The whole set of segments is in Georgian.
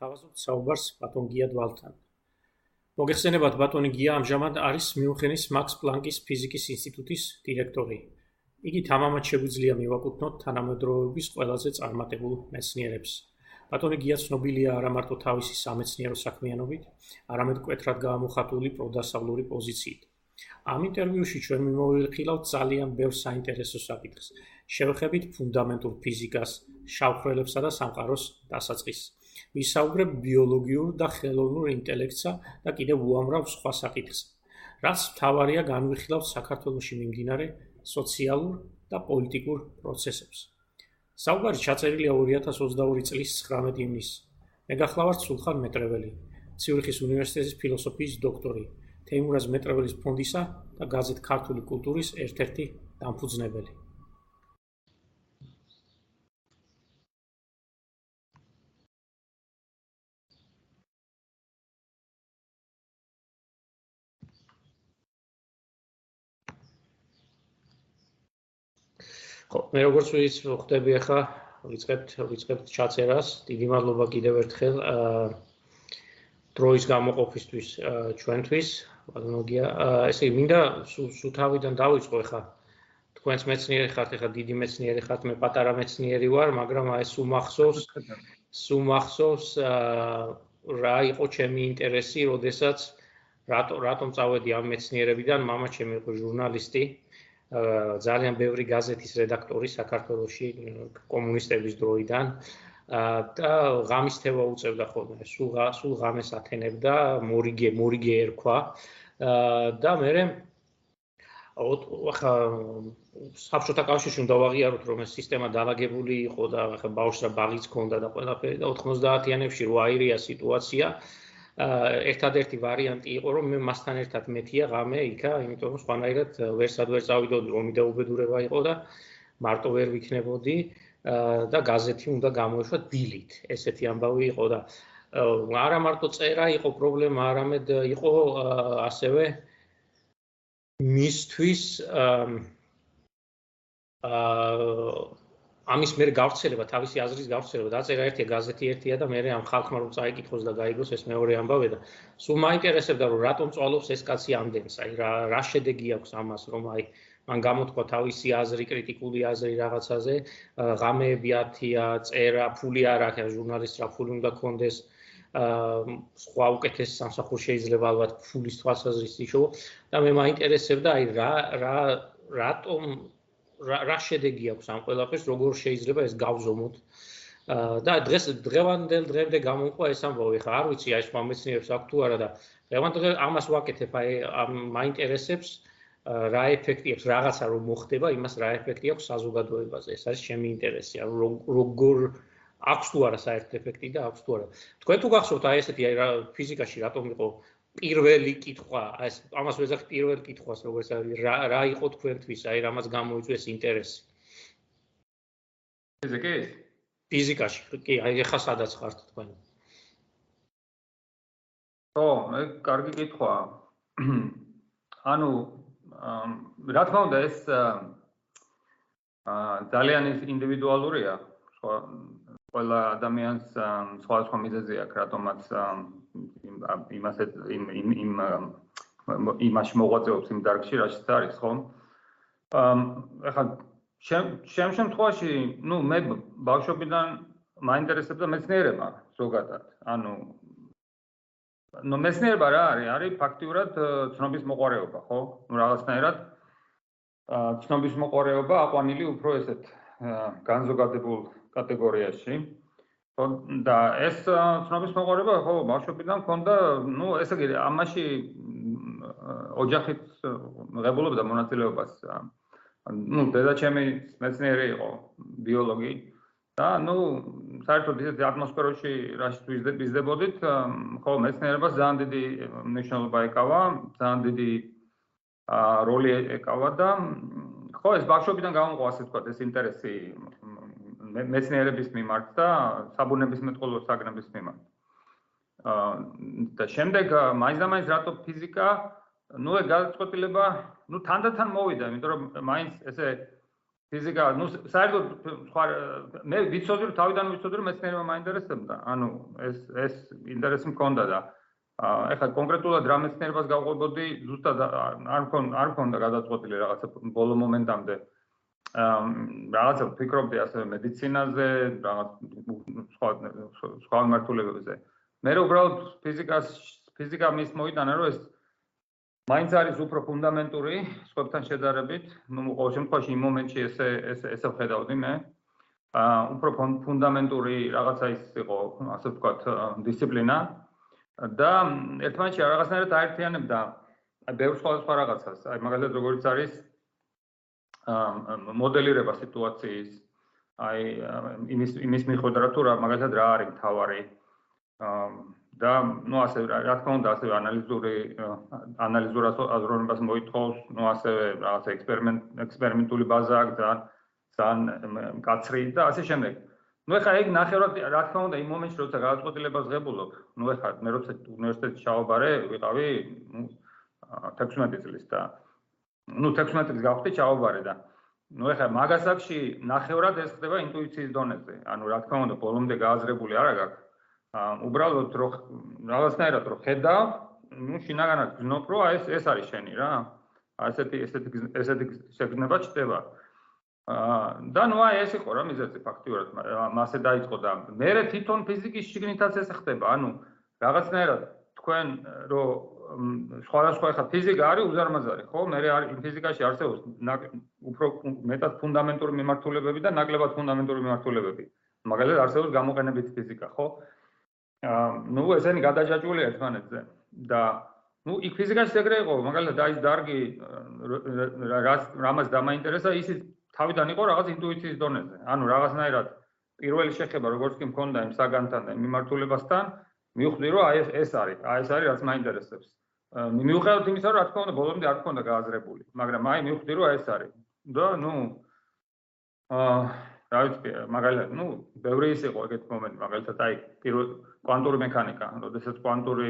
თავაზობთ საუბარს ბატონ გია დვალთან. მოგეხსენებათ ბატონი გია ამჟამად არის მიუნხენის მაქს პლანკის ფიზიკის ინსტიტუტის დირექტორი. იგი თამამად შეგვიძლია მივაკუთვნოთ თანამედროვეობის ყველაზე წარმატებულ მეცნიერებს. ბატონი გია ცნობილია არა მარტო თავისი სამეცნიერო საქმიანობით, არამედ კვეთრად გამოხატული პროდასავლური პოზიციით. ამ ინტერვიუში ჩვენ მიმოვიხილავთ ძალიან ბევრ საინტერესო საკითხს. შევეხებით ფუნდამენტურ ფიზიკას, შავხრელებსა და სამყაროს დასაწყისს. ვისაუბრებ ბიოლოგიურ და ხელოვნურ ინტელექტსა და კიდევ უამრავ სხვა საკითხს. რაც თავარია განვიხილავთ საქართველოსში მიმდინარე სოციალურ და პოლიტიკურ პროცესებს. საუბარი ჩაწერილია 2022 წლის 19 ივნისს. მე გახლავართ სულხან მეტრეველი, ციურიხის უნივერსიტეტის ფილოსოფიის დოქტორი, თეიმურაზ მეტრეველის ფონდისა და გაზეთ ქართული კულტურის ერთ-ერთი დამფუძნებელი. ხო, მე როგორც ის ხვდები ახლა ვიწყებთ ვიწყებთ ჩაწერას. დიდი მადლობა კიდევ ერთხელ დროის გამოყოფისთვის ჩვენთვის. ბატონოგია, ესე იგი, მინდა სულ თავიდან დავიწყო ახლა. თქვენს მეცნიერი ხართ, ახლა დიდი მეცნიერი ხართ, მე პატარა მეცნიერი ვარ, მაგრამ აი სულ მახსოვს სულ მახსოვს რა იყო ჩემი ინტერესი, როდესაც რატო რატომ წავედი ამ მეცნიერებიდან, მამა ჩემი იყო ჟურნალისტი, ძალიან ბევრი გაზეთის რედაქტორი საქართველოსში კომუნისტების დროიდან. და ღამისთევა უწევდა ხოლმე. სულ სულ ღამეს ათენებდა მორიგე მორიგე ერქვა. და მე ახლა საბჭოთა კავშირში უნდა ვაღიაროთ რომ ეს სისტემა დაალაგებული იყო და ახლა ბავშვს რა ბაღიც ქონდა და ყველაფერი და 90-იანებში რო აირია სიტუაცია ერთადერთი ვარიანტი იყო რომ მე მასთან ერთად მეთია ღამე იქა, იმიტომ რომ სხვანაირად ვერსად ვერ წავიდოდი, რომი და უბედურება იყო და მარტო ვერ ვიქნებოდი და გაზეთი უნდა გამოეშვა დილით. ესეთი ამბავი იყო და არა მარტო წერა იყო პრობლემა, არამედ იყო ასევე მისთვის აა ამის მერე გავრცელება, თავისი აზრის გავრცელება, დაწერა ერთი გაზეთი ერთია და მე ამ ხალხმა რომ წაიკითხოს და გაიგოს ეს მეორე ამბავი და სულ მაინტერესებდა რომ რატომ წვალობს ეს კაცი ამდენს, აი რა რა შედეგი აქვს ამას, რომ აი მან გამოთქვა თავისი აზრი, კრიტიკული აზრი რაღაცაზე, ღამეები ათია, წერა, ფული არ აქვს, ჟურნალისტ რა ფული უნდა კონდეს აა სხვა უკეთეს სამსახურ შეიძლება ალბათ ფულის თვალსაზრისით იშოვო და მე მაინტერესებდა აი რა რა რატომ რა შედეგი აქვს ამ ყველაფერს, როგორ შეიძლება ეს გავზომოთ. და დღეს დღევანდელ დღემდე გამოიყვა ეს ამბავი, ხა არ ვიცი აი სხვა მეცნიერებს აქვს თუ არა და დღევანდელ ამას ვაკეთებ, აი მაინტერესებს რა ეფექტი აქვს რაღაცა რომ მოხდება, იმას რა ეფექტი აქვს საზოგადოებაზე. ეს არის ჩემი ინტერესი, ანუ როგორ აქვს თუ არა საერთო ეფექტი და აქვს თუ არა. თქვენ თუ გახსოვთ აი ესეთი აი ფიზიკაში რატომ იყო პირველი კითხვა, ეს ამას ვეძახ პირველ კითხვას, როგორც არის რა რა იყო თქვენთვის, აი რამაც გამოიწვიეს ინტერესი. ფიზიკაში? ფიზიკაში, კი, აი ეხა სადაც ხართ თქვენ? ო, მე კარგი კითხვა. ანუ რა თქმა უნდა ეს აა ძალიან ინდივიდუალურია. სხვა ყველა ადამიანს სხვა სხვა მიზეზი აქვს, რატომაც იმას იმ იმ იმ იმაში მოღვაწეობს იმ დარგში, რაშიც არის, ხო? აა ეხლა შემ შემთხვევაში, ну, მე ბავშვობიდან მაინტერესებდა მეცნიერება ზოგადად. ანუ ну, მეცნიერება რა არის? არის ფაქტიურად ცნობის მოყარეობა, ხო? ну, რაღაცნაირად აა ცნობის მოყარეობა აყვანილი უფრო ესეთ განზოგადებულ კატეგორიაში. და ეს ცნობის მოყარება ხო ბავშვობიდან მქონდა, ну, ესე იგი, ამაში ოჯახით ღებულობდა მონაწილეობას. ну, დედაჩემი მეცნიერი იყო, ბიოლოგი და ну, საერთოდ ისეთ ატმოსფეროში რაშიც ვიზდებოდით, ხო, მეცნიერებას ძალიან დიდი მნიშვნელობა ეკავა, ძალიან დიდი როლი ეკავა და ხო, ეს ბავშვობიდან გამოყვა ასე ვთქვათ, ეს ინტერესი მეცნიერების მიმართ და საბუნების მეტყველო საგნების მიმართ. აა და შემდეგ მაინც და მაინც რატო ფიზიკა? ნუ ეგ გადაწყვეტილება, ნუ თანდათან მოვიდა, იმიტომ რომ მაინც ესე ფიზიკა, ну, საერთოდ სხვა მე ვიცოდი რომ თავიდან ვიცოდი რომ მეცნიერება მაინტერესებდა. ანუ ეს ეს ინტერესი მქონდა და ეხლა კონკრეტულად რა მეცნიერებას გავყვებოდი, ზუსტად არ მქონდა არ მქონდა გადაწყვეტილი რაღაცა ბოლო მომენტამდე. აა რაღაცა ფიქრობდი ასე მედიცინაზე, რაღაც სხვა სხვა მართულებებზე. მე რო უბრალოდ ფიზიკას ფიზიკა მის მოიტანა რომ ეს მაინც არის უფრო ფუნდამენტური სხვებთან შედარებით, ну, ყოველ შემთხვევაში იმ მომენტში ესე ესე ესე ვხედავდი მე. აა უფრო ფუნდამენტური რაღაცა ის იყო, ასე ვთქვათ, დისციპლინა და ერთმანეთში რაღაცნაირად აერთიანებდა აი ბევრ სხვა რაღაცას. აი მაგალითად როგორიც არის მოდელირება სიტუაციის, აი იმის იმის მიხედვით რა მაგალითად რა არის მთავარი აა და ну ასე რა თქმა უნდა ასე ანალიზური ანალიზურ აზროვნებას მოითხოვს ну ასე რაღაცა ექსპერიმენტ ექსპერიმენტული ბაზა აქვს და ძალიან კაცრი და ასე შემდეგ ну ეხა ეგ ნახევრად რა თქმა უნდა იმ მომენტში როცა გადაწყვეტილებას ღებულობ ну ეხა მე როცა უნივერსიტეტში ჩავაბარე ვიყავი ну 16 წლის და ну 16 წლის გავხდი ჩავაბარე და ну ეხა მაგასაკში ნახევრად ეს ხდება ინტუიციის დონეზე ანუ რა თქმა უნდა ბოლომდე გააზრებული არა გაქვს უბრალოდ რო რაღაცნაირად რო ხედავ, ну, შინაგანად გზნობ, რომ აი ეს ეს არის შენი რა. ასეთი ესეთი ესეთი შეგნება ჩდება. აა და ნუ აი ეს იყო რა მიზეზი ფაქტიურად მასე დაიწყო და მე თვითონ ფიზიკის შიგნითაც ეს ხდება. ანუ რაღაცნაირად თქვენ რო სხვადასხვა ხა ფიზიკა არის უზარმაზარი, ხო? მე არის ფიზიკაში არსებობს უფრო მეტად ფუნდამენტური მიმართულებები და ნაკლებად ფუნდამენტური მიმართულებები. მაგალითად არსებობს გამოყენებითი ფიზიკა, ხო? ну ესენი გადაჯაჭვული ერთმანეთზე და ну იქ ფიზიკაში ეგრე იყო მაგალითად აი დარგი რამას დამაინტერესა ისიც თავიდან იყო რაღაც ინტუიციის დონეზე ანუ რაღაცნაირად პირველი შეხება როგორც კი მქონდა იმ საგანთან და მიმართულებასთან მივხვდი რომ აი ეს არის აი ეს არის რაც მაინტერესებს მიუხედავად იმისა რომ რა თქმა უნდა ბოლომდე არ მქონდა გააზრებული მაგრამ აი მივხვდი რომ აი ეს არის და ну აა რა ვიცი მაგალითად ну ბევრი ის იყო ეგეთ მომენტი მაგალითად აი პირველ კვანტური მექანიკა როდესაც კვანტური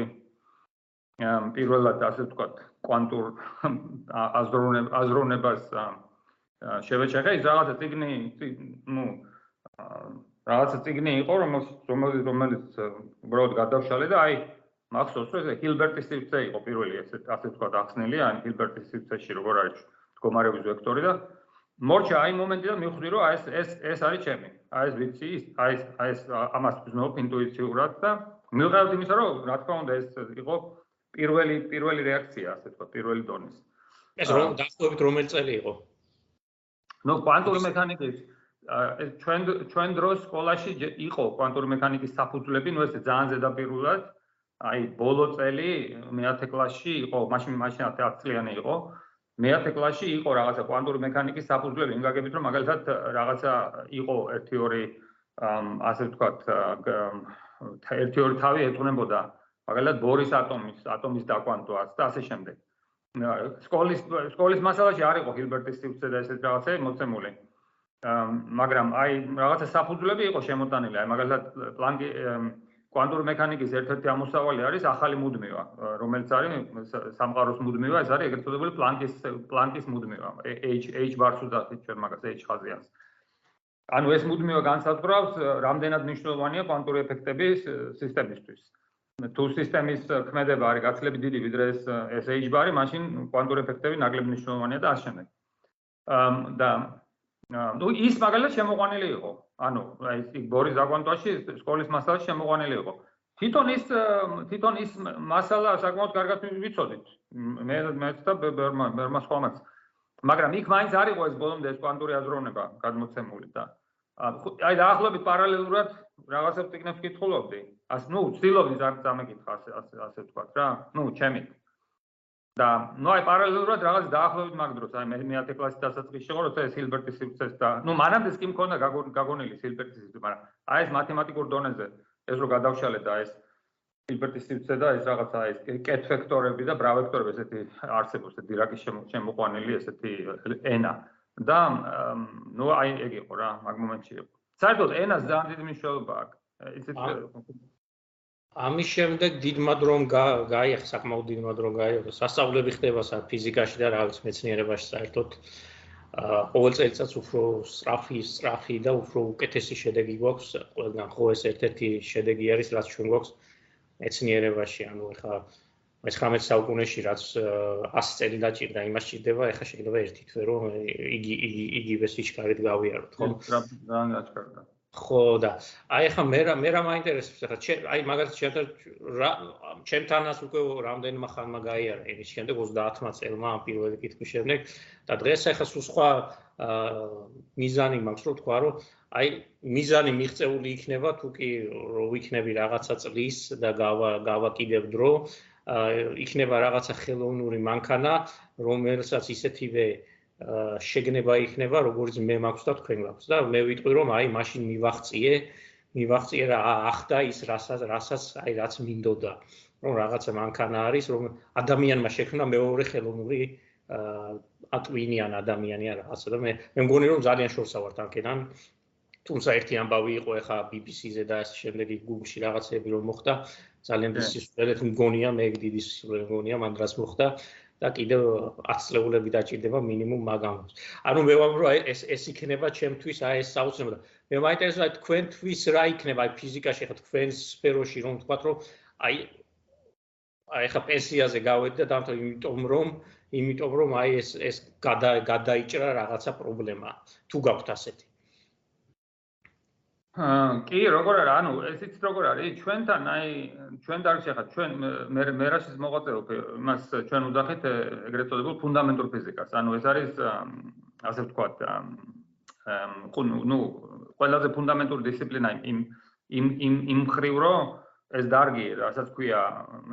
პირველად ასე ვთქვათ კვანტურ აზროვნებას შევეჩეხე ის რაღაცა ციგნი ну რაღაცა ციგნი იყო რომელიც რომელიც უბრალოდ გადავშალე და აი მახსოვს რომ ეს ჰილბერტის სივრცე იყო პირველი ესე ასე ვთქვათ ახსნილი ან ჰილბერტის სივრცეში როგორ არის მდგომარეობის ვექტორი და მორჩა აი მომენტიდან მივხვდი რომ აი ეს ეს ეს არის ჩემი. აი ეს ვიცი, აი ეს აი ეს ამას ვზნობ ინტუიციურად და მიუხედავად იმისა რომ რა თქმა უნდა ეს იყო პირველი პირველი რეაქცია ასე თქვა პირველი დონის. ეს რომ დაახლოებით რომელი წელი იყო? ნუ კვანტური მექანიკის ეს ჩვენ ჩვენ დროს სკოლაში იყო კვანტური მექანიკის საფუძვლები, ნუ ეს ძალიან ზედაპირულად აი ბოლო წელი მე-10 კლასში იყო, მაშინ მაშინ 10 წლიანი იყო. მეათე კლასში იყო რაღაცა კვანტური მექანიკის საფუძვლები, იმ გაგებით რომ მაგალითად რაღაცა იყო ერთი ორი ასე ვთქვათ ერთი ორი თავი ეთუნებოდა მაგალითად ბორის ატომის ატომის დაკვანტვას და ასე შემდეგ. სკოლის სკოლის მასალაში არ იყო ჰილბერტის სივრცე და ესეთ რაღაცები მოცემული. მაგრამ აი რაღაცა საფუძვლები იყო შემოტანილი. აი მაგალითად პლანკი კვანტური მექანიკის ერთ-ერთი ამოსავალი არის ახალი მუდმივა, რომელიც არის სამყაროს მუდმივა, ეს არის ეგრეთ წოდებული პლანკის პლანკის მუდმივა, H H ბარს უძახით ჩვენ მაგას H ხაზიანს. ანუ ეს მუდმივა განსაზღვრავს, რამდენად მნიშვნელოვანია კვანტური ეფექტების სისტემისთვის. თუ სისტემის ქმედება არის გაცილებით დიდი ვიდრე ეს ეს H ბარი, მაშინ კვანტური ეფექტები ნაკლებ მნიშვნელოვანია და ასე შემდეგ. და ის მაგალითად შემოყვანილი იყო. ანუ აი ის ბორის დაკვანტვაში სკოლის მასალაში შემოყვანილი იყო. თვითონ ის თვითონ ის მასალა საკმაოდ კარგად ვიცოდით. მე მეც და ბერმა ბერმა სხვამაც. მაგრამ იქ მაინც არ იყო ეს ბოლომდე ეს კვანტური აზროვნება გადმოცემული და აი დაახლოებით პარალელურად რაღაცებს ტექნებს კითხულობდი. ას ნუ ვცდილობდი ზამეკითხა ასე ასე ვთქვა რა. ნუ ჩემით და ნუ აი პარალელურად რაღაც დაახლოებით მაგ დროს აი მე 10 კლასის დასაწყისში იყო როცა ეს ჰილბერტის სივრცეს და ნუ მანამდე კი მქონდა გაგონილი ჰილბერტის სივრცე მაგრამ აი ეს მათემატიკურ დონეზე ეს რო გადავშალე და ეს ჰილბერტის სივრცე და ეს რაღაცა ეს კეთ ვექტორები და ბრა ვექტორები ესეთი არსებობს ეს დირაკის შემოყვანილი ესეთი ენა. და ნუ აი ეგ იყო რა მაგ მომენტში იყო. საერთოდ ენას ძალიან დიდი მნიშვნელობა აქვს ისეთ ამის შემდეგ დიდმა დრომ გაიახ საკმაოდ დიდმა დრომ გაიახ სასწავლები ხდება სა ფიზიკაში და რაღაც მეცნიერებაში საერთოდ ყოველ წელიწადს უფრო სწრაფი, სწრაფი და უფრო უკეთესი შედეგი გვაქვს ყველგან. ხო ეს ერთ-ერთი შედეგი არის, რაც ჩვენ გვაქვს მეცნიერებაში, ანუ ეხლა მე-19 საუკუნეში რაც 100 წელი დაჭირდა, იმას ჭირდება, ეხლა შეიძლება ერთი თვე რომ იგი იგი იგივე სიჩქარით გავიაროთ, ხო? რა რა გაჩქარდა. ხო და აი ახლა მე რა მე რა მაინტერესებს ჩემ აი მაგალითად ჩემთან რა ჩემთანაც უკვე რამდენმა ხანმა გაიარა იმის შემდეგ 30-მა წელმა ამ პირველი კითხვის შემდეგ. და დღეს ახლა სულ სხვა მიზანი მაქვს რო თქვა რომ აი მიზანი მიღწეული იქნება თუ კი რო ვიქნები რაღაცა წლის და გავა გავა კიდევ დრო იქნება რაღაცა ხელოვნური მანქანა რომელსაც ისეთივე შეგნება იქნება როგორც მე მაქვს და თქვენ გაქვს და მე ვიტყვი რომ აი მაშინ მივახციე მივახციე რა ახდა ის რასაც რასაც აი რაც მინდოდა რომ რაღაცა მანქანა არის რომ ადამიანმა შექმნა მეორე ხელოვნური ატვინიან ადამიანი არა რაღაცა და მე მე მგონი რომ ძალიან შორსა ვარ თანკიდან თუმცა ერთი ამბავი იყო ახლა BBC-ზე და ამ შემდეგი Google-ში რაღაცები რომ მოხდა ძალიან დიდი სისულელეთ მგონია მე დიდი სისულელე მგონია მან დროს მოხდა და კიდევ 10 წლეულები დაჭirdება მინიმუმ მაგამოს. ანუ მე ვამბობ რომ ეს ეს იქნება ჩემთვის აი ეს საოცრებო. მე მაინტერესებს თქვენთვის რა იქნება აი ფიზიკაში ხა თქვენ სფეროში რომ თქვა რომ აი აი ხა პენსიაზე გავედი და დამთავრდა იმიტომ რომ იმიტომ რომ აი ეს ეს გადაიჭრა რაღაცა პრობლემა. თუ გაქვთ ასეთი. კი, როგორ არა, ანუ ესიც როგორ არის, ჩვენთან აი ჩვენ დარჩი ხა ჩვენ მე მე რაშიც მოღვაწეობ, მას ჩვენ უძახით ეგრეთ წოდებულ ფუნდამენტურ ფიზიკას. ანუ ეს არის ასე ვთქვათ, ანუ ნუ ყველაზე ფუნდამენტური დისციპლინა იმ იმ იმ იმ ხრივ რომ ეს დარგი, რასაც ქვია,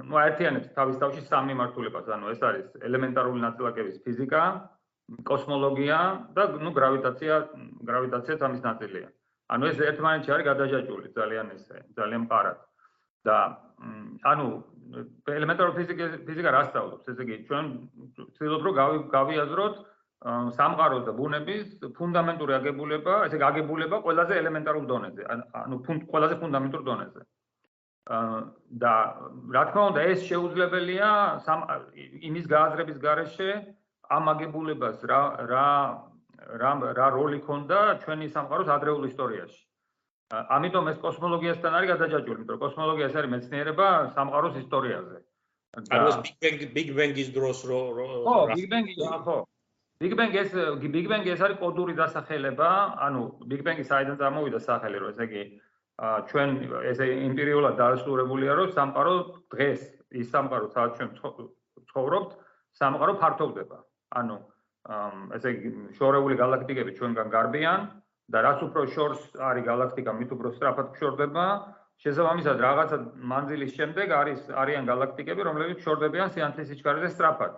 ნუ აერთიანებს თავის თავში სამი მართულებას, ანუ ეს არის ელემენტარული ნაწილაკების ფიზიკა, კოსმოლოგია და ნუ გრავიტაცია, გრავიტაციაც ამის ნაწილია. ანუ ეს ერთმანეთში არის გადაჯაჭული ძალიან ესე ძალიან პარად. და ანუ ელემენტარული ფიზიკა ფიზიკა რა სწავლობს? ესე იგი ჩვენ ვცდილობ რომ გავიაზროთ სამყაროს და ბუნების ფუნდამენტური აგებულება ესე გაგებულება ყველაზე ელემენტარულ დონეზე ანუ ყველაზე ფუნდამენტურ დონეზე. და რა თქმა უნდა ეს შეუძლებელია იმის გააზრების გარეშე ამ აგებულებას რა რა რა რა როლი ქონდა ჩვენი სამყაროს ადრეულ ისტორიაში. ამიტომ ეს კოსმოლოგიასთან არის გადაჯაჭვული, იმიტომ რომ კოსმოლოგია ეს არის მეცნიერება სამყაროს ისტორიაზე. ანუ ეს Big Bang Big Bang-ის დროს რო ხო, Big Bang-ი ხო. Big Bang ეს Big Bang ეს არის კოდური დასახელება, ანუ Big Bang-ი საიდან წარმოვიდა სახელი, რომ ესე იგი ჩვენ ესე იმპერიულად დაასრულებულია, რომ სამყარო დღეს ის სამყარო, სადაც ჩვენ ცხოვრობთ, სამყარო ფართოვდება. ანუ ესე იგი შორეული galaktikები ჩვენგან გარბიან და რაც უფრო შორს არის galaktika, მით უფრო სწრაფად ფშორდება. შესაბამისად, რაღაცა მანძილის შემდეგ არის არიან galaktikები, რომლებიც ფშორდებიან სიანთლის სიჩქარეზე სწრაფად.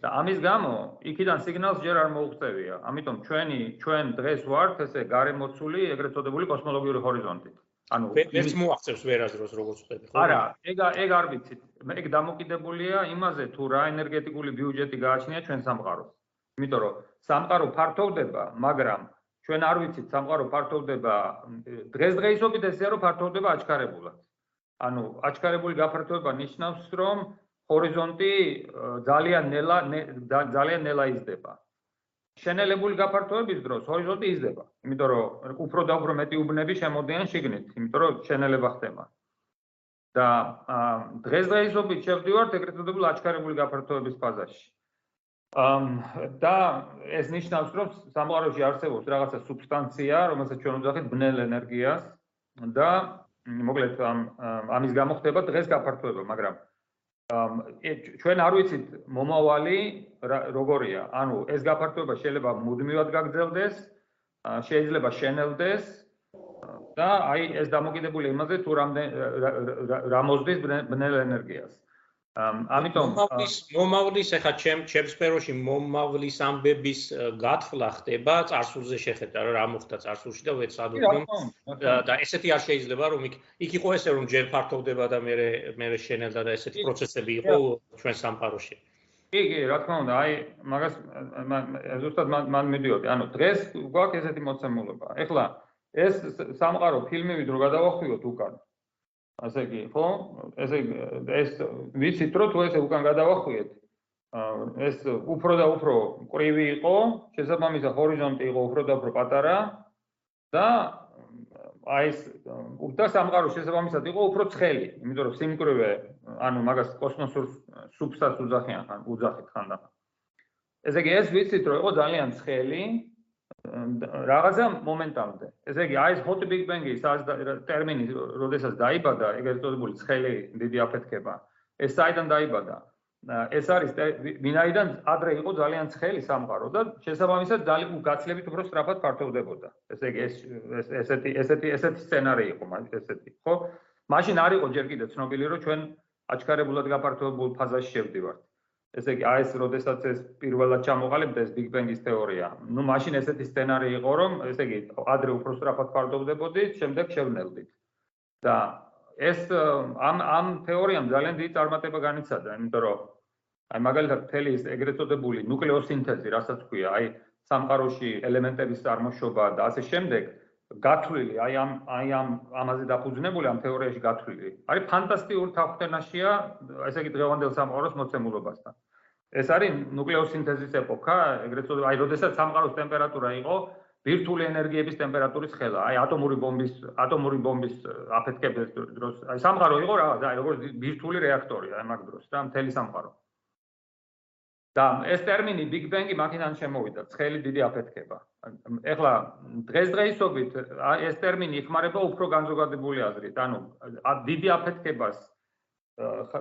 და ამის გამო იქიდან სიგნალს ჯერ არ მოუღწევია. ამიტომ ჩვენი ჩვენ დღეს ვართ ესე გარემოცული ეგრეთ წოდებული კოსმოლოგიური ჰორიზონტით. ანუ ვერც მოაღწევს ვერაზროს როგორც ხვდები, ხო? არა, ეგ ეგ არ ვიცით. ეგ დამოკიდებულია იმაზე, თუ რა ენერგეტიკული ბიუჯეტი გააჩნია ჩვენ სამყაროს. იმიტომ რომ სამყარო ფართოვდება, მაგრამ ჩვენ არ ვიცით სამყარო ფართოვდება დღესდღეობით ესეა რომ ფართოვდება აჩქარებულად. ანუ აჩქარებული გაფართოება ნიშნავს რომ ჰორიზონტი ძალიან ნელა ძალიან ნელა იზრდება. შენელებული გაფართოების დროს ჰორიზონტი იზრდება, იმიტომ რომ უფრო და უფრო მეტი უბნები შემოდიან შიგნით, იმიტომ რომ შენელება ხდება. და დღესდღეობით შევდივართ ეგრეთ წოდებულ აჩქარებული გაფართოების ფაზაში. ამ და ეს ნიშნავს, რომ სამყაროში არსებობს რაღაცა სუბსტანცია, რომელსაც ჩვენ ვუძახით ბნელ ენერგიას და მოკლედ ამ ამის გამო ხდება დღეს გაფართოება, მაგრამ ამ ჩვენ არ ვიცით მომავალი როგორია. ანუ ეს გაფართოება შეიძლება მუდმივად გაგრძელდეს, შეიძლება შენელდეს და აი ეს დამოკიდებული იმაზე თუ რამდენ რა მოსდის ბნელ ენერგიას. ამიტომ მომავლის მომავლის ახლა ჩემ ჩემს სფეროში მომავლის ამბების გათვლა ხდება წარსულზე შეხედა რა მოხდა წარსულში და ვეცადობ და ესეთი არ შეიძლება რომ იქ იქ იყო ესე რომ ჯერ ფართოვდება და მე მე შენელდა და ესეთი პროცესები იყო ჩვენ სამყაროში. კი კი რა თქმა უნდა აი მაგას ზუსტად მან მან მივდივდი ანუ დღეს გვაქვს ესეთი მოცემულობა. ეხლა ეს სამყარო ფილმივით რო გადავახვილოთ უკან ასე კი, ხო? ესე ეს ვიცით რომ თუ ესე უკან გადავახვიეთ ეს უფრო და უფრო ყრივი იყო, შესაბამისად ჰორიზონტი იყო უფრო და უფრო პატარა და აი ეს უბდა სამყარო შესაბამისად იყო უფრო ცხელი, იმიტომ რომ სიმკვრივე, ანუ მაგას კოსმოსურ სუბსტანს უძახიან ხან, უძახით ხანდახან. ესე იგი ეს ვიცით რომ იყო ძალიან ცხელი რაღაცა მომენტამდე. ესე იგი აი ეს hot big bang-ი ტერმინი, როდესაც დაიბადა, ეგრეთ წოდებული ცხელი დიდი აფეთქება, ეს საიდან დაიბადა? ეს არის ვინაიდან ადრე იყო ძალიან ცხელი სამყარო და შესაბამისად ძალიან გაცლებით უფრო სწრაფად ფართოვდებოდა. ესე იგი ეს ესეთი ესეთი ესეთი სცენარი იყო ესეთი, ხო? მაშინ არ იყო ჯერ კიდე ცნობილი რომ ჩვენ აჩქარებულად გაფართოებულ ფაზაში შევდივართ. ესე იგი აი ეს როდესაც ეს პირველად ჩამოყალიბდა ეს Big Bang-ის თეორია. ნუ მაშინ ესეთი სცენარი იყო რომ ესე იგი ადრე უფრო სწრაფად ფართოვდებოდით, შემდეგ შევნელდით. და ეს ამ ამ თეორიამ ძალიან დიდი წარმატება განიცადა, იმიტომ რომ აი მაგალითად მთელი ეს ეგრეთ წოდებული ნუკლეოსინთეზი, რასაც ქვია, აი სამყაროში ელემენტების წარმოშობა და ასე შემდეგ, გათვლილი, აი ამ აი ამ ამაზე დაფუძნებული ამ თეორიაში გათვლილი. არის ფანტასტიკური თახვთენაშია, ესე იგი დღევანდელ სამყაროს მოცემულობასთან. ეს არის ნუკლეოსინთეზის ეპოქა, ეგრეთ წოდებული, აი როდესაც სამყაროს ტემპერატურა იყო ვირტუალური ენერგიების ტემპერატურის ხელა, აი ატომური ბომბის ატომური ბომბის აფეთქების დროს, აი სამყარო იყო რაღაც, აი როგორც ვირტუალური რეაქტორი, აი მაგ დროს და მთელი სამყარო. და ეს ტერმინი Big Bang-ი მაგიდან შემოვიდა, ცხელი დიდი აფეთქება. ეხლა დღესდღეობით ეს ტერმინი იხმარება უფრო განზოგადებული აზრით, ანუ დიდი აფეთქებას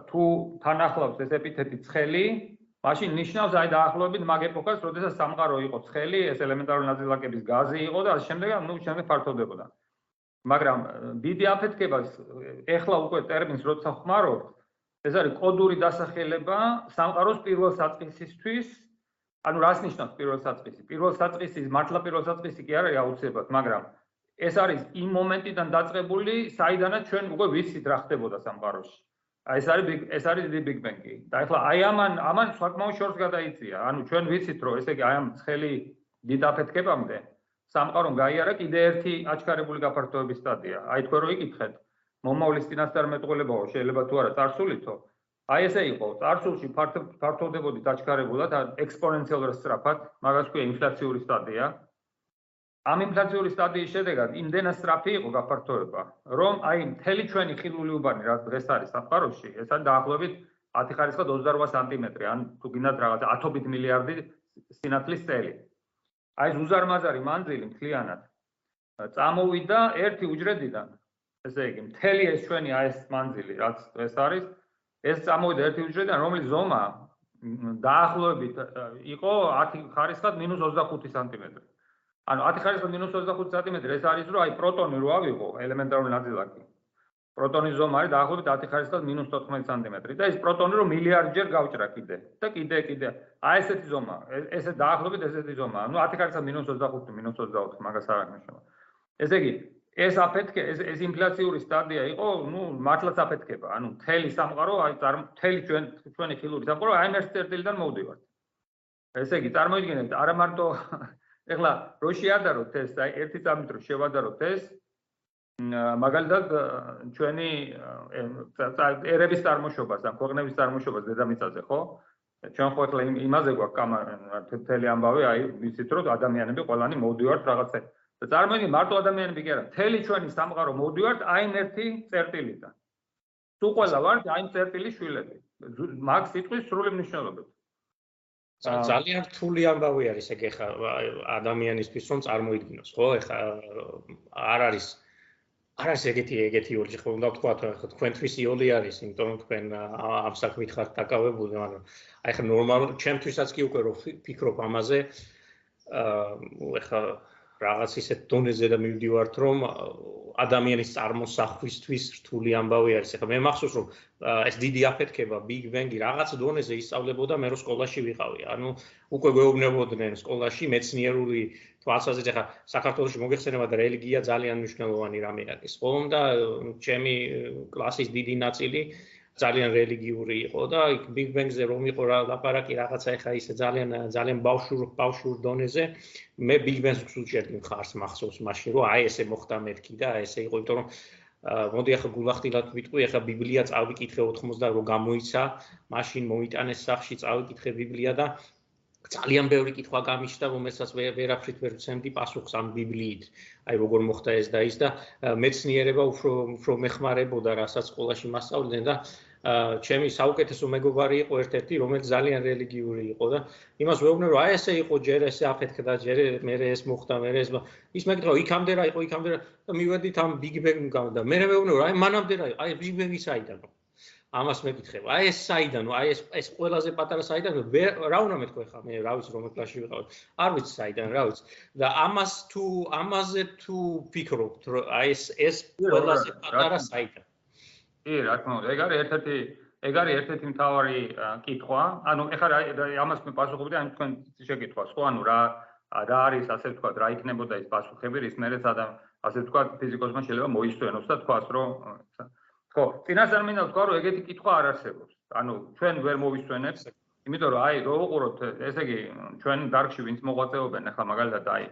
თუ თან ახლავს ეს ეპითეტი ცხელი, მაშინ ნიშნავს აი დაახლოებით მაგ ეპოქას, როდესაც სამყარო იყო ცხელი, ეს ელემენტარული ნაწილაკების გაზი იყო და შემდეგ ნუ შემდეგ ფართოვდებოდა. მაგრამ დიდი აფეთქებას ეხლა უკვე ტერმინს როცა ხმარობ, ეს არის კოდური დასახელება სამყაროს პირველ საწყისისთვის. ანუ რას ნიშნავს პირველ საწყისი? პირველ საწყისი მართლა პირველ საწყისი კი არა აუცილებლად, მაგრამ ეს არის იმ მომენტიდან დაწყებული, საიდანაც ჩვენ უკვე ვიცით რა ხდებოდა სამყაროში. აი ეს არის ეს არის დიდი big bang-ი. და ახლა აი ამან ამან საკმაოდ შორს გადაიწია. ანუ ჩვენ ვიცით რომ ესე იგი აი ამ ცხელი დიდ აფეთქებამდე სამყარომ გაიარა კიდე ერთი აჩქარებული გაფართოების სტადია. აი თქვენ რო იკითხეთ, მომავლის წინასწარმეტყველებაო შეიძლება თუ არა წარსულითო. აი ესე იყო, წარსულში ფართოვდებოდით აჩქარებულად ექსპონენციალურად სწრაფად, მაგას ქვია ინფლაციური სტადია. ამ ინფლაციური სტადიის შედეგად იმდენად სწრაფი იყო გაფართოება, რომ აი მთელი ჩვენი ხილული უბანი, რაც დღეს არის საფაროში, ეს არის დაახლოებით 10 ხარისხად 28 სანტიმეტრი, ან თუ გინდათ რაღაც 10 მილიარდი სინათლის წელი. აი ეს უზარმაზარი მანძილი მთლიანად წამოვიდა ერთი უჯრედიდან. ესე იგი, მთელი ეს ჩვენი აი ეს მანძილი, რაც დღეს არის, ეს წამოვიდა ერთი უჯრედიდან, რომლის ზომა დაახლოებით იყო 10 ხარისხად -25 სანტიმეტრი. ანუ 10 ხარისხი მინუს 25 სანტიმეტრი ეს არის რომ აი პროტონი რო ავიღო ელემენტარული ნაწილაკი პროტონის ზომა არის დაახლოებით 10 ხარისხი მინუს 14 სანტიმეტრი და ეს პროტონი რო მილიარდჯერ გავჭრა კიდე და კიდე კიდე. აი ესეთი ზომა ესე დაახლოებით ესეთი ზომა. ანუ 10 ხარისხი მინუს 25 მინუს 24 მაგას არ აღნიშნავ ესე იგი ეს აფეთქე ეს ეს ინფლაციური სტადია იყო ნუ მართლაც აფეთქება. ანუ მთელი სამყარო აი მთელი ჩვენ ჩვენი ხილური სამყარო აი ერთ წერტილიდან მოვდივართ. ესე იგი წარმოიდგინეთ არა მარტო ეხლა რო შეადაროთ ეს, აი ერთი წამით რო შევადაროთ ეს მაგალითად ჩვენი ერების წარმოშობას ან ქვეყნების წარმოშობას დედამიწაზე, ხო? ჩვენ ხო ეხლა იმაზე გვაქვს თეთრი ამბავი, აი ვიცით რომ ადამიანები ყველანი მოვდივართ რაღაცა და წარმოიდგინე მარტო ადამიანები კი არა, მთელი ჩვენი სამყარო მოვდივართ აი ერთი წერტილიდან. თუ ყველა ვართ აი წერტილის შვილები. მაგ სიტყვის სრული მნიშვნელობით. ძალიან რთული ამბავი არის ეგ ეხა ადამიანისთვის რომ წარმოიდგინოს ხო ეხა არ არის არ არის ეგეთი ეგეთი ორი ხო უნდა ვთქვა ხო თქვენთვის იოლი არის იმიტომ თქვენ ამ საქმით ხართ დაკავებული მაგრამ აი ხა ნორმალ ჩემთვისაც კი უკვე რო ფიქრობ ამაზე აა ეხა რაღაც ისეთ დონეზე და მივდივართ რომ ადამიანის წარმოსახვისთვის რთული ამბავი არის. ეხლა მე მახსოვს რომ ეს დიდი აფეთქება Big Bang-ი რაღაც დონეზე ისწავლებოდა მე რო სკოლაში ვიყავი. ანუ უკვე გვეუბნებოდნენ სკოლაში მეცნიერული თვალსაზრისით ეხლა საქართველოს მოგეხსენება და რელიგია ძალიან მნიშვნელოვანი რამე არის. ხო და ჩემი კლასის დიდი ნაწილი ძალიან რელიგიური იყო და იქ Big Bang-ზე რომ იყო რა ლაპარაკი რაღაცა ეხა ისე ძალიან ძალიან ბავშვურ ბავშვურ დონეზე მე Big Bang-ს ვსუჭერდი მხარს მახსოვს მაშინ რომ აი ესე მოხდა მეთქი და აი ესე იყო იმიტომ რომ მოდი ახლა გულახდილად ვიტყვი, ახლა ბიბლია წავიკითხე 80 რო გამოიცა, მაშინ მოიტანეს სახში წავიკითხე ბიბლია და ძალიან ბევრი კითხვა გამიშთა, რომელსაც ვერაფრით ვერ ვცემდი პასუხს ამ ბიბლიით. აი როგორ მოხდა ეს და ის და მეცნიერება უფრო უფრო მეხმარებოდა, რასაც სკოლაში მასწავლებდნენ და ჩემი საუკეთესო მეგობარი იყო ერთ-ერთი, რომელიც ძალიან რელიგიური იყო და იმას ვეუბნე, რომ აი ესე იყო ჯერ ესე აფეთქდა, ჯერ მე ეს მოხდა, მე ეს ის მეკითხა, იქამდე რა იყო, იქამდე რა და მივედით ამ ბიგ ბენგ და მე ვეუბნე, რომ აი მანამდე რა იყო, აი ბიგ ბენგი საიდანო. ამას მეკითხება. აი ეს საიდანო, აი ეს ეს ყველაზე პატარა საიდანო, რა უნდა მეთქვა ხა მე რა ვიცი რომელ კლასში ვიყავ. არ ვიცი საიდან, რა ვიცი. და ამას თუ ამაზე თუ ფიქრობთ, რომ აი ეს ეს ყველაზე პატარა საიდან კი, რა თქმა უნდა, ეგ არის ერთ-ერთი ეგ არის ერთ-ერთი მთავარი კითხვა. ანუ ეხლა ამას მე პასუხობდი ან თქვენ შეკითხვას, ხო? ანუ რა რა არის ასე ვთქვათ, რა იქნებოდა ეს პასუხები, რის მერეც ადამ ასე ვთქვათ, ფიზიკოსმა შეიძლება მოისწრენოს და თქვას, რომ ხო, წინასწარ მინდა ვთქვა, რომ ეგეთი კითხვა არ არსებობს. ანუ ჩვენ ვერ მოვისწრენებს, იმიტომ რომ აი, რო უყუროთ, ესე იგი, ჩვენ დარგში ვინც მოღვაწეობენ, ახლა მაგალითად აი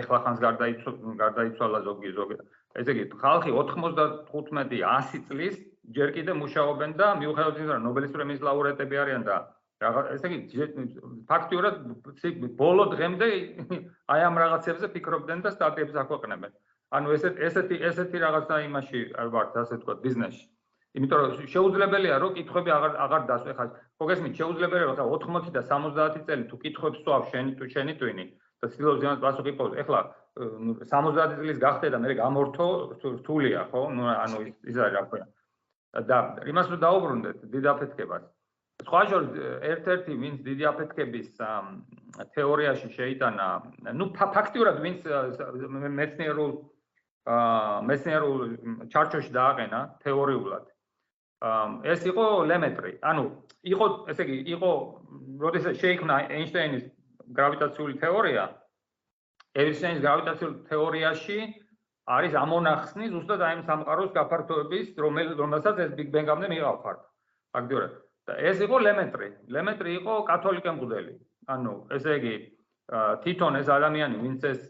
ეხლა ხანს გარდაიცვალა ზოგი ზოგი ესე იგი ხალხი 95-100 წლის ჯერ კიდე მუშაობენ და მიუხედავად იმისა რომ ნობელის პრემიის ლაურეატები არიან და ესე იგი ფაქტიურად ბოლო დღემდე აი ამ რაღაცებზე ფიქრობდნენ და სტატიებს აქვეყნებენ. ანუ ესეთ ესეთი ესეთი რაღაცა იმაში ვართ ასე თქვა ბიზნესში. იმიტომ რომ შეუძლებელია რომ კითხები აღარ აღარ დასვე ხა. ხო გესმით შეუძლებელია რომ 80 და 70 წელი თუ კითხებს სვავ შენი შენი ტვინი და ცდილობს იმას პასუხი პოს. ეხლა 70 წლის გახდე და მე გამორთო რთულია, ხო? ნუ ანუ ის არის რა ქვია. და იმას რომ დაუბრუნდეთ დიდ აფეთქებას. სხვა შორის ერთ-ერთი ვინც დიდი აფეთქების თეორიაში შეიტანა, ნუ ფაქტიურად ვინც მეცნიერულ აა მეცნიერულ ჩარჩოში დააყენა თეორიულად. ეს იყო ლემეტრი. ანუ იყო, ესე იგი, იყო როდესაც შეიქმნა ეინშტაინის გრავიტაციული თეორია? ეინშტაინის გრავიტაციული თეორიაში არის ამონახსნი ზუსტად აი ამ სამყაროს გაფართოების რომელსაც ეს ბიგ ბენგამდე მიიღავ ფაქტიურად და ეს იყო ლემეტრი ლემეტრი იყო კათოლიკე მღვდელი. ანუ ესე იგი თვითონ ეს ადამიანი ვინც ეს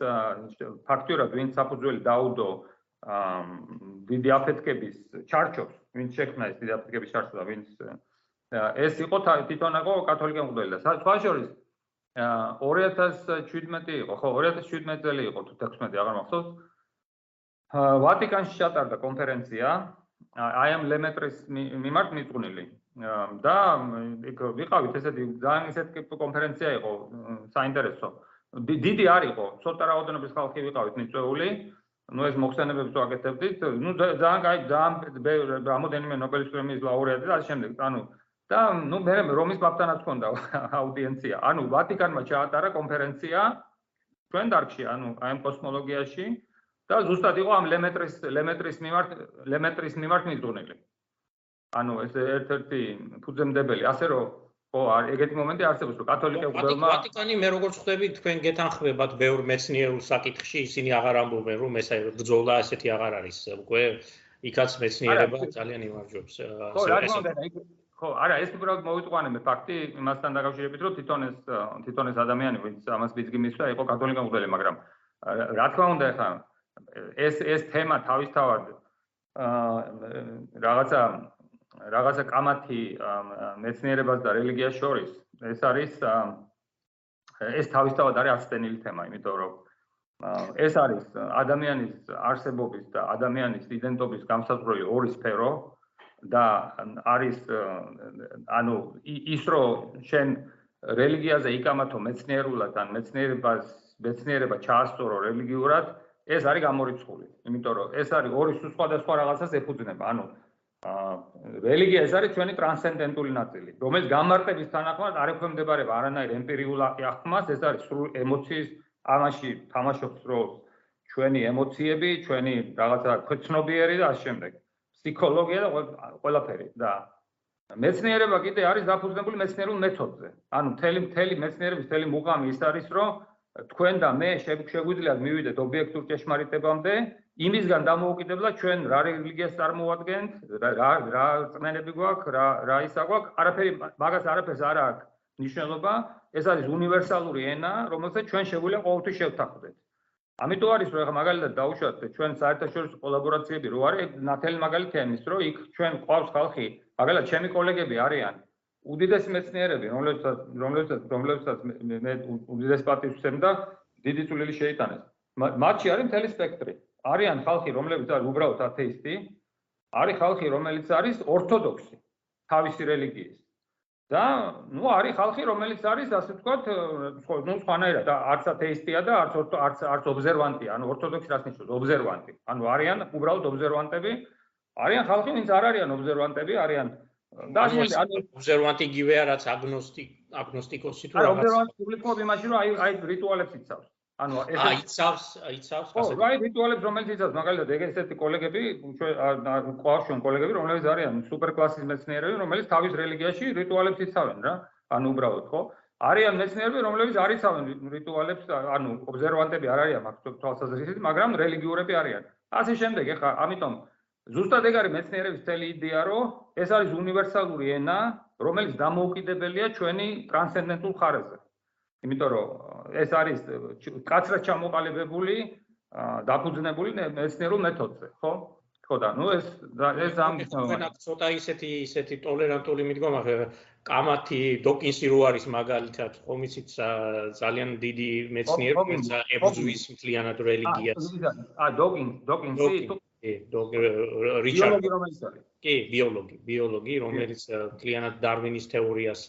ფაქტიურად ვინც საფუძველი დაუდო დიდი აფეთქების ჩარჩოს ვინც შექმნა ეს დიდი აფეთქების ჩარჩო და ვინც ეს იყო თვითონ იყო კათოლიკე მღვდელი და სხვა შორის 2017 იყო, ხო, 2017 წელი იყო თუ 16 აღარ მახსოვს. ვატიკანში ჩატარდა კონფერენცია აი ამ ლემეტრის მიმართ მიწვნილი. და იქ ვიყავით ესეთი ძალიან ესეთი კონფერენცია იყო, საინტერესო. დიდი არ იყო, ცოტა რაოდენობის ხალხი ვიყავით მიწვეული. ну ეს მოხსენებებს თუ აკეთებდით, ну ძალიან кай ძალიან რამოდენიმე ნობელის პრემიის ლაურეატი და ამ შემდეგ, ანუ და ნუ მე რომის პაპთანაც ქონდა აუდიენცია. ანუ ვატიკანმა ჩაატარა კონფერენცია ჩვენ დარგში, ანუ აი ამ კოსმოლოგიაში და ზუსტად იყო ამ ლემეტრის ლემეტრის მიმართ ლემეტრის მიმართ მიძღვნილი. ანუ ეს ერთ-ერთი ფუძემდებელი, ასე რომ ო ეგეთი მომენტი არსებობს, რომ კათოლიკე უბრალმა ვატიკანი მე როგორც ხვდები თქვენ გეთანხმებათ ბევრ მეცნიერულ საკითხში, ისინი აღარ ამბობენ, რომ ეს ბრძოლა ესეთი აღარ არის. უკვე იქაც მეცნიერება ძალიან იმარჯვებს. ხო, რა თქმა უნდა, ხო, არა, ეს უბრალოდ მოვიტყვანე მე ფაქტი იმასთან დაკავშირებით, რომ თვითონ ეს თვითონ ეს ადამიანი, ვინც ამას ბიძგი მისვა, იყო კათოლიკე მღვდელი, მაგრამ რა თქმა უნდა, ხა ეს ეს თემა თავისთავად აა რაღაცა რაღაცა კამათი მეცნიერებას და რელიგიას შორის ეს არის ეს თავისთავად არის ასწენილი თემა, იმიტომ რომ ეს არის ადამიანის არსებობის და ადამიანის იდენტობის გამსაზღვრელი ორი სფერო, და არის ანუ ის რომ შენ რელიგიაზე იკამათო მეცნიერულად ან მეცნიერებას მეცნიერება ჩაასწორო რელიგიურად ეს არის გამორიცხული. იმიტომ რომ ეს არის ორი სხვადასხვა რაღაცას ეფუძნება. ანუ რელიგია ეს არის ჩვენი ტრანსცენდენტული ნაწილი რომელიც გამარტების თანახმად არ ექვემდებარება არანაირ ემპირიულ აღქმას ეს არის სრულ ემოციის ამაში თამაშობს როლს ჩვენი ემოციები ჩვენი რაღაცა ქვეცნობიერი და ამ შემდეგ ფსიქოლოგია და ყველაფერი და მეცნიერება კიდე არის დაფუძნებული მეცნიერულ მეთოდზე. ანუ მთელი მთელი მეცნიერების მთელი მუღამი ის არის, რომ თქვენ და მე შეგვიძლიათ მივიდეთ ობიექტურ ჭეშმარიტებამდე, იმისგან დამოუკიდებლად ჩვენ რა რელიგიას წარმოადგენთ, რა რა წმენები გვაქვს, რა რა ისა გვაქვს, არაფერი მაგას არაფერს არ აქვს ნიშნულობა, ეს არის უნივერსალური ენა, რომელსაც ჩვენ შეგვიძლია ყოველთვის შევთანხმდეთ. ამიტომ არის რომ ეხლა მაგალითად დაუშვათ ჩვენ საერთაშორისო კოლაბორაციები რო არის ნათელი მაგალითია იმის რომ იქ ჩვენ ყავს ხალხი მაგალითად ჩემი კოლეგები არიან უდიდესი მეცნიერები რომლებსაც რომლებსაც რომლებსაც მე უდიდეს პატივს ვცემ და დიდი წვლილი შეიტანეს. მათში არის მთელი სპექტრი. არიან ხალხი რომლებიც არის უბრალოდ ათეისტი არის ხალხი რომელიც არის ორთოდოქსი თავისი რელიგიის და ნუ არის ხალხი რომელიც არის ასე ვთქვათ ნუ სხვანაირად არც ათეისტია და არც არც არც ობზერვანტია ანუ ორთოდოქსი რას ნიშნავს? ობზერვანტი. ანუ არიან უბრალოდ ობზერვანტები არიან ხალხი ვინც არ არიან ობზერვანტები არიან და ანუ ობზერვანტი გივეა რაც აგნოსტიკ აგნოსტიკოსი თუ რაღაც არა ობზერვანტი პუბლიკობ იმაში რომ აი აი რიტუალებს იცავს ანუ ეს აიცავს აიცავს ხო რა რიტუალებს რომელიც იცავს? მაგალითად ეგ ესეთი კოლეგები ჩვენ ყავს ჩვენ კოლეგები რომლებიც არიან სუპერკლასის მეცნიერები რომელიც თავის რელიგიაში რიტუალებს იცავენ რა. ანუ უბრალოდ ხო? არიან მეცნიერები რომლებიც არ იცავენ რიტუალებს ანუ ობზერვანტები არ არიან მაგ თვალსაზრისით მაგრამ რელიგიურები არიან. ასე შემდეგ ეხა ამიტომ ზუსტად ეგ არის მეცნიერების თელი იდეა რომ ეს არის უნივერსალური ენა რომელიც დამოუკიდებელია ჩვენი ტრანსცენდენტულ ხარეზე იმიტომ რომ ეს არის კაცრად ჩამოყალიბებული დაფუძნებული მეცნიერულ მეთოდზე, ხო? ხო და ნუ ეს ეს ამ ცოტა ისეთი ისეთი ტოლერანტული მიდგომა კამათი დოკინსი რო არის მაგალითად ხომიცით ძალიან დიდი მეცნიერი რომელიც ებრძვის მთლიანად რელიგიას ა დოკინ დოკინსი კი რიჩარდ კი ბიოლოგი ბიოლოგი რომელიც მთლიანად დარვინის თეორიას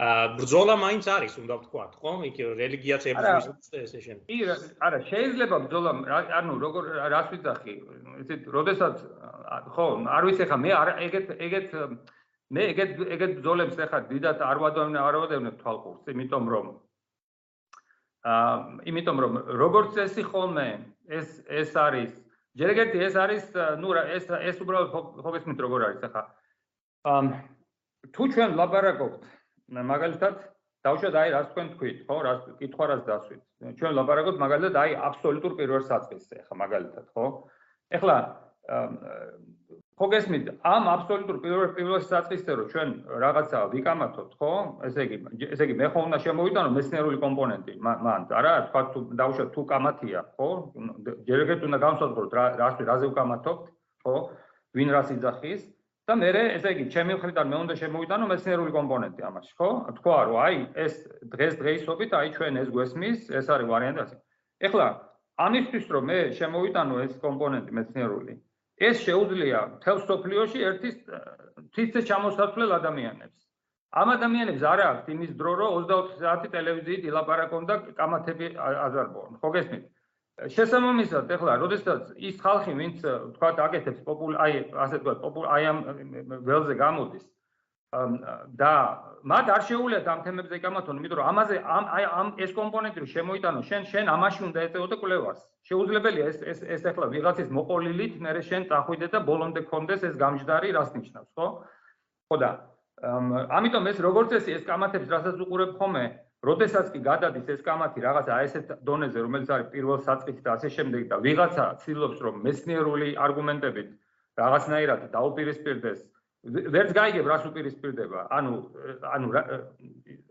ბრძოლა მაინც არის, უნდა ვთქვა, ხო? იქ რელიგიაც ებრძვის ესე შენ. კი, არა, შეიძლება ბრძოლა, ანუ როგორ რას ვიძახი? ესეთ, როდესაც ხო, არ ვიცი ხა მე ეგეთ ეგეთ მე ეგეთ ეგეთ ბრძოლებს ხა დიდად არ ვადოვნე, არ ვადოვნე თვალყურს, იმიტომ რომ აა, იმიტომ რომ როგორც წესი ხოლმე ეს ეს არის ჯერეგეთი ეს არის, ნუ ეს ეს უბრალოდ ფოკუსით როგორ არის ხა? აა თუ ჩვენ ლაბარაკობთ მაგალითად დავუშვათ აი რას თქვენ თქვით ხო რას კითხვა რას დასვით ჩვენ ლაპარაკობთ მაგალითად აი აბსოლუტურ პირველ საწყისზე ხა მაგალითად ხო ეხლა ხო გესმით? ამ აბსოლუტურ პირველ საწყისზე რომ ჩვენ რაღაცა ვიკამათოთ ხო? ესე იგი ესე იგი მე ხო უნდა შემოვიტანო მეცნიერული კომპონენტი? მან არა? თქვა თუ დავუშვათ თუ კამათია ხო? ჯერეგეთ უნდა განსაზღვროთ რა რას რაზე ვკამათობთ ხო? ვინ რას იძახის? და მე ესე იგი ჩემი მხრიდან მე უნდა შემოვიტანო მეცნიერული კომპონენტი ამაში, ხო? თქვა რომ აი ეს დღეს დღეისობით აი ჩვენ ეს გვესმის, ეს არის ვარიანტი. ეხლა ამისთვის რომ მე შემოვიტანო ეს კომპონენტი მეცნიერული, ეს შეუძლია თელ სოფლიოში ერთის თითქოს ჩამოსათვლელ ადამიანებს. ამ ადამიანებს არ აქვს იმის დრო რომ 24 საათი ტელევიზიით ილაპარაკონ და კამათები აზარბონ. ხო გესმით? შესაბამისად, ეხლა, როდესაც ის ხალხი, ვინც თქვა აკეთებს პოპულ, აი, ასე თქვა, პოპულ, აი ამ ველზე გამოდის და მათ არ შეუულიათ ამ თემებზე გამათონ, იმიტომ რომ ამაზე ამ აი ამ ეს კომპონენტი შემოიტანო, შენ შენ ამაში უნდა ეწეოდე კვლევას. შეუძლებელია ეს ეს ეს ეხლა ვიღაცის მოყოლილით, მე შენ წახვიდე და ბოლომდე კონდეს ეს გამჯდარი რას ნიშნავს, ხო? ხო და ამიტომ ეს როგორც წესი ეს კამათებს რასაც უყურებ ხომე, როდესაც კი გადადის ეს კამათი რაღაცა ესეთ დონეზე, რომელიც არის პირველ საწყისით და ასე შემდეგ და ვიღაცა ცდილობს რომ მეცნიერული არგუმენტებით რაღაცნაირად დაუპირისპირდეს ვერც გაიგებ რას უპირისპირდება. ანუ ანუ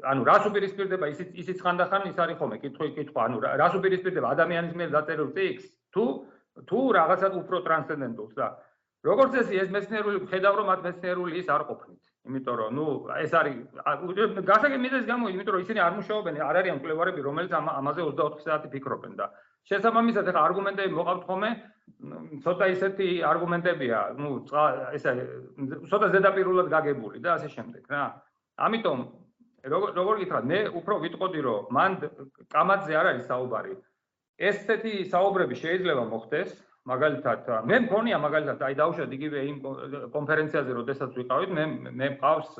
ანუ რას უპირისპირდება? ისიც ისიც ხანდახან ის არის ხოლმე. კითხვა კითხვა. ანუ რას უპირისპირდება? ადამიანის მიერ დაწერილ ტექსტს თუ თუ რაღაცა უფრო ტრანსცენდენტულს და როგორც წესი ეს მეცნიერული ხედავ რომ მათ მეცნიერული ის არ ყოფნით. იმიტომ რომ ნუ ეს არის გასაგები მიდეს გამო იმიტომ რომ ისინი არ მუშაობენ არ არიან მკვლევარები რომელიც ამაზე 24 საათი ფიქრობენ და შესაბამისად ეხა არგუმენტები მოყავთ ხოლმე. ცოტა ისეთი არგუმენტებია. ნუ ესე ცოტა ზედაპირულად გაგებული და ასე შემდეგ რა. ამიტომ როგორ გითხრათ მე უფრო ვიტყოდი რომ მან კამათზე არ არის საუბარი. ესეთი საუბრები შეიძლება მოხდეს მაგალითად მე მქონია მაგალითად აი დაუშვათ იგივე იმ კონფერენციაზე როდესაც ვიყავით მე მე მყავს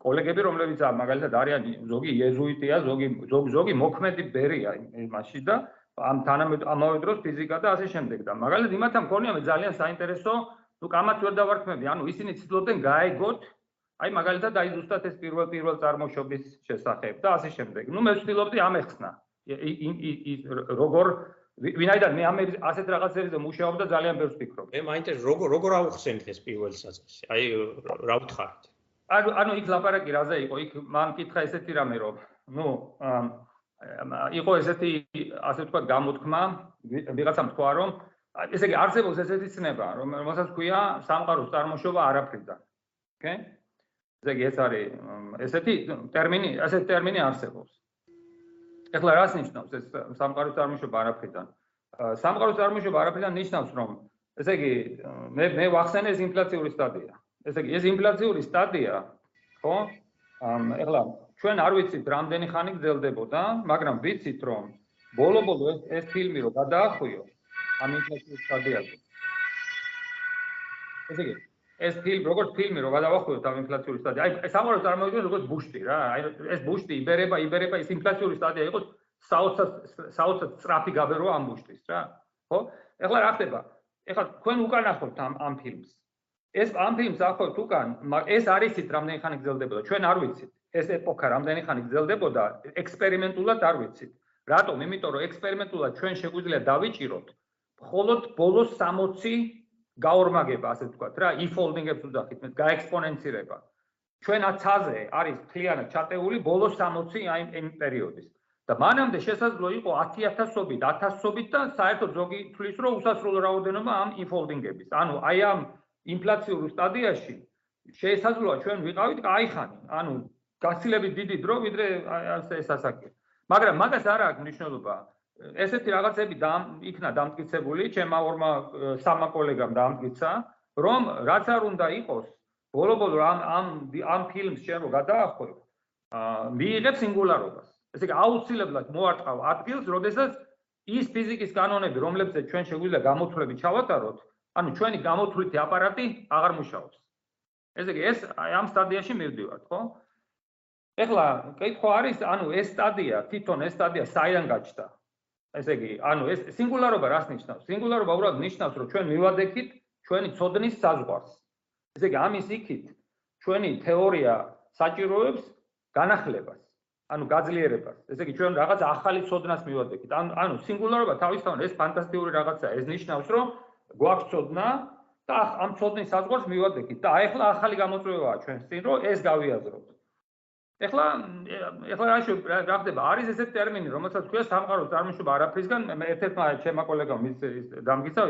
კოლეგები რომლებიც მაგალითად არიან ზოგი იეზუიტია ზოგი ზოგი მოქმედი ბერია იმაში და ამ თანამედ ამავე დროს ფიზიკა და ასე შემდეგ და მაგალითად იმათან მქონია მე ძალიან საინტერესო ნუ კამათ ვერ დავარქმევი ანუ ისინი ცდილობდნენ გაეგოთ აი მაგალითად აი ზუსტად ეს პირველ პირველ წარმოშობის შესახებ და ასე შემდეგ ნუ მე ვცდილობდი ამეხსნა როგორ ვინაიდან მე ამ ასეთ რაღაცებზე მუშაობ და ძალიან ბევრს ვფიქრობ. მე მაინტერესებს როგორ როგორ აუხსენით ეს პირველი საწყისი? აი რა ვთხარით? ანუ ანუ იქ ლაპარაკი რაზე იყო? იქ მან კითხა ესეთი რამე რომ ნუ იყო ესეთი ასე ვთქვათ გამოთქმა ვიღაცამ თქვა რომ ესე იგი არსებობს ესეთი ცნება რომ რომელსაც ქვია სამყაროს წარმოშობა არაფრიდან. ოკეი ესე იგი ეს არის ესეთი ტერმინი ასეთი ტერმინი არსებობს. ეხლა რას ნიშნავს ეს სამყაროს წარმოშობა არაფრიდან? სამყაროს წარმოშობა არაფრიდან ნიშნავს რომ ესე იგი მე მე ვახსენე ეს ინფლაციური სტადია. ესე იგი ეს ინფლაციური სტადია ხო? ეხლა ჩვენ არ ვიცით რამდენი ხანი გრძელდებოდა, მაგრამ ვიცით რომ ბოლო-ბოლო ეს ეს ფილმი რო გადაახვიო ამ ინფლაციის სტადიაზე. ესე იგი, ეს ფილმი როგორც ფილმი რო გადაახვიო ამ ინფლაციური სტადია, აი სამარო წარმოიდგინე როგორც ბუშტი რა, აი ეს ბუშტი იბერება, იბერება, ეს ინფლაციური სტადია იყოს საოცრად საოცრად სწრაფი გაბერო ამ ბუშტის რა. ხო? ეხლა რა ხდება? ეხლა თქვენ უკან ახოთ ამ ამ ფილმს. ეს ამ ფილმს ახოთ უკან, ეს არის ის რამდენი ხანი გრძელდებოდა, ჩვენ არ ვიცით. ეს ეპოქა რამდენი ხანი გრძელდებოდა, ექსპერიმენტულად არ ვიცით. რატომ? იმიტომ რომ ექსპერიმენტულად ჩვენ შეგვიძლია დავიჭიროთ მხოლოდ ბოლო 60 გაორმაგება, ასე ვთქვათ რა, იფოლდინგებს უძახით, მე გაექსპონენცირება. ჩვენ 10-ზე არის მთლიანად ჩატეული ბოლო 60 აი იმ პერიოდის. და მანამდე შესაძლო იყო 10000-ობით, 1000-ობით და საერთოდ ზოგი თulis რომ უსასრულო რაოდენობა ამ იფოლდინგების. ანუ აი ამ ინფლაციურ სტადიაში შესაძლოა ჩვენ ვიყავით кайხანი, ანუ გაცილებით დიდი დრო ვიდრე ასე ასაკი. მაგრამ მაგას არ აქვს მნიშვნელობა. ესეთი რაღაცები და იქნა დამტკიცებული, ჩემმა ორმა სამა კოლეგამ დამტკიცა, რომ რაც არ უნდა იყოს, ბოლო-ბოლო ამ ამ ამ ფილმს შენ რო გადაახვევ, აა მიიღებ სინგულარობას. ესე იგი აუცილებლად მოარტყავ ადგილს, როდესაც ის ფიზიკის კანონები, რომლებზეც ჩვენ შეგვიძლია გამოთვლები ჩავატაროთ, ანუ ჩვენი გამოთვლითი აპარატი აღარ მუშაობს. ესე იგი ეს ამ სტადიაში მივდივართ, ხო? ეხლა კითხვა არის, ანუ ეს სტადია, თვითონ ეს სტადია საიდან გაჩნდა? ესე იგი, ანუ ეს სინგულარობა რას ნიშნავს? სინგულარობა უბრალოდ ნიშნავს, რომ ჩვენ მივადექით ჩვენი ცოდნის საზღვარს. ესე იგი, ამის იქით ჩვენი თეორია საჭიროებს განახლებას, ანუ გაძლიერებას. ესე იგი, ჩვენ რაღაც ახალი ცოდნას მივადექით. ანუ ანუ სინგულარობა თავისთავად ეს ფანტასტიკური რაღაცაა. ეს ნიშნავს, რომ გვაქვს ცოდნა და ამ ცოდნის საზღვარს მივადექით და აი ახლა ახალი გამოწვევაა ჩვენს წინ, რომ ეს გავიაზროთ. ეხლა ეხლა რა რა ხდება? არის ესეთი ტერმინი, რომელსაც ქვია სამყაროს წარმოშობა არაფრისგან, მე ერთ-ერთმა ჩემმა კოლეგამ ის დამგიცა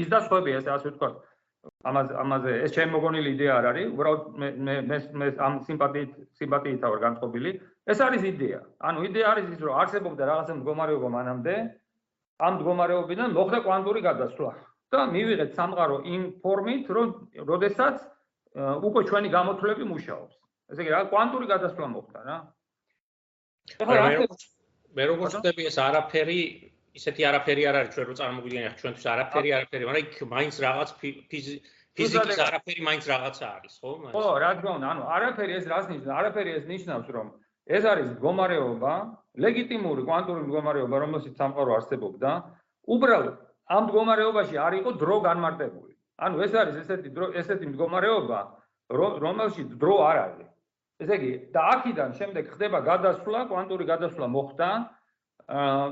ის და სხვები ესე ასე ვთქვა. ამაზე ამაზე ეს ჩემი მოგონილი იდეა არ არის, უბრალოდ მე მე მე ამ სიმპათიით სიმპათიით ვარ განწყობილი. ეს არის იდეა. ანუ იდეა არის ის, რომ არსებობდა რაღაცა მდგომარეობა მანამდე, ამ მდგომარეობიდან მოხდა კვანტური გადასვლა და მივიღეთ სამყარო იმ ფორმით, რომ როდესაც უკვე ჩვენი გამოთვლები მუშაობს. ესე იგი რა კვანტური გადასვლა მოხდა რა. მე როგორც ვთქვი ეს არაფერი ისეთი არაფერი არ არის ჩვენ რო წარმოგვიდგენია ჩვენთვის არაფერი არაფერი მაგრამ იქ მაინც რაღაც ფიზიკის არაფერი მაინც რაღაცა არის ხო? ხო, რა თქმა უნდა, ანუ არაფერი ეს რას ნიშნავს? არაფერი ეს ნიშნავს რომ ეს არის მდგომარეობა, ლეგიტიმური კვანტური მდგომარეობა, რომელშიც სამყარო არსებობდა. უბრალოდ ამ მდგომარეობაში არ იყო დრო განმარტებული. ანუ ეს არის ესეთი დრო, ესეთი მდგომარეობა, რომელშიც დრო არ არის. ესე იგი, და აქედან შემდეგ ხდება გადასვლა, კვანტური გადასვლა მოხდა აა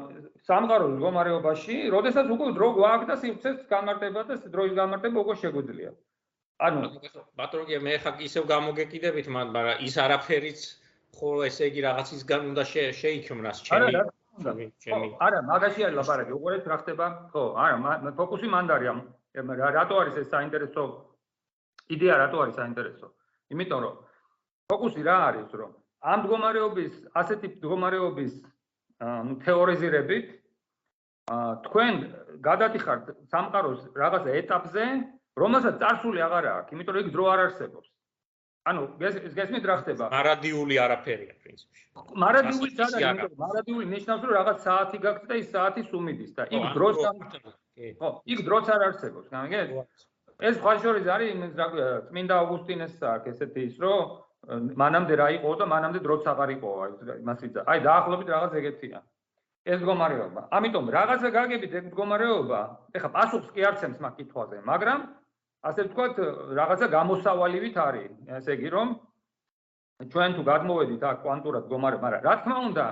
სამყაროს მდგომარეობაში, როდესაც უკვე დრო გვაქვს და სივრცეს განმარტება და დროის განმარტება უკვე შეგვიძლია. ანუ ბატონო, მე ხა ისევ გამოგეკიდებით, მაგრამ ის არაფერიც ხო ესე იგი რაღაცისგან უნდა შეიქმნას ჩემი ჩემი. არა, მაგაში არის ლაპარაკი, უყურეთ რა ხდება. ხო, არა, ფოკუსი მანდ არის ამ რატო არის ეს საინტერესო იდეა, რატო არის საინტერესო? იმიტომ რომ ფოკუსი რა არის რომ ამ მდგომარეობის ასეთი მდგომარეობის ნუ თეორიზირებით თქვენ გადადიხართ სამყაროს რაღაცა ეტაპზე რომელსაც წარსული აღარ აქვს იმიტომ რომ იქ დრო არ არსებობს. ანუ გესმით რა ხდება? მარადიული არაფერია პრინციპში. მარადიული საერთოდ მარადიული ნიშნავს რომ რაღაც საათი გაქვს და ის საათი სუმიდის და იქ დროს ხო იქ დროც არ არსებობს გამიგეთ ეს ხაშორის არის იმის რა ქვია წმინდა ავგუსტინეს აქვს ესეთი ის რომ მანამდე რა იყო და მანამდე დროც აღარ იყო მასიცა. აი დაახლოებით რაღაც ეგეთია. ეს მდგომარეობა. ამიტომ რაღაცა გაგებით ეგ მდგომარეობა, ეხა პასუხს კი არცემს მაგ კითხვაზე, მაგრამ ასე ვთქვათ, რაღაცა გამოსავალივით არის. ესე იგი რომ ჩვენ თუ გადმოვედით აქ კვანტურად მდგომარეობა, მაგრამ რა თქმა უნდა,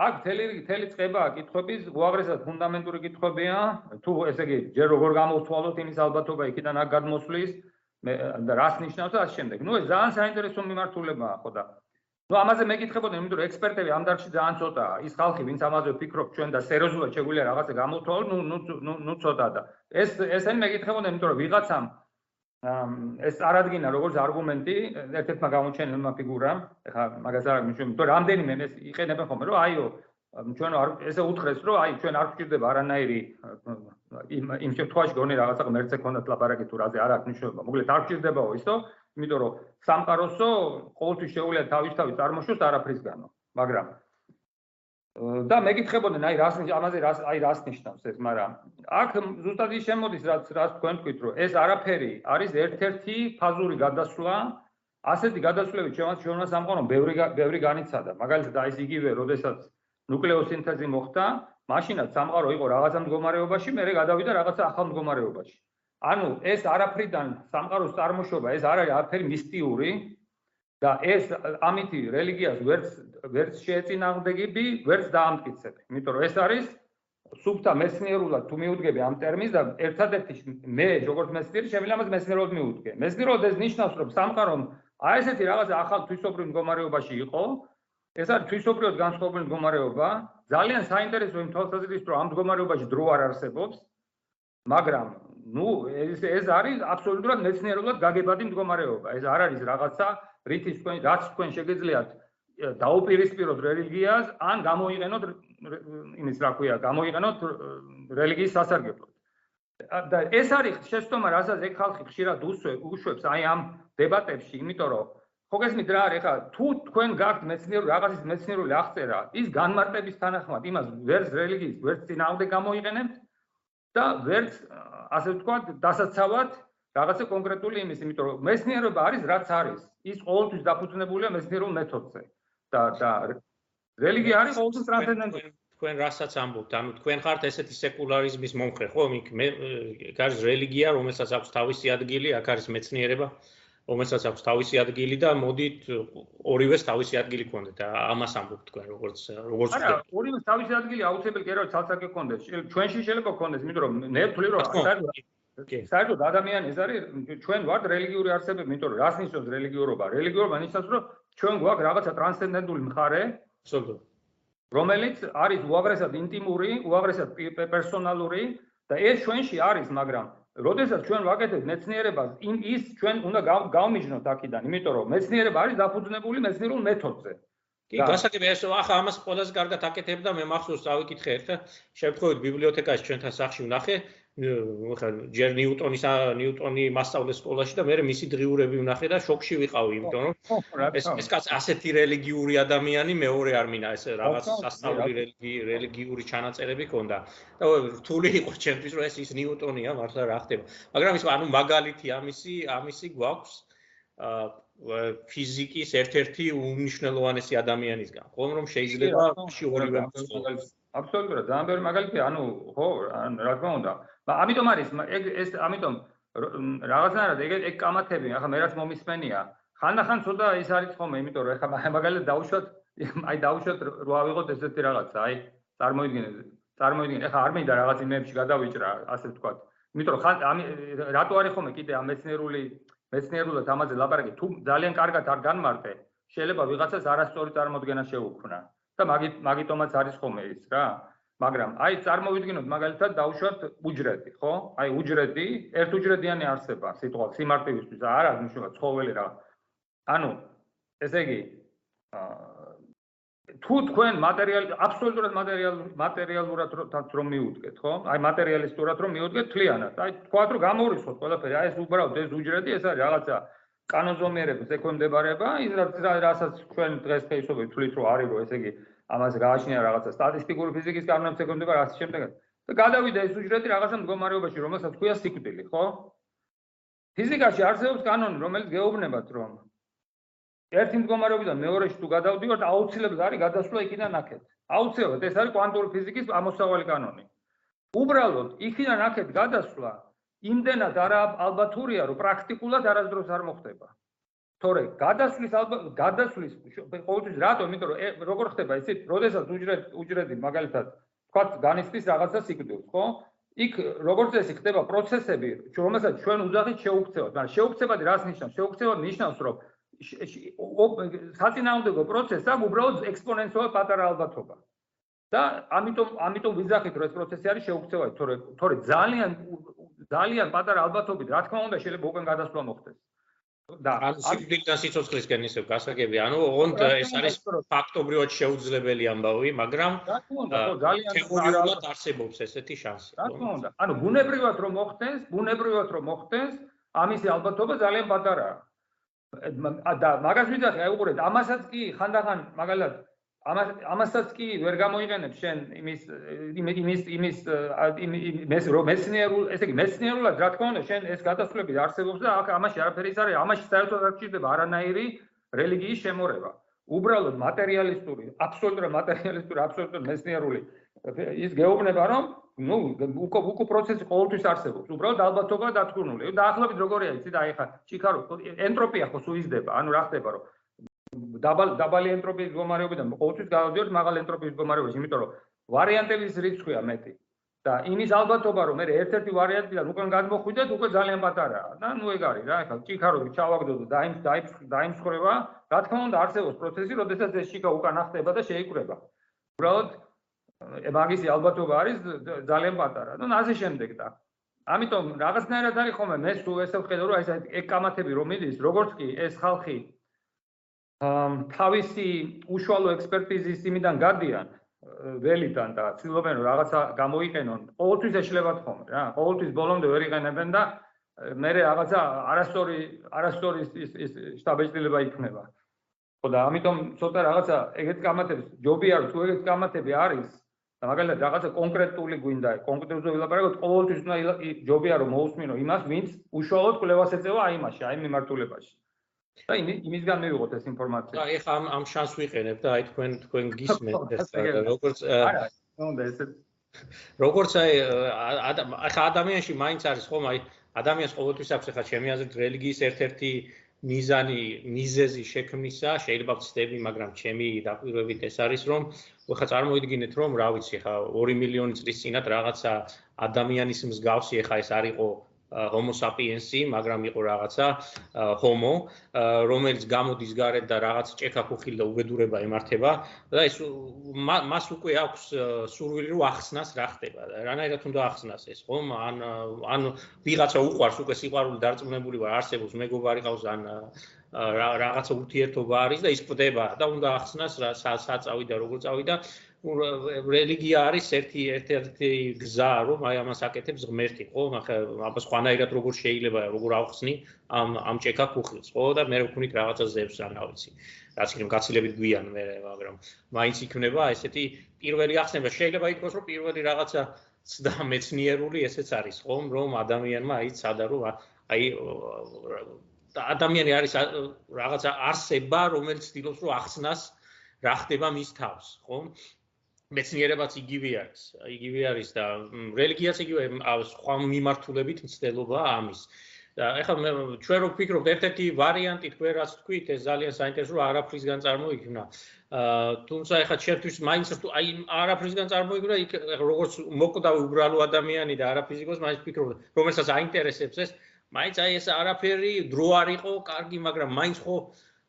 აქ თელი თელი წება კითხვების, უაღრესად ფუნდამენტური კითხვებია, თუ ესე იგი ჯერ როგორ გამოვთვალოთ იმის ალბათობა იქიდან აქ გადმოსვლის, მე და რას ნიშნავს და ასე შემდეგ. ნუ ეს ძალიან საინტერესო მიმართულებაა ხო და ну ამაზე მეკითხებოდნენ, იმიტომ რომ ექსპერტები ამ დარგში ძალიან ცოტაა. ის ხალხი, ვინც ამაზე ფიქრობს ჩვენ და სერიოზულად შეგვიძლია რაღაცა გამოთვალო, ну ну ну ну ცოტაა და ეს ესენი მეკითხებოდნენ, იმიტომ რომ ვიღაცამ ეს არადგინა როგორც არგუმენტი ერთ-ერთმა გამოჩენილმა ფიგურამ, ეხლა მაგას არ მიშო, იმიტომ რომ რამდენიმე ეს იყენებენ ხოლმე, რომ აიო ჩვენ არ ესე უთხრეს, რომ აი ჩვენ არ გვჭირდება არანაირი იმ იმ შემთხვევაში გონი რაღაცა ღმერთზე ქონდათ ლაპარაკი თუ რაზე არ აქვს მნიშვნელობა. მოკლედ არ გვჭირდებაო ისო, იმიტომ რომ სამყაროსო ყოველთვის შეუძლია თავისთავად წარმოშოს არაფრისგანო, მაგრამ და მეკითხებოდნენ აი რას ამაზე რას აი რას ნიშნავს ეს, მაგრამ აქ ზუსტად ის შემოდის რაც რაც თქვენ თქვით, რომ ეს არაფერი არის ერთ-ერთი ფაზური გადასვლა ასეთი გადასვლები ჩვენ ჩვენ სამყარო ბევრი ბევრი განიცადა. მაგალითად აი ეს იგივე, როდესაც ნუკლეოსინთეზი მოხდა, მაშინაც სამყარო იყო რაღაცა მდგომარეობაში, მე გადავიდა რაღაცა ახალ მდგომარეობაში. ანუ ეს არაფრიდან სამყაროს წარმოშობა, ეს არ არის არაფერი მისტიური და ეს ამითი რელიგიას ვერც ვერც შეეწინააღმდეგები, ვერც დაამტკიცები. იმიტომ რომ ეს არის სუბთა მეცნიერულად თუ მიუდგები ამ ტერმინს და ერთადერთი მე როგორც მეცნიერი შემიძლია მას მეცნიერულად მიუდგე. მეცნიერულად ეს ნიშნავს რომ სამყარომ აი ესეთი რაღაცა ახალ თვისობრივ მდგომარეობაში იყო, ეს არის თვისობრივად განსხვავებული მდგომარეობა. ძალიან საინტერესო იმ თვალსაზრისით, რომ ამ მდგომარეობაში დრო არ არსებობს, მაგრამ ну ეს ეს არის აბსოლუტურად მეცნიერულად გაგებადი მდგომარეობა. ეს არ არის რაღაცა, რითიც თქვენ რაც თქვენ შეგეძლიათ დაუპირისპიროთ რელიგიას, ან გამოიყენოთ იმის რა ქვია, გამოიყენოთ რელიგიის სასარგებლოდ. და ეს არის შეცდომა, რასაც ეგ ხალხი ხშირად უშვებს აი ამ დებატებში, იმიტომ რომ ხო გესმით რა არის? ხა თუ თქვენ გაქვთ მეცნიერული რაღაცის მეცნიერული აღწერა ის განმარტების თანახმად იმას ვერც რელიგიის ვერც წინააღმდეგ გამოიყენებთ და ვერც ასე ვთქვათ დასაცავად რაღაცა კონკრეტული იმის იმიტომ რომ მეცნიერება არის რაც არის. ის ყოველთვის დაფუძნებულია მეცნიერულ მეთოდზე. და და რელიგია არის ყოველთვის ტრანსცენდენტული. თქვენ რასაც ამბობთ? ანუ თქვენ ხართ ესეთი სეკულარიზმის მომხრე ხო? იქ მე გარს რელიგია რომელსაც აქვს თავისი ადგილი აქ არის მეცნიერება რომელსაც აქვს თავისი ადგილი და მოდით ორივეს თავისი ადგილი გქონდეთ და ამას ამბობ თქვენ როგორც როგორც არა ორივეს თავისი ადგილი აუცილებელი კი არა ცალსაკე გქონდეს ჩვენში შეიძლება გქონდეს იმიტომ რომ მე ვთვლი რომ საერთოდ ადამიანი ეს არის ჩვენ ვართ რელიგიური არსებები იმიტომ რომ რას ნიშნავს რელიგიურობა? რელიგიურობა ნიშნავს რომ ჩვენ გვაქვს რაღაცა ტრანსცენდენტული მხარე სულდო რომელიც არის უაღრესად ინტიმური უაღრესად პერსონალური და ეს ჩვენში არის მაგრამ როდესაც ჩვენ ვაკეთებთ მეცნიერებას, იმ ის ჩვენ უნდა გავმიჯნოთ აქედან, იმიტომ რომ მეცნიერება არის დაფუძნებული მეცნიერულ მეთოდზე. კი, გასაგები ეს ახლა ამას ყველაზე კარგად აკეთებ და მე მახსოვს წავიკითხე ერთა შემთხვევით ბიბლიოთეკაში ჩვენთან სახში ვნახე ხა ჯერ ნიუტონის ნიუტონი მასწავლეს სკოლაში და მე მისი დღიურები ვნახე და შოკში ვიყავი იმიტომ რომ ეს ეს კაც ასეთი რელიგიური ადამიანი მეორე არ მინა ეს რაღაც სასწაული რელიგიური ჩანაწერები ქონდა და რთული იყო ჩემთვის რომ ეს ის ნიუტონია მართლა რა ხდება მაგრამ ის ანუ მაგალითი ამისი ამისი გვაქვს ფიზიკის ერთ-ერთი უმნიშვნელოვანესი ადამიანისგან. ხომ რომ შეიძლება შევარივე აბსოლუტურად ძალიან ბევრი მაგალითია, ანუ ხო, რა თქმა უნდა. ამიტომ არის ეგ ეს ამიტომ რაღაცნაირად ეგ ეგ კამათები, ახლა მე რაც მომისმენია, ხანდახან ცოტა ის არის ხოლმე, იმიტომ რომ ახლა მაგალითად დაუშვათ, აი დაუშვათ რო ავიღოთ ესეთი რაღაცა, აი წარმოიდგინეთ, წარმოიდგინეთ, ახლა არ მინდა რაღაც იმებში გადავიჭრა, ასე ვთქვათ. იმიტომ რომ ხან რატო არის ხოლმე კიდე ამ მეცნიერული მეცნიერულად ამაზე ლაპარაკი თუ ძალიან კარგად არ განმარტე შეიძლება ვიღაცას არასწორი წარმოდგენა შეუქმნა და მაგით მაგიტომაც არის ხოლმე ის რა მაგრამ აი წარმოვიდგინოთ მაგალითად დავუშვათ უჯრედი ხო აი უჯრედი ერთ უჯრედიანი არსება სიტყვა სიმარტივისთვის არ არის მნიშვნელობა ცხოველი რა ანუ ესე იგი თუ თქვენ მატერიალ აბსოლუტურად მატერიალ მატერიალურად რომ მიუდგეთ, ხო? აი მატერიალისტურად რომ მიუდგეთ თლიანად. აი თქვათ რომ გამორისხოთ ყველაფერი, აი ეს უბრალოდ ეს უჯრედი, ეს არის რაღაცა კანონზომიერების ეკვემდებარება, ის რასაც თქვენ დღეს ფეისობი თვლით რომ არის რომ ესე იგი ამას გააჩნია რაღაცა სტატისტიკური ფიზიკის კანონებს ეკვემდებარა ასე შემდეგ. და გადავიდა ეს უჯრედი რაღაცა მდგომარეობაში, რომელსაც ქვია სიკვდილი, ხო? ფიზიკაში არსებობს კანონი, რომელიც გეუბნებათ რომ ერთი მდგომარეობიდან მეორეში თუ გადავდივართ, აუცილებლად არის გადასვლა იქიდან აქეთ. აუცილებლად ეს არის კვანტური ფიზიკის ამოსავალი კანონი. უბრალოდ იქიდან აქეთ გადასვლა იმდენად არა ალბათურია, რომ პრაქტიკულად არასდროს არ მოხდება. თორე გადასვლის გადასვლის ყოველთვის რატომ? იმიტომ რომ როგორ ხდება ისე, როდესაც უჯრედი უჯრედი მაგალითად თქვა განიცდის რაღაცა სიკვდილს, ხო? იქ როგორც ეს ხდება პროცესები, რომელსაც ჩვენ უძახით შეუქცევად, მაგრამ შეუქცევადი რას ნიშნავს? შეუქცევად ნიშნავს, რომ საწინააღმდეგო პროცესს აქვს უბრალოდ ექსპონენციალურად პატარა ალბათობა. და ამიტომ ამიტომ ვიზახით რომ ეს პროცესი არის შეუქცევადი, თორე თორე ძალიან ძალიან პატარა ალბათობით, რა თქმა უნდა, შეიძლება უკან გადასვლა მოხდეს. და სიკვდილთან სიცოცხლისკენ ისევ გასაგები, ანუ ოღონდ ეს არის ფაქტობრივად შეუძლებელი ამბავი, მაგრამ თეორიულად არსებობს ესეთი შანსი. რა თქმა უნდა, ანუ ბუნებრივად რომ მოხდეს, ბუნებრივად რომ მოხდეს, ამისი ალბათობა ძალიან პატარაა. და მაგას ვიძახი, აი უყურეთ, ამასაც კი ხანდახან მაგალითად ამასაც კი ვერ გამოიყენებ შენ იმის იმის იმის რომ მეცნიერულ ესე იგი მეცნიერულად რა თქმა უნდა შენ ეს გადასვლები არსებობს და აქ ამაში არაფერი ის არის ამაში საერთოდ არ გჭირდება არანაირი რელიგიის შემორება. უბრალოდ მატერიალისტური აბსოლუტურად მატერიალისტური აბსოლუტურად მეცნიერული ის გეუბნება რომ ну უკო უკო პროცესი ყოველთვის არსებობს. უბრალოდ ალბათობა დათქურნული და ახლობით როგორია იცი და აი ხა ჩიქარო ენტროპია ხო სუიზდება ანუ რა ხდება რომ დაბალ დაბალი ენტროპიის მდგომარეობიდან ყოველთვის გავდივართ მაღალ ენტროპიის მდგომარეობაში, იმიტომ რომ ვარიანტების რიცხვია მეტი. და იმის ალბათობა რომ მე ერთ-ერთი ვარიანტიდან უკან გადმოხვიდეთ, უკვე ძალიან პატარაა. და ნუ ეგ არის რა, ეხლა ჭიქაროდი ჩავაგდო და დაიმს დაიმსხრება, რა თქმა უნდა არსებობს პროცესი, როდესაც ეს ჭიქა უკან ახტება და შეიკრება. უბრალოდ მაგისი ალბათობა არის ძალიან პატარა. და ასე შემდეგ და ამიტომ რაღაცნაირად არის ხოლმე მე სულ ესე ვხედავ რომ აი ეს ეგ კამათები რომ მიდის, როგორც კი ეს ხალხი თავისი უშუალო ექსპერტიზის იმიდან გადიან ველიდან და ცდილობენ რომ რაღაცა გამოიყენონ. ყოველთვის ეშლებათ ხოლმე რა. ყოველთვის ბოლომდე ვერ იყენებენ და მე რაღაცა არასტორი არასტორი ის ის შტაბეჭდილება იქნება. ხო და ამიტომ ცოტა რაღაცა ეგეთ კამათებს ჯობია რომ თუ ეგეთ კამათები არის და მაგალითად რაღაცა კონკრეტული გვინდა კონკრეტულზე ვილაპარაკოთ ყოველთვის უნდა ჯობია რომ მოусმინო იმას ვინც უშუალოდ კვლევას ეწევა აი მასში აი მიმართულებაში და იმისგან მივიღოთ ეს ინფორმაცია. და ეხა ამ ამ შანსს ვიყენებ და აი თქვენ თქვენ გისმენთ ეს როგორც არა, უნდა ესე როგორც აი ეხა ადამიანში მაინც არის ხომ აი ადამიანს ყოველთვის აქვს ეხა ჩემი აზრით რელიგიის ერთ-ერთი მიზანი, მიზეზი შექმნისა, შეიძლება ვცდები, მაგრამ ჩემი დაკვირვებით ეს არის რომ ეხა წარმოიდგინეთ რომ რა ვიცი ეხა 2 მილიონი წლის წინათ რაღაცა ადამიანის მსგავსი ეხა ეს არისო homo sapiens-ი, მაგრამ იყო რაღაცა homo, რომელიც გამოდის გარეთ და რაღაც ჭექა ხუხილ და უბედურება ემართება და ეს მას უკვე აქვს სურვილი რომ ახსნას რა ხდება. რანაირად უნდა ახსნას ეს, ხომ? ან ან ვიღაცა უყვარს უკვე სიყვარული დარწმუნებული ვარ, არსებობს მეგობარი ყავს ან რაღაცა ურთიერთობა არის და ის ხვდება და უნდა ახსნას რა საწავი და როგორ წავიდა რელიგია არის ერთი ერთ-ერთი გზა, რომ აი ამას აკეთებს ღმერთი, ხო? ახლა აბა სხვანაირად როგორ შეიძლება როგორ ავხსნი ამ ამ ჭექა ქუხილს, ხო? და მე ვქვნით რაღაცა ზევს ან რა ვიცი. რაც იქნება გაცილებით გვიან მე, მაგრამ მაინც იქნება ესეთი პირველი ახსნება. შეიძლება ითქვას, რომ პირველი რაღაცა ცდა მეცნიერული ესეც არის, ხო? რომ ადამიანმა აი ცადა რომ აი და ადამიანი არის რაღაცა არსება, რომელიც ცდილობს რომ ახსნას რა ხდება მის თავს, ხო? მეცნიერებაც იგივე არის. იგივე არის და რელიგიაც იგივე სხვა მიმართულებით მცდელობა ამის. და ეხლა მე ჩვენ რო ვფიქრობთ ერთ-ერთი ვარიანტი თქვენ რაც თქვით ეს ძალიან საინტერესოა არაფრისგან წარმოიქმნა. აა თუმცა ეხლა ჩვენთვის მაინც თუ აი არაფრისგან წარმოიქმნა იქ როგორც მოკვდავი უბრალო ადამიანი და არაფიზიკოს მაინც ვფიქრობ რომელსაც აინტერესებს ეს მაინც აი ეს არაფერი დრო არ იყო კარგი მაგრამ მაინც ხო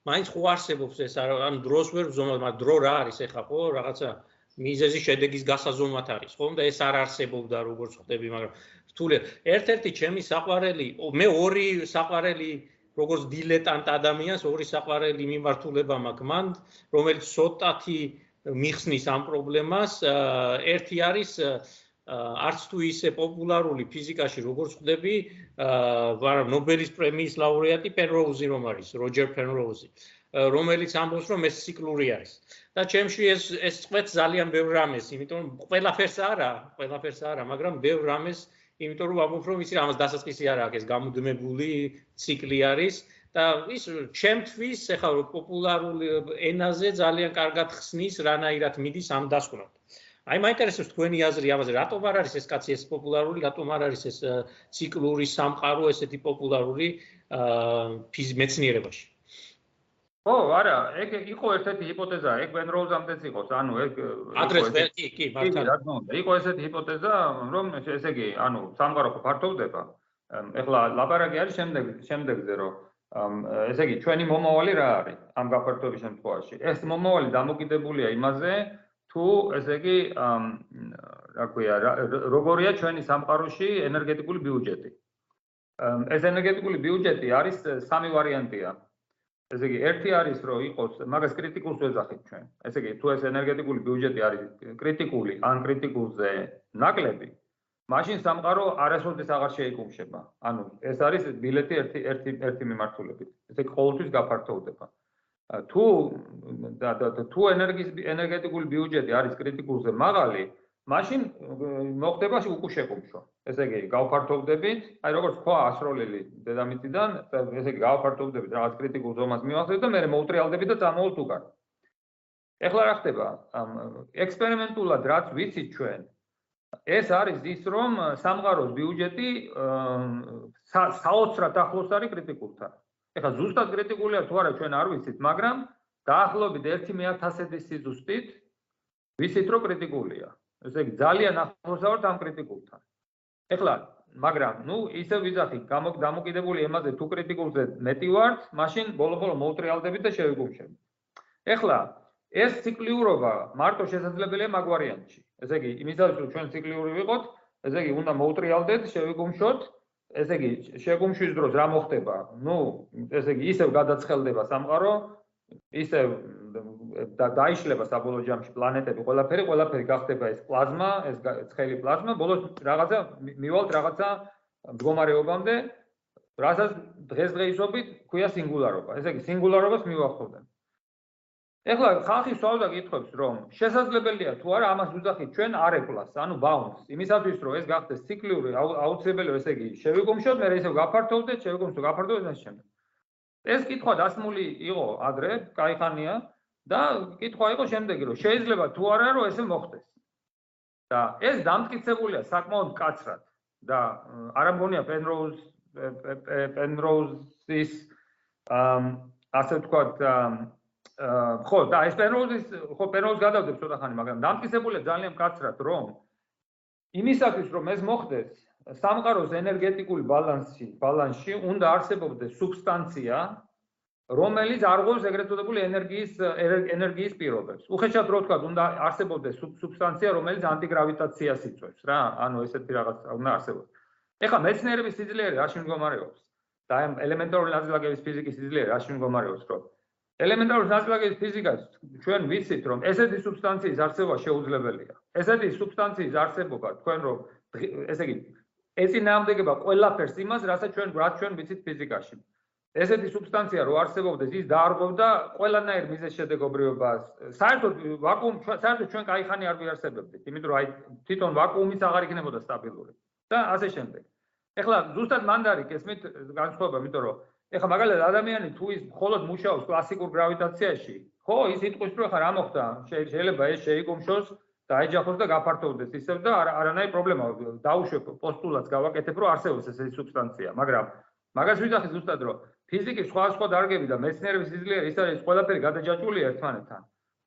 მაინც ხო არსებობს ეს ან დროს ვერ ვზომავ მაგრამ დრო რა არის ეხლა ხო რაღაცა მიზეზი შედეგის გასაზომად არის, ხომ? და ეს არ არსებობდა როგორც ხვდები, მაგრამ რთული. ერთ-ერთი ჩემი საყვარელი, მე ორი საყვარელი როგორც დილეტანტ ადამიანს ორი საყვარელი მიმართულება მაქვს მან, რომელიც ცოტათი მიხსნის ამ პრობლემას. ერთი არის არც თუ ისე პოპულარული ფიზიკაში როგორც ხვდები, აა ნობელის პრემიის ლაურეატი პენროუზი რომ არის, როჯერ პენროუზი. რომელიც ამბობს რომ ეს ციკლური არის. და ჩემში ეს ეს წვეთ ძალიან ბევრ რამეს, იმიტომ ყველაფერს არა, ყველაფერს არა, მაგრამ ბევრ რამეს, იმიტომ რომ ამბობ რომ ისი ამას დასაწყისი არა აქვს, ეს გამუდმებული ციკლი არის და ის ჩემთვის ეხლა პოპულარული ენაზე ძალიან კარგად ხსნის რანაირად მიდის ამ დასკვნად. აი მაინტერესებს თქვენი აზრი ამაზე, რატომ არ არის ეს კაცი ეს პოპულარული, რატომ არ არის ეს ციკლური სამყარო ესეთი პოპულარული აა მეცნიერებაში? ო, არა, ეგ იყო ერთ-ერთი ჰიპოთეზა, ეგ ბენროუზამდეც იყო, ანუ ეგ ადრეს კი, კი, მართალია. რა თქმა უნდა, იყო ესეთი ჰიპოთეზა, რომ ესე იგი, ანუ სამყარო ხო ფართოვდება. ეხლა ლაპარაკი არის შემდეგ, შემდეგზე, რომ ესე იგი, ჩვენი მომავალი რა არის ამ გაფართოების შემთხვევაში? ეს მომავალი დამოკიდებულია იმაზე, თუ ესე იგი, რა ქვია, როგორია ჩვენი სამყაროში ენერგეტიკული ბიუჯეტი. ეს ენერგეტიკული ბიუჯეტი არის სამი ვარიანტია. ესე იგი, ერთი არის, რომ იყოს, მაგას კრიტიკულს ვეძახით ჩვენ. ესე იგი, თუ ეს ენერგეტიკული ბიუჯეტი არის კრიტიკული, ან კრიტიკულზე ნაკლები, მაშინ სამყარო არასოდეს აღარ შეიკუმშება. ანუ ეს არის ბილეთი ერთი ერთი ერთი მიმართულებით. ესე ყოველთვის გაფართოვდება. თუ და თუ ენერგიის ენერგეტიკული ბიუჯეტი არის კრიტიკულზე მაღალი, მაშინ მოხდება უკუშეკუმშო. ესე იგი, გავფართოვდებით, აი როგორც თქვა ასროლელი დედამიწიდან, ესე იგი, გავფართოვდებით რაღაც კრიტიკულ ზომას მივახცევთ და მე მოუტრიალდებით და წამოვალთ უკან. ეხლა რა ხდება? ექსპერიმენტულად რაც ვიცით ჩვენ, ეს არის ის რომ სამღაროს ბიუჯეტი საოცრად ახლოს არის კრიტიკულთან. ეხლა ზუსტად კრიტიკულია თუ არა ჩვენ არ ვიცით, მაგრამ დაახლოებით 1/1000-ის სიზუსტით ვიცით რომ კრიტიკულია. ესე იგი ძალიან ახლოს ვართ ამ კრიტიკულთან. ეხლა მაგრამ ნუ ისე ვიზახი გამოკიდებული ემაზე თუ კრიტიკულზე მეტი ვართ, მაშინ ბოლო-ბოლო მოუტრიალდებით და შევიგუმშებით. ეხლა ეს ციკლიურობა მარტო შესაძლებელია მაგ ვარიანტში. ესე იგი, იმისათვის რომ ჩვენ ციკლიური ვიყოთ, ესე იგი, უნდა მოუტრიალდეთ, შევიგუმშოთ. ესე იგი, შეგუმშვის დროს რა მოხდება? ნუ, ესე იგი, ისევ გადაცხელდება სამყარო, ისევ და დაიშლება საბოლოო ჯამში პლანეტები, ყველაფერი, ყველაფერი გახდება ეს პლაზმა, ეს ცხელი პლაზმა, ბოლოს რაღაცა მივალთ რაღაცა მდგომარეობამდე, რასაც დღესდღეისობით ქვია სინგულარობა. ესე იგი, სინგულარობას მივახტობენ. ეხლა ხალხი სწავლდა კითხებს, რომ შესაძლებელია თუ არა ამას უძახით ჩვენ არეკლას, ანუ ბაუნს, იმისათვის, რომ ეს გახდეს ციკლიური აუცილებელია, ესე იგი, შევიკუმშოთ, მე ისევ გაფართოვდეთ, შევიკუმშოთ, გაფართოვდეთ და ამ შემდეგ. ეს კითხვა დასმული იყო ადრე, кайხანია, და კითხვა იყო შემდეგი რომ შეიძლება თუ არა რომ ესე მოხდეს. და ეს დამტკიცებულია საკმაოდ კაცრად და არ ამგონია პენროუზ პენროუზის ასე ვთქვათ ხო და ეს პენროუზის ხო პენროუზს გადავდებ ცოტა ხანი მაგრამ დამტკიცებულია ძალიან კაცრად რომ იმისათვის რომ ეს მოხდეს სამყაროს ენერგეტიკული ბალანსი ბალანსში უნდა არსებობდეს სუბსტანცია რომელიც არღვევს ეგრეთ წოდებული ენერგიის ენერგიის პირობებს. უხეშად რო ვთქვა, უნდა არსებობდეს სუბსტანცია, რომელიც ანტიგრავიტაციას იწვევს რა, ანუ ესეთი რაღაც უნდა არსებობდეს. ეხლა მეცნიერების სიძლიერე რაში მდგომარეობს? და ამ ელემენტარული ნაწილაკების ფიზიკის სიძლიერე რაში მდგომარეობს, რომ ელემენტარული ნაწილაკების ფიზიკას ჩვენ ვიცით რომ ესეთი სუბსტანციის არსებობა შეუძლებელია. ესეთი სუბსტანციის არსებობა თქვენ რომ ესე იგი ეწინააღმდეგება ყველაფერს იმას, რასაც ჩვენ რაც ჩვენ ვიცით ფიზიკაში. ესეთი სუბსტანცია რო არსებობდეს, ის დაარღვევდა ყველანაირ მიზეს შედეგობრიობას. საერთოდ ვაკუუმ საერთოდ ჩვენ кай ხანი არ გვიარსებებდით, იმიტომ რომ აი თვითონ ვაკუუმიც აღარ იქნებოდა სტაბილური და ასე შემდეგ. ეხლა ზუსტად მანდ არის გესმით განსხვავება, იმიტომ რომ ეხლა მაგალითად ადამიანი თუ ის მხოლოდ მუშაობს კლასიკურ გრავიტაციაში, ხო, ის იტყვის რომ ეხლა რა მოხდა, შეიძლება ეს შეიკუმშოს დაეჯახოს და გაფართოვდეს ისევ და არანაირი პრობლემა დავუშვებ პოსტულატს გავაკეთებ რომ არსებობს ესეთი სუბსტანცია, მაგრამ მაგას ვიძახი ზუსტად რომ ფიზიკის სხვა სხვა დარგები და მეცნიერების სიძლიერე ის არის ყველაფერი გადაჯაჭვულია ერთმანეთთან.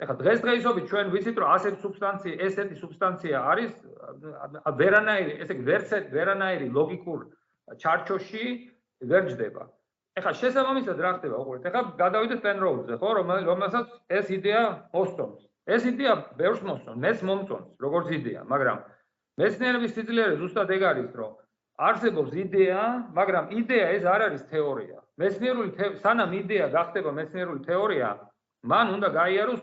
ეხლა დღესდღეობით ჩვენ ვიცით რომ ასეთი სუბსტანცია, ესეთი სუბსტანცია არის ვერანაირი, ესე იგი ვერცეთ ვერანაირი ლოგიკურ ჩარჩოში ვერ ჯდება. ეხლა შესაბამისად რა ხდება უყურეთ ეხლა გადავიდეთ პენროუზზე ხო რომელსაც ეს იდეა მოსწონს ეს იდეა ბევრს მოსწონს მეც მომწონს როგორც იდეა მაგრამ მეცნიერების სიძლიერე ზუსტად ეგ არის რომ არსებობს იდეა მაგრამ იდეა ეს არ არის თეორია მეცნიერული სანამ იდეა გახდება მეცნიერული თეორია მან უნდა გაიაროს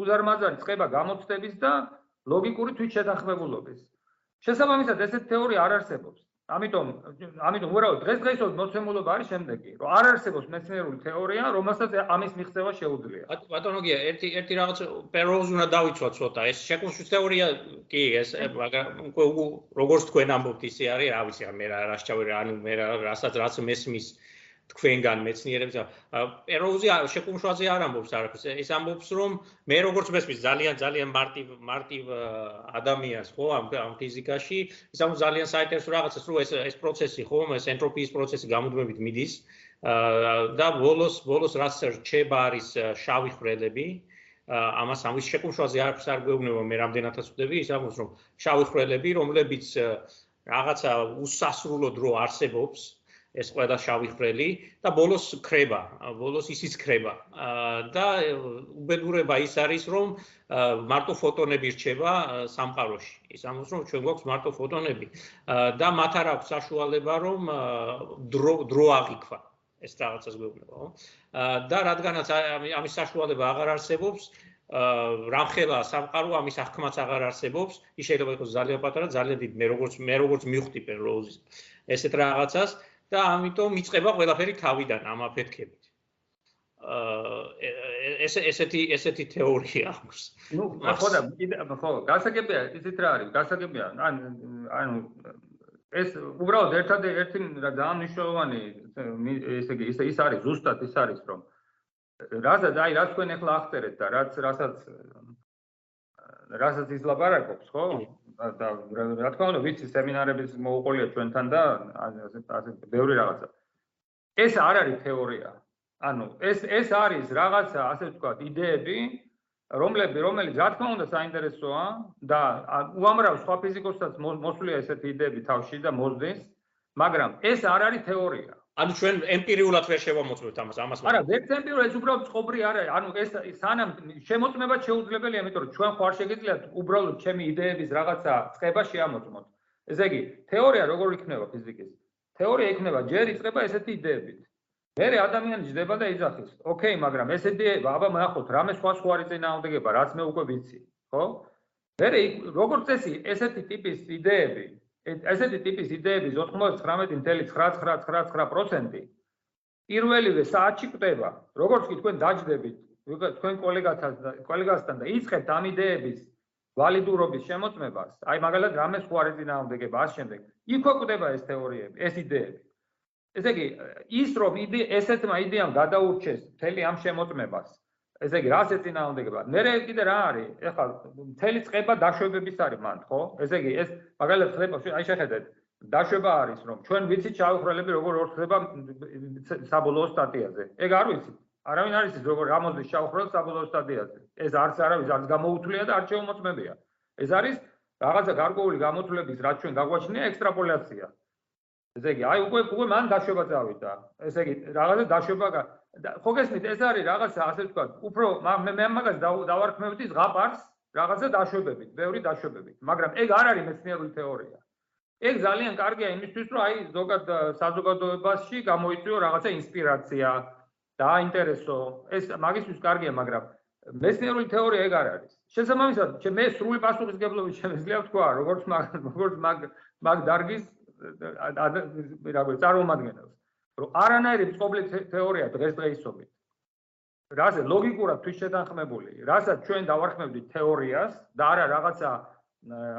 უზარმაზარი წყება გამოცდების და ლოგიკური თვითშეთანხმებულობის შესაბამისად ესეთი თეორია არ არსებობს ამიტომ ამიტომ უბრალოდ დღესდღეობით მოცემულობა არის შემდეგი, რომ არ არსებობს მეცნიერული თეორია, რომელსაც ამის მიღწევა შეუძლია. ბატონო გია, ერთი ერთი რაღაც პეროუზ უნდა დავიცვა ცოტა. ეს შეკუმშვის თეორია კი ეს მაგრამ უკვე როგორც თქვენ ამბობთ ისე არის, რა ვიცი, მე რა რასჭავე, ანუ მე რასაც რაც მესმის თქვენგან მეცნიერებს. პეროუზი შეკუმშვაზე არ ამბობს არაფერს. ის ამბობს რომ მე როგორც მესმის ძალიან ძალიან მარტივ მარტივ ადამიანს ხო ამ ამ ფიზიკაში. ის ამბობს ძალიან საინტერესო რაღაცას რომ ეს ეს პროცესი ხო ეს ენტროპიის პროცესი გამუდმებით მიდის. და ბოლოს ბოლოს რაც რჩება არის შავი ხრელები. ამას ამის შეკუმშვაზე არაფერს არ გვეუბნება მე რამდენადაც ვხვდები ის ამბობს რომ შავი ხრელები რომლებიც რაღაცა უსასრულო დრო არსებობს ეს ყველა შავი ხრელი და ბოლოს ხრება, ბოლოს ისიც ხრება. და უბედურება ის არის, რომ მარტო ფოტონები რჩება სამყაროში. ის ამბობს, რომ ჩვენ გვაქვს მარტო ფოტონები და მათ არ აქვს საშუალება, რომ დრო დრო აღიქვა. ეს რაღაცას გვეუბნება, ხო? და რადგანაც ამის საშუალება აღარ არსებობს, რამხელა სამყარო ამის აღქმაც აღარ არსებობს, ის შეიძლება იყოს ძალიან პატარა, ძალიან დიდი. მე როგორც მე როგორც მივხვდი პერლოუზის ესეთ რაღაცას, და ამიტომ იწება ყველაფერი თავიდან ამ აფეთქებით. აა ეს ესეთი ესეთი თეორია აქვს. ნუ ხო და ხო, გასაგებია, იცით რა არის? გასაგებია, ან ანუ ეს უბრალოდ ერთადერთი რა ძალიან მნიშვნელოვანი ესე იგი ის არის ზუსტად ის არის რომ რაზად აი რა თქვენ ახლა აღწერეთ და რაც რასაც რასაც ის ლაპარაკობს, ხო? და რა თქმა უნდა ვიცი სემინარების მოუყოლია ჩვენთან და ასე ასე ბევრი რაღაცა. ეს არ არის თეორია. ანუ ეს ეს არის რაღაცა ასე ვთქვათ იდეები რომლები რომელიც რა თქმა უნდა საინტერესოა და უამრავ სხვა ფიზიკოსსაც მოსულია ესეთი იდეები თავში და მოძდეს მაგრამ ეს არ არის თეორია ანუ ჩვენ ემპირიულად ვერ შევამოწმებთ ამას ამას არა ვერ ემპირიულად ეს უბრალოდ წყობრი არა ანუ ეს სანამ შემოწმება შეუძლებელია იმიტომ რომ ჩვენ ხარ შეგიძლიათ უბრალოდ ჩემი იდეების რაღაცა წება შეამოწმოთ. ესე იგი თეორია როგორ იქნება ფიზიკის? თეორია იქნება ჯერ იწყება ესეთი იდეებით. მერე ადამიანი ჯდება და იძახის. ოკეი მაგრამ ეს იდეა აბა ნახოთ რამე სხვა სხვა არის წინააღმდეგება რაც მე უკვე ვიცი ხო? მერე როგორ წესი ესეთი ტიპის იდეები ესეთი ტიპის იდეების 99.9999% პირველივე საათში კვდება. როგორც კი თქვენ დაждდებით თქვენ კოლეგათან კოლეგასთან და იწყებთ ამ იდეების ვალიდურობის შემოწმებას, აი მაგალითად რამეს ხო არის ძინაამდეგება ამ შემდეგ. იქო კვდება ეს თეორიები, ეს იდეები. ესე იგი, ის რომ ესეთმა იდეამ გადაურჩეს მთელი ამ შემოწმებას, ესე იგი, რას ეწინააღმდეგება? მე კიდე რა არის? ეხლა მთელი წება დაშვებების არის მანდ, ხო? ესე იგი, ეს მაგალითად ხდება, აი შეხედეთ, დაშვება არის, რომ ჩვენ ვიცით ჩავხრელები როგორ ორთქება საბოლოო სტატიაზე. ეგ არ ვიცით. არავინ არ იცის როგორ ამოძის ჩავხრელ საბოლოო სტატიაზე. ეს არც არავის არც გამოუთვლია და არც შეუმოწმებია. ეს არის რაღაცა გარკვეული გამოთვლების, რაც ჩვენ გაგვაჩნია ექსტრაპოლაცია. ესე იგი, აი უკვე უკვე მან დაშვება წავიდა. ესე იგი, რაღაცა დაშვება ხო გესმით ეს არის რაღაცა ასე ვთქვა უფრო მე მე მაგას დავარქმევდი ზღაპარს რაღაცა დაშვებებით ბევრი დაშვებებით. მაგრამ ეგ არ არის მეცნიერული თეორია. ეგ ძალიან კარგია იმისთვის რომ აი ზოგად საზოგადოებაში გამოიწვიო რაღაცა ინსპირაცია დააინტერესო. ეს მაგისთვის კარგია მაგრამ მეცნიერული თეორია ეგ არ არის. შესაბამისად მე სრული პასუხისგებლობით შემიძლია ვთქვა როგორც მაგ როგორც მაგ მაგ დარგის რა ქვია წარმომადგენელს რომ არანაირი წყობლი თეორია დღესდღეობით. რაზე ლოგიკურად თვით შეთანხმებული, რასაც ჩვენ დავარქმევდით თეორიას და არა რაღაცა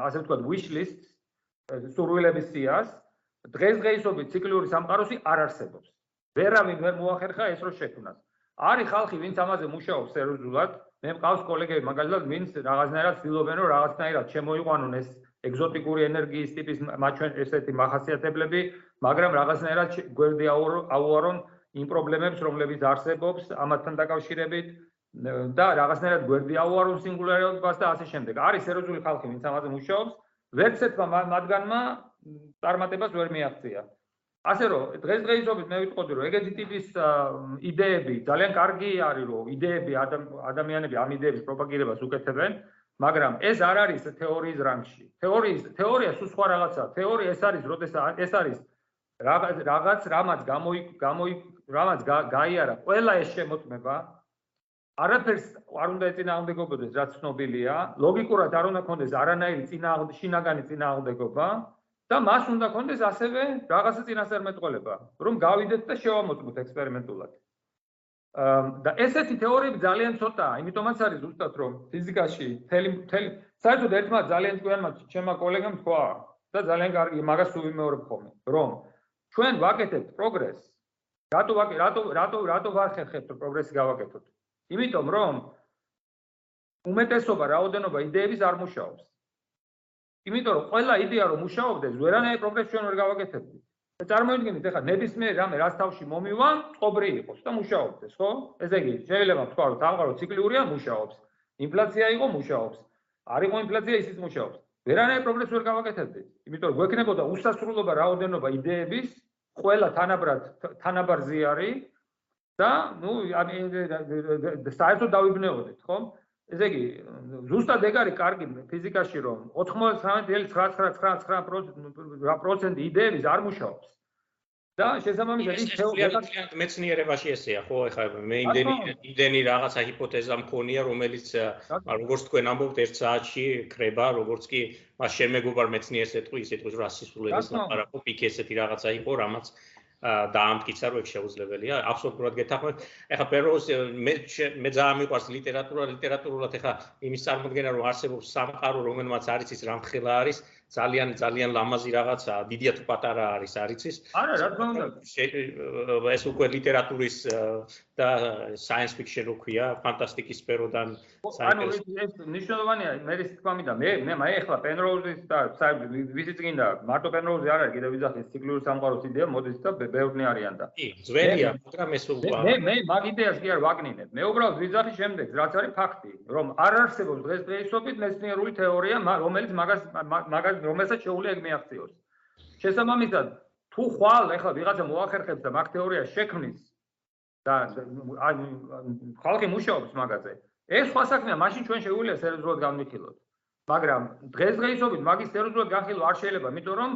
ასე ვთქვათ wish list სურვილების სიას, დღესდღეობით ციკლიური სამყაროსი არ არსებობს. ვერავინ ვერ მოახერხა ეს რო შექმნას. არის ხალხი, ვინც ამაზე მუშაობს სერიოზულად, მე მყავს კოლეგები, მაგალითად, ვინც რაღაცნაირად ცდილობენ რომ რაღაცნაირად შემოიყვანონ ეს ეგზოტიკური ენერგიის ტიპის მათ ჩვენ ესეთი მახასიათებლები, მაგრამ რაღაცნაირად გვერდი აუარონ იმ პრობლემებს, რომლებიც არსებობს ამათთან დაკავშირებით და რაღაცნაირად გვერდი აუარონ სინგულარობას და ასე შემდეგ. არის სერიოზული ხალხი, ვინც ამაზე მუშაობს, ვერცერთმა მათგანმა წარმატებას ვერ მიაღწია. ასე რომ დღესდღეობით მე ვიტყოდი რომ ეგეთი ტიპის იდეები ძალიან კარგი არის რომ იდეები ადამიანები ამ იდეების პროპაგირებას უკეთებენ მაგრამ ეს არ არის თეორიის რანგში. თეორიის თეორია სულ სხვა რაღაცაა. თეორია ეს არის, როდესაც ეს არის რაღაც რამაც გამოი გამოი რამაც გაიარა ყველა ეს შემოწმება არაფერს არ უნდა ეწინააღმდეგობოდეს რაც ცნობილია. ლოგიკურად არ უნდა კონდეს არანაირი წინააღმდეგ შინაგანი წინააღმდეგობა და მას უნდა კონდეს ასევე რაღაცა წინასწარმეტყველება, რომ გავიდეთ და შევამოწმოთ ექსპერიმენტულად. და ესეთი თეორიები ძალიან ცოტაა, იმიტომაც არის ზუსტად რომ ფიზიკაში თელი თელი საერთოდ ერთმა ძალიან ჭკვიანმა ჩემმა კოლეგამ თქვა და ძალიან კარგი მაგას უიმეორებ ხოლმე, რომ ჩვენ ვაკეთებთ პროგრესს. რატო რატო რატო რატო ვახერხებთ პროგრესი გავაკეთოთ? იმიტომ რომ უმეტესობა რაოდენობა იდეების არ მუშაობს. იმიტომ რომ ყველა იდეა რომ მუშაობდეს, ვერანაირ პროგრესს ჩვენ ვერ გავაკეთებთ. წარმოიდგინეთ ახლა ნებისმიერ რამე რაც თავში მომივა, წყობრი იყოს და მუშაობდეს, ხო? ესე იგი, შეიძლება თქვა რომ სამყარო ციკლურია, მუშაობს. ინფლაცია იყო, მუშაობს. არ იყო ინფლაცია, ისიც მუშაობს. ვერანაირ პროგრესს ვერ გავაკეთებდით, იმიტომ რომ გვექნებოდა უსასრულობა რაოდენობა იდეების ყველა თანაბრად თანაბარ ზიარი და ნუ საერთოდ დავიბნეოდით, ხო? ესე იგი, ზუსტად ეგ არის კარგი ფიზიკაში რომ 99.999% იდეების არ მუშაობს. და შესაბამისად ის თეორიულად მეცნიერებაში ესეა, ხო, ეხლა მე იმდენი იმდენი რაღაცა ჰიპოთეზა მქონია, რომელიც როგორც თქვენ ამბობთ, ერთ საათში ხრება, როგორც კი მას შემეგობარ მეცნიერს ეთქვი, ის ეთქვის რა სისულელეს ლაპარაკო, პიკი ესეთი რაღაცა იყო, რამაც დაამტკიცა რომ შეუძლებელია. აბსოლუტურად გეთახმებით ეხლა პეროს მე მე ძალიან მიყვარს ლიტერატურა. ლიტერატურულად ეხლა იმის წარმოქმნა რომ არსებობს სამყარო რომელმაც არის ის რამხელა არის ძალიან ძალიან ლამაზი რაღაცა, დიდია თუ პატარა არის, არის ის. არა, რა თქმა უნდა. ეს უკვე ლიტერატურის და science fiction როქვია, ფანტასტიკის სფეროდან ანუ ეს ნიშნულოვანია, მე ის თქვა მინდა, მე მე მე ახლა პენროუზის და ვიზი წინდა, მარტო პენროუზი არ არის, კიდევ ვიზახის ციკლური სამყაროს იდეა, მოდის და ბევრნი არიან და. კი, ძველია, მაგრამ ეს უკვე მე მე მაგ იდეას კი არ ვაგნინებ. მე უბრალოდ ვიზახის შემდეგ, რაც არის ფაქტი, რომ არ არსებობს დღესდღეობით მეცნიერული თეორია, რომელიც მაგას მაგას რომელსაც შეუძლია ეგ მეახციოს. შესაბამისად, თუ ხვალ ეხლა ვიღაცა მოახერხებს და მაგ თეორიას შექმნის და ხალხი მუშაობს მაგაზე, ეს სხვა საქმეა, მაშინ ჩვენ შეუძლია სერიოზულად განვიხილოთ. მაგრამ დღესდღეობით მაგის სერიოზულად განხილვა არ შეიძლება, იმიტომ რომ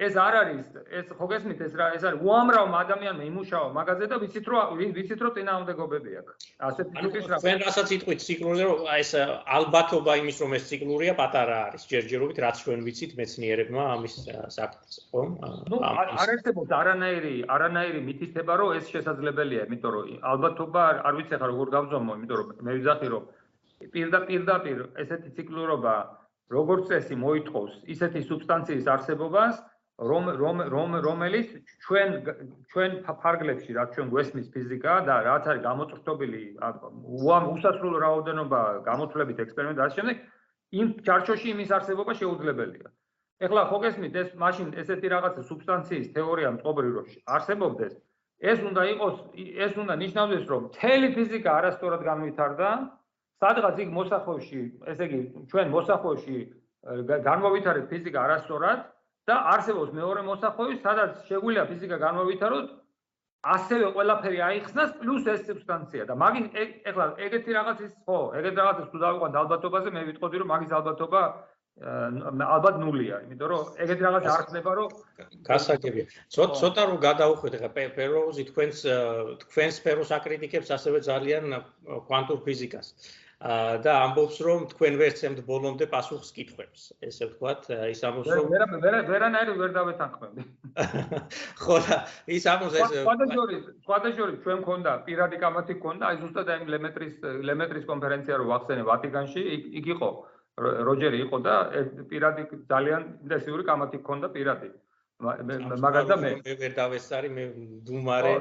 ეს არ არის ეს ხო გესმით ეს რა ეს არის უამრავ ადამიანმა იმუშავა მაგაზე და ვიცით რომ ვიცით რომ წინააღმდეგობები აქვს ასე ტიპის რა. ჩვენ რასაც იტყვით ციკლურზე რომ ეს ალბათობა იმის რომ ეს ციკლურია პატარა არის. ჯერჯერობით რაც ჩვენ ვიცით მეცნიერებმა ამის საფაქტს ხო? ნუ არ არსებობს არანაირი არანაირი მითითება რომ ეს შესაძლებელია იმიტომ რომ ალბათობა არ ვიცი ხარ როგორ გავზომო იმიტომ რომ მე ვიზახი რომ პირდაპირ ესეთი ციკლურობა როგორც წესი მოითხოვს ისეთი სუბსტანციის არსებობას რომ რომ რომ რომელიც ჩვენ ჩვენ ფარგლებში რაც ჩვენ გვესმის ფიზიკა და რაც არის გამოწრთობილი უამ უსასრულო რაოდენობა გამოთვლებით ექსპერიმენტ და ამ შემდეგ იმ ჩარჩოში იმის არსებობა შეუძლებელია. ეხლა ხო გესმით ეს მაშინ ესეთი რაღაცა სუბსტანციის თეორია მწყობრი რო არსებობდეს ეს უნდა იყოს ეს უნდა ნიშნავდეს რომ თელი ფიზიკა არასწორად განვითარდა სადღაც იქ მოსახვევში ესე იგი ჩვენ მოსახვევში განმოვითარეთ ფიზიკა არასწორად და არსებობს მეორე მოსახვევი, სადაც შეგვიძლია ფიზიკა განმოვითაროთ, ასევე ყველაფერი აიხსნას პლუს ეს სუბსტანცია და მაგის ეხლა ეგეთი რაღაცის ხო, ეგეთ რაღაცის თუ დავიყვანთ ალბათობაზე, მე ვიტყოდი რომ მაგის ალბათობა ალბათ ნულია, იმიტომ რომ ეგეთი რაღაც არ ხდება, რომ გასაგებია. ცოტა ცოტა რომ გადაუხვით ახლა პეროუზი თქვენს თქვენს სფეროს აკრიტიკებს ასევე ძალიან კვანტურ ფიზიკას. და ამბობს რომ თქვენ ვერცემთ ბოლომდე პასუხს კითხვებს. ესე ვთქვათ ის ამბობს რომ ვერა ვერა ვერანაირი ვერ დავეთანხმები. ხო და ის ამბობს ეს სხვადასხვაური სხვადასხვაური ჩვენ მქონდა პირადი კამათი მქონდა აი ზუსტად აი ლემეტრის ლემეტრის კონფერენცია რო ვახსენე ვატიკანში იქ იყო როჯერი იყო და პირადი ძალიან ინტენსიური კამათი მქონდა პირადი. მაგას და მე ვერ დავესარი მე დუმარე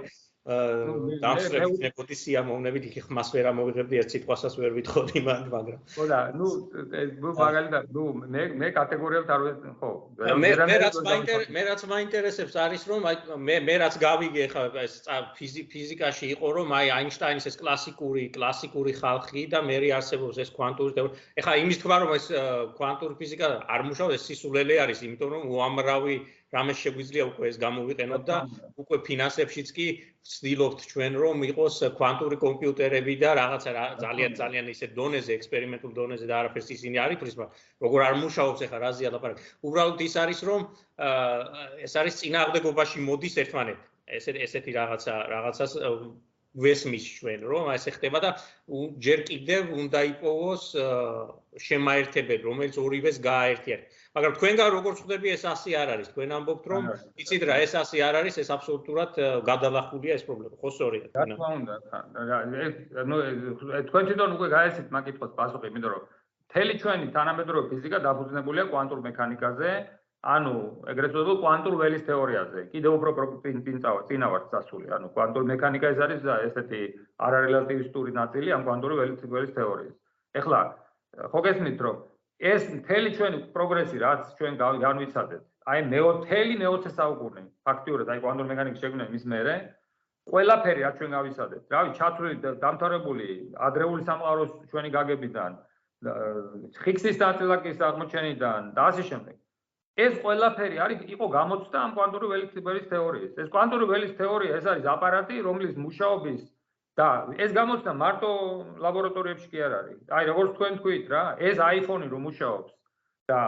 დამსრევი ნეკოტი სიამოვნებით იქ ხმას ვერ ამოვიღებდი ერთ სიტყვასაც ვერ ვითხოვდი მაგ მაგრამ ხო და ნუ მაგალითად ნუ მე მე კატეგორიებთ არ ხო მე მე რაც მაინტერესებს მე რაც მაინტერესებს არის რომ აი მე მე რაც გავიგე ხა ეს ფიზიკაში იყო რომ აი აინშტაინის ეს კლასიკური კლასიკური ხალხი და მე არსებობს ეს კვანტური თეორია ეხა იმის თქვა რომ ეს კვანტური ფიზიკა არ მუშაობს ეს სისულელე არის იმიტომ რომ უამრავი რამე შეგვიძლია უკვე ეს გამოვიყენოთ და უკვე ფინანსებშიც კი ვცდილობთ ჩვენ რომ იყოს კვანტური კომპიუტერები და რაღაცა ძალიან ძალიან ისე დონეზე ექსპერიმენტულ დონეზე და არაფერს ისინი არ იფრის მაგრამ როგორ არ მუშაობს ახლა რაზეა ლაპარაკი. უბრალოდ ის არის რომ ეს არის წინააღმდეგობაში მოდის ერთმანეთთან ესე ესეთი რაღაცა რაღაცას ვესმის ჩვენ რომ ესე ხდება და ჯერ კიდევ უნდა იპოვოს შემაერთებელი რომელიც ორივეს გააერთიანებს მაგრამ თქვენგან როგორ ხვდები ეს ასე არ არის. თქვენ ამბობთ რომ იცით რა ეს ასე არ არის ეს აბსოლუტურად გადალახულია ეს პრობლემა. ხო სწორია რა თქმა უნდა ნუ თქვენ თვითონ უკვე გაიცით მაგითხოს პასუხი იმიტომ რომ მთელი ჩვენი თანამედროვე ფიზიკა დაფუძნებულია კვანტურ მექანიკაზე ანუ ეგრეთ წოდებულ კვანტურ ველის თეორიაზე. კიდევ უფრო პრინციპალურად წინავართ სასული ანუ კვანტურ მექანიკა ეს არის ესეთი არარელატივისტური ნაწილი ამ კვანტური ველის ველის თეორიის. ეხლა ხო გესმით რომ ეს მთელი ჩვენი პროგრესი რაც ჩვენ განვიცადეთ აი მეოთელი მეოცე საუკუნე ფაქტიურად აი კვანტურ მექანიკის შექმნა მის მერე ყველაფერი რაც ჩვენ გავიცადეთ რავი ჩათვლილი დამთავრებული ადრეული სამყაროს ჩვენი გაგებიდან ხიქსის ნაწილაკის აღმოჩენიდან და ასე შემდეგ ეს ყველაფერი არის იყო გამოცდა ამ კვანტური ველის თეორიის. ეს კვანტური ველის თეორია ეს არის აპარატი, რომლის მუშაობის და ეს გამოცდა მარტო ლაბორატორიებში კი არ არის. აი როგორც თქვენ თქვით რა, ეს iPhone-ი რომ მუშაობს და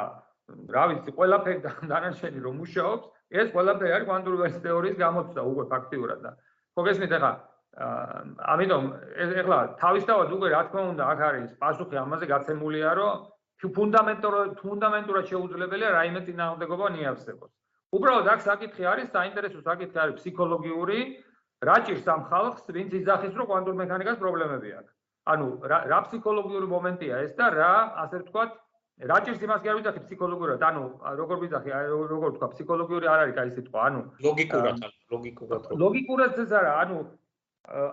რა ვიცი, ყველაფერი დანარჩენი რომ მუშაობს, ეს ყველაფერი არის კვანტური თეორიის გამოცდა უკვე ფაქტიურად და ხო გესმით ახლა ამიტომ ეხლა თავისთავად უკვე რა თქმა უნდა აქ არის პასუხი ამაზე გაცემულია რომ ფუნდამენტურად ფუნდამენტურად შეუძლებელია რაიმე წინააღმდეგობა ნიავსებოს. უბრალოდ აქ საკითხი არის, საინტერესო საკითხი არის ფსიქოლოგიური, რა ჭირს ამ ხალხს, ვინც იძახის, რომ კვანტურ მექანიკას პრობლემები აქვს. ანუ რა ფსიქოლოგიური მომენტია ეს და რა, ასე ვთქვათ, რა ჭირს იმას კი არ ვიძახი ფსიქოლოგიურად, ანუ როგორ ვიძახი, როგორ ვთქვა, ფსიქოლოგიური არ არის კაი სიტყვა, ანუ ლოგიკურად, ლოგიკურად. ლოგიკურად ეს არა, ანუ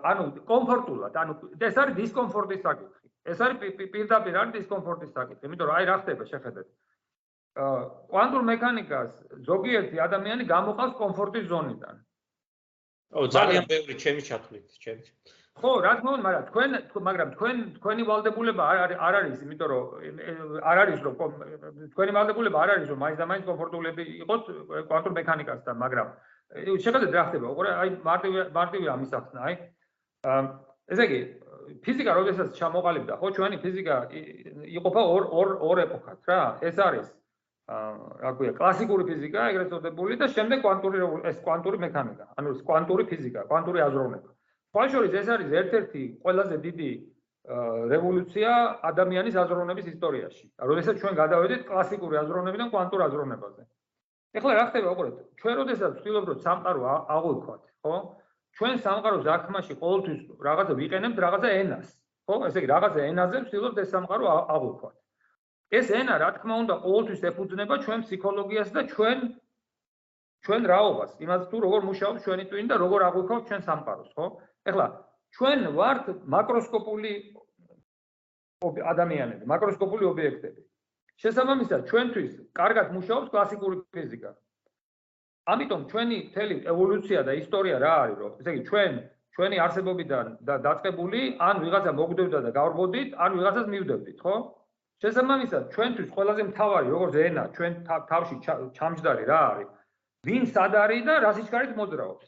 ანუ კომფორტულად, ანუ ეს არის დისკომფორტის საკითხი. ეს არის პირდაპირ არის დისკომფორტის საკითხი, იმიტომ რომ აი რა ხდება შეხედეთ. კვანტურ მექანიკას ზოგიერთი ადამიანი გამოყავს კომფორტის ზონიდან. ო ძალიან ბევრი ჩემი ჩათვლით, ჩემი. ხო, რა თქმა უნდა, მაგრამ თქვენ მაგრამ თქვენ თქვენი ვალდებულება არ არის არ არის, იმიტომ რომ არ არის რომ თქვენი ვალდებულება არ არის რომ მაინც და მაინც კომფორტულები იყოს კვანტურ მექანიკასთან, მაგრამ შეხედეთ რა ხდება. უყურე, აი მარტივი მარტივი ამის ახსნა, აი ესე იგი ფიზიკა როდესაც ჩამოყალიბდა, ხო, ჩვენი ფიზიკა იყოფა ორ ორ ორ ეპოქად, რა. ეს არის რა ქვია, კლასიკური ფიზიკა, ეგრეთ წოდებული და შემდეგ კვანტური ეს კვანტური მექანიკა, ანუ კვანტური ფიზიკა, კვანტური აზროვნება. ფაშორის ეს არის ერთ-ერთი ყველაზე დიდი რევოლუცია ადამიანის აზროვნების ისტორიაში. როდესაც ჩვენ გადავედით კლასიკური აზროვნებიდან კვანტურ აზროვნებაზე. ეხლა რა ხდება, უყურეთ, ჩვენ როდესაც ვცდილობ რომ სამყარო აღვიქვათ, ხო? ჩვენ სამყაროს აღქმაში ყოველთვის რაღაცა ვიყენებთ რაღაცა ენას, ხო? ესე იგი რაღაცა ენაზე ვცდილობთ ეს სამყარო აღვიქვათ. ეს ენა, რა თქმა უნდა, ყოველთვის ეფუძნება ჩვენ ფსიქოლოგიას და ჩვენ ჩვენ რაობას, იმას თუ როგორ მუშაობს ჩვენი ტვინი და როგორ აღვიქვათ ჩვენ სამყაროს, ხო? ეხლა ჩვენ ვართ მაკროსკოპული ადამიანები, მაკროსკოპული ობიექტები. შესაბამისად, ჩვენთვის კარგად მუშაობს კლასიკური ფიზიკა. ამიტომ ჩვენი მთელი ევოლუცია და ისტორია რა არის რომ ესე იგი ჩვენ ჩვენი არსებობიდან და დაწყებული ან ვიღაცა მოგდევდა და გავრბოდით ან ვიღაცას მივდევდით ხო შესაბამისად ჩვენთვის ყველაზე მთავარი როგორც ენა ჩვენ თავში ჩამჯდარი რა არის ვინ სად არის და რა სიჩქარით მოძრაობს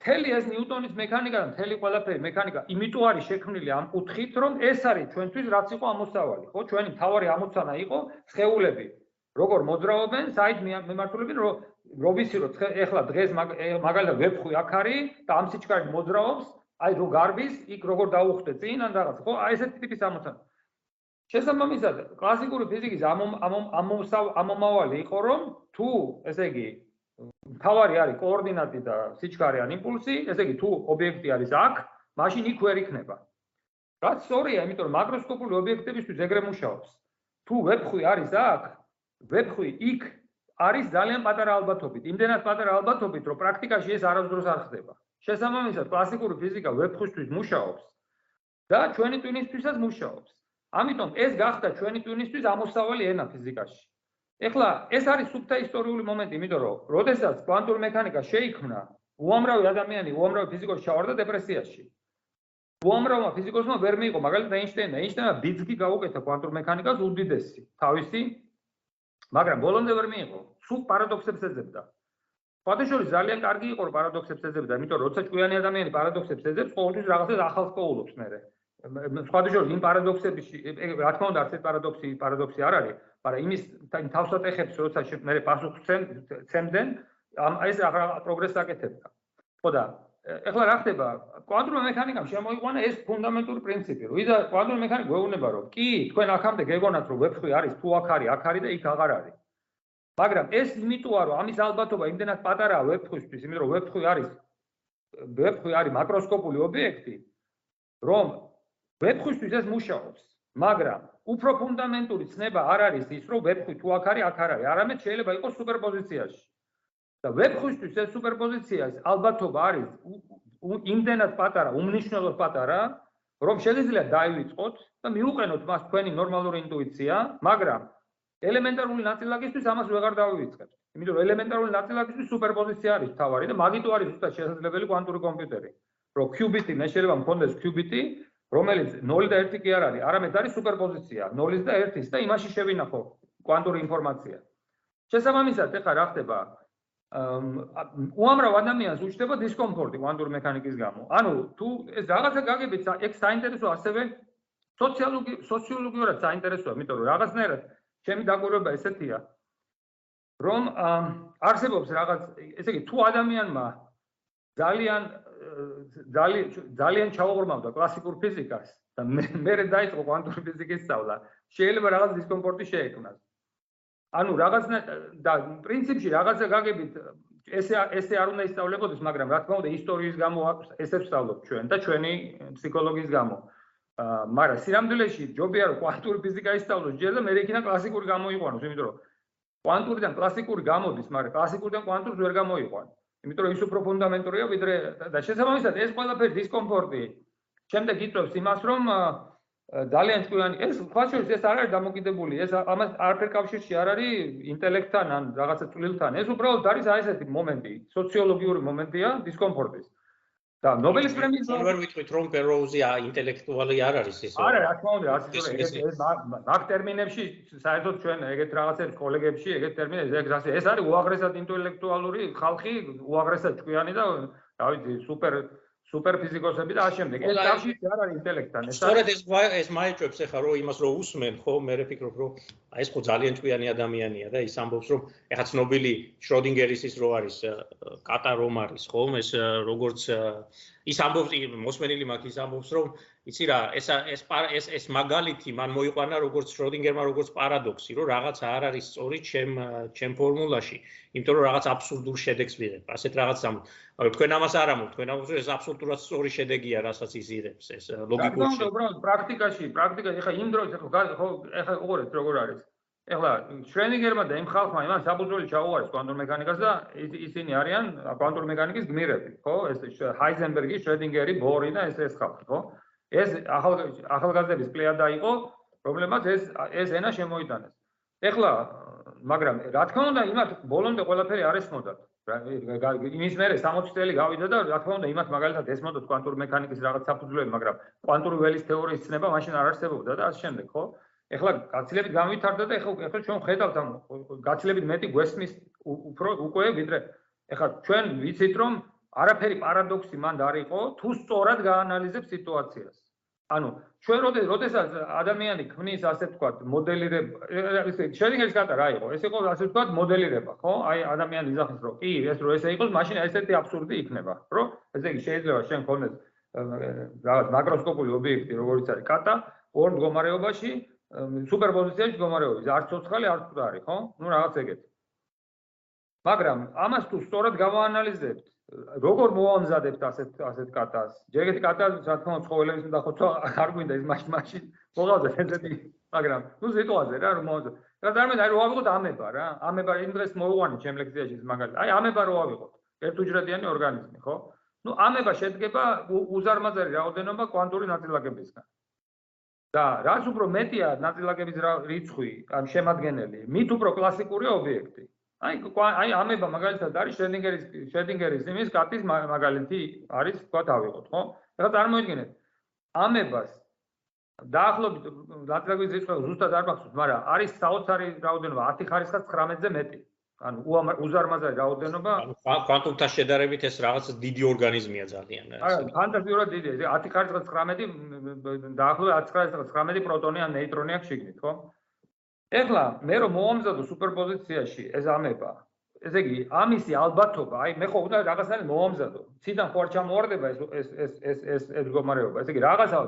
მთელი ეს ნიუტონის მექანიკა და მთელი ყველაფერი მექანიკა იმიტომ არის შექმნილი ამ კუთხით რომ ეს არის ჩვენთვის რაც იყო ამოსავალი ხო ჩვენი მთავარი ამოცანა იყო სხეულები როგორ მოძრაობენ საით მემართულებით რომ რო ვიცი რომ ეხლა დღეს მაგალითად ვებხვი აქ არის და ამ სიჩქარით მოძრაობს, აი რო გარბის, იქ როგორ დაუხდე წინ ან რაღაც, ხო? აი ესეთი ტიპის ამოცანა. შესაბამისად, კლასიკური ფიზიკის ამომავალი იყო რომ თუ ესე იგი თავარი არის კოორდინატი და სიჩქარე ან იმპულსი, ესე იგი თუ ობიექტი არის აქ, მაშინ იქ ვერ იქნება. რაც სწორია, იმიტომ რომ მაკროსკოპული ობიექტებისთვის ეგრე მუშაობს. თუ ვებხვი არის აქ, ვებხვი იქ არის ძალიან პატარა ალბათობით. იმდენად პატარა ალბათობით, რომ პრაქტიკაში ეს არასდროს არ ხდება. შესაბამისად, კლასიკური ფიზიკა ვებხვისთვის მუშაობს და ჩვენი ტვინისთვისაც მუშაობს. ამიტომ ეს გახდა ჩვენი ტვინისთვის ამოსავალი ენა ფიზიკაში. ეხლა ეს არის სუფთა ისტორიული მომენტი, იმიტომ რომ როდესაც კვანტური მექანიკა შეიქმნა, უამრავი ადამიანი, უამრავი ფიზიკოსი ჩავარდა დეპრესიაში. უამრავმა ფიზიკოსმა ვერ მიიღო, მაგალითად ეინშტეინმა, ეინშტეინმა ბიძგი გაუკეთა კვანტურ მექანიკას უდიდესი, თავისი მაგრამ ბოლომდე ვერ მიიღო. სულ პარადოქსებს ეძებდა. ფოტოშოპი ძალიან კარგი იყო რომ პარადოქსებს ეძებდა, იმიტომ რომ როცა ჭკვიანი ადამიანი პარადოქსებს ეძებს, ყოველთვის რაღაცას ახალს პოულობს მე. ფოტოშოპი იმ პარადოქსების, რა თქმა უნდა, არც პარადოქსი, პარადოქსი არ არის, მაგრამ იმის თავსat ეხებს, როცა მე პასუხს ცემდნენ, ამ ეს პროგრესს აკეთებდა. ხო და ეხლა რა ხდება? კვანტური მექანიკამ შემოიყვანა ეს ფუნდამენტური პრინციპი, რომ იდა კვანტური მექანიკა გვეუბნება, რომ კი, თქვენ აქამდე გეგონათ, რომ ვებხვი არის, თუ აქ არის, აქ არის და იქ აღარ არის. მაგრამ ეს იმიტოა, რომ ამის ალბათობა იმდენად პატარაა ვებხვისთვის, იმიტომ რომ ვებხვი არის ვებხვი არის მაკროსკოპული ობიექტი, რომ ვებხვისთვის ეს მუშაობს, მაგრამ უფრო ფუნდამენტური ცნება არ არის ის, რომ ვებხვი თუ აქ არის, აქ არ არის, არამედ შეიძლება იყოს სუპერპოზიციაში. და ვებხვისთვის ეს სუპერპოზიცია ის ალბათობა არის იმდენად პატარა, უმნიშვნელოდ პატარა, რომ შეიძლება დაივიწყოთ და მიუყენოთ მას თქვენი ნორმალური ინტუიცია, მაგრამ ელემენტარული ნაწილაკისთვის ამას ვეღარ დავივიწყებთ. იმიტომ რომ ელემენტარული ნაწილაკისთვის სუპერპოზიცია არის თავარი და მაგიტო არის ზუსტად შესაძლებელი კვანტური კომპიუტერი. რომ qubit-ი მე შეიძლება მქონდეს qubit-ი, რომელიც 0 და 1 კი არ არის, არამედ არის სუპერპოზიცია 0-ის და 1-ის და იმაში შევინახო კვანტური ინფორმაცია. შესაბამისად, ეხლა რა ხდება? უამრავ ადამიანს უჩნდება დისკომფორტი კვანტური მექანიკის გამო. ანუ თუ ეს რაღაცა გაგებით, ეგ საინტერესო ასევე სოციალური სოციოლოგიურად საინტერესოა, იმიტომ რომ რაღაცნაირად ჩემი დაკვირვება ესეთია, რომ არსებობს რაღაც, ესე იგი, თუ ადამიანმა ძალიან ძალიან ძალიან ჩაუღრმავდა კლასიკურ ფიზიკას და მე მე დაიწყო კვანტური ფიზიკის სწავლა, შეიძლება რაღაც დისკომფორტი შეექმნას. ანუ რაღაცნა და პრინციპში რაღაცა გაგებით ესე ესე არ უნდა ისწავლებოდეს, მაგრამ რა თქმა უნდა ისტორიის გამო ესე ვსწავლობ ჩვენ და ჩვენი ფსიქოლოგიის გამო. აა მაგრამ სიამდვილეში ჯობია რომ კვანტური ფიზიკა ისწავლოს, ჯერ და მე იქნა კლასიკური გამოიყვანოს, იმიტომ რომ კვანტურიდან კლასიკური გამოდის, მაგრამ კლასიკურიდან კვანტურს ვერ გამოიყვანოს. იმიტომ რომ ის უფრო ფუნდამენტურია ვიდრე და შესაბამისად ეს ყველაფერი დისკომფორტი შემდეგ იწვევს იმას რომ ძალიან ჭკვიანი ეს ფაქტორი ეს არ არის დამოკიდებული ეს ამას არაფერ კავშირში არ არის ინტელექტთან ან რაღაცა წვლილთან. ეს უბრალოდ არის აი ესეთი მომენტი სოციოლოგიური მომენტია დისკომფორტის და ნობელის პრემიის ვერ ვიტყვით რომ პეროუზი ინტელექტუალი არ არის ის არა რა თქმა უნდა ეს ეს მაგ ტერმინებში საერთოდ ჩვენ ეგეთ რაღაცებს კოლეგებში ეგეთ ტერმინებს ეგ ასე ეს არის უაღრესად ინტელექტუალური ხალხი უაღრესად ჭკვიანი და რა ვიცი სუპერ სუპერფიზიკოსები და ამავდროულად ეს კავშირი არ არის ინტელექტთან ეს სწორედ ეს ეს მაიჭებს ახლა რომ იმას რომ უსმენ ხო მე ვფიქრობ რომ აი ეს ხო ძალიან ჭკვიანი ადამიანია და ის ამბობს რომ ეხა ცნობილი შროდინგერის ის რო არის კატა რომ არის ხო ეს როგორც ის ამბობს მოსმენილი მაქვს ის ამბობს რომ იცი რა ეს ეს ეს ეს მაგალითი მან მოიყვანა როგორც შროდინგერმა როგორც პარადოქსი რომ რაღაც არ არის სწორი ჩემ ჩემ ფორმულაში. იმიტომ რომ რაღაც აბსურდულ შედეგს ვიღებ ასეთ რაღაც ამ თქვენ ამას არ ამბობთ თქვენ ამბობთ ეს აბსოლუტურად სწორი შედეგია რასაც იზირებს ეს ლოგიკურ შედეგს რა თქმა უნდა პრაქტიკაში პრაქტიკაში ეხა იმ დროს ხო ეხა უყურეთ როგორ არის ეხლა შროდინგერმა და იმ ხალხმა იმან საბუძველი ჩაუყარეს კვანტურ მექანიკას და ისინი არიან კვანტურ მექანიკის გმირები ხო ეს ჰაიზენბერგი შროდინგერი ბორი და ეს ეს ხალხი ხო ეს ახალ ახალგაზრდების პლეადა იყო, პრობლემაც ეს ეს ენა შემოიტანეს. ეხლა მაგრამ რა თქმა უნდა იმათ ბოლომდე ყველაფერი არ ესმოდათ. იმის მერე 60 წელი გავიდა და რა თქმა უნდა იმათ მაგალითად ესმოდათ კვანტური მექანიკის რაღაც საფუძვლები, მაგრამ კვანტური ველის თეორიის ცნება მაშინ არ არსებობდა და ასე შემდეგ, ხო? ეხლა გაცილებით გამვითარდა და ეხლა ეხლა ჩვენ ხედავთ ამ გაცილებით მეტი გვესმის უფრო უკვე ვიდრე. ეხლა ჩვენ ვიცით რომ არაფერი პარადოქსი მანდ არ იყო თუ სწორად გაანალიზებ სიტუაციას. ანუ ჩვენ როდეს როდესაც ადამიანი ქმნის ასე ვთქვათ მოდელირება ესე შეგინეს კატა რა იყო? ეს იყო ასე ვთქვათ მოდელირება ხო? აი ადამიანი იძახის რომ კი ეს რო ესე იყოს მაშინ ესეთი აბსურდი იქნება რომ ესე იგი შეიძლება შენ ქონდეს რაღაც მაკროსკოპული ობიექტი როგორც არის კატა ორ მდგომარეობაში სუპერპოზიციაში მდგომარეობის არც ცოცხალი არც მკვდარი ხო ну რაღაც ეგეთი მაგრამ ამას თუ სწორად გავაანალიზებთ როგორ მოამზადებთ ასეთ ასეთ კატას? ჯერ ეგეთი კატა, რა თქმა უნდა, ცხოველების უნდა ხო არ გვინდა ეს მაშინ მაშინ მოღავდა ესეთი, მაგრამ ნუ სიტუაციაზე რა რომ მოამზადე. რა აი რო ავიღოთ ამება რა. ამება იმ დღეს მოუვანი ჩემ ლექციაში ის მაგალითად. აი ამება რო ავიღოთ. ერთუჯრედიანი ორგანიზმი, ხო? ნუ ამება შედგება უზარმაზარი რაოდენობა კვანტური ნაწილაკებისგან. და რაც უფრო მეტია ნაწილაკების რიცხვი, ან შემადგენელი, მით უფრო კლასიკურია ობიექტი. აი აი ამება მაგალითად არის შროდინგერის შროდინგერის იმის კატის მაგალითი არის თქვა დავიღოთ ხო? ეხლა წარმოიდგინეთ ამებას დაახლოებით ლატრაგვის რიცხვი ზუსტად არ მახსოვს, მაგრამ არის საოცარი რაოდენობა 10 ხარისხის 19-ზე მეტი. ანუ უზარმაზარი რაოდენობა ანუ კვანტუმთა შედარებით ეს რაღაც დიდი ორგანიზმია ძალიან. არა, ფანტასტიკურად დიდი. 10 ხარისხის 19 დაახლოებით 10 ხარისხის 19 პროტონი ან ნეიტრონი აქვს შეგნით, ხო? ეხლა მე რომ მოამზადო სუპერპოზიციაში ეს ამება ესე იგი ამისი ალბათობა აი მე ხო უნდა რაღაცნაირად მოამზადო ციდან ხო არ ჩამოვარდება ეს ეს ეს ეს ეს ეს მდგომარეობა ესე იგი რაღაცა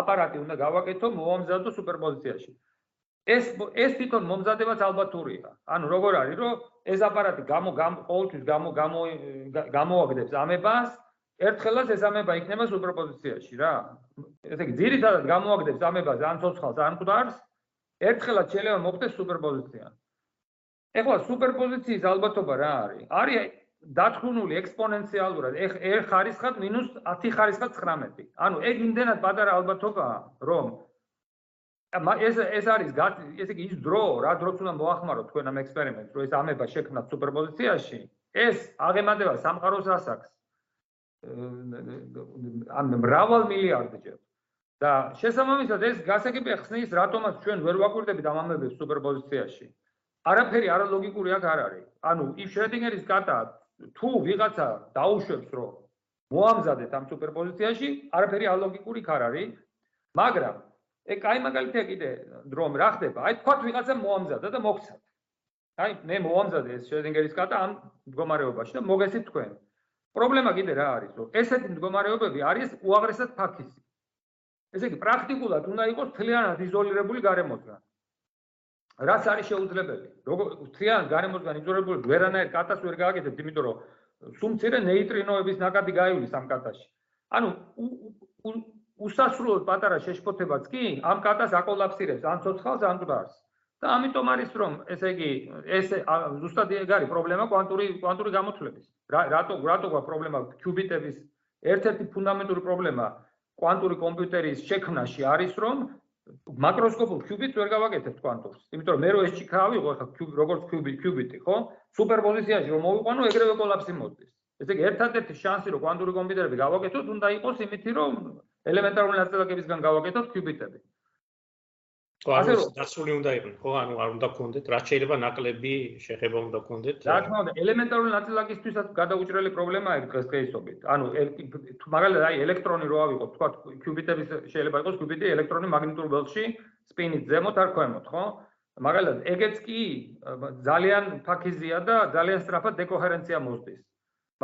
აპარატი უნდა გავაკეთო მოამზადო სუპერპოზიციაში ეს ეს თვითონ მომზადებაც ალბათურია ანუ როგორ არის რომ ეს აპარატი გამო ყოველთვის გამო გამო გამოაგდებს ამებას ერთხელაც ეს ამება იქნება სუპერპოზიციაში რა ესე იგი ძირითადად გამოაგდებს ამებას ან ცოცხალს ან მკვდარს ერთხელაც შეიძლება მოხდეს სუპერპოზიცია. ეხლა სუპერპოზიციის ალბათობა რა არის? არის დათხრუნული ექსპონენციალურად ეხ ხარისხად მინუს 10 ხარისხად 19. ანუ ეგ იმდენად პატარა ალბათობაა, რომ ეს ეს არის ესე იგი ის დრო, რა დროც უნდა მოახმარო თქვენ ამ ექსპერიმენტს, რომ ეს ამება შექმნა სუპერპოზიციაში, ეს აღემატება სამყაროს ასაკს. ამ მრავალ მილიარდჯერ. და შესაბამისად ეს გასაგები ხსნის რატომაც ჩვენ ვერ ვაკვირდებით ამ ამბებს სუპერპოზიციაში. არაფერი არალოგიკური აქ არ არის. ანუ if Schrödingeris კატა თუ ვიღაცა დაუშვებს რომ მოამზადეთ ამ სუპერპოზიციაში, არაფერი ალოგიკური ხარ არის, მაგრამ ე კაი მაგალითია კიდე რომ რა ხდება? აი თქვა ვიღაცა მოამზადა და მოგცა. აი მე მოამზადე ეს შედინგერის კატა ამ მდგომარეობაში და მოგესით თქვენ. პრობლემა კიდე რა არის, რომ ესეთი მდგომარეობები არის უაღრესად ფაქისი. ესე იგი პრაქტიკულად უნდა იყოს თლიანად იზოლირებული გარემოდან. რაც არის შეუძლებელი? როგორ თლიანად გარემოდან იზოლირებული ვერანაირ კატას ვერ გააკეთებთ, იმიტომ რომ სუმცირე ნეიტრინოების ნაკადი გაივლის ამ კატაში. ანუ უსასრულოდ პატარა შეშფოთებაც კი ამ კატას აკოლაფსირებს ან ცოცხალს ან მკვდარს. და ამიტომ არის რომ ესე იგი ეს ზუსტად ეგ არის პრობლემა კვანტური კვანტური გამოთვლების. რატო რატო გა პრობლემა კიუბიტების ერთ-ერთი ფუნდამენტური პრობლემა კვანტური კომპიუტერის შექმნაში არის რომ მაკროსკოპულ კიუბიტს ვერ გავაკეთებთ კვანტურს. იმიტომ რომ მე რო ეს ჭიქა ავიღო ხა როგორც კიუბიტი კიუბიტი ხო? სუპერპოზიციაში რომ მოვიყვანო ეგრევე კოლაფსი მოდის. ესე იგი ერთადერთი შანსი რომ კვანტური კომპიუტერები გავაკეთოთ უნდა იყოს იმითი რომ ელემენტარული ნაწილაკებისგან გავაკეთოთ კიუბიტები. ხო, ანუ დაცული უნდა იყოს, ხო, ანუ არ უნდა გქონდეთ, რაც შეიძლება ნაკლები შეხება უნდა გქონდეთ. რა თქმა უნდა, ელემენტარული ნაწილაკისთვისაც გადაუჭრელი პრობლემაა ეს დღესდღეობით. ანუ მაგალითად, აი ელექტრონი რო ავიღოთ, თქვა კიუბიტების შეიძლება იყოს კიუბიტი ელექტრონი მაგნიტურ ველში სპინით ზემოთ არ ქვემოთ, ხო? მაგალითად, ეგეც კი ძალიან ფაქიზია და ძალიან სწრაფად დეკოჰერენცია მოსდის.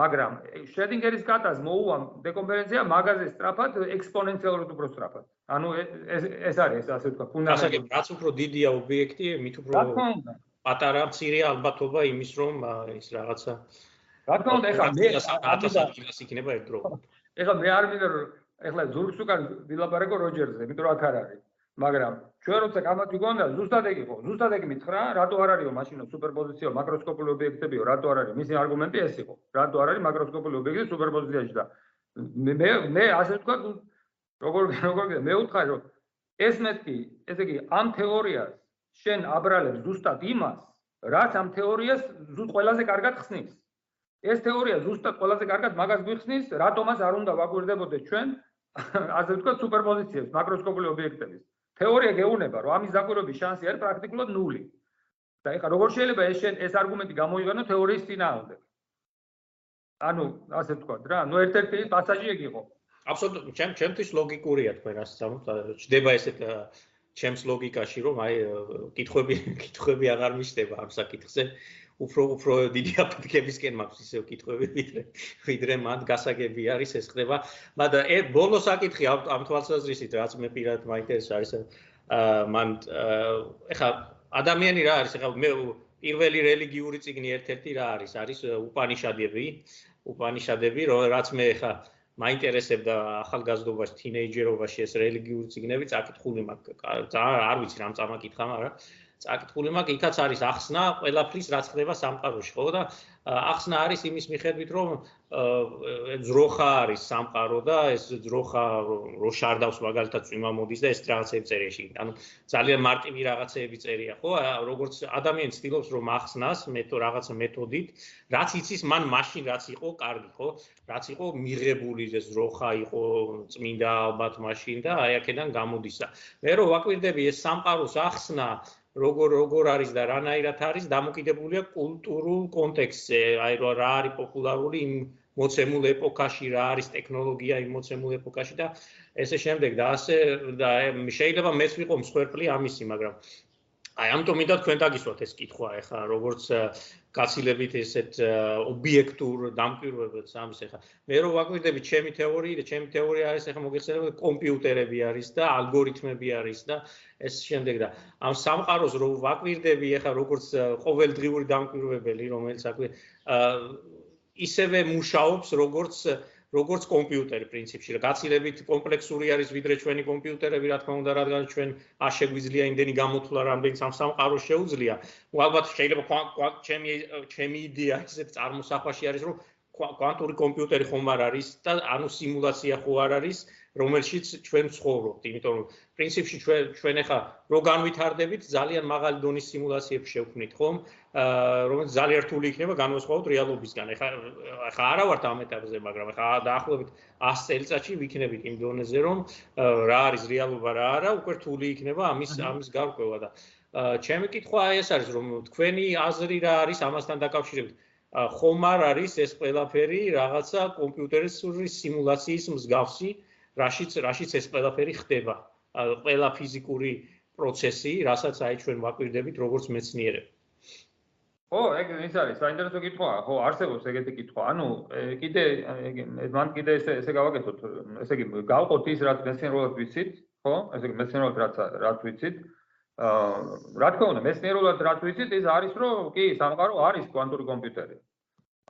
მაგრამ შედინგერის კატას მოუვა დეკომპერენცია მაგაზე სწრაფად ექსპონენციალურად უფრო სწრაფად. ანუ ეს ეს არის ასე ვთქვა ფუნდამენტი. რაც უფრო დიდია ობიექტი, მით უფრო პატარა მცირე ალბათობა იმის რომ ის რაღაცა რა თქმა უნდა ეხლა მე 1000 იქნება ერთდროულად. ეხლა მე არ მინდა რომ ეხლა ზურგს უკან ვილაპარაკო როჯერზე, იმიტომ რომ აქ არ არის. მაგრამ ჩვენ როცა გამადი გონდა ზუსტად ეგ იყო ზუსტად ეგ მითხრა რატო არ არისო მაშინო სუპერპოზიციო მაკროსკოპული ობიექტებიო რატო არ არის? მისი არგუმენტი ეს იყო რატო არ არის მაკროსკოპული ობიექტი სუპერპოზიციაში და მე მე ასე ვთქვა როგორ როგორ მე ვთქვა რომ ეს მეტი ესე იგი ამ თეორიას შენ აბრალებს ზუსტად იმას რაც ამ თეორიას ზუსტ ყველაზე კარგად ხსნის. ეს თეორია ზუსტად ყველაზე კარგად მაგას გვიხსნის რატომაც არ უნდა ვაკვირდებოდეთ ჩვენ ასე ვთქვა სუპერპოზიციებს მაკროსკოპული ობიექტების თეორია გეუბნება, რომ ამის დაკვირვების შანსი არის პრაქტიკულად ნული. და ეხლა როგორ შეიძლება ეს ეს არგუმენტი გამოიყენო თეორიის წინააღმდეგ? ანუ ასე ვთქვა რა, ნუ ერთ-ერთი პასაჟი ეგ იყო. აბსოლუტურად, ჩემ ჩემთვის ლოგიკურია თქვენ ასე სამოთ, ჩდება ესეთ ჩემს ლოგიკაში, რომ აი კითხვები კითხვები აღარ მიშდება ამ საკითხზე. უფრო უფრო დიდი აფეთქებისკენ მაქვს ისე კითხვები ვიდრე ვიდრე მანდ გასაგები არის ეს ხდება. მაგრამ ე ბოლო საკითხი ამ თვალსაზრისით რაც მე პირადად მაინტერესებს არის აა მან ეხა ადამიანი რა არის? ეხა მე პირველი რელიგიური ციგნი ერთ-ერთი რა არის? არის უპანიშადები. უპანიშადები რაც მე ეხა მაინტერესებდა ახალგაზრდობაში თინეიჯერობაში ეს რელიგიური ციგნები წაკითხული მაქვს. არ ვიცი რამ წამაკითხა მაგრამ წაკითხული მაქვს, იქაც არის ახსნა ყველაფრის რაც ხდება სამყაროში, ხო და ახსნა არის იმის მიხედვით, რომ ძროხა არის სამყარო და ეს ძროხა რო შარდავს მაგალითად წვიმა მოდის და ეს რაღაცები წერიაში. ანუ ძალიან მარტივი რაღაცეები წერია, ხო? როგორც ადამიანი ცდილობს რომ ახსნას მეთო რაღაცა მეთოდით, რაც იცის მან მაშინ რაც იყო კარგი, ხო? რაც იყო მიღებული ეს ძროხა იყო წმინდა ალბათ მაშინ და აი აქედან გამოდის და მე რო ვაკვირდები ეს სამყაროს ახსნა როგორ როგორ არის და რანაირად არის დამოკიდებულია კულტურულ კონტექსტზე, აი რა არის პოპულარული იმ მოცემულ ეპოქაში, რა არის ტექნოლოგია იმ მოცემულ ეპოქაში და ესე შემდეგ და ასე და შეიძლება მეც ვიყო მსხვერპლი ამისი, მაგრამ აი ამიტომ მინდა თქვენ დაგისვათ ეს კითხვა ახლა როგორც გაცილებით ესეთ ობიექტურ დამკვირვებელს ამის ახლა მე რო ვაკვირდები ჩემი თეორია ჩემი თეორია არის ახლა მოგეხსენებათ კომპიუტერები არის და ალგორითმები არის და ეს შემდეგ და ამ სამყაროს რო ვაკვირდები ახლა როგორც ყოველდღიური დამკვირვებელი რომელიც აკვი ისევე მუშაობს როგორც როგორც კომპიუტერი პრინციპში, გაცილებით კომპლექსური არის ვიდრე ჩვენი კომპიუტერები, რა თქმა უნდა, რადგან ჩვენ არ შეგვიძლია იმდენი გამოთვლა, რამდენი სამ სამყარო შეუძლია. ალბათ შეიძლება ჩემი ჩემი იდეა ისეთ წარმოსახვაში არის, რომ კვანტური კომპიუტერი ხომ არ არის და ანუ სიმულაცია ხო არ არის, რომელშიც ჩვენ ვცხოვრობთ, იმიტომ რომ პრინციპში ჩვენ ჩვენ ახლა რო განვითარდებით, ძალიან მაღალი დონის სიმულაციებს შევქმნით, ხომ? აა რომელიც ძალიან რთული იქნება განვასხვაოთ რეალობისგან. ახლა ახლა არა ვართ ამ ეტაპზე, მაგრამ ახლა დაახლოებით 100 წელიწადში ვიქნებით იმ დონეზე, რომ რა არის რეალობა, რა არა, უკვე რთული იქნება ამის ამის გარკვევა და ჩემი კითხვა ეს არის რომ თქვენი აზრი რა არის ამასთან დაკავშირებით ხომ არ არის ეს ყველაფერი რაღაცა კომპიუტერული სიმულაციის მსგავსი რაშიც რაშიც ეს ყველაფერი ხდება. ყველა ფიზიკური პროცესი რასაც აი ჩვენ ვაკვირდებით როგორც მეცნიერები. ო ეგ ის არის. საინტერესო კითხვაა ხო არსებობს ეგეთი კითხვა. ანუ კიდე მან კიდე ესე ესე გავაკეთოთ. ესე იგი გავყოთ ის რაც მეცნიერულად ვიცით ხო? ესე იგი მეცნიერულად რაც რაც ვიცით. რა თქმა უნდა, მეცნიერულად რაც ვიცით, ეს არის რომ კი, სამყარო არის კვანტური კომპიუტერი.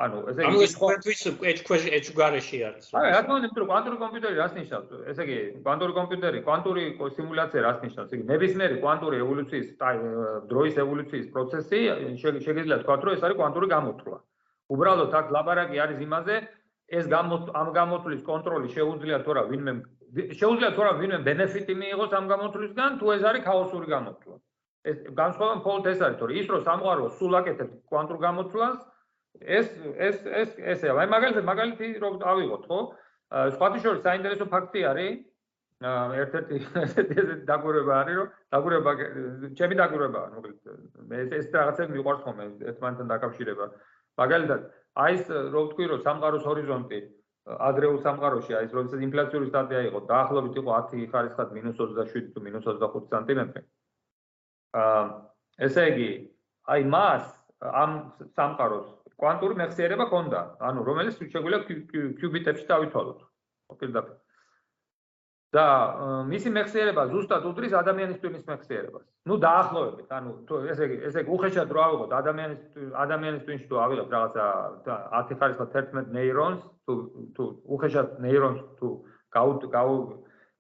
ანუ ესე იგი ეს კვანტვის ეჭქვეშ ეჭგარეში არის. აი, რა თქმა უნდა, იმიტომ რომ კვანტური კომპიუტერი რას ნიშნავს? ესე იგი, კვანტური კომპიუტერი, კვანტური სიმულაცია რას ნიშნავს? იგი ნებისმიერი კვანტური ევოლუციის დროის ევოლუციის პროცესი, შეგიძლია თქვა, რომ ეს არის კვანტური გამოთვლა. უბრალოდ აქ ლაბარაკი არის იმაზე, ეს ამ გამოთვლის კონტროლი შეუძლია თუ რა ვინმე შეუძლია თორა ვინმე ბენეფიტი მიიღოს ამ გამოთვლისგან თუ ეს არის ქაოსური გამოთვლა. ეს განსხვავება მხოლოდ ეს არის, თორე ის რომ სამყარო სულ აკეთებს კვანტურ გამოთვლას, ეს ეს ეს ესე, აი მაგალითად მაგალითი რომ ავიღოთ, ხო? სხვათა შორის საინტერესო ფაქტი არის ერთ-ერთი ესეთი დაგვირება არის, რომ დაგვირება ჩემი დაგვირებაა, მოკლედ მე ეს რაღაცები მიყვარს ხოლმე ერთმანეთთან დაკავშირება. მაგალითად, აი ეს რო ვთქვი, რომ სამყაროს ჰორიზონტი ადრეულ სამყაროში აი ეს როდესაც ინფლაციური სტადია იყო დაახლოებით იყო 10 ხარისხად -27 თუ -25 სანტიმეტრი. აა ესე იგი აი მას ამ სამყაროს კვანტური მეხსიერება ჰქონდა, ანუ რომელიც შეგვიძლია კუბიტებში დავითვალოთ. პირდაპირ. და მისი მეხსიერება ზუსტად უდრის ადამიანის ტვინის მეხსიერებას. ნუ დაახლოებით, ანუ ესე იგი, ესე იგი უხეშად რო ავიღოთ ადამიანის ადამიანის ტვინში თუ ავიღებთ რაღაცა 10 ხარისხა 11 ნეირონს, თუ თუ უხეშად ნეირონს თუ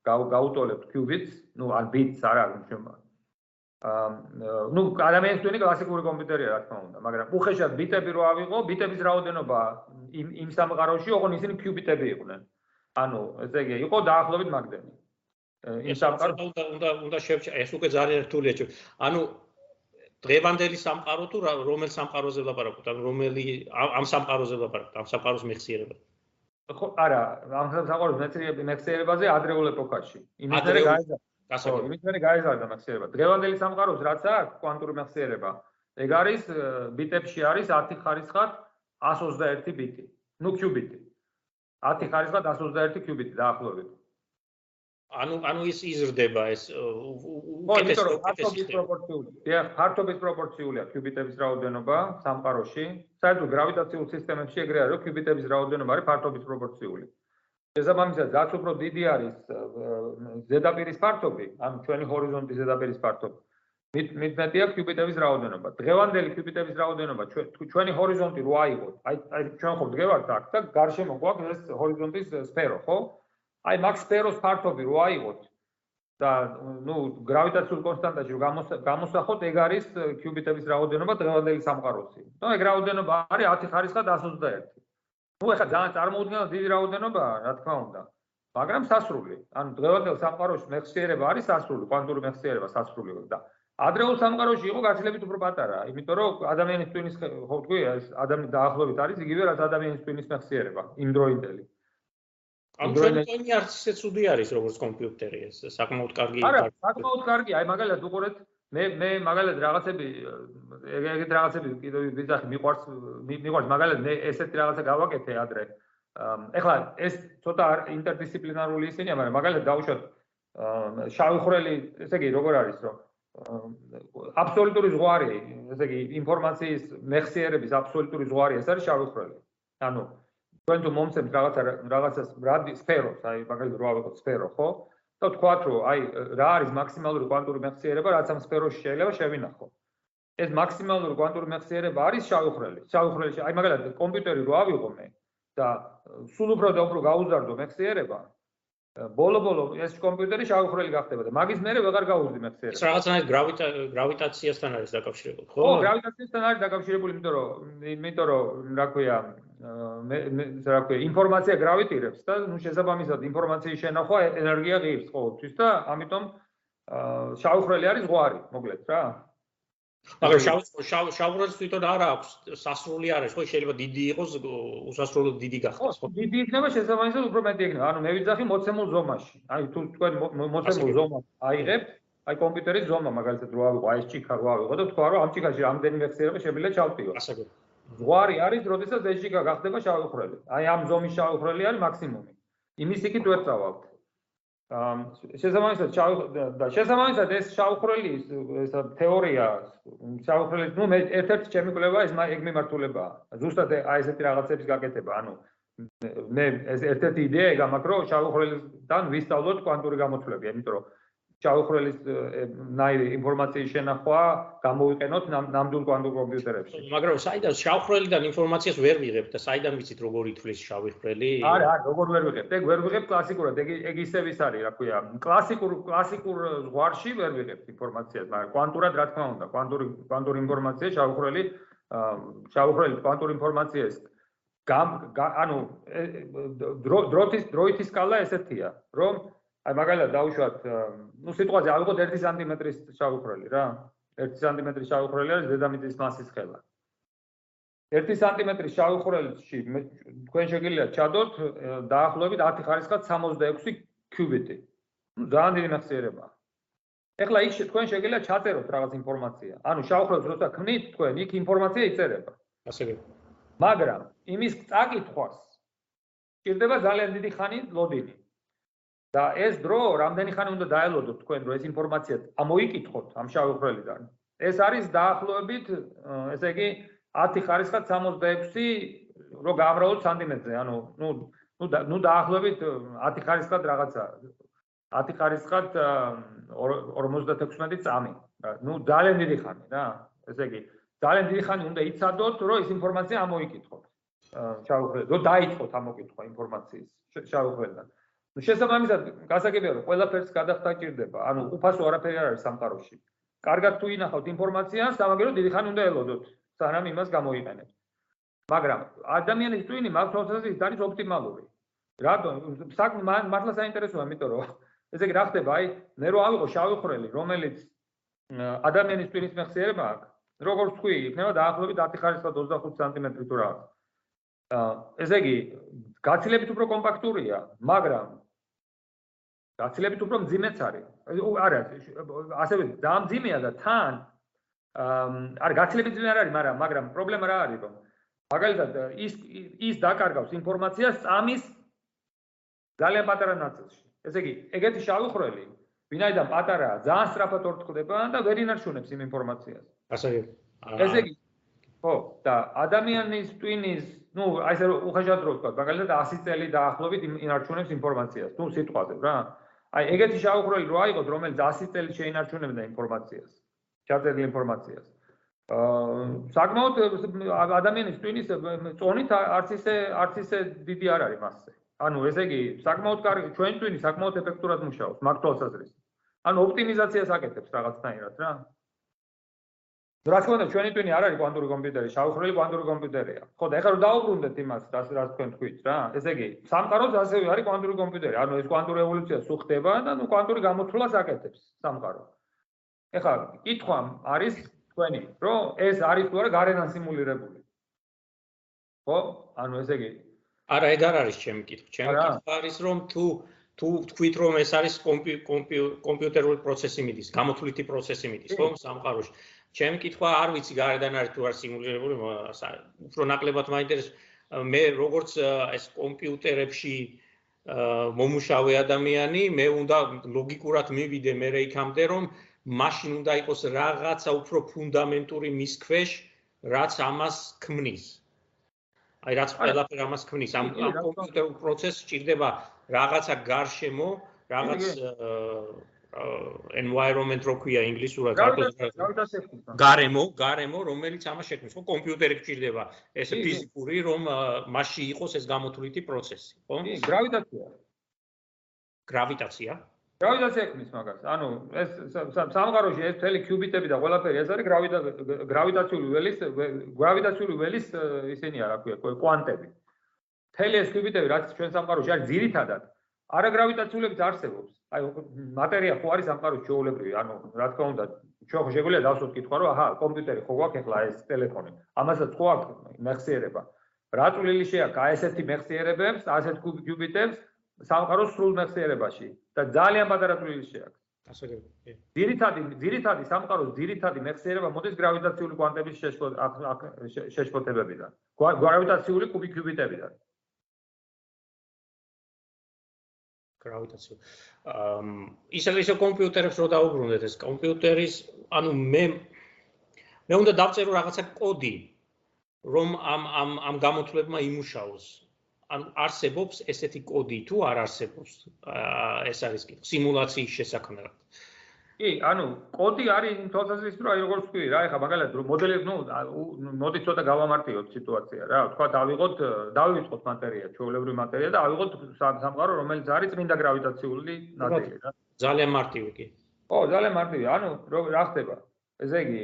გაუტოლებთ კუბიტს, ნუ ან ბიტს არა, ну ადამიანის ტვინი კლასიკური კომპიუტერია რა თქმა უნდა, მაგრამ უხეშად ბიტები რო ავიღო, ბიტების რაოდენობა იმ იმ სამყაროში, ოღონდ ისინი კიუბიტები იყვნენ. ანუ ესე იგი იყო დაახლოებით მაგდენი. იმ სამყარო უნდა უნდა უნდა შევჭა ეს უკვე ძალიან რთულია ჩვენ. ანუ დღევანდელი სამყარო თუ რომელ სამყაროზე ვლაპარაკობთ? ანუ რომელი ამ სამყაროზე ვლაპარაკობთ? ამ სამყაროს მეხსიერება. ხო, არა, ამ სამყაროს მეხსიერებაზე ადრეულ ეპოქაში. იმის მერე გაიზარდა. გასაგებია. იმის მერე გაიზარდა მეხსიერება. დღევანდელი სამყაროს რაც აქვს კვანტური მეხსიერება, ეგ არის ბიტებში არის 10 ხარისხად 121 ბიტი. ნუ კიუბიტი. 10 ხარისხა 121 კიუბიტი დაახლოებით. ანუ ანუ ის იზრდება ეს უკეთეს ფართობის პროპორციული. დიახ, ფართობის პროპორციულია კიუბიტების რაოდენობა სამყაროში. საერთოდ გრავიტაციულ სისტემებში ეგრე არის, რომ კიუბიტების რაოდენობა არის ფართობის პროპორციული. შესაბამისად, რაც უფრო დიდი არის ზედაპირის ფართობი, ან ჩვენი ჰორიზონტის ზედაპირის ფართობი, მით მეტია კიუბიტების რაოდენობა. დღევანდელი კიუბიტების რაოდენობა ჩვენი ჰორიზონტი რო აიღოთ, აი აი ჩვენ ხო დგევართ აქ და გარშემო გვაქვს ეს ჰორიზონტის სფერო, ხო? აი მაგ სფეროს ფართობი რო აიღოთ და ნუ გრავიტაციულ კონსტანტაში რო გამოსახოთ, ეგ არის კიუბიტების რაოდენობა დღევანდელი სამყაროსი. ნუ ეგ რაოდენობა არის 10 ხარისხად 121. ნუ ეხლა ძალიან წარმოუდგენლად დიდი რაოდენობაა, რა თქმა უნდა. მაგრამ სასრული. ანუ დღევანდელ სამყაროში მეხსიერება არის სასრული, კვანტური მეხსიერება სასრული და ადრეულ სამყაროში იყო გაცილებით უფრო პატარა, იმიტომ რომ ადამიანის ტვინის ხო თქვი, ეს ადამიანი დაახლოებით არის იგივე რაც ადამიანის ტვინის მეხსიერება, იმ დროინდელი. ამ დროინდელი არც ისე ცუდი არის როგორც კომპიუტერი ეს, საკმაოდ კარგი. არა, საკმაოდ კარგი, აი მაგალითად უყურეთ, მე მე მაგალითად რაღაცები ეგეთ რაღაცები კიდევ ვიზახი მიყვარს მიყვარს მაგალითად მე ესეთი რაღაცა გავაკეთე ადრე. ეხლა ეს ცოტა ინტერდისციპლინარული ისინია, მაგრამ მაგალითად დავუშვათ შავი ხვრელი, ესე იგი როგორ არის რომ აბსოლუტური ზღვარი, ესე იგი ინფორმაციის მეხსიერების აბსოლუტური ზღვარი ეს არის შავი ხვრელი. ანუ თქვენ თუ მომცემთ რაღაცა რაღაცას რადი სფეროს, აი მაგალითად რო ავიღოთ სფერო, ხო? და თქვათ რომ აი რა არის მაქსიმალური კვანტური მეხსიერება, რაც ამ სფეროში შეიძლება შევინახო. ეს მაქსიმალური კვანტური მეხსიერება არის შავი ხვრელი, აი მაგალითად კომპიუტერი რო ავიღო მე და სულ უფრო და უფრო გაუზარდო მეხსიერება, ბოლო-ბოლო ეს კომპიუტერი შავხრელი გახდება და მაგის მერე ვეღარ გაუზდი მეხსიერება. ეს რაღაცნაირად გრავიტაციასთან არის დაკავშირებული, ხო? ხო, გრავიტაციასთან არის დაკავშირებული, იმიტომ რომ იმიტომ რომ რა ქვია, მე რა ქვია, ინფორმაცია გრავიტირებს და ნუ შესაბამისად ინფორმაციის შენახვა ენერგია ღირს ყოველთვის და ამიტომ შავხრელი არის ზღვარი, მოკლედ რა. მაგრამ შავ შავ შავრას თვითონ არ აქვს სასრული არის ხო შეიძლება დიდი იყოს უსასრულო დიდი გახდეს ხო დიდი იქნება შესაბამისად უფრო მეტი იქნება ანუ მე ვიძახი მოცემულ ზომაში აი თუ თქვენ მოცემულ ზომას აიღებთ აი კომპიუტერის ზომა მაგალითად რო ავიღო, აი ეს ჭიქა რო ავიღო და თქვა რომ ამ ჭიქაში რამდენი მეხსიერება შეიძლება ჩავტიო. ასე გქონდა. ზღვარი არის, როდესაც ეს ჭიქა გახდება შავი ხვრელი. აი ამ ზომის შავი ხვრელი არის მაქსიმუმი. იმის იქით ვერ წავალთ. ამ შესაბამისად შავი და შესაბამისად ეს შავი ხვრელი ეს თეორია შავი ხვრელი ნუ ერთ-ერთი ჩემი კვლევა ეს ეგ მიმართულებაა. ზუსტად აი ესეთი რაღაცების გაკეთება, ანუ მე ეს ერთ-ერთი იდეა გამაქვს რომ შავი ხვრელიდან ვისწავლოთ კვანტური გამოთვლები, იმიტომ რომ ჩაუხრელის ნაირი ინფორმაციის შენახვა გამოვიყენოთ ნამდვილ კვანტურ კომპიუტერებში. მაგრამ საიდან შავხრელიდან ინფორმაციას ვერ ვიღებთ და საიდან ვიცით როგორ ითვლის შავი ხრელი? არა, არა, როგორ ვერ ვიღებთ? ეგ ვერ ვიღებთ კლასიკურად, ეგ ეგ ისევ ის არის, რა ქვია, კლასიკურ კლასიკურ ზღვარში ვერ ვიღებთ ინფორმაციას, მაგრამ კვანტურად რა თქმა უნდა, კვანტური კვანტური ინფორმაცია შავხრელი შავხრელი კვანტური ინფორმაციას გამ ანუ დროთის დროითის სკალა ესეთია, რომ აი მაგალითად დავუშვათ, ну სიტყვაზე ავიღოთ 1 სანტიმეტრის შავხრელი რა. 1 სანტიმეტრის შავხრელი არის დედამიწის მასის ხელა. 1 სანტიმეტრის შავხრელში თქვენ შეგიძლიათ ჩადოთ დაახლოებით 10 ხარისხად 66 კუბიტი. ну ძალიან დიდი მეხსიერება. ეხლა იქ თქვენ შეგიძლიათ ჩაწეროთ რაღაც ინფორმაცია. ანუ შავხრელს როცა ქმნით თქვენ, იქ ინფორმაცია იწერება. ასე იგი. მაგრამ იმის წაკითხვას ჭირდება ძალიან დიდი ხანი ლოდინი. და ეს დრო რამდენი ხანი უნდა დაელოდოთ თქვენ რომ ეს ინფორმაცია ამოიკითხოთ ამ შავი ხრელიდან ეს არის დაახლოებით ესე იგი 10 ხარისხად 66 რო გამრავლოთ სანტიმეტრზე. ანუ ნუ ნუ ნუ დაახლოებით 10 ხარისხად რაღაცა. 10 ხარისხად 56 წამი. ნუ ძალიან დიდი ხანი რა. ესე იგი ძალიან დიდი ხანი უნდა იცადოთ რომ ეს ინფორმაცია ამოიკითხოთ. შავი ხრელიდან რომ დაიწყოთ ამოკითხვა ინფორმაციის შავი ხრელიდან ну შესაბამისად გასაგებია რომ ყველაფერს გადახდა ჭირდება ანუ უფასო არაფერი არ არის სამყაროში კარგად თუ ინახავთ ინფორმაციას სამაგერო დიდი ხანი უნდა ელოდოთ სანამ იმას გამოიყენებთ მაგრამ ადამიანის ტვინი მაგთვალსაზრისით ის არის ოპტიმალური რატომ საქმე მართლა საინტერესოა იმიტომ რომ ესე იგი რა ხდება აი მე რო ავიღო შავი ხვრელი რომელიც ადამიანის ტვინის მეხსიერება აქვს როგორც თქვი იქნება დაახლოებით 10 ხარისხად 25 სანტიმეტრი თუ რა ესე იგი გაცილებით უფრო კომპაქტურია მაგრამ გაცილებით უფრო მძიმეც არის. არა, ასევე ძალიან მძიმეა და თან არა გაცილებით მძიმე არ არის, მაგრამ მაგრამ პრობლემა რა არის, რომ მაგალითად ის ის დაკარგავს ინფორმაციას წამის ძალიან პატარა ნაწილში. ესე იგი, ეგეთი შავი ხრელი, ვინაიდან პატარაა, ძალიან სწრაფად ორთქლდება და ვერ ინარჩუნებს იმ ინფორმაციას. ასე იგი. ესე იგი, ხო, და ადამიანის ტვინის, ну, აი ესე უხეშად რო ვთქვა, მაგალითად 100 წელი დაახლოებით ინარჩუნებს ინფორმაციას, თუ სიტყვაზე რა. აი ეგეთი შავხრელი რო აიღოთ, რომელიც 100 წელი შეინარჩუნებდა ინფორმაციას, ჩაწერილ ინფორმაციას. აა საკმაოდ ადამიანის ტვინის წონით არც ისე არც ისე დიდი არ არის მასზე. ანუ ესე იგი, საკმაოდ კარგი ჩვენ ტვინი საკმაოდ ეფექტურად მუშაობს, მაგთვალსაზრისით. ანუ ოპტიმიზაციას აკეთებს რაღაცნაირად რა. რა თქმა უნდა, ჩვენი ტვინი არ არის კვანტური კომპიუტერი, შავხრელი კვანტური კომპიუტერია. ხო და ეხლა რომ დაუბრუნდეთ იმას, რაც რაც თქვენ თქვით რა, ესე იგი, სამყაროც ასევე არის კვანტური კომპიუტერი. ანუ ეს კვანტური ევოლუცია სულ ხდება და ნუ კვანტური გამოთვლას აკეთებს სამყარო. ეხლა კითხვა არის თქვენი, რომ ეს არის თუ არა გარედან სიმულირებული. ხო? ანუ ესე იგი არა, ეგ არ არის ჩემი კითხვა. ჩემი კითხვა არის რომ თუ თუ თქვით რომ ეს არის კომპიუტერული პროცესი მიდის, გამოთვლითი პროცესი მიდის, ხო, სამყაროში. ჩემი კითხვა არ ვიცი გარედან არის თუ არ სიმულირებული უფრო ნაკლებად მაინტერესებს. მე როგორც ეს კომპიუტერებში მომუშავე ადამიანი მე უნდა ლოგიკურად მივიდე მე რეიქამდე რომ მაშინ უნდა იყოს რაღაცა უფრო ფუნდამენტური მის ქვეშ რაც ამას ქმნის. აი რაც ყველაფერ ამას ქმნის. ამ კომპიუტერულ პროცესს ჭირდება რაღაცა გარშემო რაღაც environment რო ქვია ინგლისურად გარემო გარემო რომელიც ამას შექმნის. ხო კომპიუტერი გჭირდება ეს ფიზიკური რომ მასში იყოს ეს გამოთვლითი პროცესი ხო? კი გრავიტაცია. გრავიტაცია? გრავიტაცია ქმნის მაგას. ანუ ეს სამყაროში ეს თელი კუბიტები და ყველაფერი ეს არის გრავიტაციული ველის გრავიტაციული ველის ისინია რა ქვია კვანტები. თელი ეს კუბიტები რაც ჩვენ სამყაროში არის ძირითადად არაგრავიტაციულებიც არსებობს. აი მატერია ხო არის სამყაროს ჩვეულებრივი, ანუ რა თქმა უნდა, ჩვენ ხო შეგვიძლია დავსვათ კითხვა, რომ აჰა, კომპიუტერი ხო გვაქვს ახლა ეს ტელეფონი. ამასაც ხო აქვს მეხსიერება. რა წვლილი შეაქვს აი ესეთი მეხსიერებებს, ასეთ კუბიტებს სამყაროს სრულ მეხსიერებაში და ძალიან პატარა წვლილი შეაქვს. გასაგებია. ძირითადი ძირითადი სამყაროს ძირითადი მეხსიერება მოდის გრავიტაციული კვანტების შეშფოთებებიდან. გრავიტაციული კუბიკიუბიტებიდან. გრავიტაცია. აა ისე ისე კომპიუტერებს რო დაუბრუნდეთ ეს კომპიუტერის, ანუ მე მე უნდა დავწერო რაღაცა კოდი, რომ ამ ამ ამ გამოთვლებმა იმუშაოს. ანუ არსებობს ესეთი კოდი თუ არ არსებობს? აა ეს არის კითხვა სიმულაციის შესაქმნელად. კი, ანუ კოდი არის იმ თვალსაზრისით, რომ აი როგორც თქვი რა, ეხა მაგალითად რომ მოდელებს ნუ მოდი ცოტა გავამართიოთ სიტუაცია რა. თქვა დავიღოთ, დავივიწყოთ მატერია, ჩვეულებრივი მატერია და ავიღოთ სამყარო, რომელიც არის წმინდა გრავიტაციული ნაწილი რა. ძალიან მარტივი კი. ო, ძალიან მარტივი. ანუ რა ხდება? ესე იგი,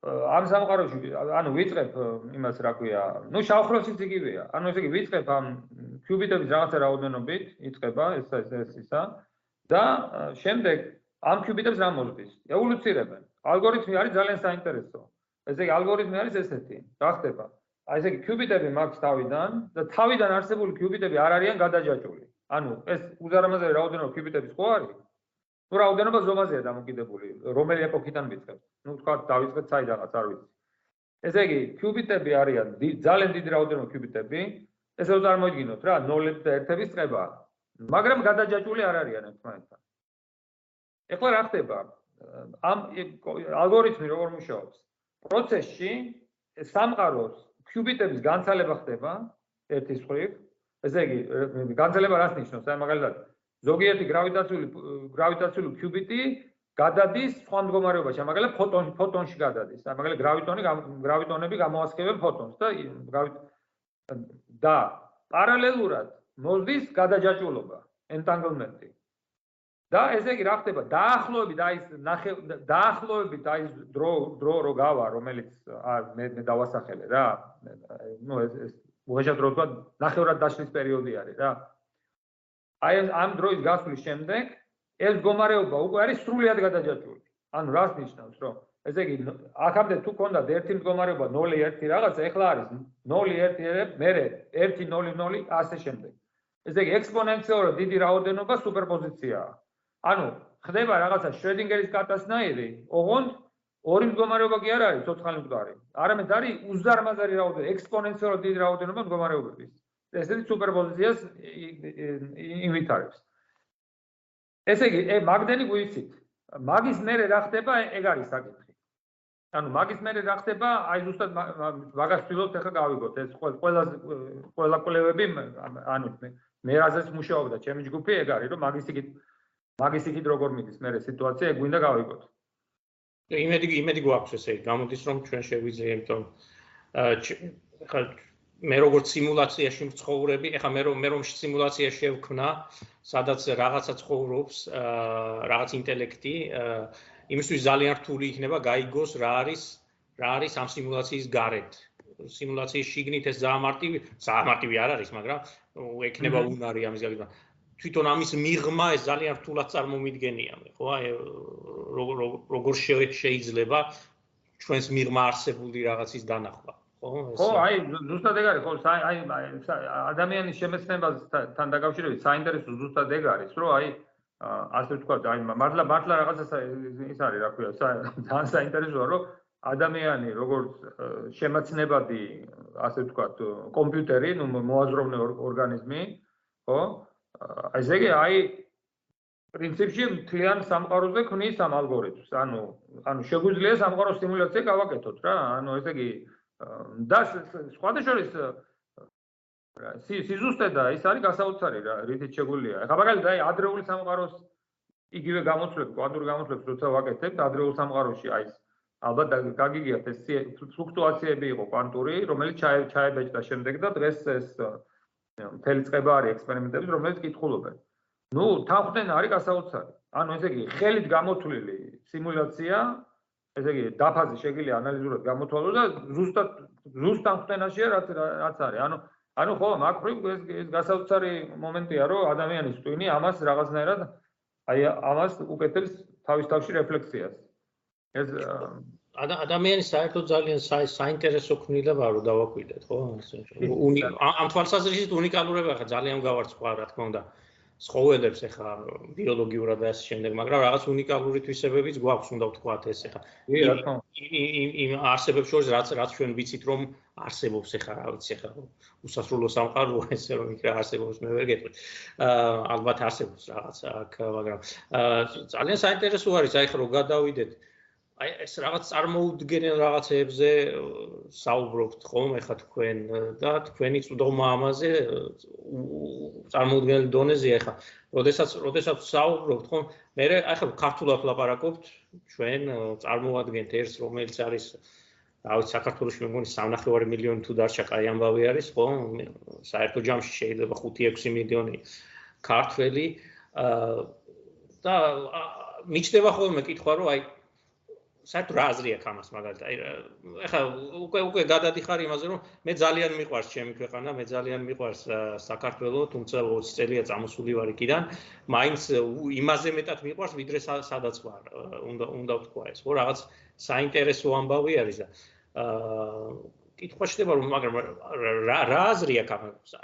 ამ სამყაროში ანუ ვიწყებ იმას რა ქვია ნუ შავხროსიც იგივეა ანუ ესე იგი ვიწყებ ამ კიუბიტების რაღაცა რაოდენობით იწყება ეს ეს ისა და შემდეგ ამ კიუბიტებს რა მოძდის ევოლუცირებენ ალგორითმი არის ძალიან საინტერესო ესე იგი ალგორითმი არის ესეთი რა ხდება აი ესე იგი კიუბიტები მაქვს თავიდან და თავიდან არსებული კიუბიტები არ არიან გადაჯაჭული ანუ ეს უზარმაზარი რაოდენობა კიუბიტების ხო არის ну რაოდენობა ზომაზეა დამოკიდებული რომელი ეპოქიდან ვიწყებთ ну თქვა დავიწყეთ საიდანაც არ ვიცი ესე იგი კიუბიტები არიან ძალიან დიდი რაოდენობა კიუბიტები ესე რომ წარმოიდგინოთ რა 0-ები და 1-ების წება მაგრამ გადაჯაჭული არ არიან ერთმანეთთან ეხლა რა ხდება? ამ ალგორითმი როგორ მუშაობს? პროცესში სამყაროს კიუბიტების განცალება ხდება ერთის მხრივ. ესე იგი განცალება რას ნიშნავს? აი მაგალითად ზოგიერთი გრავიტაციული გრავიტაციული კიუბიტი გადადის სხვა მდგომარეობაში, მაგალითად ფოტონი ფოტონში გადადის. და მაგალითად გრავიტონი გრავიტონები გამოასხებენ ფოტონს და და პარალელურად მოძდის გადაჯაჭულობა, entanglement-ი. და ესე იგი რა ხდება? დაახლოებით აი ეს დაახლოებით აი ეს დრო დრო რო გავა, რომელიც მე მე დავასახელე რა. ნუ ეს ეს უღეშად რო თქვა, ნახევრად დაშლის პერიოდი არის რა. აი ამ დროის გასვლის შემდეგ ეს მდგომარეობა უკვე არის სრულიად გადაჯაჭვული. ანუ რას ნიშნავს, რომ ესე იგი აქამდე თუ ქონდათ ერთი მდგომარეობა 0-1 რაღაცა, ეხლა არის 0-1, მერე 1-0-0 ასე შემდეგ. ესე იგი ექსპონენციალურად დიდი რაოდენობა სუპერპოზიციაა. ანუ ხდება რაღაცა შრედინგერის კატასნაირი, ოღონდ ორი მდგომარეობა კი არ არის ცოცხალი მკვდარი. არამედ არის უზარმაზარი რაოდენობა, ექსპონენციალურად დიდი რაოდენობა მდგომარეობების. ესეთი სუპერპოზიციას ინვიტარებს. ესე იგი, ე მაგდენი გვიცით. მაგის მერე რა ხდება, ეგ არის საკითხი. ანუ მაგის მერე რა ხდება, აი ზუსტად მაგას ვთქვით, ახლა გავიგოთ, ეს ყველა ყველა კვლევები, ანუ მე რაზეც მუშაობდა ჩემი ჯგუფი, ეგ არის, რომ მაგის იქით მაგის იქით როგორ მიდის მერე სიტუაცია, ეგ გვინდა გავიგოთ. იმედი იმედი გვაქვს ესე, გამოდის რომ ჩვენ შეგვიძლია, იმიტომ ახლა მე როგორც სიმულაციაში მცხოვრები, ეხლა მე რომ მე რომ სიმულაციაში შევქმნა, სადაც რაღაცა ცხოვრობს, რაღაც ინტელექტი, იმისთვის ძალიან რთული იქნება გაიგოს რა არის რა არის ამ სიმულაციის გარეთ. სიმულაციის შიგნით ეს ზაამარტივი, ზაამარტივი არ არის, მაგრამ ექნება უნარი ამის გაგება. თვითონ ამის მიღმა ეს ძალიან რთულად წარმომიდგენია, ხო? აი როგორ შეიძლება ჩვენს მიღმა არსებული რაღაცის დანახვა. ხო, აი, ზუსტად ეგ არის, ხო, აი, ადამიანის შემეცნებასთან დაკავშირებით საინტერესო ზუსტად ეგ არის, რომ აი, ასე ვთქვათ, აი, მართლა მართლა რაღაცა ის არის, რა ქვია, ძალიან საინტერესოა, რომ ადამიანი როგორც შემეცნებადი, ასე ვთქვათ, კომპიუტერი, ნუ მოაზროვნე ორგანიზმი, ხო? აი, ესე იგი, აი პრინციპში მთლიან სამყაროზე ქმნის ამ ალგორითმს. ანუ, ანუ შეგვიძლია სამყაროს სიმულაცია გავაკეთოთ რა. ანუ ესე იგი, და სხვადასხვის რა სიზუსტე და ის არის გასაოცარი რა რითიც შეგვიძლია. ახლა მაგალითად აი ადრეული სამყაროს იგივე გამოცვლები, კვანტური გამოცვლები როცა ვაკეთებთ ადრეულ სამყაროში აი ალბათ გაგიგიათ ეს ფლუქტუაციები იყო კვანტური, რომელიც ჩაებეჭდა შემდეგ და დღეს ეს მთელი წება არის ექსპერიმენტები, რომელიც კითხულობენ. ნუ თანხმდენ არის გასაოცარი. ანუ ესე იგი ხელით გამოთვლილი სიმულაცია ესე იგი დაფაზი შეგვიძლია ანალიზურად გამოთვალო და ზუსტად ზუსტ ამ ხტენაშია რაც რაც არის. ანუ ანუ ხო, მაგრივ ეს ეს გასაოცარი მომენტია, რომ ადამიანის ტვინი ამას რაღაცნაირად აი ამას უკეთებს თავის თავში რეფლექსიას. ეს ადამიანის საერთოდ ძალიან საინტერესო ქმნილება რო დავაკვირდეთ, ხო? ამ თვალსაზრისით უნიკალურება ხა ძალიან გავარცხვა, რა თქმა უნდა. ცხოველებს ეხა ბიოლოგიურად და ასე შემდეგ, მაგრამ რაღაც უნიკალური თვისებებიც გვაქვს, უნდა ვთქვათ ეს ეხა. იმ არსებებს შორის რაც რაც ჩვენ ვიცით რომ არსებობს ეხა რა ვიცი ეხა უსასრულო სამყარო ესე რომ იქ რა არსებობს მე ვერ გეტყვი. აა ალბათ არსებობს რაღაც აქ, მაგრამ აა ძალიან საინტერესო არის აი ხა რომ გადავიდეთ აა აი ეს რაღაც წარმოუდგენელ რაღაცეებზე საუბრობთ ხომ ეხა თქვენ და თქვენი წვდომა ამაზე წარმოუდგენელ დონეზე ეხა როდესაც როდესაც საუბრობთ ხომ მე აი ხა ქართულად ლაპარაკობთ ჩვენ წარმოადგენთ ერთს რომელიც არის რა ვიცი საქართველოს მეგონი 3.5 მილიონი თუ დარჩა კაი ამბავი არის ხომ? საერთო ჯამში შეიძლება 5-6 მილიონი ქართველი და მიჩნდება ხოლმე კითხვა რომ აი საერთოდ რა აზრი აქვს ამას მაგალითად? აი ეხლა უკვე უკვე გადადიხარ იმაზე, რომ მე ძალიან მიყვარს ჩემი ქვეყანა, მე ძალიან მიყვარს საქართველო, თუმცა 20 წელია წამოსული ვარ იქიდან, მაინც იმაზე მეტად მიყვარს, ვიდრე სადაც ვარ. უნდა უნდა ვთქვა ეს, ხო, რაღაც საინტერესო ამბავი არის და აა კითხვა შეიძლება რომ მაგრამ რა რა აზრი აქვს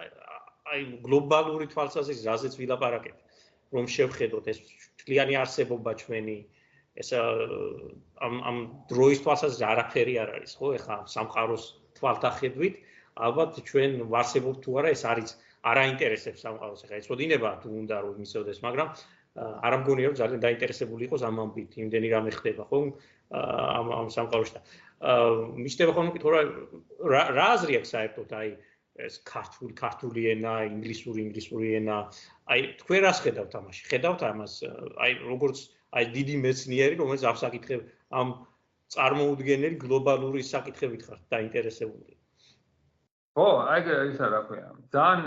აი გლობალური თვალსაზრისით, რაზეც ვილაპარაკეთ, რომ შევხედოთ ეს თლიანი არსებობა ჩვენი ეს ამ ამ დროის თვალსაზრისით არაფერი არ არის ხო ეხა სამყაროს თვალთახედვით ალბათ ჩვენ ვარსებობთ თუ არა ეს არის არაინტერესებს სამყაროს ეხა ეს მოდინება თუ უნდა რომ მისოდეს მაგრამ არ ამგონია რომ ძალიან დაინტერესებული იყოს ამ ამბით იმდენი რამე ხდება ხო ამ ამ სამყაროში და მიშტება ხოლმე კითხვა რა რა აზრი აქვს საერთოდ აი ეს ქართული ქართული ენა, ინგლისური ინგლისური ენა. აი თქვენ რას ხედავთ ამაში? ხედავთ ამას აი როგორც აი დიდი მეცნიერი, რომელიც ამ საკითხებ ამ წარმოუდგენელი გლობალური საკითხებით ხარ დაინტერესებული. ხო, აი ისა რა ქვია. ძალიან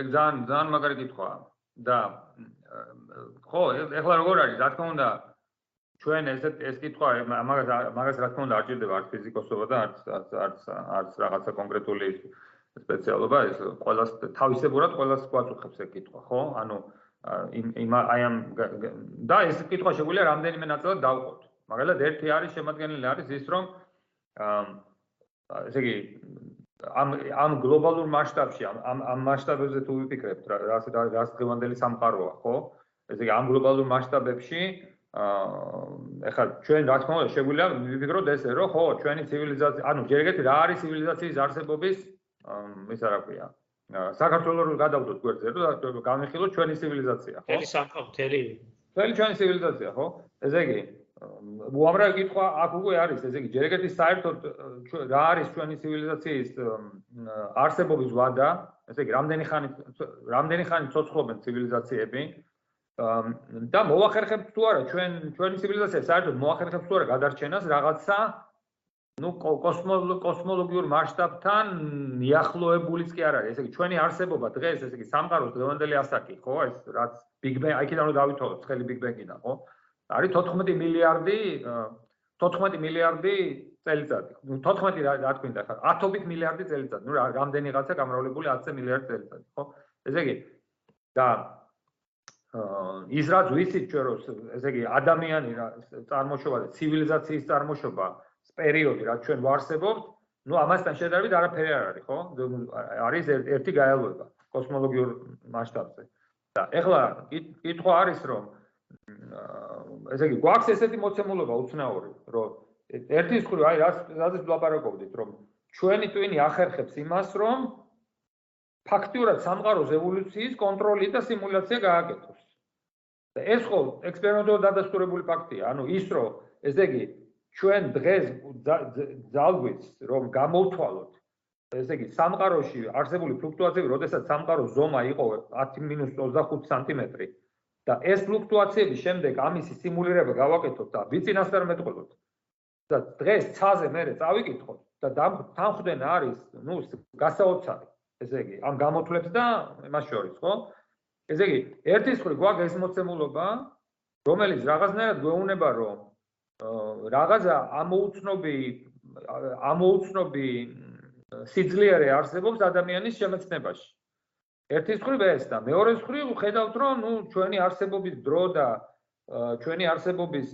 ეგ ძალიან ძალიან მაგარი კითხვაა და ხო, ეხლა როგორ არის, რა თქმა უნდა ჩვენ ეს ეს კითხვა მაგას მაგას რა თქმა უნდა არ ჭირდება არც ფიზიკოსობა და არც არც არც რაღაცა კონკრეტული სპეციალობა, ეს ყოველას თავისებურად ყოველას გვაწუხებს ეს კითხვა, ხო? ანუ იმ აი ამ და ეს კითხვა შეგვიძლია რამდენიმე ნაწილად დავყოთ. მაგალითად, ერთი არის შემადგენელი არის ის, რომ ესე იგი ამ ამ გლობალურ მასშტაბში ამ ამ მასშტაბებზე თუ ვიფიქრებთ რა რა რა დღევანდელი სამყაროა, ხო? ესე იგი ამ გლობალურ მასშტაბებში აა ეხლა ჩვენ რა თქმა უნდა შეგვიძლია ვიფიქროთ ესე, რომ ხო, ჩვენი ცივილიზაცია, ანუ ჯერ ეგეთი რა არის ცივილიზაციის არსებობის ის რა ქვია? საქართველოს რო გადავდოთ გვერდზე და განვიხილოთ ჩვენი ცივილიზაცია, ხო? თელი სამყარო, თელი. თელი ჩვენი ცივილიზაცია, ხო? ესე იგი, უამრავი კითხვა აქ უკვე არის, ესე იგი, ჯერ ეგეთი საერთოდ რა არის ჩვენი ცივილიზაციის არსებობის ვადა, ესე იგი, რამდენი ხანი რამდენი ხანი ცოცხლობენ ცივილიზაციები და მოახერხებთ თუ არა ჩვენ ჩვენი ცივილიზაცია საერთოდ მოახერხებთ თუ არა გადარჩენას რაღაცა ну კოსმოლოგიურ მასშტაბთან მიახლოებულიც კი არ არის. ესე იგი ჩვენი არსებობა დღეს, ესე იგი სამყაროს დღევანდელი ასაკი, ხო, ეს რაც Big Bang, აქედან რომ დავითვალოთ, ცხელი Big Bang-იდან, ხო? არის 14 მილიარდი 14 მილიარდი წელიწადი. 14 რა თქვი და ხარ, 10-ობით მილიარდი წელიწადი. ну რამდენი რაღაცა გამრავლებული 10 მილიარდი წელიწადი, ხო? ესე იგი და ის რაც ვიცით ჩვენ რომ ესე იგი ადამიანი რა წარმოშობა და ცივილიზაციის წარმოშობა პერიოდი რაც ჩვენ ვარსებობთ, ну ამასთან შედარებით არაფერი არ არის, ხო? არის ერთი გაელვება კოსმოლოგიურ მასშტაბზე. და ეხლა კითხვა არის, რომ ესე იგი გვაქვს ესეთი მოცემულობა უცნაური, რომ ერთის ხრი აი რაც რაზეც ვლაპარაკობდით, რომ ჩვენი ტვინი ახერხებს იმას, რომ ფაქტიურად სამყაროს ევოლუციის კონტროლი და სიმულაცია გააკეთოს. და ეს ხო ექსპერიმენტულად დადასტურებული ფაქტია, ანუ ის რომ ესე იგი ჩვენ დღეს ძალგვით რომ გამოვთვალოთ ესე იგი სამყაროში არსებული ფლუქტუაციები, როდესაც სამყაროს ზომა იყო 10-25 სანტიმეტრი და ეს ფლუქტუაციები შემდეგ ამისი სიმულირება გავაკეთოთ და ვიცინასწარ მეტყველოთ და დღეს ცაზე მე წავიკითხოთ და თანხდენ არის ნუ გასაოცარი ესე იგი ამ გამოთვლებს და იმას შორის ხო? ესე იგი ერთის ხრი გვაქვს ეს მოცემულობა რომელიც რაღაცნაირად გვეუბნება რომ რაღაცა ამოუცნობი ამოუცნობი სიძლიერე არსებობს ადამიანის შემეცნებაში. ერთის მხრივ ეს და მეორეს მხრივ ხედავთ რომ ნუ ჩვენი არსებობის დრო და ჩვენი არსებობის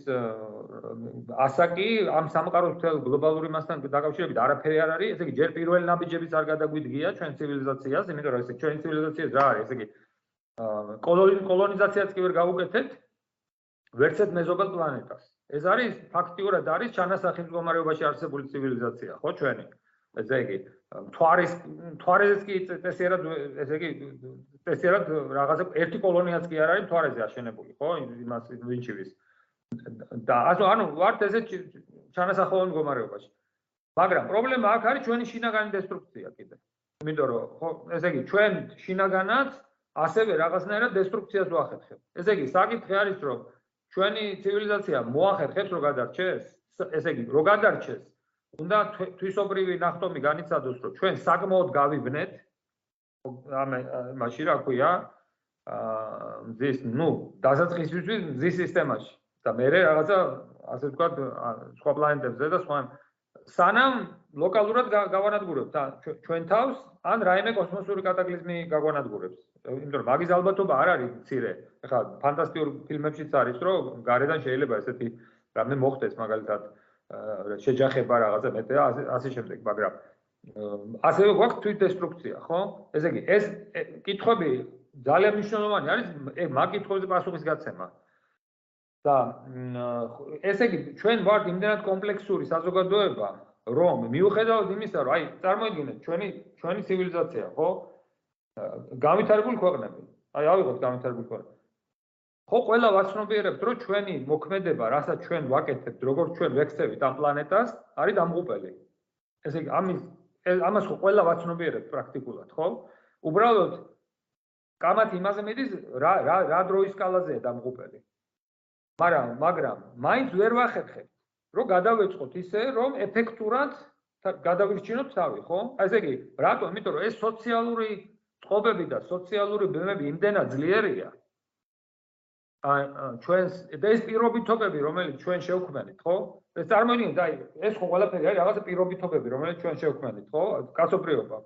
ასაკი ამ სამყაროს მთელ გლობალური მასთან დაკავშირებით არაფერი არ არის, ესე იგი ჯერ პირველი ნაბიჯებიც არ გადაგვიდგია ჩვენ ცივილიზაციას, იმიტომ რომ ესე ჩვენი ცივილიზაცია რა არის, ესე იგი კოლონიზაციაც კი ვერ გავუკეთეთ ვერცეთ მეზობელ პლანეტას. ეს არის ფაქტიურად არის ჩანასახის მდგომარეობაში არსებული ცივილიზაცია, ხო ჩვენი? ესე იგი, მთვარის მთვარეზეც კი წესიერად ესე იგი წესიერად რაღაცა ერთი კოლონიაც კი არ არის მთვარეზე აშენებული, ხო? იმას ვინჩივის. და ანუ ვართ ესე ჩანასახოვან მდგომარეობაში. მაგრამ პრობლემა აქ არის ჩვენი შინაგანი დესტრუქცია კიდე. იმიტომ რომ ხო, ესე იგი, ჩვენ შინაგანაც ასევე რაღაცნაირად დესტრუქციას ვახერხებთ. ესე იგი, საკითხი არის რომ ჩვენი ცივილიზაცია მოახერხებს რომ გადარჩეს? ესე იგი, რომ გადარჩეს, უნდა თვისობრივი ნახტომი განიცადოს, რომ ჩვენ საკმაოდ გავიბნეთ ამ მაშინ რა ქვია? აა ზის, ნუ, დასაწყისისთვის ზის სისტემაში და მე რაღაცა ასე ვთქვათ, სხვა პლანეტებზე და სხვა სანამ ლოკალურად გავანადგურებთ ჩვენ თავს ან რაიმე კოსმოსური კატაკლიზმი გაგვანადგურებს. იმიტომ რომ მაგის ალბათობა არ არის მცირე. ეხლა ფანტასტიკურ ფილმებშიც არის, რომ გარედან შეიძლება ესეთი რამე მოხდეს მაგალითად შეჯახება რაღაცა მეტე ასე შემდეგ, მაგრამ ასევე გვაქვს თვით დესტრუქცია, ხო? ესე იგი, ეს კითხვები ძალიან მნიშვნელოვანი არის, მაგ კითხვებზე პასუხის გაცემა. და ესე იგი, ჩვენ ვართ იმდენად კომპლექსური საზოგადოება, რომ მიუხედავად იმისა, რომ აი, წარმოიდგინეთ, ჩვენი ჩვენი ცივილიზაცია, ხო? გამitharbul ქვეყნები. აი, ავიღოთ გამitharbul ქვეყნები. ხო, ყველა ვაცნობიერებთ, რომ ჩვენი მოქმედება, რასაც ჩვენ ვაკეთებთ, როგორც ჩვენ ვექცევით ამ პლანეტას, არის დამღუპელი. ესე იგი, ამის ამას ხო ყველა ვაცნობიერებთ პრაქტიკულად, ხო? უბრალოდ კამათი იმაზე მიდის, რა რა რა დროის სკალაზეა დამღუპელი. მაგრამ, მაგრამ მაინც ვერ ვახერხებთ, რომ გადავეწყოთ ისე, რომ ეფექტურად გადავირჩინოთ თავი, ხო? აი ესე იგი, რატომ? იმიტომ რომ ეს სოციალური წყობები და სოციალური ბემები იმდენად ძლიერია. აი ჩვენს და ეს პირობითობები, რომელიც ჩვენ შევქმნით, ხო? ეს წარმოიდგინეთ, აი ეს ხო ყველაფერი არის რაღაცა პირობითობები, რომელიც ჩვენ შევქმნით, ხო? კაცობრიობა.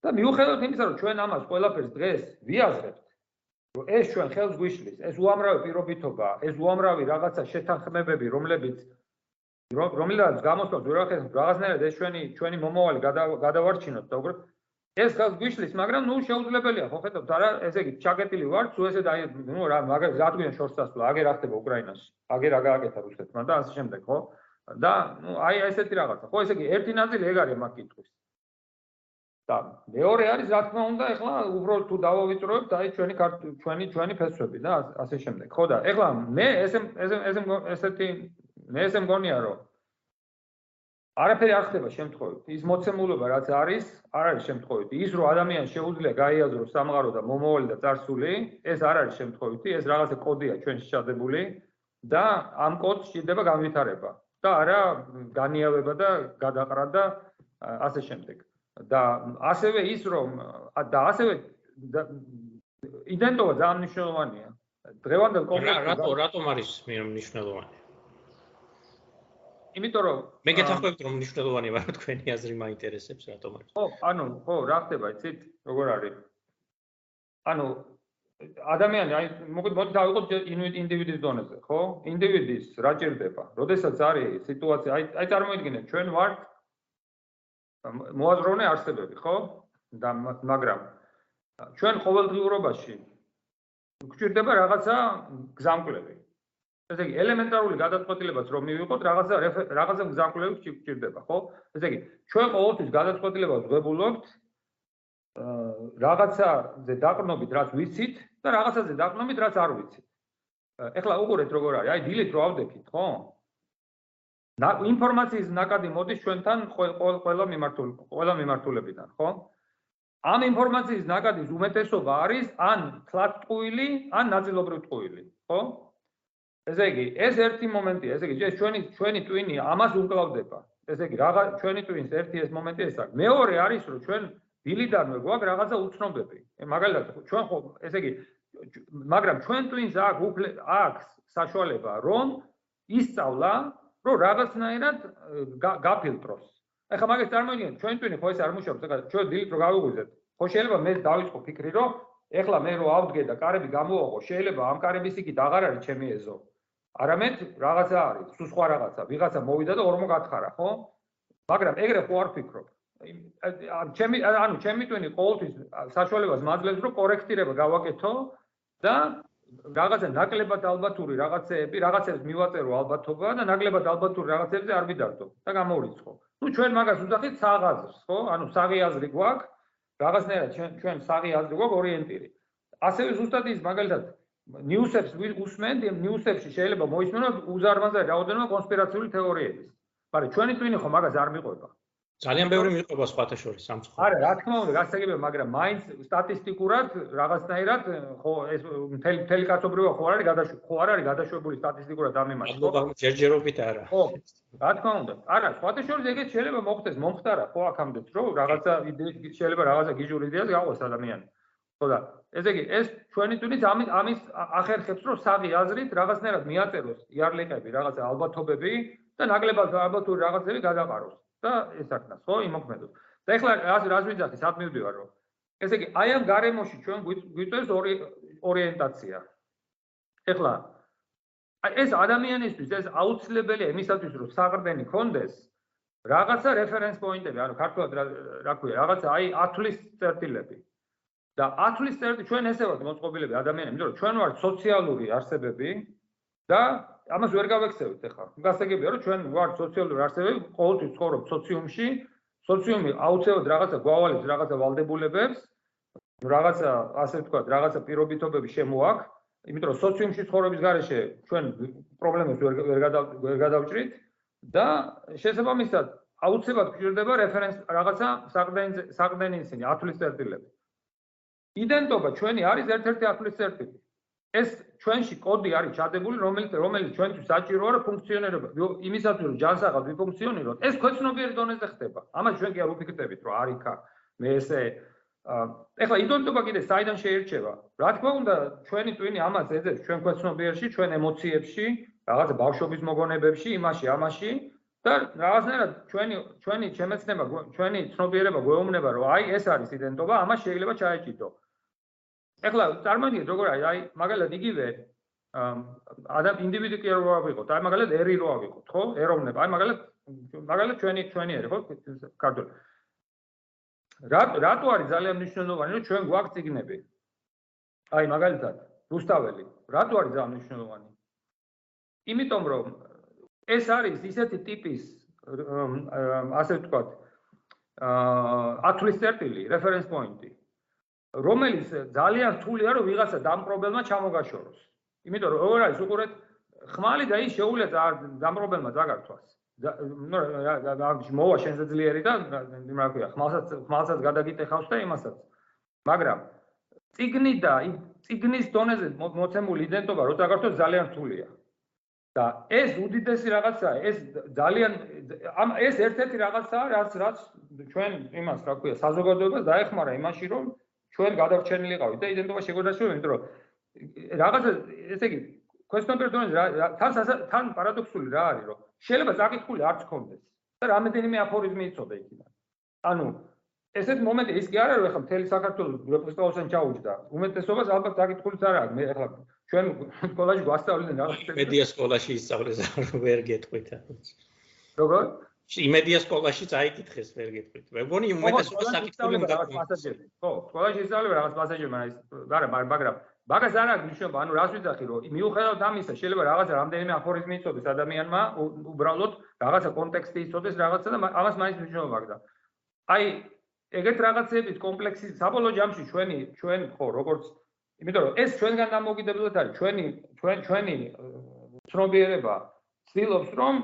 და მიუხედავად იმისა, რომ ჩვენ ამას ყველაფერს დღეს ვიაზრებთ, რომ ეს ჩვენ ხელს გვიშლის, ეს უამრავი პირობითობა, ეს უამრავი რაღაცა შეთანხმებები, რომლებიც რომლებიც გამოსვლა ზურახეს რაღაცნაირად ეს ჩვენი ჩვენი მომავალი გადავარჩინოთ და უბრალოდ ეს ხალხ გვიშლის, მაგრამ ნუ შეუძლებელია, ხო ხედავთ, არა, ესე იგი, ჩაკეტილი ვარ, თუ ესე და ნუ რა, მაგას რადგან შორს დასვლა, აგერ ახდება უკრაინაში, აგერ რა გააკეთა რუსეთმა და ასე შემდეგ, ხო? და ნუ აი ესეთი რაღაცა, ხო, ესე იგი, ერთი ნაწილი ეგ არის მაგ კითხვის. და მეორე არის, რა თქმა უნდა, ეხლა უბრალოდ თუ დავავიწროებთ, აი ჩვენი ჩვენი ჩვენი ფესვები და ასე შემდეგ, ხო და ეხლა მე ესე ესე ესე ესეთი მე ესე მგონია, რომ არაფერი არ ხდება შემთხვევით. ის მოცემულობა რაც არის, არ არის შემთხვევითი. ის რომ ადამიანს შეუძლია გაიაზროს სამყარო და მომავალი და წარსული, ეს არ არის შემთხვევითი, ეს რაღაცა კოდია ჩვენში ჩადებული და ამ კოდს შეიძლება განვითარება და არა განიავება და გადაყრა და ასე შემდეგ. და ასევე ის რომ და ასევე იდენტობა ძალიან მნიშვნელოვანია. დღევანდელ კონტექსტში რატო რატომ არის მნიშვნელოვანი? იმიტომ რომ მე გეთახმებით რომ მნიშვნელოვანია, მაგრამ თქვენი აზრი მაინტერესებს რატომ არის? ხო, ანუ ხო, რა ხდება, იცით, როგორ არის? ანუ ადამიანი, აი, მოკლედ მოდი დავიღოთ ინდივიდის დონეზე, ხო? ინდივიდის რა ჭირდება? როდესაც არის სიტუაცია, აი, აი წარმოიდგინეთ, ჩვენ ვართ მოაზროვნე არსებები, ხო? და მაგრამ ჩვენ ყოველდღიურობაში გვჭირდება რაღაცა გზამკვლევი. ესე იგი ელემენტარული გადაწყვეტილებაც რომ მივიღოთ რაღაცა რაღაცა გზამკვლევი გჭირდება ხო? ესე იგი ჩვენ ყოველთვის გადაწყვეტილებას ვღებულობთ რაღაცაზე დაყრდნობით რაც ვიცით და რაღაცაზე დაყრდნობით რაც არ ვიცით. ეხლა უყურეთ როგორ არის. აი დილით რო ავდექით ხო? ინფორმაციის ნაკადი მოდის ჩვენთან ყველა მიმართულ ყველა მიმართულებიდან ხო? ამ ინფორმაციის ნაკადის უმეტესობა არის ან თლად ტყუილი ან ნაწილობრივ ტყუილი ხო ესე იგი, ეს ერთი მომენტია, ესე იგი, ჩვენი ჩვენი ტვინი ამას უკლავდება. ესე იგი, რაღა ჩვენი ტვინს ერთი ეს მომენტი ეს არის. მეორე არის, რომ ჩვენ დილიდანვე გვაქვს რაღაცა უცნობები. მაგალითად, ჩვენ ხო, ესე იგი, მაგრამ ჩვენ ტვინს აქვს უფლე აქვს საშუალება, რომ ისწავლა, რომ რაღაცნაირად გაფილტროს. ეხლა მაგას წარმოიდგინეთ, ჩვენ ტვინი ხო ეს არ მუშაობს, ეხლა ჩვენ დილით რო გავიღვიძეთ, ხო შეიძლება მე დავიწყო ფიქრი, რომ ეხლა მე რო ავდგე და კარები გამოვაღო, შეიძლება ამ კარების იქით აღარ არის ჩემი ეზო. არამედ რაღაცა არის, სულ სხვა რაღაცა, ვიღაცა მოვიდა და ორმო გათხარა, ხო? მაგრამ ეგრე ხო არ ფიქრობ. ჩემი ანუ ჩემი ტვინი ყოველთვის საშუალებას მაძლევს რომ კორექტირება გავაკეთო და რაღაცა ნაკლებად ალბათური რაღაცეები, რაღაცებს მივაწერო ალბათობა და ნაკლებად ალბათური რაღაცებზე არ ვიდარდო და გამოვრიცხო. ну ჩვენ მაგას ვუძახით საღაზრს, ხო? ანუ საღი აზრი გვაქვს, რაღაცნაირად ჩვენ ჩვენ საღი აზრი გვაქვს ორიენტირი. ასევე ზუსტად ის მაგალითად ნიუსებს უსმენთ, იმ ნიუსებში შეიძლება მოისმენოთ უზარმაზარი რაოდენობა კონსპირაციული თეორიების. მაგრამ ჩვენი ტვინი ხო მაგას არ მიყვება. ძალიან ბევრი მიყვება სხვათა შორის სამცხო. არა, რა თქმა უნდა, გასაგებია, მაგრამ მაინც სტატისტიკურად რაღაცნაირად ხო ეს მთელი მთელი კაცობრიობა ხო არ არის გადაშვებული, ხო არ არის გადაშვებული სტატისტიკურად ამ იმაში, ხო? ჯერჯერობით არა. ხო, რა თქმა უნდა. არა, სხვათა შორის ეგეც შეიძლება მოხდეს, მომხდარა ხო აქამდეც, რომ რაღაცა შეიძლება რაღაცა გიჟური იდეას გაყვეს ადამიანი. ხო და ესე იგი ეს ჩვენი თუნდაც ამის ამის ახერხებს რომ საღი აზრით რაღაცნაირად მიაწეროს იარლიყები, რაღაცა ალბათობები და ნაკლებად ალბათური რაღაცები გადაყაროს და ეს აქნას ხო იმოქმედოს. და ეხლა რას რას ვიძახი, სად მივდივარ რომ ესე იგი აი ამ გარემოში ჩვენ გვიწევს ორი ორიენტაცია. ეხლა აი ეს ადამიანისთვის ეს აუცილებელია იმისათვის რომ საყრდენი კონდეს რაღაცა რეფერენს პოინტები, ანუ ქართულად რა ქვია, რაღაცა აი ათვლის წერტილები. და ათვლის წერტი ჩვენ ესე ვართ მოწყობილები ადამიანები, იმიტომ რომ ჩვენ ვართ სოციალური არსებები და ამას ვერ გავექცევით ახლა. გასაგებია რომ ჩვენ ვართ სოციალური არსებები, ყოველთვის ცხოვრობ სოციუმში. სოციუმი აუცილებლად რაღაცა გვავალებს, რაღაცა ვალდებულებებს, რაღაცა ასე ვთქვათ, რაღაცა პირობითობები შემოაქვს, იმიტომ რომ სოციუმში ცხოვრების გარეშე ჩვენ პრობლემებს ვერ ვერ გადავჭრით და შესაბამისად აუცილებლად გვჭირდება რეფერენს რაღაცა საყრდენი საყრდენი ისინი ათვლის წერტილები. იდენტობა ჩვენი არის ერთ-ერთი ათვლის წერტილი. ეს ჩვენში კოდი არის ჩადებული, რომელიც რომელიც ჩვენთვის საჭიროა რომ ფუნქციონირება. იმისათვის რომ ჯანსაღად ვიფუნქციონიროთ, ეს ქვეცნობიერ დონეზე ხდება. ამას ჩვენ კი არ ვფიქრდებით, რომ არის ხა მე ესე ეხლა იდენტობა კიდე საიდან შეირჩევა? რა თქმა უნდა, ჩვენი ტვინი ამას ეძებს ჩვენ ქვეცნობიერში, ჩვენ ემოციებში, რაღაც ბავშვობის მოგონებებში, იმაში, ამაში და რაღაცნაირად ჩვენი ჩვენი შემეცნება, ჩვენი ცნობიერება გვეუბნება, რომ აი ეს არის იდენტობა, ამას შეიძლება ჩაეჭიდო. ეხლა წარმოგიდგენთ როგორ არის? აი მაგალითად იგივე ადამ ინდივიდი კი არ ვიყოთ აი მაგალითად ერი რო ავიყოთ ხო? ეროვნება. აი მაგალითად მაგალითად ჩვენი ჩვენი ერი ხო? კარტო რა რატო არის ძალიან მნიშვნელოვანი? რომ ჩვენ გვაქვს ციგნები. აი მაგალითად რუსტაველი რატო არის ძალიან მნიშვნელოვანი? იმიტომ რომ ეს არის ისეთი ტიპის ასე ვთქვათ აა ათვლის წერტილი რეფერენს პოინტი რომელიც ძალიან რთულია რომ ვიღაცა დამპრობელმა ჩამოგაშოროს. იმიტომ რომ როგორ არის უყურეთ ხმალი და ის შეუძლია დამპრობელმა დაგართვას. ნუ რა მოვა შენზე ძლიერი და რა ქვია ხმალსაც ხმალსაც გადაგიტეხავს და იმასაც. მაგრამ ციგნი და ციგნის დონეზე მოცემული იდენტობა რო დაგართვას ძალიან რთულია. და ეს უდიდესი რაღაცაა, ეს ძალიან ამ ეს ერთ-ერთი რაღაცაა, რაც რაც ჩვენ იმას რა ქვია საზოგადოებას დაეხმარა იმაში რომ ჩვენ გადარჩენილიყავით და იდენტობა შეგონდაშოვა, იმიტომ რომ რაღაცა ესე იგი question paper-ზე თან თან პარადოქსული რა არის, რომ შეიძლება საკითხული არც კონდეს და რამოდენიმე აფორიზმი იწოდა იქიდან. ანუ ესეთ მომენტი ის კი არ არის, ახლა მთელი საქართველოს რეპოსტაოსან ჩაუჯდა. უმეტესობას ალბათ საკითხულიც არ არის. მე ახლა ჩვენ სკოლაში გვასწავლდნენ რაღაცა მედია სკოლაში ისწავლეს ვერ გეტყვით. როგორ? იმედია სკოლაში წაიკითხეს ვერ გეტყვით. მე მგონი უმეტესობა საკითხული უნდა მასაჟები. ხო, სკოლაში ისწავლება რაღაც მასაჟები, მაგრამ არა, მაგრამ მაგას არ აქვს მნიშვნელობა, ანუ რას ვიძახი, რომ მიუხედავად ამისა, შეიძლება რაღაცა რამდენიმე აფორიზმი იცოდეს ადამიანმა, უბრალოდ რაღაცა კონტექსტი იცოდეს რაღაცა და ამას მაინც მნიშვნელობა აქვს და აი ეგეთ რაღაცების კომპლექსი საბოლოო ჯამში ჩვენი ჩვენ ხო როგორც იმიტომ რომ ეს ჩვენგან დამოუკიდებლად არის ჩვენი ჩვენ ჩვენი ცნობიერება ცდილობს რომ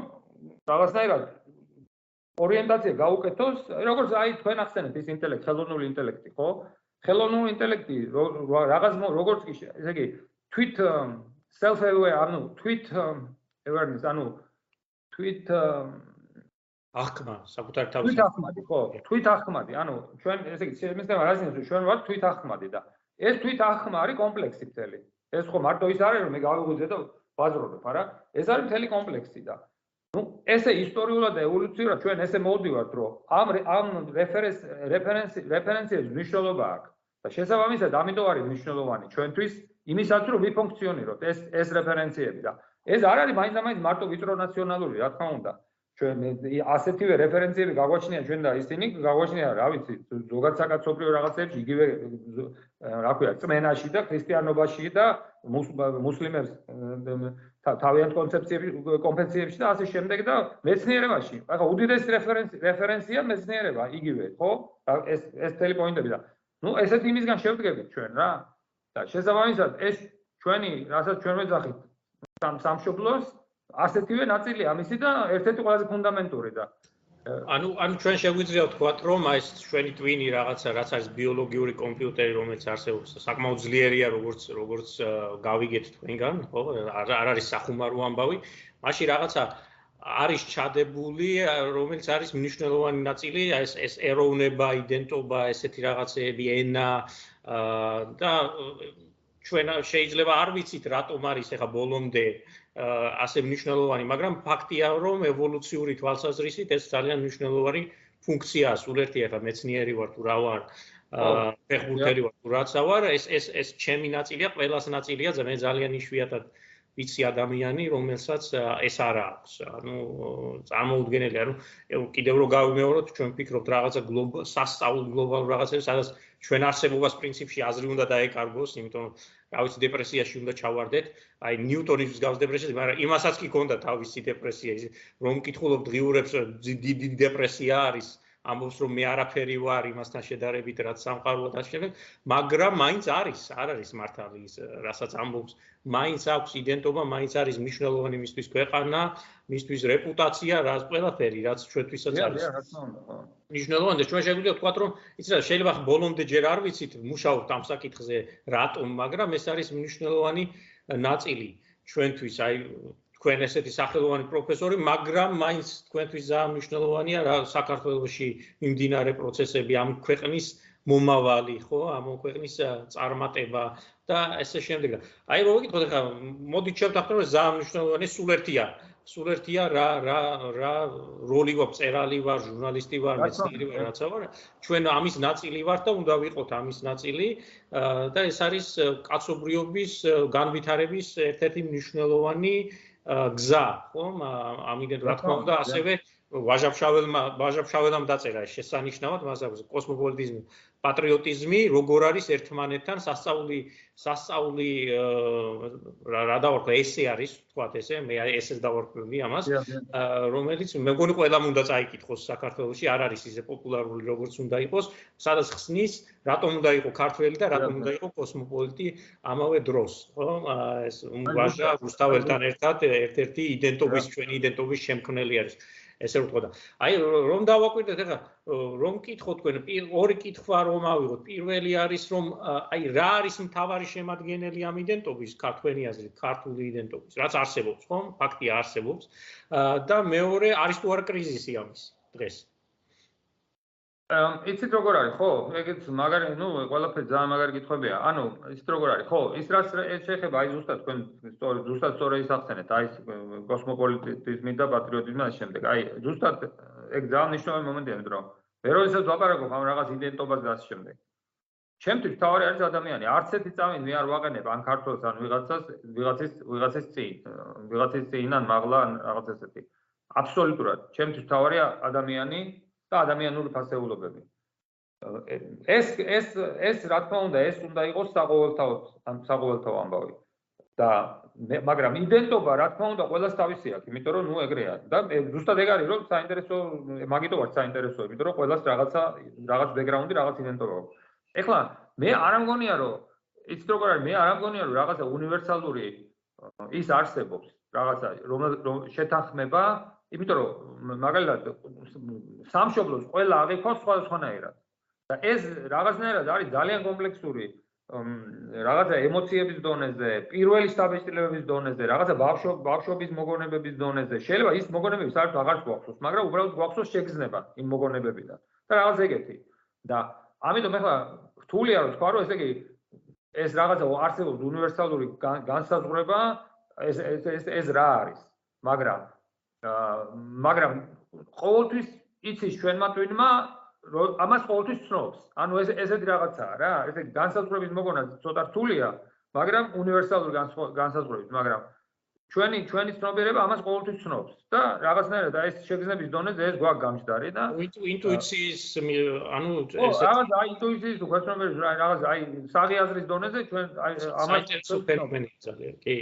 რაღაცნაირად ორიენტაცია გაუკეთოს, როგორც აი თქვენ ახსენეთ ის ინტელექტი, ხელოვნური ინტელექტი, ხო? ხელოვნური ინტელექტი რაღაც როგორც კი ესე იგი თვით self aware, ანუ თვით awareness, ანუ თვით ახმა, საკუთარ თავში. თვით ახმადი, ხო? თვით ახმადი, ანუ ჩვენ ესე იგი შემესთან რა ისინი ჩვენ ვართ თვით ახმადი და ეს თვით ახმა არის კომპლექსი მთელი. ეს ხო მარტო ის არის რომ მე გავიღვიძე და ვაზრობებ, არა? ეს არის მთელი კომპლექსი და ну ესე ისტორიულად ევოლუციურად ჩვენ ესე მოვდივართ რომ ამ ამ რეფერენს რეფერენსი რეფერენციების მნიშვნელობა აქვს. და შესაბამისად ამიტომ არის მნიშვნელოვანი ჩვენთვის იმისათვის რომ ვიფუნქციონიროთ ეს ეს რეფერენციები და ეს არ არის მაინც ამაინც მარტო ვიწრო ნაციონალური რა თქმა უნდა. ჩვენ ასეთივე რეფერენციები გაგვაჩნია ჩვენ და ისინი გაგვაჩნია, რა ვიცი, ზოგადად საკაცობრიო რაღაცებში იგივე რა ქვია, წმენაში და ქრისტიანობაში და მუსლიმებს თავიანთ კონცეფციებში, კონფესიებში და ასე შემდეგ და მეცნიერებაში. ახლა უდიდესი რეფერენცია რეფერენცია მეცნიერება იგივე, ხო? ეს ეს თელი პოინტები და ნუ ესეთ იმისგან შევდგებით ჩვენ რა. და შესაბამისად ეს ჩვენი, რასაც ჩვენ ვეძახით სამ სამშობლოს ასეთივე ნაწილია ამისი და ერთ-ერთი ყველაზე ფუნდამენტური და ანუ ანუ ჩვენ შეგვიძლია ვთქვათ რომ ეს ჩვენი twin-ი რაღაცა რაც არის ბიოლოგიური კომპიუტერი რომელიც არსებობს საკმაოდ ძლიერია როგორც როგორც გავიგეთ თქვენგან ხო? არ არის სახუმარო ამბავი. მაშინ რაღაცა არის ჩადებული რომელიც არის მნიშვნელოვანი ნაწილი ეს ეს ეროვნება იდენტობა ესეთი რაღაცეები ენა და ჩვენ შეიძლება არ ვიცით რატომ არის ეხა ბოლომდე ასე მნიშვნელოვანი, მაგრამ ფაქტია, რომ ევოლუციური თვალსაზრისით ეს ძალიან მნიშვნელოვანი ფუნქციაა. სულ ერთი ახლა მეცნიერი ვარ თუ რა ვარ, ფეხბურთელი ვარ თუ რაცა ვარ, ეს ეს ეს ჩემი ნაწილია, ყველას ნაწილია, მე ძალიან იშვიათად ვიცი ადამიანი, რომელსაც ეს არ აქვს. ანუ წარმოუდგენელი, ანუ კიდევ რო გავიმეოროთ, ჩვენ ვფიქრობთ რაღაცა გლობალ სასწაულ გლობალურ რაღაცებს, სადაც ჩვენ არსებობას პრინციპში აზრი უნდა დაეკარგოს, იმიტომ რომ რა ვიცი დეპრესიაში უნდა ჩავარდეთ. აი ნიუტონის მსგავს დეპრესიაში, მაგრამ იმასაც კი ქონდა თავისი დეპრესია, რომ მკითხულობ დღიურებს დიდი დეპრესია არის. ამბობს რომ მე არაფერი ვარ იმასთან შედარებით რაც სამყაროა და შემდეგ, მაგრამ მაინც არის, არ არის მართალი ის, რასაც ამბობს, მაინც აქვს იდენტობა, მაინც არის მნიშვნელოვანი მისთვის ქვეყანა, მისთვის რეპუტაცია, რაც ყველაფერი, რაც ჩვენთვისაც არის. რა თქმა უნდა, ხო. მნიშვნელოვანია, ჩვენ შეგვიძლია ვთქვათ, რომ იცი რა, შეიძლება ბოლომდე ჯერ არ ვიცით, მუშაობთ ამ საკითხზე, რატომ, მაგრამ ეს არის მნიშვნელოვანი ნაწილი ჩვენთვის, აი თქვენ ესეთი სახელოვანი პროფესორი, მაგრამ მაინც თქვენთვის ძალიან მნიშვნელოვანია რა საქართველოსში მიმდინარე პროცესები ამ ქვეყნის მომავალი, ხო, ამ ქვეყნის წარმატება და ესე შემდეგ. აი მოვიკითხოთ ახლა, მოდით შევთანხმდეთ, რომ ძალიან მნიშვნელოვანი სულ ერთია. სულ ერთია რა რა რა როლი გვაქვს, წერალი ვარ, ჟურნალისტი ვარ, მეცნიერი ვარ, რაცა ვარ. ჩვენ ამის ნაწილი ვართ და უნდა ვიყოთ ამის ნაწილი და ეს არის კაცობრიობის განვითარების ერთ-ერთი მნიშვნელოვანი გზა, ხომ? ამიტომ რა თქმა უნდა, ასევე ვაჟაფშაველმა ვაჟაფშაველამ დაწერა შესანიშნავად მასაქვს კოსმოპოლიტიზმი პატრიოტიზმი როგორ არის ერთმანეთთან სასწაული სასწაული რა დავარქვა ესე არის თქვათ ესე? მე ესეც დავარქვი ამას. რომელიც მე მგონი ყველამ უნდა წაიკითხოს საქართველოში არ არის ისე პოპულარული როგორც უნდა იყოს სადაც ხსნის რატომ უნდა იყოს ქართველი და რატომ უნდა იყოს კოსმოპოლიტი ამავე დროს ხო? ეს ვაჟა რუსთაველთან ერთად ერთ-ერთი იდენტობის ჩვენი იდენტობის შემქმნელი არის ესე ვთქვა და. აი რომ დავაკვირდეთ ახლა რომ კითხო თქვენ ორი კითხვა რომ ავიღოთ. პირველი არის რომ აი რა არის მთავარი შემადგენელი ამ იდენტობის ქართველი აზრით ქართული იდენტობის რაც არსებობს ხომ? ფაქტია არსებობს. და მეორე არის თუ არა კრიზისი ამის დღეს იცით როგორ არის? ხო ეგეც მაგარი ნუ ყველაფერი ძალიან მაგარი კითხვებია. ანუ იცით როგორ არის? ხო ის რაც შეეხება აი ზუსტად თქვენ სწორი ზუსტად სწორი ისახსენეთ აი კოსმოპოლიტიზმი და პატრიოტიზმი ამ შემდეგ. აი ზუსტად ეგ ძალიან მნიშვნელოვანი მომენტია იმიტომ რომ მე როდესაც ვაპარაკობ ამ რაღაც იდენტობაზე და ამ შემდეგ. ჩემთვის თავი არის ადამიანი. არც ერთი წამი მე არ ვაყენებ ან ქართულს ან ვიღაცას ვიღაცის ვიღაცის წინ ვიღაცის წინ ან მაღლა ან რაღაც ესეთი. აბსოლუტურად. ჩემთვის თავი ადამიანი და ადამიანური ფასეულობები. ეს ეს ეს რა თქმა უნდა ეს უნდა იყოს საყოველთაო საყოველთაო ამბავი. და მაგრამ იდენტობა რა თქმა უნდა ყოველას თავისი აქვს, იმიტომ რომ ნუ ეგრეა და ზუსტად ეგ არის რომ საინტერესო მაგიტო ვარ საინტერესო, იმიტომ რომ ყოველას რაღაცა რაღაც ბექგრაუნდი, რაღაც იდენტობა აქვს. ეხლა მე არ ამგონია რომ იცით როგორ არის, მე არ ამგონია რომ რაღაცა უნივერსალური ის არსებობს, რაღაცა რომ შეთანხმება იმიტომ რომ მაგალითად სამშობლოს ყველა აღიქვა სხვადასხვანაირად. და ეს რაღაცნაირად არის ძალიან კომპლექსური რაღაცა ემოციების დონეზე, პირველი სტაბილიზების დონეზე, რაღაცა ბავშვ ბავშვობის მოგონებების დონეზე. შეიძლება ის მოგონებები საერთოდ აღარ გვაქვს, მაგრამ უბრალოდ გვაქვს შეგრძნება იმ მოგონებებიდან. და რაღაც ეგეთი. და ამიტომ ახლა რთულია რომ თქვა რომ ესე იგი ეს რაღაცა არსებობს უნივერსალური განსაზღვრება ეს ეს ეს რა არის? მაგრამ მაგრამ ყოველთვის იცის ჩვენმა ტვინმა ამას ყოველთვის ცნობს. ანუ ეს ესეთი რაღაცაა რა, ესე განსაზღვრების მოგონა ცოტა რთულია, მაგრამ უნივერსალური განსაზღვრებით, მაგრამ ჩვენი ჩვენი ცნობიერება ამას ყოველთვის ცნობს და რაღაცნაირად აი ეს შეგრძნების დონეზე ეს გვაქვს გამჭდარი და ინტუიციის ანუ ეს რაღაც აი ინტუიციის თუ გაცნობიერს რაღაც აი საღიაზრის დონეზე ჩვენ აი ამას ფენომენია ძალიან კი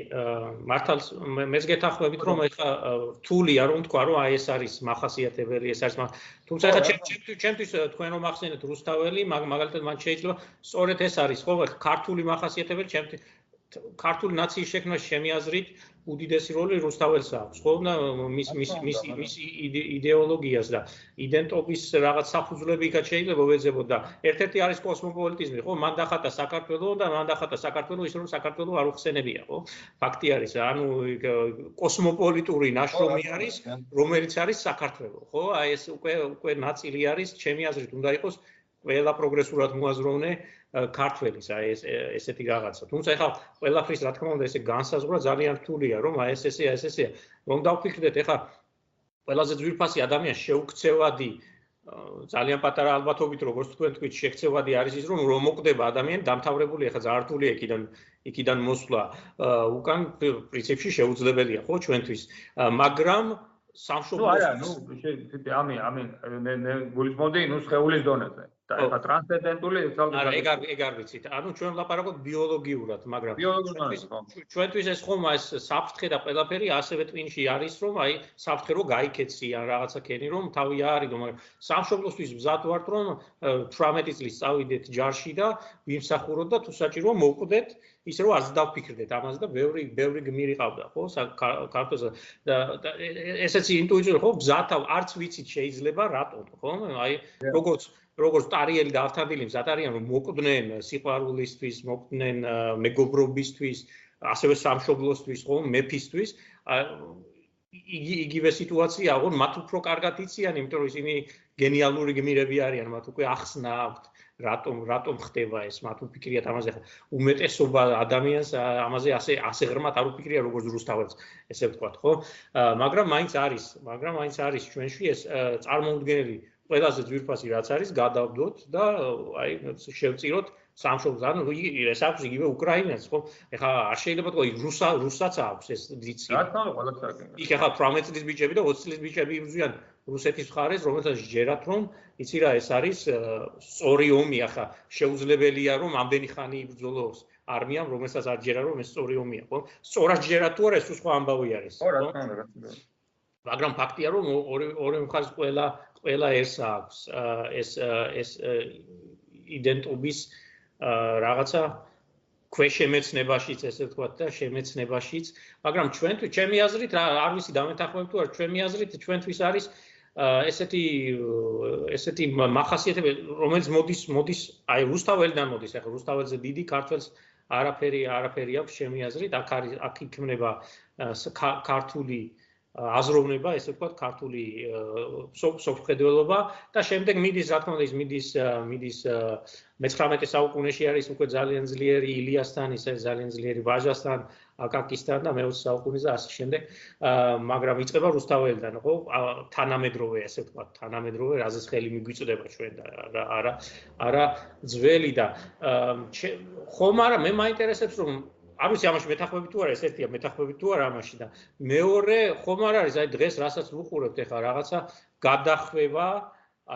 მართალს მეც გეთახმებით რომ ეხა რთულია რომ თქვა რომ აი ეს არის მახასიათებელი ეს არის თუმცა ეხა ჩემთვის თქვენ რომ ახსენეთ რუსთაველი მაგალითად მან შეიძლება სწორედ ეს არის ხო ქართული მახასიათებელი ჩემთვის ქართული ნაციის შექმნაში შემიაზრით უდიდესი როლი რუსთაველს აქვს, ხო? და მის მის მის მის იდეოლოგიას და იდენტობის რაღაც საფუძვლები იქაც შეიძლება ვეძებოთ და ერთ-ერთი არის კოსმოპოლიტიზმი, ხო? მან დახატა საქართველო და მან დახატა საქართველო ის რომ საქართველო არ უხსენებია, ხო? ფაქტი არის, ანუ კოსმოპოლიტური ნაშრომი არის, რომელიც არის საქართველო, ხო? აი ეს უკვე უკვე ნაწილი არის, ჩემი აზრით უნდა იყოს ყველა პროგრესულად მოაზროვნე ქართველის აი ეს ესეთი რაღაცა. თუმცა ეხლა ყველაფრის რა თქმა უნდა ესე განსაზღვრა ძალიან რთულია, რომ აი ეს ესე ეს ესე რომ დავფიქრდეთ ეხლა ყველაზე ძვირფასი ადამიანი შეუქცევადი ძალიან პატარა ალბათობით როგორც თქვენ თქვით შექცევადი არის ის რომ მოკვდება ადამიანი დამთავრებული ეხლა ძალიან რთულია იქიდან იქიდან მოსვლა. უკან პრინციპში შეუძლებელია ხო ჩვენთვის. მაგრამ სამშობლოს ნუ არა ნუ ამი ამი მე მე გულისმოდი ნუ შეეულის დონეზე ეხა ტრანსცენდენტული ძალზე არა ეგ არ ეგ არ ვიცით. ანუ ჩვენ ვლაპარაკობთ ბიოლოგიურად მაგრამ ჩვენთვის ეს ხომ ეს საფრთხე და ყველაფერი ასევე ტვინში არის რომ აი საფრთხე რო გაიქეცი ან რაღაცა ქენი რომ თავი არიდო მაგრამ სამშობლოსთვის მზად ვართ რომ 18 წლის წავიდეთ ჯარში და ვიმსახუროთ და თუ საჭირო მოვკვდეთ ის რომ არც დავფიქრდეთ ამაზე და ბევრი ბევრი გმირი ყავდა ხო ქართულზე. და ესეც ინტუიტიური ხო მზად არც ვიცით შეიძლება რატომ ხო აი როგორც როგორც ტარიელი და ავთანდილი მზად არიან რომ მოკვდნენ სიყვარულისთვის, მოკვდნენ მეგობრობისთვის, ასევე სამშობლოსთვის, ხო, მეფისთვის. იგი იგივე სიტუაცია აღარ მათ უფრო კარგად იციან, იმიტომ რომ ისინი გენიალური გმირები არიან, მათ უკვე ახსნა აქვთ, რატომ რატომ ხდება ეს, მათ უფიქრიათ ამაზე. უმეტესობა ადამიანს ამაზე ასე ასე ღრმად არ უფიქრია როგორც რუსთავებს, ესე ვთქვათ, ხო? მაგრამ მაინც არის, მაგრამ მაინც არის ჩვენში ეს წარმოუდგენელი ყველაზე ძვირფასი რაც არის გადავდოთ და აი შევწიროთ სამშობლოს. ანუ ეს აქვს იგივე უკრაინას ხო? ეხლა არ შეიძლება თქო რუსა რუსსაც აქვს ეს ძიცი რა თქმა უნდა ყველა საკითხი იქ ეხლა 18 წლის ბიჭები და 20 წლის ბიჭები იბრძვიან რუსეთის მხარეს რომელსაც ჯერათ რომ იცი რა ეს არის სწორი ომი ახლა შეუძლებელია რომ ამდენი ხანი იბრძოლოს არმიამ რომელსაც არ ჯერა რომ ეს სწორი ომია ხო? სწორად ჯერა თუ არა ეს სხვა ამბავი არის ხო რა თქმა უნდა მაგრამ ფაქტია რომ ორი ორი მხარეს ყველა ყველა ეს აქვს. ეს ეს იდენტობის რაღაცა ქვეშემეცნებაშიც ესე ვთქვათ და შემეცნებაშიც. მაგრამ ჩვენთვის ჩემი აზრით არ ვიცი დამეთახმებ თუ არ ჩემი აზრით ჩვენთვის არის ესეთი ესეთი מחასიათებელი რომელიც მოდის მოდის აი რუსთაველიდან მოდის ახლა რუსთაველზე დიდი ქართველს არაფერი არაფერი აქვს ჩემი აზრით აქ არის აქ იქმნება ქართული აზროვნება, ესე ვთქვათ, ქართული სოფხედველობა და შემდეგ მიდის, რა თქმა უნდა, ის მიდის მიდის მე-19 საუკუნეში არის უკვე ძალიან ძლიერი ილიასთან, ისე ძალიან ძლიერი ვაჟასთან, აკაკისთან და მე-20 საუკუნეზე ასე შემდეგ, მაგრამ იწება რუსთაველიდან, ხო? თანამედროვე, ესე ვთქვათ, თანამედროვე, რაზეც ხელი მიგვიწდება ჩვენ და არა არა ძველი და ხომ არა, მე მაინტერესებს რომ არ ვიცი ამაში მეთახმები თუ არა? ეს ერთია მეთახმები თუ არა ამაში და მეორე ხომ არ არის? აი დღეს რასაც ვუყურებთ ეხლა რაღაცა გადახვევა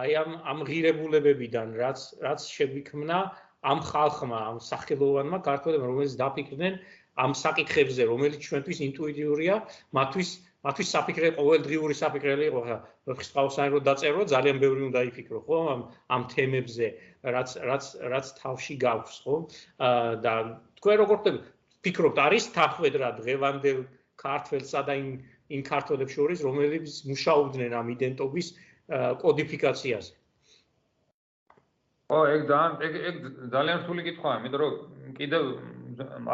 აი ამ ამ ღირებულებებიდან რაც რაც შეგვიქმნა ამ ხალხმა ამ სახელოვანმა ქართველებმა რომელიც დაფიქრდნენ ამ საკითხებზე რომელიც ჩვენთვის ინტუიტიურია მათთვის მათთვის საფიქრე ყოველდღიური საფიქრელი იყო. ხა ფსიქოლოგიურად რო დაწერო ძალიან ბევრი უნდა იფიქრო ხო ამ ამ თემებზე რაც რაც რაც თავში გაქვს ხო? და თქვენ როგორ ხდება ფიქრობთ არის თახვედრა დღევანდელ ქართველსა და იმ იმ ქართველებს შორის რომლებიც მუშაობდნენ ამ იდენტობის კოდიფიკაციაზე. ო ეგ ძალიან ეგ ეგ ძალიან რთული კითხვაა იმიტომ რომ კიდევ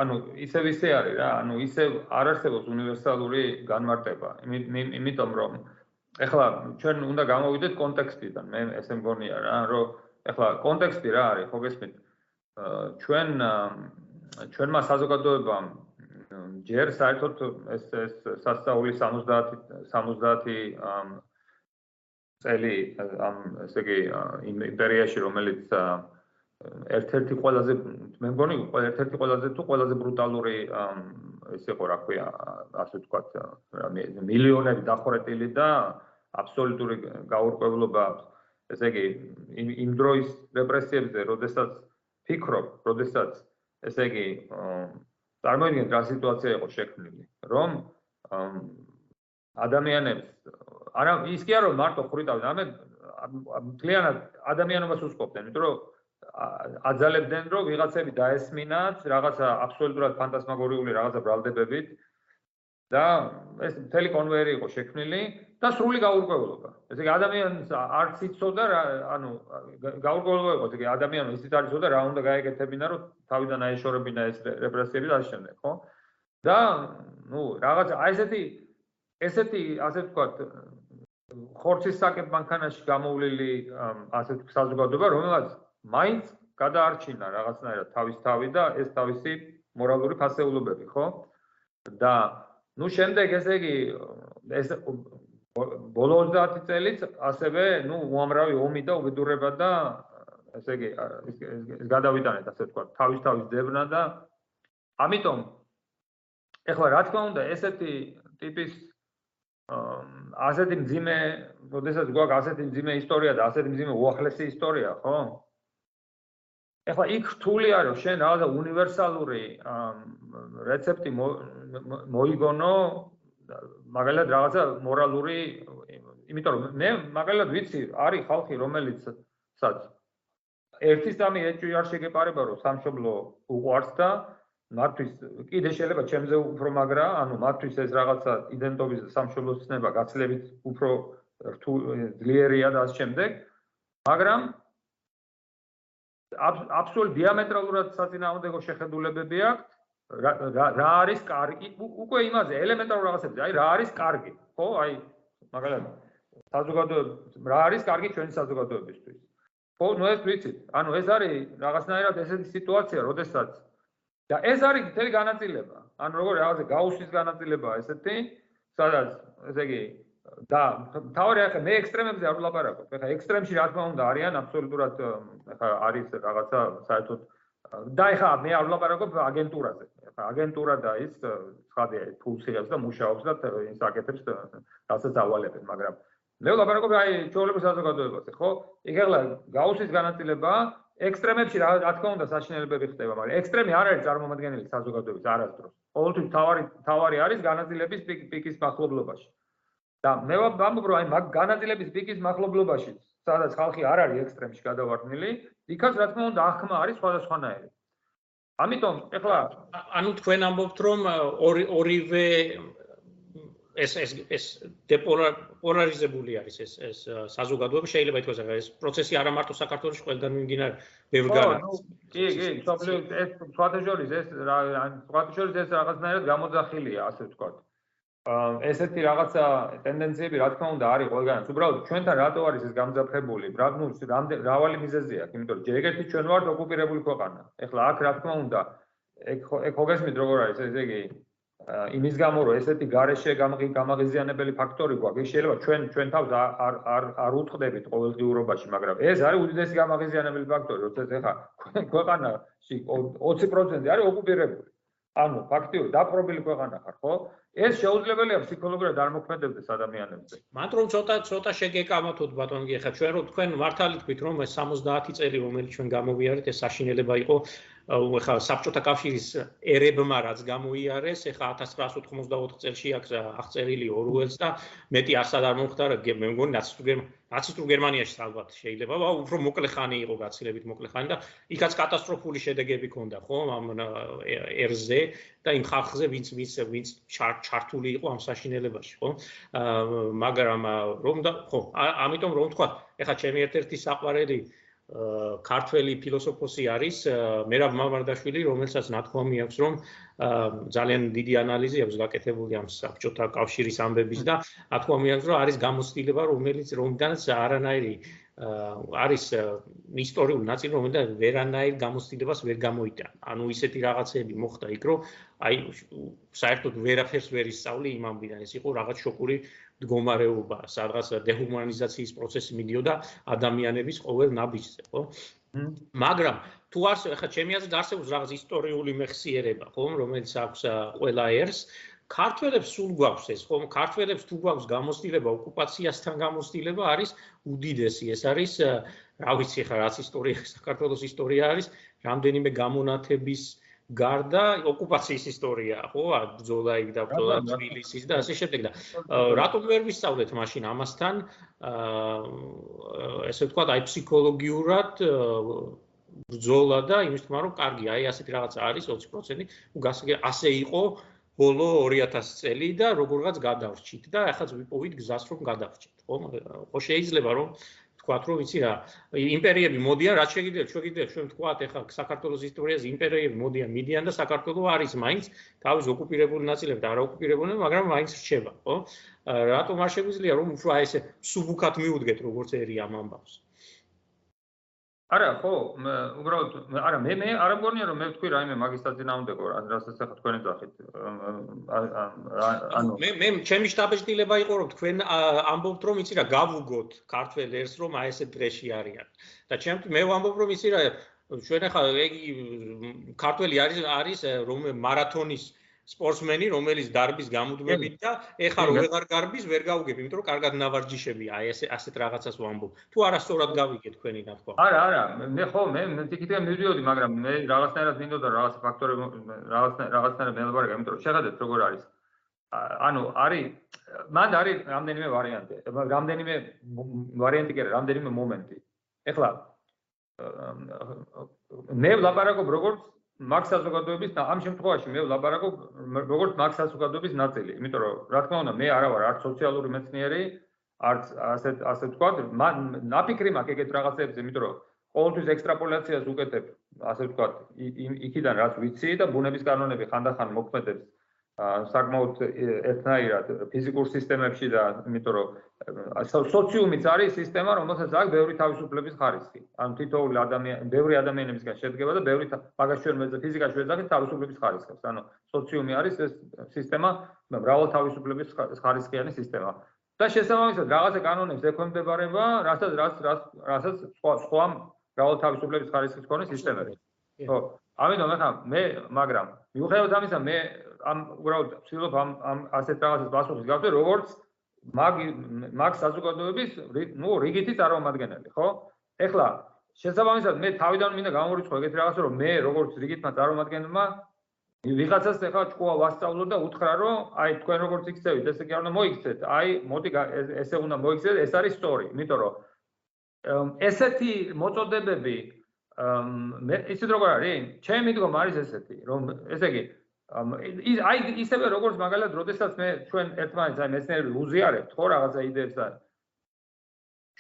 ანუ ისევ ისე არის რა ანუ ისევ არ არსებობს უნივერსალური განმარტება. იმიტომ რომ ეხლა ჩვენ უნდა გამოვიდეთ კონტექსტიდან მე ესე მგონია რა რომ ეხლა კონტექსტი რა არის ხო გესმით? ჩვენ ჩვენმა საზოგადოებამ ჯერ საერთოდ ეს ეს სასწაული 70 70 წელი ამ ესე იგი იმპერიაში რომელიც ერთ-ერთი ყველაზე მე მგონი ერთ-ერთი ყველაზე თუ ყველაზე ბრუტალური ეს იყო რა ქვია ასე ვთქვათ მილიონები დახურეტილი და აბსოლუტური გაურკვევლობა ესე იგი იმ იმ დროის რეპრესიებზე როდესაც ფიქრობ როდესაც ესე იგი წარმოიდგინეთ რა სიტუაცია იყო შექმნილი რომ ადამიანებს არა ის კი არა რომ მარტო ხვრიტავდნენ ამე მთლიანად ადამიანობას უსყოფდნენ იმიტომ რომ აძალებდნენ რომ ვიღაცები დაესმინათ რაღაცა აბსოლუტურად ფანტასმაგორიული რაღაცა ბრალდებებით და ეს მთელი კონვეიერი იყო შექმნილი და სრული გაურკვევლობა. ესე იგი ადამიანს არც იცოდა რა ანუ გაურკვევლობა იყო, ესე იგი ადამიანს ისიც არ იცოდა რა უნდა გაეკეთებინა რომ თავიდან აეშორებინა ეს რეპრესიები და ასე შემდეგ, ხო? და ნუ რაღაც აი ესეთი ესეთი ასე ვთქვათ ხორცის საკებ მანქანაში გამოვლილი ასე ვთქვათ საზოგადოება, რომელსაც მაინც გადაარჩინა რაღაცნაირად თავის თავი და ეს თავისი მორალური ფასეულობები, ხო? და ну შემდეგ ესე იგი ეს ბოლო 30 წელიც ასევე ну უამრავი ომი და უბედურება და ესე იგი ეს გადავიტანეთ ასე თქვა თავის თავის ძებნა და ამიტომ ეხლა რა თქმა უნდა ესეთი ტიპის ასეთი მძიმე, ოდესაც გვაქვს ასეთი მძიმე ისტორია და ასეთი მძიმე უახლესი ისტორია, ხო? ეხლა იქ რთული არის შენ რაღაცა უნივერსალური რეცეპტი მოიგონო მაგალითად რაღაცა მორალური იმიტომ რომ მე მაგალითად ვიცი არის ხალხი რომელიც სად ერთის დამი ეჭვი არ შეგეპარება რომ სამშობლო უყვარს და მათთვის კიდე შეიძლება ჩემზე უფრო მაგრა ანუ მათთვის ეს რაღაცა იდენტობის სამშობლოს ცნება გაცლებით უფრო ძლიერია და ამ შემდეგ მაგრამ აბსოლუტ დიამეტრალურად საწინააღმდეგო შეხედულებები აქვს. რა არის კარგი? უკვე იმაზე ელემენტარულ რაღაცებზე, აი რა არის კარგი? ხო, აი მაგალითად საზოგადოება რა არის კარგი ჩვენი საზოგადოებისთვის? ხო, ნუ ეს ვიცით. ანუ ეს არის რაღაცნაირად ესეთი სიტუაცია, როდესაც და ეს არის მთელი განაწილება. ანუ როგორ რაღაცა გაუსის განაწილება ესეთი, სადაც ესე იგი და თავი ახლა მე ექსტრემებზე არ ვლაპარაკობ. ახლა ექსტრემში რა თქმა უნდა არიან აბსოლუტურად ახლა არის რაღაცა საერთოდ და ახლა მე არ ვლაპარაკობ აგენტურაზე. ახლა აგენტურა და ის ცხადია ფულს იღებს და მუშაობს და ის აკეთებს რასაც ავალებენ, მაგრამ მე ვლაპარაკობ აი ჩვეულებრივ საზოგადოებაზე, ხო? იქ ახლა გაუსის განაწილება ექსტრემებში რა თქმა უნდა საშინელებები ხდება, მაგრამ ექსტრემი არ არის წარმომადგენელი საზოგადოების არასდროს. ყოველთვის თავარი თავარი არის განაწილების პიკის მახლობლობაში. და მე ვამბობ რომ აი მაგ განაწილების პიკის მახლობლობაში სადაც ხალხი არ არის ექსტრემში გადავარდნილი იქაც რა თქმა უნდა ახმა არის სხვადასხვანაირი. ამიტომ ეხლა ანუ თქვენ ამბობთ რომ ორი ორივე ეს ეს ეს დეპოლარიზებული არის ეს ეს საზოგადოება შეიძლება ითქვას ახლა ეს პროცესი არა მარტო საქართველოს ყველგან მიმდინარე ბევრ განაც კი კი სოფლიო ეს სვათეჟორის ეს რა სვათეჟორის ეს რაღაცნაირად გამოძახილია ასე ვთქვათ ესეთი რაღაცა ტენდენციები რა თქმა უნდა არის ყველგანაც. უბრალოდ ჩვენთან რატო არის ეს გამძაფრებული? რა ნუ რავალი მიზეზი აქვს, იმიტომ რომ ჯერ ერთი ჩვენ ვართ ოკუპირებული ქვეყანა. ეხლა აქ რა თქმა უნდა ეგ ეგ ხოგესმით როგორ არის ესე იგი იმის გამო რომ ესეთი გარეშე გამაღიზიანებელი ფაქტორი გვაქვს, შეიძლება ჩვენ ჩვენ თავს არ არ არ უთხრდებით ყოველდღიურობაში, მაგრამ ეს არის უდიდესი გამაღიზიანებელი ფაქტორი, როდესაც ეხლა ქვეყანაში 20% არის ოკუპირებული. ანუ ფაქტიურად დაპყრობილი ქვეყანა ხარ, ხო? ეს შეუძლებელია ფსიქოლოგიურად არ მოქმედებდეს ადამიანებზე. მანდ რომ ცოტა ცოტა შეგეკამათოთ ბატონი, ხა ჩვენ რომ თქვენ მართალი თქვით რომ ეს 70 წელი რომელიც ჩვენ გამოვიარეთ ეს საშინელება იყო ხა საბჭოთა კავშირის ერებმა რაც გამოიარეს, ხა 1994 წელს აქვს აღწერილი ორუელს და მეტი ასად არ მომხდარა, მე მგონი ნაცისტურ გერმანიაში ალბათ შეიძლება, უფრო მოკლე ხანი იყო გაცილებით მოკლე ხანი და იქაც კატასტროფული შედეგები ჰქონდა, ხო, ამ ერზე და იმ ხალხზე, ვინც ვინც ვინც ჩართული იყო ამ საშინელებაში, ხო? მაგრამ რომ და ხო, ამიტომ რომ თქვა, ეხა ჩემი ერთ-ერთი საყვარელი ქართველი ფილოსოფოსი არის მერაბ მამარდაშვილი, რომელსაც ნათქვამი აქვს, რომ ძალიან დიდი ანალიზი აქვს გაკეთებული ამ საბჭოთა კავშირის ამბების და ნათქვამი აქვს, რომ არის გამოცდილება, რომელიც რომდანაც არანაირი არის ისტორიული ნაწილი, რომელიდან ვერანაირ გამოცდილებას ვერ გამოიტანა. ანუ ისეთი რაღაცები მოხდა იქ, რომ აი საერთოდ ვერაფერს ვერ ისწავლი იმ ამბიდან. ეს იყო რაღაც შოკური მდგომარეობა, სადღაც დეჰუმანიზაციის პროცესი მიდიოდა ადამიანების ყოველ ნაბიჯზე, ხო? მაგრამ თუ არსე ახლა ჩემი აზრით არსებობს რაღაც ისტორიული მეხსიერება, ხომ, რომელიც აქვს ყველა ერს ქართველებს სულ გვაქვს ეს, ხომ, ქართველებს თუ გვაქვს გამოცდილება ოკუპაციასთან გამოცდილება არის უდიდესი. ეს არის რა ვიცი ხა რაც ისტორია, საქართველოს ისტორია არის, რამდენიმე გამონათების გარდა ოკუპაციის ისტორია, ხო? ბრძოლა იქ და ბრძოლა თბილისის და ასე შემდეგ და რატომ ვერ ვისწავლეთ მაშინ ამასთან აა ესე ვთქვათ, აი ფსიქოლოგიურად ბრძოლა და იმის თქმა რომ კარგი, აი ასეთი რაღაცა არის 20%, ու გასაგე ასე იყო ბოლო 2000 წელი და როგორღაც გადავრჩით და ახლა ვიპოვით გზას რომ გადავრჩით, ხო? ხო შეიძლება რომ თქვათ რომ ვიცი რა იმპერიები მოდიან რაც შეგიძლიათ შეგიძლიათ ჩვენ თქვათ ეხლა საქართველოს ისტორიაზე იმპერიები მოდიან მიდიან და საქართველოს არის მაინც თავის ოკუპირებული ნაწილები და არაოკუპირებული მაგრამ მაინც რჩება ხო? რატომ არ შეგვიძლია რომ უფრო აი ესე სუბუქად მიუდგეთ როგორც ერი ამ ამბავს არა ხო უბრალოდ არა მე მე არ მგონია რომ მე ვთქვი რაიმე მაგის დაწინააღმდეგო რასაც ახლა თქვენი ძახით ანუ მე მე ჩემი შტაბეშტილება იყო რომ თქვენ ამბობთ რომ იცი რა გავუგოთ ქართველ ერს რომ აი ესე დღეში არიან. და ჩემთვის მე ვამბობ რომ იცი რა ჩვენ ახლა ეგი ქართველი არის არის რომ მარათონის სპორტსმენი, რომელიც დარბის გამუდმებით და ეხა რო ვეღარ გარბის, ვერ გავუგებ, იმიტომ რომ კარგად ნავარჯიშები, აი ესე ასეთ რაღაცას ვამბობ. თუ არასწორად გავიგე თქვენი ნათქვა. არა, არა, მე ხო, მე თითქოს მივიდიოდი, მაგრამ მე რაღაცნაირად მინდოდა რაღაც ფაქტორები, რაღაც რაღაცნაირად მელაბარაკე, იმიტომ რომ შეხედეთ როგორ არის. ანუ არის მან არის რამდენიმე ვარიანტი, რამდენიმე ვარიანტი კი არა, რამდენიმე მომენტი. ეხლა მე ვლაპარაკობ როგორც მაგ საზოგადოების და ამ შემთხვევაში მე ვლაპარაკობ როგორც მაგ საზოგადოების ნაწილი, იმიტომ რომ რა თქმა უნდა მე არა ვარ არც სოციალური მეცნიერი, არც ასე ასე თქვა, ნაფიქრი მაქვს ეგეთ რაღაცებზე, იმიტომ რომ ყოველთვის ექსტრაპოლაციას უკეთებ, ასე თქვა, იქიდან რაც ვიცი და ბუნების კანონები ხანდახან მოქმედებს საკმაოდ ერთნაირად ფიზიკურ სისტემებში და იმიტომ რომ სოციუმიც არის სისტემა, რომელსაც აქვს ბევრი თავისუფლების ხარისხი. ანუ თითოეული ადამიანი, ბევრი ადამიანებისგან შედგება და ბევრი მაგას ჩვენ მეძე ფიზიკაში ვეძახით თავისუფლების ხარისხს. ანუ სოციუმი არის ეს სისტემა, მრავალ თავისუფლების ხარისხიანი სისტემა. და შესაბამისად რაღაცა კანონებს ექვემდებარება, რასაც რაც რასაც სხვა სხვა მრავალ თავისუფლების ხარისხის მქონე სისტემები. ხო. ამიტომ ახლა მე მაგრამ მიუხედავად ამისა მე ამ უბრალოდ ვცდილობ ამ ამ ასეთ რაღაცას პასუხის გავდე როგორც მაგ მაგ საზოგადოების ნუ რიგითი წარმომადგენელი ხო? ეხლა შესაბამისად მე თავიდან მინდა გამორიცხო ეგეთი რაღაცა რომ მე როგორც რიგითმა წარმომადგენელმა ვიღაცას ეხლა ჭკუა ვასწავლო და უთხრა რომ აი თქვენ როგორც იქცევით ესე კი არ უნდა მოიქცეთ. აი მოდი ესე უნდა მოიქცეთ ეს არის სწორი. იმიტომ რომ ესეთი მოწოდებები მე ისე როგორ არის ჩემი მდგომა არის ესეთი რომ ესე იგი ის აი ისევე როგორც მაგალითად როდესაც მე ჩვენ ერთმანეთს აი მეცნიერები უზიარებთ ხო რაღაცა იდეებს და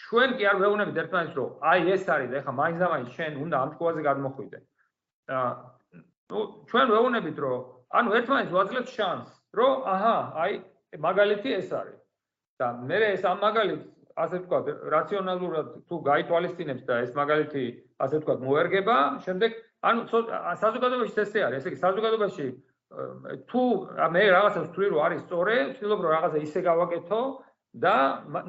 ჩვენ კი არ ვეუბნებით ერთმანეთს რომ აი ეს არის და ეხლა მაინც და მაინც შენ უნდა ამ სკოლაზე გადმოხვიდე. და ნუ ჩვენ ვეუბნებით რომ ანუ ერთმანეთს ვაძლევთ შანსს რომ აჰა აი მაგალითი ეს არის. და მე ეს ამ მაგალითს ასე ვთქვათ რაციონალურად თუ გაითვალისწინებს და ეს მაგალითი ასე ვთქვათ მოერგება შემდეგ ანუ საზოგადოებაში ესე არის ესე იგი საზოგადოებაში თუ მე რაღაცას ვთვლი რომ არის სწორი, ვცდილობ რომ რაღაცა ისე გავაკეთო და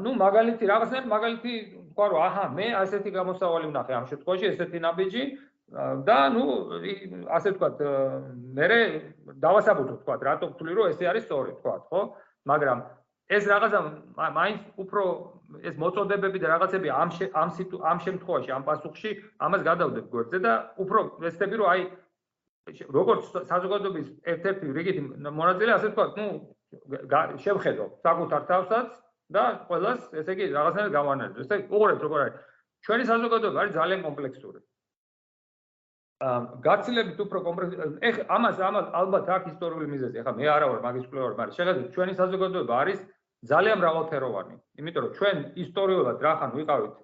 ნუ მაგალითი რაღაცნაირად მაგალითი თქვა რომ აჰა მე ასეთი გამოსავალი ვნახე ამ შემთხვევაში ესეთი ნაბიჯი და ნუ ასე ვთქვათ მე დავასაბუთო ვთქვათ რატო ვთვლი რომ ესე არის სწორი ვთქვათ ხო? მაგრამ ეს რაღაცა მაინც უფრო ეს მოწოდებები და რაღაცები ამ ამ ამ შემთხვევაში ამ პასუხში ამას გადავდებ გვერდზე და უფრო ვესწრები რომ აი როგორც საზოგადოების ერთ-ერთი რიგითი მონაწილე, ასე თქვა, ну, შევხედო საკუთარ თავსაც და ყოველას, ესე იგი, რაღაცნაირად გავანალიზო. ესე უყურეთ როგორ არის. ჩვენი საზოგადოება არის ძალიან კომპლექსური. აა, გაცილებით უფრო კომპლექსური. ეხ, ამას ამას ალბათ აქვს ისტორიული მიზეზი. ეხლა მე არა ვარ მაგის კვლევარ, მაგრამ შეხედეთ, ჩვენი საზოგადოება არის ძალიან მრავალფეროვანი. იმიტომ რომ ჩვენ ისტორიულად რახან ვიყავით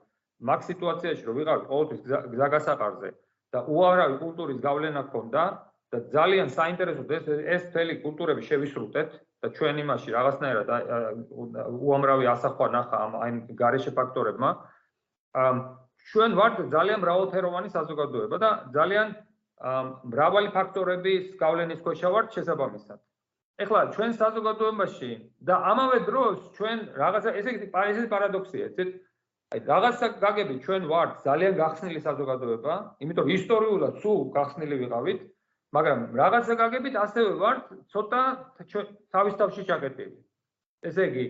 მაგ სიტუაციაში, რომ ვიყავით ყოველთვის გზაგასაყარზე, და უარავი კულტურის გავლენა ქონდა და ძალიან საინტერესო ეს ეს მთელი კულტურები შევისრუტეთ და ჩვენ იმაში რაღაცნაირად უამრავი ასახვა ნახა ამ აი გარეშე ფაქტორებმა. ჩვენ ვართ ძალიან მრავალფეროვანი საზოგადოება და ძალიან მრავალი ფაქტორების გავლენის ქვეშ ვართ შესაბამისად. ეხლა ჩვენ საზოგადოებაში და ამავე დროს ჩვენ რაღაცა ესე იგი პარიზის პარადოქსია, ესეთ აი რაღაცა გაგები ჩვენ ვართ ძალიან გახსნილი საზოგადოება, იმიტომ ისტორიულად სულ გახსნილი ვიყავით, მაგრამ რაღაცა გაგებით ასევე ვართ ცოტა თავის თავში ჩაკეტილი. ესე იგი,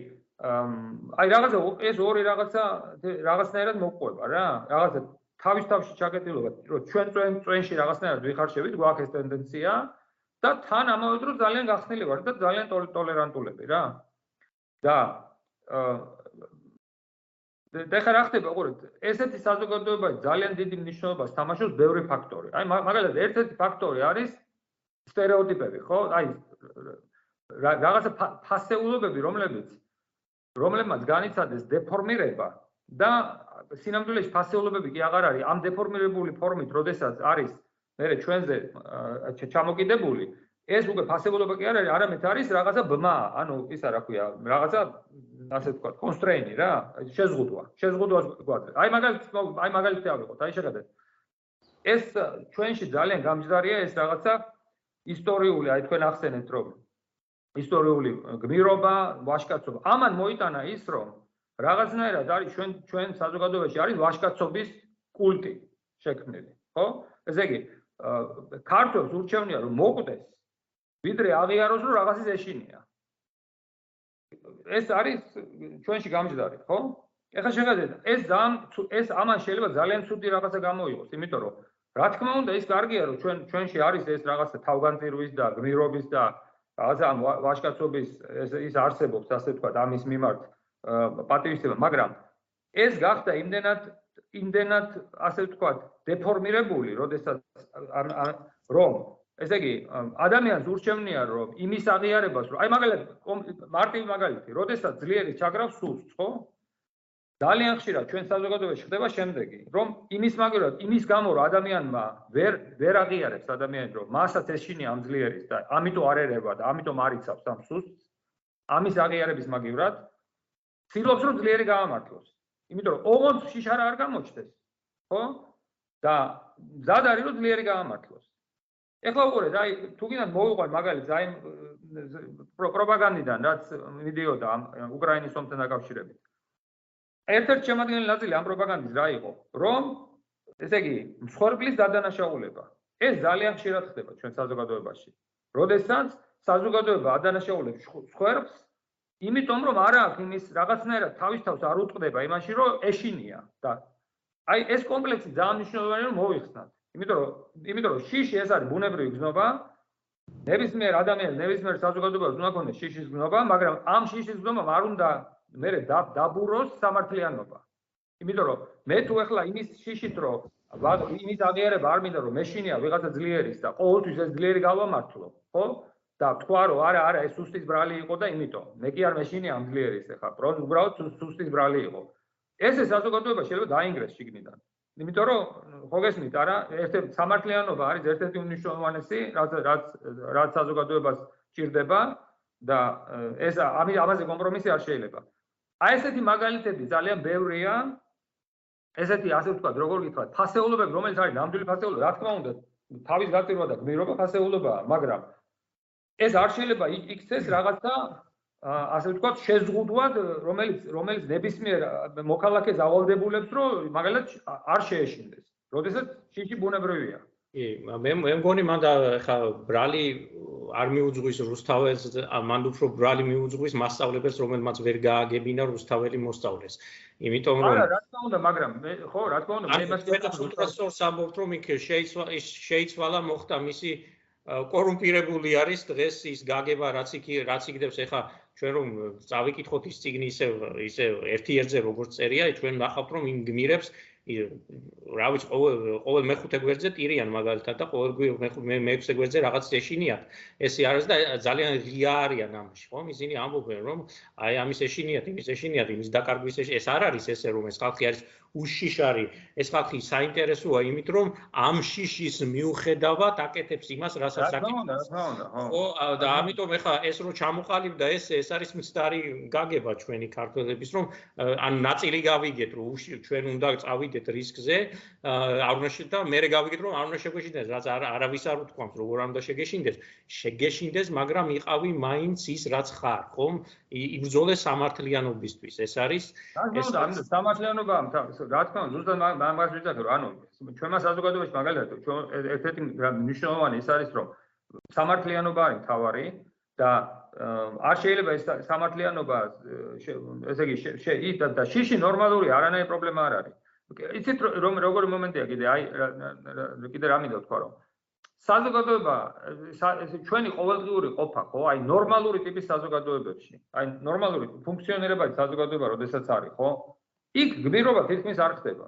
აი რაღაცა ეს ორი რაღაცა რაღაცნაირად მოყვება რა, რაღაცა თავის თავში ჩაკეტილობა, რომ ჩვენ წვენ წვენში რაღაცნაირად ვიხარშევით, გვაქვს ეს ტენდენცია და თან ამავე დროს ძალიან გახსნილი ვართ და ძალიან ტოლერანტულები რა. და და ხა რა ხდება, უყურებთ, ესეთი საზოგადოება ძალიან დიდი მნიშვნელობას თამაშობს ბევრი ფაქტორი. აი მაგალითად, ერთ-ერთი ფაქტორი არის стереოტიპები, ხო? აი რაღაცა ფასეულობები, რომლებიც რომლებმაც განიცადეს დეფორმირება და სინამდვილეში ფასეულობები კი აღარ არის ამ დეფორმირებული ფორმით, როდესაც არის მე ჩვენზე ჩამოკიდებული, ეს უკვე ფასეულობა კი არ არის, არამედ არის რაღაცა ბმა, ანუ ისა რა ქვია, რაღაცა ასე თქვა, კონსტრეინი რა, შეზღუდვა, შეზღუდვა გვაქვს. აი მაგალითად, აი მაგალითად ავიღოთ, აი შეხედეთ. ეს ჩვენში ძალიან გამჯდარია ეს რაღაცა ისტორიული, აი თქვენ ახსენეთ რომ ისტორიული გმირობა, ვაშკაცობა. ამან მოიტანა ის, რომ რაღაცნაირად არის ჩვენ ჩვენ საზოგადოებაში არის ვაშკაცობის კულტი შექმნილი, ხო? ესე იგი, ქართულს ურჩევნია რომ მოკვდეს, ვიდრე აღიაროს რომ რაღაცის ეშინია. ეს არის ჩვენში გამჯდარი, ხო? ეხლა შეხედეთ, ეს ზამ ეს ამან შეიძლება ძალიან ცუდი რაღაცა გამოიღოს, იმიტომ რომ რა თქმა უნდა ის კარგია რომ ჩვენ ჩვენში არის ეს რაღაცა თავგანწირვის და გმირობის და რაღაცა ვაშკაცობის ეს ის არსებობს, ასე ვთქვათ, ამის მიმართ პატივისცემა, მაგრამ ეს გახდა იმდენად იმდენად ასე ვთქვათ, დეფორმირებული, როდესაც რომ ესე იგი ადამიანს ურჩევნია რომ იმის აღიარებას რომ აი მაგალითად მარტივი მაგალითი, როდესაც ძლიერი ჩაგრავს სულს, ხო? ძალიან ხშირად ჩვენ საზოგადოებაში ხდება შემდეგი, რომ იმის მაგალითად იმის გამო რომ ადამიანმა ვერ ვერ აღიარებს ადამიანს რომ მასაც ეშინია ამ ძლიერის და ამიტომ არ ერება და ამიტომ არ იცავს ამ სულს, ამის აღიარების მაგივრად ცდილობს რომ ძლიერი გაამართლოს. იმიტომ რომ ოღონდ შიშარა არ გამოჩნდეს, ხო? და ზად არის რომ ძლიერი გაამართლოს. ეხლა უყურეთ, აი თუ გინდათ მოვიყვან მაგალითს აი პროპაგანდიდან, რაც მიდიოდა უკრაინის ომთან დაკავშირებით. ერთ-ერთი შემადგენელი ნაწილი ამ პროპაგანდის რა იყო? რომ ესე იგი, მსხვერპლის დადანაშაულება. ეს ძალიან ხშირად ხდება ჩვენ საზოგადოებაში. როდესაც საზოგადოება ადანაშაულებს მსხვერპლს, იმიტომ რომ არა აქვს იმის რაღაცნაირად თავის თავს არ უტყდება იმაში, რომ ეშინია და აი ეს კომპლექსი ძალიან მნიშვნელოვანია რომ მოიხსნათ. იმიტომ რომ იმიტომ რომ შიში ეს არის ბუნებრივი გზნობა. ნებისმიერ ადამიანს ნებისმიერ საზოგადოებას უნდა ქონდეს შიშის გზნობა მაგრამ ამ შიშის გზნობამ არ უნდა მე დაბუროს სამართლიანობა. იმიტომ რომ მე თუ ახლა იმის შიშით რომ იმის აღიარება არ მინდა რომ მეშინია ვიღაცა ძლიერის და ყოველთვის ეს ძლიერი გავამართლო ხო? და თქვა რომ არა არა ეს სუსტის ბრალი იყო და იმიტომ მე კი არ მეშინია ამ ძლიერის ახლა უბრალოდ სუსტის ბრალი იყო. ესე საზოგადოება შეიძლება დაინგრეს შიგნიდან იმიტომ რომ ხო გესმით არა ერთ-ერთი სამართლიანობა არის ერთ-ერთი უნიშნულოვანესი რაც რაც რაც საზოგადოებას ჭირდება და ეს ამაზე კომპრომისი არ შეიძლება. აი ესეთი მაგალითები ძალიან ბევრია. ესეთი ასე ვთქვათ როგორ გითხრათ ფასეულობები რომელიც არის ნამდვილი ფასეულობა რა თქმა უნდა თავის გაწირვა და გმირობა ფასეულობაა მაგრამ ეს არ შეიძლება იქცეს რაღაცა ასე ვთქვათ, შეზღუდვად, რომელიც რომელიც ნებისმიერ მოქალაქეს ავალდებულებს, რომ მაგალითად არ შეეშინდეს. როდესაც შიში ბუნებრივია. კი, მე მე მგონი მანდა ხა ბრალი არ მიუძღვის რუსთაველს, მანდ უფრო ბრალი მიუძღვის მასწავლებელს, რომელმაც ვერ გააგებინა რუსთაველი მოსწავლეს. იმიტომ რომ არა, რა თქმა უნდა, მაგრამ მე ხო, რა თქმა უნდა, მე იმას ვეცადებ, რომ იქ შეიცვალა შეიცვალა მოხდა მისი კორუმპირებული არის დღეს ის გაგება რაც იქ რაც იქდებს ეხა ჩვენ რომ წავიკითხოთ ის ციგნი ისე ისე ერთი ერთზე როგორც წერია ჩვენ ნახავთ რომ იმ გმირებს რა ვიცი ყოველ ყოველ მეხუთე გვერდზე ტირიან მაგალითად და ყოველ მეექვსე გვერდზე რაღაც ეშინიათ. ესე არის და ძალიან ღია არიან ამაში ხო? ისინი ამბობენ რომ აი ამის ეშინიათ იმის ეშინიათ იმის დაკარგვის ეს არ არის ესე რომ ეს ხალხი არის უშიშარი. ეს ხალხი საინტერესოა იმით რომ ამ შიშის მიუხედავად აკეთებს იმას რასაც აკეთებს ხო. და ამიტომ ეხა ეს რო ჩამოყალიბდა ეს ეს არის მცდარი გაგება ჩვენი ქართველების რომ ან ნაწილი გავიგეთ რომ ჩვენ უნდა წავიდეთ რისკზე არ უნდა და მე გავიგეთ რომ არ უნდა შეგეშინდეს რაც არავის არ უთქვამს როგორ არ უნდა შეგეშინდეს. შეგეშინდეს მაგრამ იყავი მაინც ის რაც ხარ ხომ იბრძოლე სამართლიანობისთვის ეს არის ეს სამართლიანობა რა თქმა უნდა ზუსტად მაგას ვიცით რომ ანუ ჩვენმა საზოგადოებაში მაგალითად ჩვენ ერთ-ერთი მნიშვნელოვანი ის არის რომ სამართლიანობა არის თავარი და არ შეიძლება ეს სამართლიანობა ესე იგი შე და შიში ნორმალური არანაირი პრობლემა არ არის. იცით რომ როგორი მომენტია კიდე აი კიდე რა მინდა თქვა რომ საზოგადოება ჩვენი ყოველდღიური ყოფა ხო? აი ნორმალური ტიპის საზოგადოებებში აი ნორმალური ფუნქციონირებადი საზოგადოება როდესაც არის ხო? იქ გმირობა თითქმის არ ხდება.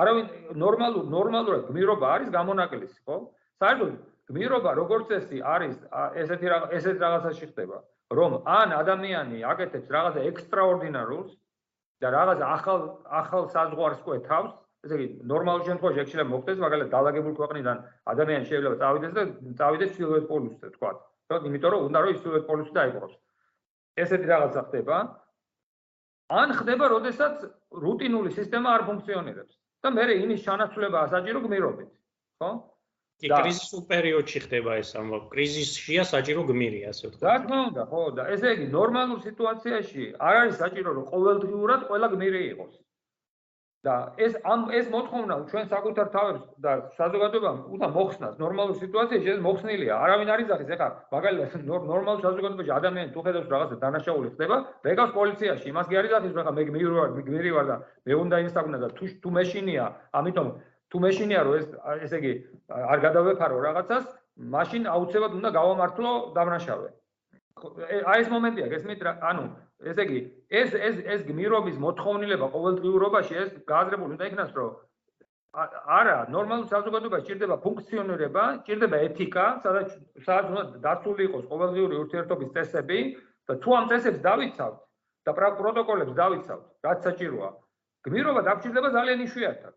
არავინ ნორმალურ ნორმალურად გმირობა არის გამონაკლისი ხო? საერთოდ გმირობა როგორც წესი არის ესეთი ესეთ რაღაცაში ხდება რომ ან ადამიანი აკეთებს რაღაცა ექსტრაორდინარულს და რაღაცა ახალ ახალ საზღვარს ყვეთავს ესე იგი ნორმალურ შემთხვევაში შეიძლება მოხდეს მაგალითად დაალაგებული ქვეყნიდან ადამიანი შეიძლება წავიდეს და წავიდეს ჩრდილოეთ პოლუსზე თქვა რომ იმიტომ რომ უნდა რომ ის ჩრდილოეთ პოლუსში დაიპყროს ესეთი რაღაცა ხდება ან ხდება როდესაც რუტინული სისტემა არ ფუნქციონირებს და მე იმის ჩანაცვლებაა საჭირო გმირობით ხო კი კრიზისულ პერიოდში ხდება ეს ამბავი. კრიზისშია საჭირო გმირი, ასე ვთქვათ. რა თქმა უნდა, ხო, და ესე იგი ნორმალურ სიტუაციაში არ არის საჭირო რომ ყოველდღიურად ყველა გმირი იყოს. და ეს ამ ეს მოთხოვნა ჩვენ საკუთარ თავებს და საზოგადოებამ უნდა მოხსნას ნორმალურ სიტუაციაში ეს მოხსნილია. არავინ არ იზახის ეხლა მაგალითად ნორმალურ საზოგადოებაში ადამიანი თუ ხედავს რაღაცა დანაშაული ხდება, მეგავს პოლიციაში, იმას კი არ იზახის რომ ეხლა მე გმირი ვარ, გმირი ვარ და მე უნდა ინსტაგნა და თუ თუ მეშინია, ამიტომ თუ მეშინია რომ ეს ესე იგი არ გადავეფარო რაღაცას, მაშინ აუცილებლად უნდა გავამართლო დამნაშავე. აი ეს მომენტია, გესმით ანუ ესე იგი ეს ეს ეს გმირობის მოთხოვნილება ყოველდღიურობაში ეს გააზრებული უნდა იქნას, რომ არა, ნორმალურ საზოგადოებაში ჭირდება ფუნქციონირება, ჭირდება ეთიკა, სადაც სადაც უნდა დაცული იყოს ყოველდღიური ურთიერთობის წესები და თუ ამ წესებს დავიცავთ და პროტოკოლებს დავიცავთ, რაც საჭიროა, გმირობა დაგჭირდება ძალიან იშვიათად.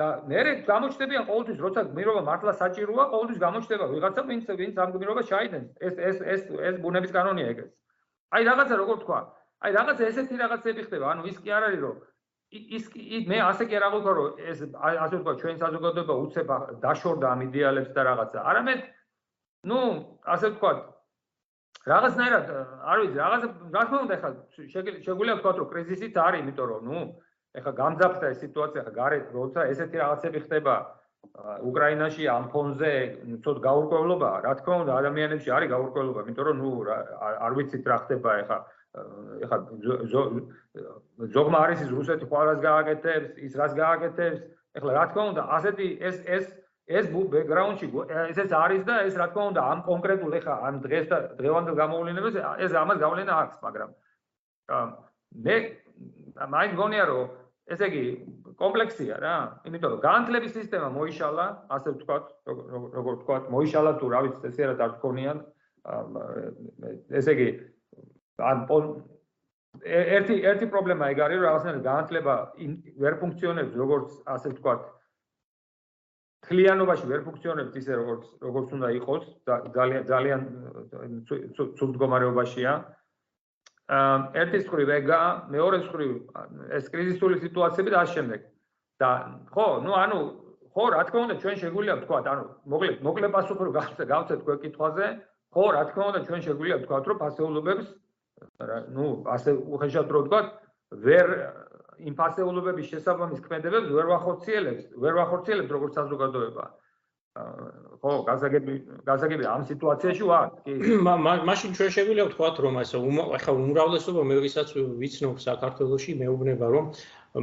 და მე გამოჩნდებიან ყოველთვის როცა გმირობა მართლა საჭიროა ყოველთვის გამოჩნდება ვიღაცა ვინც ვინც ამ გმირობას ჩაიდენს ეს ეს ეს ეს ბუნების კანონია ეგეც აი რაღაცა როგორ თქვა აი რაღაცა ესეთი რაღაცები ხდება. ანუ ის კი არ არის რომ ის მე ასე კი არ აღვიქვა რომ ეს ასე ვთქვა ჩვენ საზოგადოება უცებ დაშორდა ამ იდეალებს და რაღაცა. არამედ ნუ ასე ვთქვა რაღაცნაირად არ ვიცი რაღაცა რა თქმა უნდა ხა შეგვიძლია ვთქვა რომ კრიზისიც არის იმიტომ რომ ნუ ეხლა გამძაფრდა ეს სიტუაცია ხა გარეთ როცა ესეთი რაღაცები ხდება უკრაინაში ამ ფონზე ცოტ გაურკვევლობა რა თქმა უნდა ადამიანებში არის გაურკვევლობა იმიტომ რომ ნუ არ ვიცით რა ხდება ეხლა ეხლა ზოგმა არის ის რუსეთი ხვალას გააკეთებს ის რას გააკეთებს? ეხლა რა თქმა უნდა ასეთი ეს ეს ეს ბექგრაუნდში ესეც არის და ეს რა თქმა უნდა ამ კონკრეტულ ეხლა ამ დღეს და დღევანდელ გამოვლენებს ეს ამას გავლენა აქვს მაგრამ მე მაინც გონია რომ ესე იგი კომპლექსია რა. იმიტომ რომ განათლების სისტემა მოიშალა ასე ვთქვათ როგორ ვთქვათ მოიშალა თუ რა ვიცი ესე რა დარქონიან ესე იგი ან ერთი ერთი პრობლემა ეგ არის რომ რაღაცნაირად განათლება ვერ ფუნქციონებს როგორც ასე ვთქვათ ქლიანობაში ვერ ფუნქციონებს ისე როგორც როგორც უნდა იყოს ძალიან ძალიან ცუდ მდგომარეობაშია ერთი მხრივ ეგა, მეორე მხრივ ეს კრიზისული სიტუაციები და ამ შემდეგ. და ხო, ну, ანუ ხო, რა თქმა უნდა, ჩვენ შეგვიძლია ვთქვა, ანუ მოკლედ, მოკლე პასუხი რო გავცეთ, გავცეთ თქვენ კითხვაზე, ხო, რა თქმა უნდა, ჩვენ შეგვიძლია ვთქვა, რომ ფასეულობებს ну, ასე უხეშად რო ვთქვა, ვერ იმ ფასეულობების შესაბამის ქმედებებს ვერ ვახორციელებს, ვერ ვახორციელებთ როგორც საზოგადოება. ხო, გასაგები გასაგები ამ სიტუაციაში ვარ. კი. მაშინ ჩვენ შეგვიძლია ვთქვათ, რომ ასე ახლა უმრავლესობა მე ვისაც ვიცნობ საქართველოში მეუბნება, რომ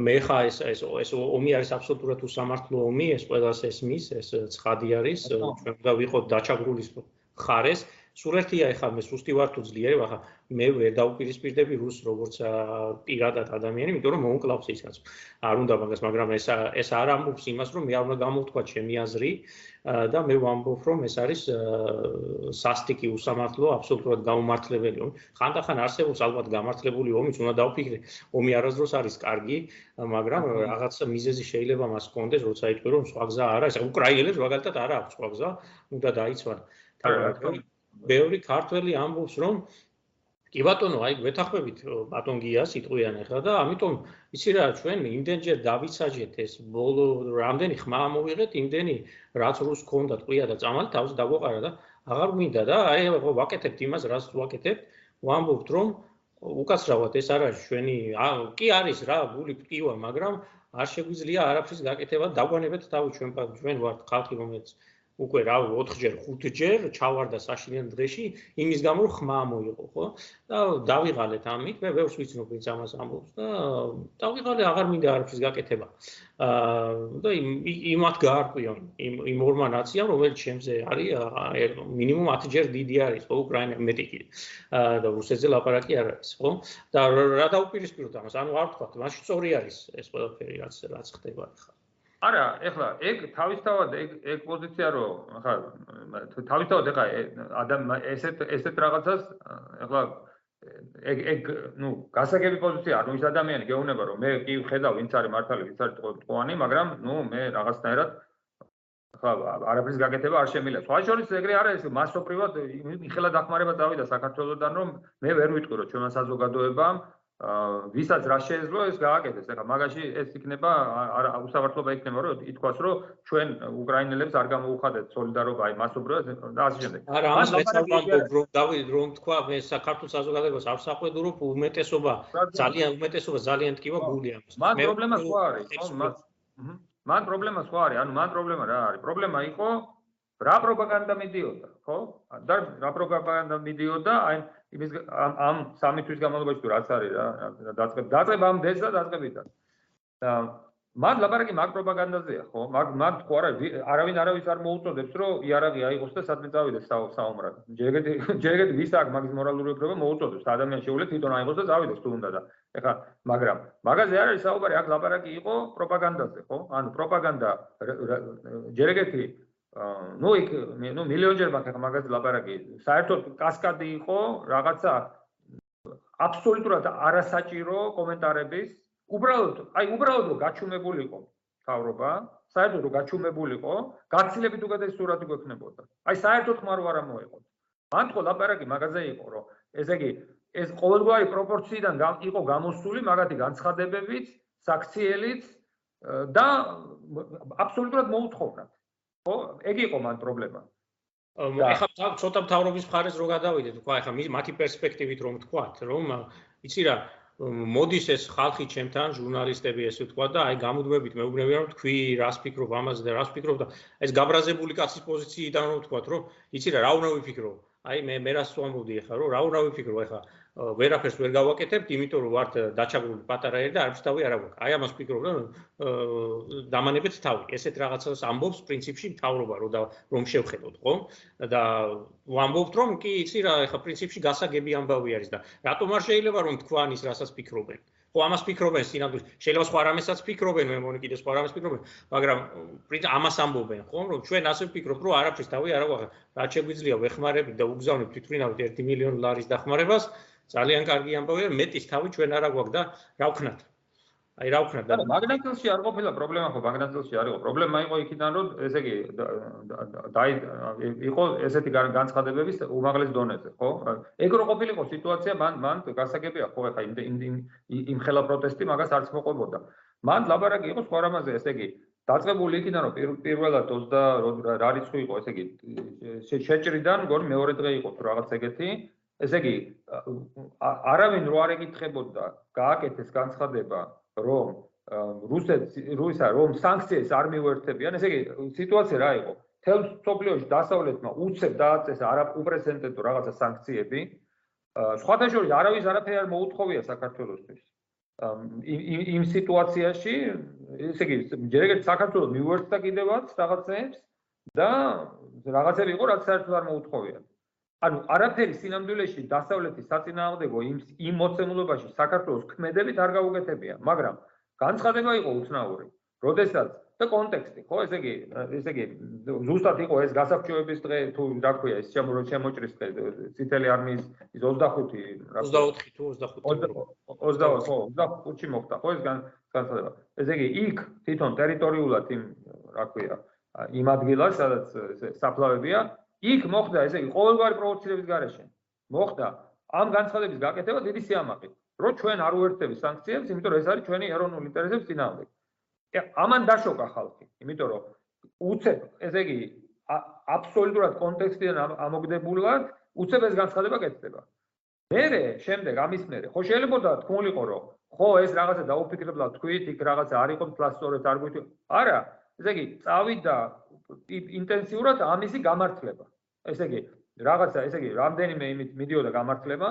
მე ხა ეს ეს ეს ომი არის აბსოლუტურად უსამართლო ომი, ეს ყველას ესმის, ეს ცხადი არის, ჩვენ უნდა ვიყოთ დაჩაგრულის ხარეს. სურერთია ახლა მე სუსტი ვარ თუ ძლიერი ვარ, მე ვერ დაუპირისპირდები რუს როგორც პირადად ადამიანი, იმიტომ რომ მოუკლავს ისაც. არ უნდა მაგას, მაგრამ ეს ეს არ ამბობს იმას, რომ მე არ უნდა გამოვთქვა ჩემი აზრი და მე ვამბობ, რომ ეს არის სასტიკი უსამართლო, აბსოლუტურად გამომართლებელი ომი. ხანდახან არსებობს ალბათ გამართლებული ომიც, უნდა დავფიქრე. ომი არასდროს არის კარგი, მაგრამ რაღაცა მიზეზი შეიძლება მას კონდეს, როცა იტყვი რომ სხვა გზა არა, ეს უკრაინელებს მაგალითად არა აქვს სხვა გზა, უნდა დაიცვან. თუმცა ბევრი ქართველი ამბობს, რომ კი ბატონო, აი გვეთახმებით ბატონ გია სიტყვიან ახლა და ამიტომ იცი რა ჩვენ იმდენჯერ დავიცაჯეთ ეს ბოლო რამდენი ხმა მოვიღეთ, იმდენი რაც რუს ქონდა ტყვია და წამალი თავს დაგვაყარა და აღარ მინდა და აი ვაკეთებთ იმას, რაც ვაკეთებთ, ვამბობთ რომ უკაცრავად ეს არის ჩვენი კი არის რა, გული პკივა, მაგრამ არ შეგვიძლია არაფრის გაკეთება, დაგვანებეთ თავი ჩვენ ჩვენ ვართ ხალხი რომელიც უკვე რა 4ჯერ 5ჯერ ჩავარდა საშინელ დღეში იმის გამო ხმა მოიყო ხო? და დავიღალეთ ამით მე ვერს ვიცნობ ვინც ამას ამბობს და დავიღალე აღარ მინდა არაფრის გაკეთება. აა და იმათ გაარკვიონ იმ იმ ორმა ნაციამ რომელიც ჩემზე არის მინიმუმ 10ჯერ დიდი არის ხო უკრაინა მეტი კი აა და რუსეთზე ლაპარაკი არ არის ხო? და რა დაუპირისპიროთ ამას? ანუ არ ვთქვა მაშინ სწორი არის ეს ყველაფერი რაც რაც ხდება ხა არა, ეხლა ეგ თავისთავად ეგ ეგ პოზიცია რომ ხა თავისთავად ეხა ადამ ესეთ ესეთ რაღაცას ეხლა ეგ ეგ ნუ გასაგები პოზიცია არ ის ადამიანი გეუბნება რომ მე კი ხედავ ვინც არის მართალი ვინც არის ტყუანი მაგრამ ნუ მე რაღაცნაირად ხა არაფრის გაკეთება არ შემიძლია. სხვა შორის ეგრე არა ეს მასობრივად იხელა დახმარება წავიდა საქართველოსთან რომ მე ვერ ვიტყვი რომ ჩვენმა საზოგადოებამ ვისაც რა შეეძლო ეს გააკეთეს. ახლა მაგაში ეს იქნება უსამართლობა იქნება, რომ ითქვას, რომ ჩვენ უკრაინელებს არ გამოუხადეთ სოლიდარობა, აი მასობრივად და ასე შემდეგ. არა, ამას მეცალკანდობ რომ დავიდ რომ თქვა მე საქართველოს საზოგადოებას არ საყვედურობ უმეტესობა ძალიან უმეტესობა ძალიან ტკივა გული ამას. მან პრობლემა სხვა არის, მან მან პრობლემა სხვა არის, ანუ მან პრობლემა რა არის? პრობლემა იყო რა პროპაგანდა მიდიოდა, ხო? და რა პროპაგანდა მიდიოდა, აი იმის ამ ამ სამი თვის განმავლობაში თუ რაც არის რა დაწყებ დაწყებამდეც და დაწყებიდან. და მაგ ლაპარაკი მაგ პროპაგანდაზეა, ხო? მაგ მაგ თუ არა არავინ არავის არ მოუწოდებს, რომ იარაღი აიღოს და სადმე წავიდეს საომრად. ჯერგეთი ჯერგეთი ვის აქვს მაგის მორალური უფლება მოუწოდებს, ადამიანი შეუძლია თვითონ აიღოს და წავიდეს თუ უნდა და. ეხლა მაგრამ მაგაზე არ არის საუბარი, აქ ლაპარაკი იყო პროპაგანდაზე, ხო? ანუ პროპაგანდა ჯერგეთი ну იქ ну მილიონჯერ მაგაზე ლაპარაკი საერთოდ კასკადი იყო რაღაცა აბსოლუტურად არასაჭირო კომენტარების უბრალოდ აი უბრალოდ რომ გაჩუმებულიყო თავრობა საერთოდ რომ გაჩუმებულიყო გაცილებით უგადესი სურათი გვექნებოდა აი საერთოდ ხმარო არ მოეყოთ მან თქო ლაპარაკი მაგაზე იყო რომ ესე იგი ეს ყოველგვარი პროპორციიდან იყო გამოსული მაგათი განცხადებებით საქციელით და აბსოლუტურად მოუთხოვნათ ხო? ეგ იყო მან პრობლემა. ეხლა ცოტა მთავრობის მხარეს რო გადავიდეთ, თქვა ეხლა მათი პერსპექტივით რომ თქვათ, რომ იცი რა მოდის ეს ხალხი ჩემთან, ჟურნალისტები ესე თქვა და აი გამუდმებით მეუბნებიან რომ თქვი რას ფიქრობ ამაზე და რას ფიქრობ და ეს გაბრაზებული კაცის პოზიციიდან რომ თქვათ, რომ იცი რა რა უნდა ვიფიქრო? აი მე მე რას ვამბობდი ეხლა რომ რა უნდა ვიფიქრო ეხლა ვერაფერს ვერ გავაკეთებთ, იმიტომ რომ ვართ დაჩაგრული პატარა ერი და არც თავი არ აქვს. აი ამას ვფიქრობ, რომ დამანებეთ თავი. ესეთ რაღაცას ამბობს პრინციპში მთავრობა, რომ და რომ შევხედოთ, ხო? და ვამბობთ, რომ კი, იცი რა, ეხა პრინციპში გასაგები ამბავი არის და რატომ არ შეიძლება რომ თქვან ის რასაც ფიქრობენ? ხო, ამას ფიქრობენ სინამდვილე. შეიძლება სხვა რამესაც ფიქრობენ, მე მგონი კიდე სხვა რამეს ფიქრობენ, მაგრამ პრინციპი ამას ამბობენ, ხო? რომ ჩვენ ასე ვფიქრობთ, რომ არაფრის თავი არ აქვს. რაც შეგვიძლია ვეხმარებით და უგზავნებთ თვითმფრინავით 1 მილიონი ლარის დახმარებას, ძალიან კარგი ამბავია, მეტის თავი ჩვენ არა გვაქვს და რა ვქნათ? აი რა ვქნათ? და მაგნატელში არ ყოფილა პრობლემა ხო, მაგნატელში არ იყო. პრობლემა იყო იქიდან, რომ ესე იგი დაი იყო ესეთი განცხადებების უმაღლეს დონეზე, ხო? ეგ რო ყოფილიყო სიტუაცია, მან მან გასაგებია ხო, ხა იმ იმ ხელა პროტესტი მაგას არც მოყვებოდა. მან ლაბარაკი იყო სხვა რამაზე, ესე იგი დაწყებული იქიდან რომ პირველად 20 რა რიცხვი იყო, ესე იგი შეჭრიდან, გორ მეორე დღე იყო თუ რაღაც ეგეთი ესე იგი არავინ რო არ ეკითხებოდა გააკეთეს განცხადება რომ რუსეთს რუსა რომ სანქციებს არ მიუერთებიან ესე იგი სიტუაცია რა იყო? თელ სოფლიოში დასავლეთმა უცებ დააწეს არაპრეცედენტო რაღაცა სანქციები. სხვათა შორის არავის არაფერი არ მოუთხოვია საქართველოსთვის. იმ იმ სიტუაციაში ესე იგი ჯერ ეგრეთ საქართველოს მიუერთდა კიდევაც რაღაცებს და რაღაცები იყო რაც საერთოდ არ მოუთხოვია ანუ არაფერი სინამდვილეში დასავლეთის საწინააღმდეგო იმ იმ მოცემულობაში საქართველოს ქმედებით არ გაუგეთებია, მაგრამ განცხადება იყო უცნაური. როდესაც და კონტექსტი, ხო, ესე იგი, ესე იგი, ზუსტად იყო ეს გასაფრთხოების დღე თუ რა ქვია, ეს შემოჭრის დღე, ციტელი არმიის ის 25, რა 24 თუ 25. 28, ხო, 25-ში მოხდა, ხო ეს განცხადება. ესე იგი, იქ თვითონ ტერიტორიულად იმ რა ქვია, იმ ადგილას, სადაც ეს საფლავებია, იქ მოხდა ესე იგი ყოველგვარი პროვოცირების გარეშე მოხდა ამ განცხადების გაკეთება დიდი სიამაყე. რომ ჩვენ არ უერთდებით სანქციებს, იმიტომ რომ ეს არის ჩვენი ეროვნული ინტერესების წინააღმდეგ. ამან დაშოკა ხალხი, იმიტომ რომ უცებ, ესე იგი, აბსოლუტურად კონტექსტიდან ამოგდებულად უცებ ეს განცხადება კეთდება. მერე, შემდეგ ამის მერე, ხო შეიძლება თქმულიყო, რომ ხო ეს რაღაცა დაუფიქრებლად თქვით, იქ რაღაცა არ იყო პლასტორეთ არ გვით. არა, ესე იგი, წავიდა ინტენსიურად ამისი გამართლება. ესე იგი, რაღაცა, ესე იგი, რამდენიმე იმით მიდიოდა გამართლება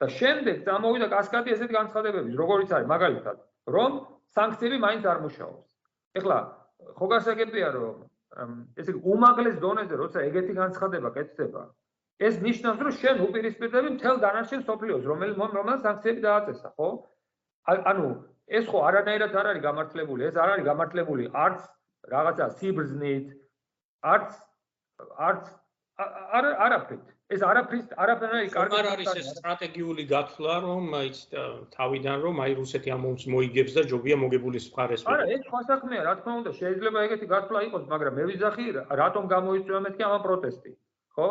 და შემდეგ წამოვიდა კასკადი ესეთი განცხადებები, როგორიც არის, მაგალითად, რომ სანქციები მაინც არ მუშაობს. ეხლა ხო გასაგებია რომ ესე იგი უმაღლეს დონეზე როცა ეგეთი განცხადება კეთდება ეს ნიშნავს რომ შენ უპირისპირდები მთელ დანარჩენ სოფლიოს რომელიც რომელიც სანქციები დააწესა ხო ანუ ეს ხო არანაირად არ არის გამართლებული ეს არ არის გამართლებული არც რაღაცა სიბრძნით არც არც არ არაფრით. ეს არაფრის არაფერი კარგი არ არის ეს სტრატეგიული გათვლა რომ აი თავიდან რომ აი რუსეთი ამ ომს მოიგებს და ჯობია მოგებულის მხარეს არა ეს სხვა საქმეა რა თქმა უნდა შეიძლება ეგეთი გათვლა იყოს მაგრამ მე ვიზახი რატომ გამოიწვია მეთქი ამ პროტესტი ხო?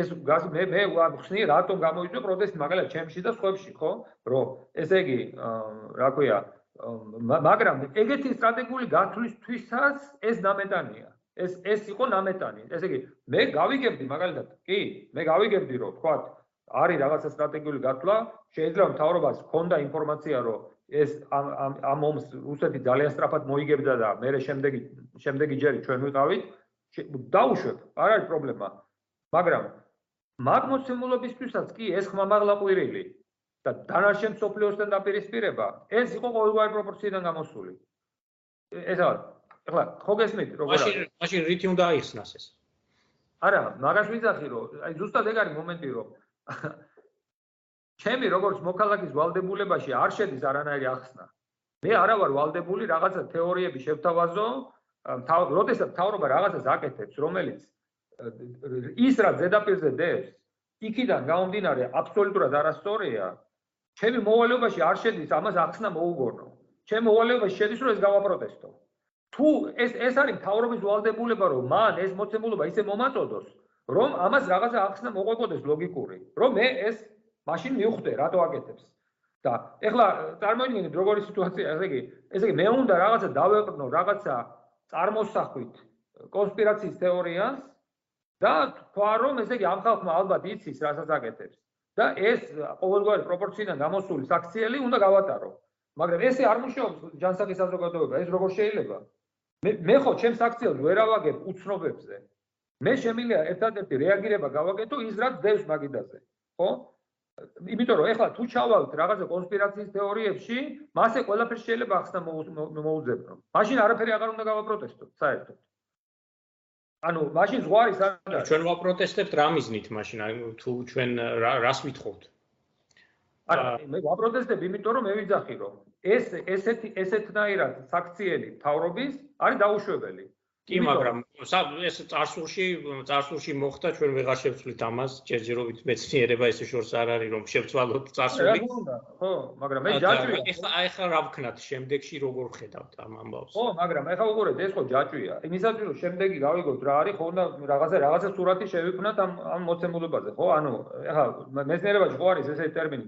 ეს მე მე ვახსნი რატომ გამოიწვია პროტესტი მაგალითად ჩემში და სხვებში ხო? რომ ესე იგი რა ქვია მაგრამ ეგეთი სტრატეგიული გათვლისთვისაც ეს ნამეტანია ეს ეს იყო ნამეტანი. ესე იგი, მე გავიგებდი მაგალითად, კი, მე გავიგებდი, რომ თქვა, არის რაღაცა სტრატეგიული გათვლა, შეიძლება მთავრობას ჰქონდა ინფორმაცია, რომ ეს ამ ამ ამ ომს რუსეთი ძალიან სწრაფად მოიგებდა და მე შემდეგი შემდეგი ჯერი ჩვენ ვიყავით, დაუშვებ, არ არის პრობლემა. მაგრამ მაგმოცემულობისთვისაც კი ეს ხმამაღლა ყვირილი და დანარჩენ სოფლიოსთან დაპირისპირება, ეს იყო ყოველგვარი პროპორციიდან გამოსული. ეს არის ეხლა ხო გესმით როგორ არის? მაშინ მაშინ რითი უნდა აიხსნას ეს? არა, მაგას ვიძახი რომ აი ზუსტად ეგ არის მომენტი რომ ჩემი როგორც მოქალაქის ვალდებულებაში არ შედის არანაირი ახსნა. მე არა ვარ ვალდებული რაღაცა თეორიები შევთავაზო, როდესაც თავრობა რაღაცას აკეთებს, რომელიც ის რა ზედაპირზე დევს, იქიდან გამომდინარე აბსოლუტურად არასწორია. ჩემი მოვალეობაში არ შედის ამას ახსნა მოუგონო. ჩემი მოვალეობაში შედის რომ ეს გავაპროტესტო. თუ ეს ეს არის თავრობის ვალდებულება რომ მან ეს მოცემულობა ისე მომაწოდოს რომ ამას რაღაცა ახსნა მოყვებოდეს ლოგიკური რომ მე ეს მაშინ მივხვდე რატო აკეთებს. და ეხლა წარმოიდგინეთ როგორი სიტუაცია ესე იგი ესე იგი მე უნდა რაღაცა დავეყრნო რაღაცა წარმოსახვით კონსპირაციის თეორიას და თქვა რომ ესე იგი ამ ხალხმა ალბათ იცის რასაც აკეთებს. და ეს ყოველგვარი პროპორციიდან გამოსული საქციელი უნდა გავატარო. მაგრამ ესე არ მუშაობს ჯანსაღი საზოგადოება ეს როგორ შეიძლება მე მე ხო ჩემს აქციელს ვერ ავაგებ უცნობებზე. მე შემიძლია ერთადერთი რეაგირება გავაკეთო ის რაც დევს მაგიდაზე. ხო? იმიტომ რომ ეხლა თუ ჩავალთ რაღაცა კონსპირაციის თეორიებში, მასე ყველაფერს შეიძლება ახსნა მოუძებნო. მაშინ არაფერი აღარ უნდა გავაპროტესტო, საერთოდ. ანუ მაშინ ზღვარი სადაა? ჩვენ ვაპროტესტებთ რა მიზნით მაშინ? აი თუ ჩვენ რას ვითხოვთ? არა, მე ვაპროტესტებ, იმიტომ რომ მე ვიძახი რომ ეს ესეთი ესეთნაირად საქციელი თავრობის არის დაუშვებელი. კი, მაგრამ ეს წარსულში წარსულში მოხდა ჩვენ ვეღარ შევცვლით ამას, ჯერჯერობით მეცნიერება ესე შორს არ არის რომ შევცვალოთ წარსული. ხო, მაგრამ მე ჯაჭვია. ეხლა ეხლა რა ვქნათ შემდეგში როგორ ხედავთ ამ ამბავს? ხო, მაგრამ ეხლა უყურეთ, ეს ხო ჯაჭვია. იმისათვის რომ შემდეგი გავიგოთ რა არის, ხო უნდა რაღაცა რაღაცა სურათი შევიქმნათ ამ ამ მოცემულებაზე, ხო? ანუ ეხლა მეცნიერებაში ხო არის ესეთი ტერმინი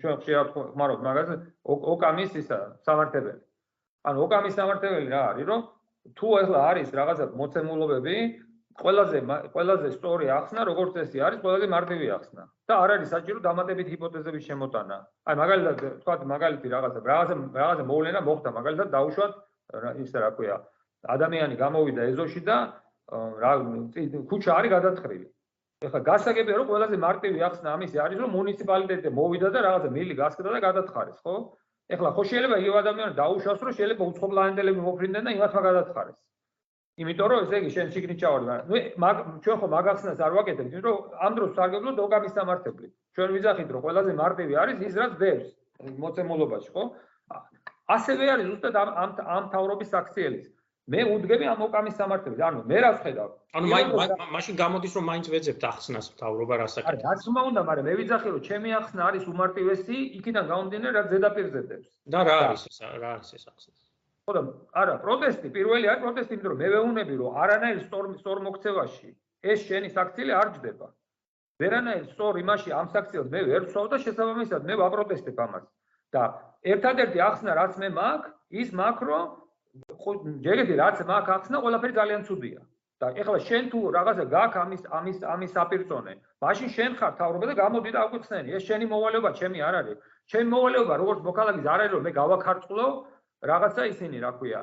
ჩვენ ხშირად ხმარობთ მაგაზე, ოკამის ისა სამართებელი. ანუ ოკამის სამართებელი რა არის, რომ თუ ახლა არის რაღაცა მოცემულობები, ყველაზე ყველაზე სწორი ახსნა, როგორც წესი არის, ყველაზე მარტივი ახსნა. და არ არის საჭირო დამატებით ჰიპოთეზების შემოტანა. აი მაგალითად, თქვათ მაგალითი რაღაცა, რაღაცა რაღაცა მოვლენა მოხდა, მაგალითად დაუშვათ ისე რა ქვია, ადამიანი გამოვიდა ეზოში და რა ქუჩა არის გადაწყრილი. ეხლა გასაგებია რომ ყველაზე მარტივი ახსნა ამისი არის რომ მუნიციპალიტეტი მოვიდა და რაღაცა მილი გასკდა და გადათხარეს, ხო? ეხლა ხო შეიძლება იო ადამიანი დაუშვას რომ შეიძლება უცხოპლანეტელები მოფრინდნენ და იმათ მაგადაცხარეს. იმიტომ რომ ესე იგი შენ შიგნით ჩავარდი, მაგრამ ნუ მაგ ჩვენ ხო მაგახსნას არ ვაკეთებთ, იმიტომ რომ ამ დროს სარგებლო დოგამის სამართლები. ჩვენ ვიზახით რომ ყველაზე მარტივი არის ის რაც დევს მოცემულობაში, ხო? ასევე არის ზუსტად ამ ამ თავრობის აქციელის. მე უდგები ამ ოკამის სამართლებს. ანუ მე რა ვხედავ? ანუ მაშინ გამოდის რომ მაინც ვეძებთ ახსნას თავრობა რასაკეთებს. არა, რაც უნდა უნდა, მაგრამ მე ვიძახი რომ ჩემი ახსნა არის უმარტივესი, იქიდან გამომდინარე რა ზედაპირზე დებს. და რა არის ეს? რა არის ეს ახსნა? ხოდა, არა, პროტესტი, პირველი არის პროტესტი, იმიტომ რომ მე ვეუბნები რომ არანაირ სტორმ სტორმ მოქცევაში ეს შენი საქციელი არ ჯდება. ვერანაირ სწორ იმაში ამ საქციელს მე ვერ ვსვავ და შესაბამისად მე ვაპროტესტებ ამას. და ერთადერთი ახსნა რაც მე მაქვს, ის მაქვს რომ ჯერედი რაც მაქვს ახსნა, ყველაფერი ძალიან ცუდია. და ეხლა შენ თუ რაღაცა გაქვს ამის ამის ამის საპირწონე, მაშინ შენ ხარ თავრობა და გამოდი და აკვიხსნენი. ეს შენი მოვალეობა, ჩემი არ არის. ჩემი მოვალეობა როგორც მოქალაქის არ არის რომ მე გავაქარწყლო რაღაცა ისინი, რა ქვია,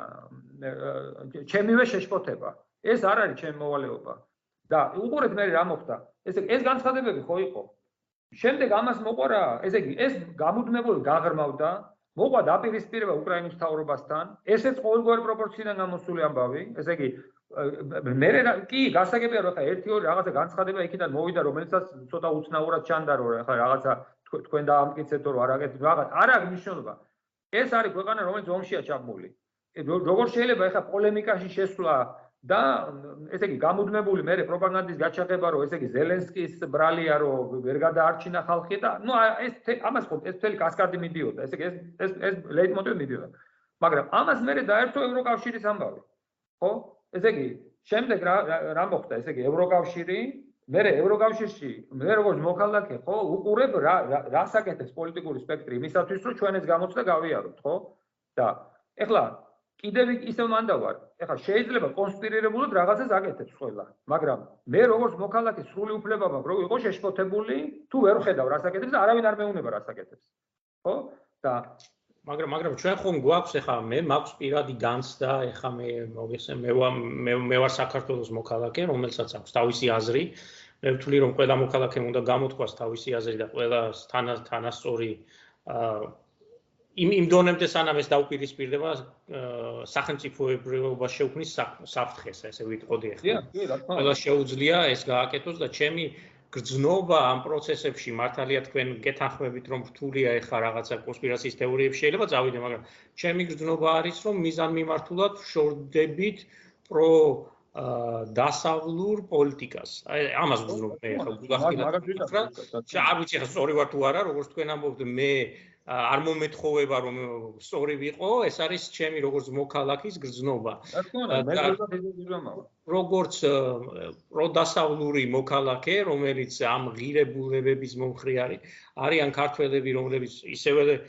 ჩემივე შეშფოთება. ეს არ არის ჩემი მოვალეობა. და უყურეთ მე რა მოხდა. ესე ეს განცხადებები ხო იყო? შემდეგ ამას მოყარა, ესე იგი, ეს გამუდმებული გაღრმავდა, მოყვა დაპირისპირება უკრაინის თავრობასთან, ესეც ყოველგვარი პროპორციიდან გამოსული ამბავი, ესე იგი, მე კი გასაგებია რომ ხა ერთი ორი რაღაცა განცხადება იქიდან მოვიდა, რომელიცაც ცოტა უცნაურად ჩანდა რომ ხა რაღაცა თქვენ დაამტკიცეთ რომ არაკეთ რაღაც არ აქვს მნიშვნელობა. ეს არის ქვეყანა რომელიც ომშია ჩაბმული. როგორ შეიძლება ხა პოლემიკაში შესვლა და ესე იგი გამუდმებული მე პროპაგანდის გაჩაღება რომ ესე იგი ზელენსკის ბრალია რომ ვერ გადაარჩინა ხალხი და ნუ ეს ამას ხო ეს მთელი კასკადი მიდიოდა. ესე იგი ეს ეს ეს ლეიტმოტივი მიდიოდა. მაგრამ ამას მე დაერთო ევროკავშირის ამბავი. ხო? ესე იგი შემდეგ რა რა მოხდა? ესე იგი ევროკავშირი მე ევროკავშირში მე როგორც მოქალაქე ხო უყურებ რა რა საკეთებს პოლიტიკური სპექტრი იმისათვის რომ ჩვენ ეს გამოცდა გავიაროთ ხო? და ეხლა კიდევ ისევ მანდა ვარ. ეხლა შეიძლება კონსპირირებულად რაღაცას აკეთებს ყველა, მაგრამ მე როგორც მოქალაქე სრული უფლება მაქვს, რომ ვიყო შეშფოთებული, თუ ვერ ხედავ რას აკეთებს, არავინ არ მეუნება რას აკეთებს. ხო? და მაგრამ მაგრამ ჩვენ ხომ გვაქვს ეხლა მე მაქვს პირადი განცდა, ეხლა მე მოგესე მე მე მე ვარ საქართველოს მოქალაქე, რომელსაც აქვს თავისი აზრი. მე ვთვლი რომ ყველა მოქალაქემ უნდა გამოთქვას თავისი აზრი და ყველა თანასწორი აა იმ იმ დონემდე სანამ ეს დაუპირისპირდება სახელმწიფოებრიობა შეუქმნის საფრთხეს, ესე ვიტყოდი ახლა. კი, რა თქმა უნდა. ყველა შეუძლია ეს გააკეთოს და ჩემი გრძნობა ამ პროცესებში მართალია თქვენ გეთანხმებით რომ რთულია ახლა რაღაცა კონსპირაციის თეორიები შეიძლება წავიდე, მაგრამ ჩემი გრძნობა არის რომ მიზანმიმართულად შორდებით პრო დასავლურ პოლიტიკას. აი ამას გძნობ მე ახლა გუგახტილად. არ ვიცი ახლა სწორი ვარ თუ არა, როგორც თქვენ ამბობთ, მე არ მომეთხოვება რომ სწორი ვიყო, ეს არის ჩემი როგორც მოქალაქის გრძნობა. როგორც პროდასავლური მოქალაქე, რომელიც ამ ღირებულებების მომხრე არის, არიან ქართველები, რომლებიც ისევე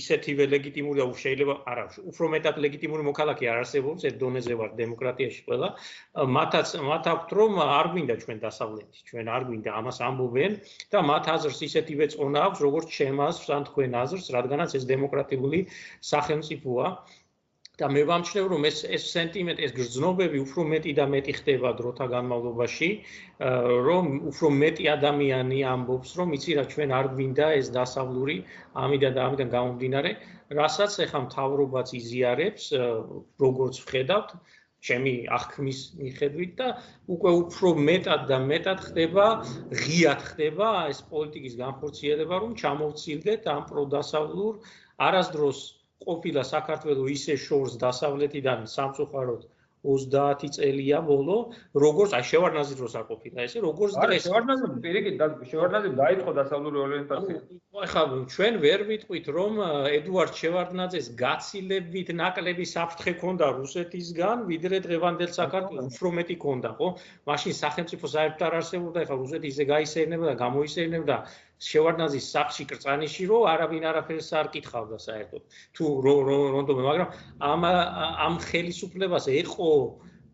ისეთივე ლეგიტიმური და შეიძლება არა უფრო მეტად ლეგიტიმური მოქალაქე არ არსებობს ერთ დონეზე ვარ დემოკრატიაში ყველა. მათაც მათ აქვთ რომ არ გვინდა ჩვენ დასავლეთი ჩვენ არ გვინდა ამას ამბობენ და მათ აზრს ისეთივე წონა აქვს როგორც ჩემს ან თქვენ აზრს რადგანაც ეს დემოკრატიული სახელმწიფოა და მე ვამჩნევ რომ ეს ეს სენტიმენტი ეს გრძნობები უფრო მეტი და მეტი ხდება დროთა განმავლობაში რომ უფრო მეტი ადამიანი ამბობს რომ იცი რა ჩვენ არ გვინდა ეს დასავლური ამიდან და ამიდან გამომდინარე რასაც ეხა მთავრობაც იზიარებს როგორც ვხედავთ ჩემი აღქმის მიხედვით და უკვე უფრო მეტად და მეტად ხდება ღიად ხდება ეს პოლიტიკის განხორციელება რომ ჩამოვცილდეთ ამ პროდასავლურ არასდროს ყოფილა საქართველოს ისე შორს დასავლეთიდან სამწუხაროდ 30 წელია ბოლო, როგორც აი შევარნაზი დროს არ ყოფილა ესე, როგორც დღეს. აი შევარნაზი პირიქით შევარნაზი დაიწყო დასავლური ორიენტაცია. ახლა ჩვენ ვერ ვიტყვით რომ ედუარდ შევარნაძეს გაცილებით ნაკლები საფრთხე ქონდა რუსეთისგან, ვიდრე დღევანდელ საქართველოს უფრო მეტი ქონდა, ხო? მაშინ სახელმწიფო საერთოდ არ არსებობდა, ახლა რუსეთი ისე გაისერნებდა და გამოისერნებდა შევარდნაძის საფში კრწანიში რო არავინ არაფერს არ კითხავდა საერთოდ. თუ რონდომე მაგრამ ამ ამ ხელისუფლებას ეყო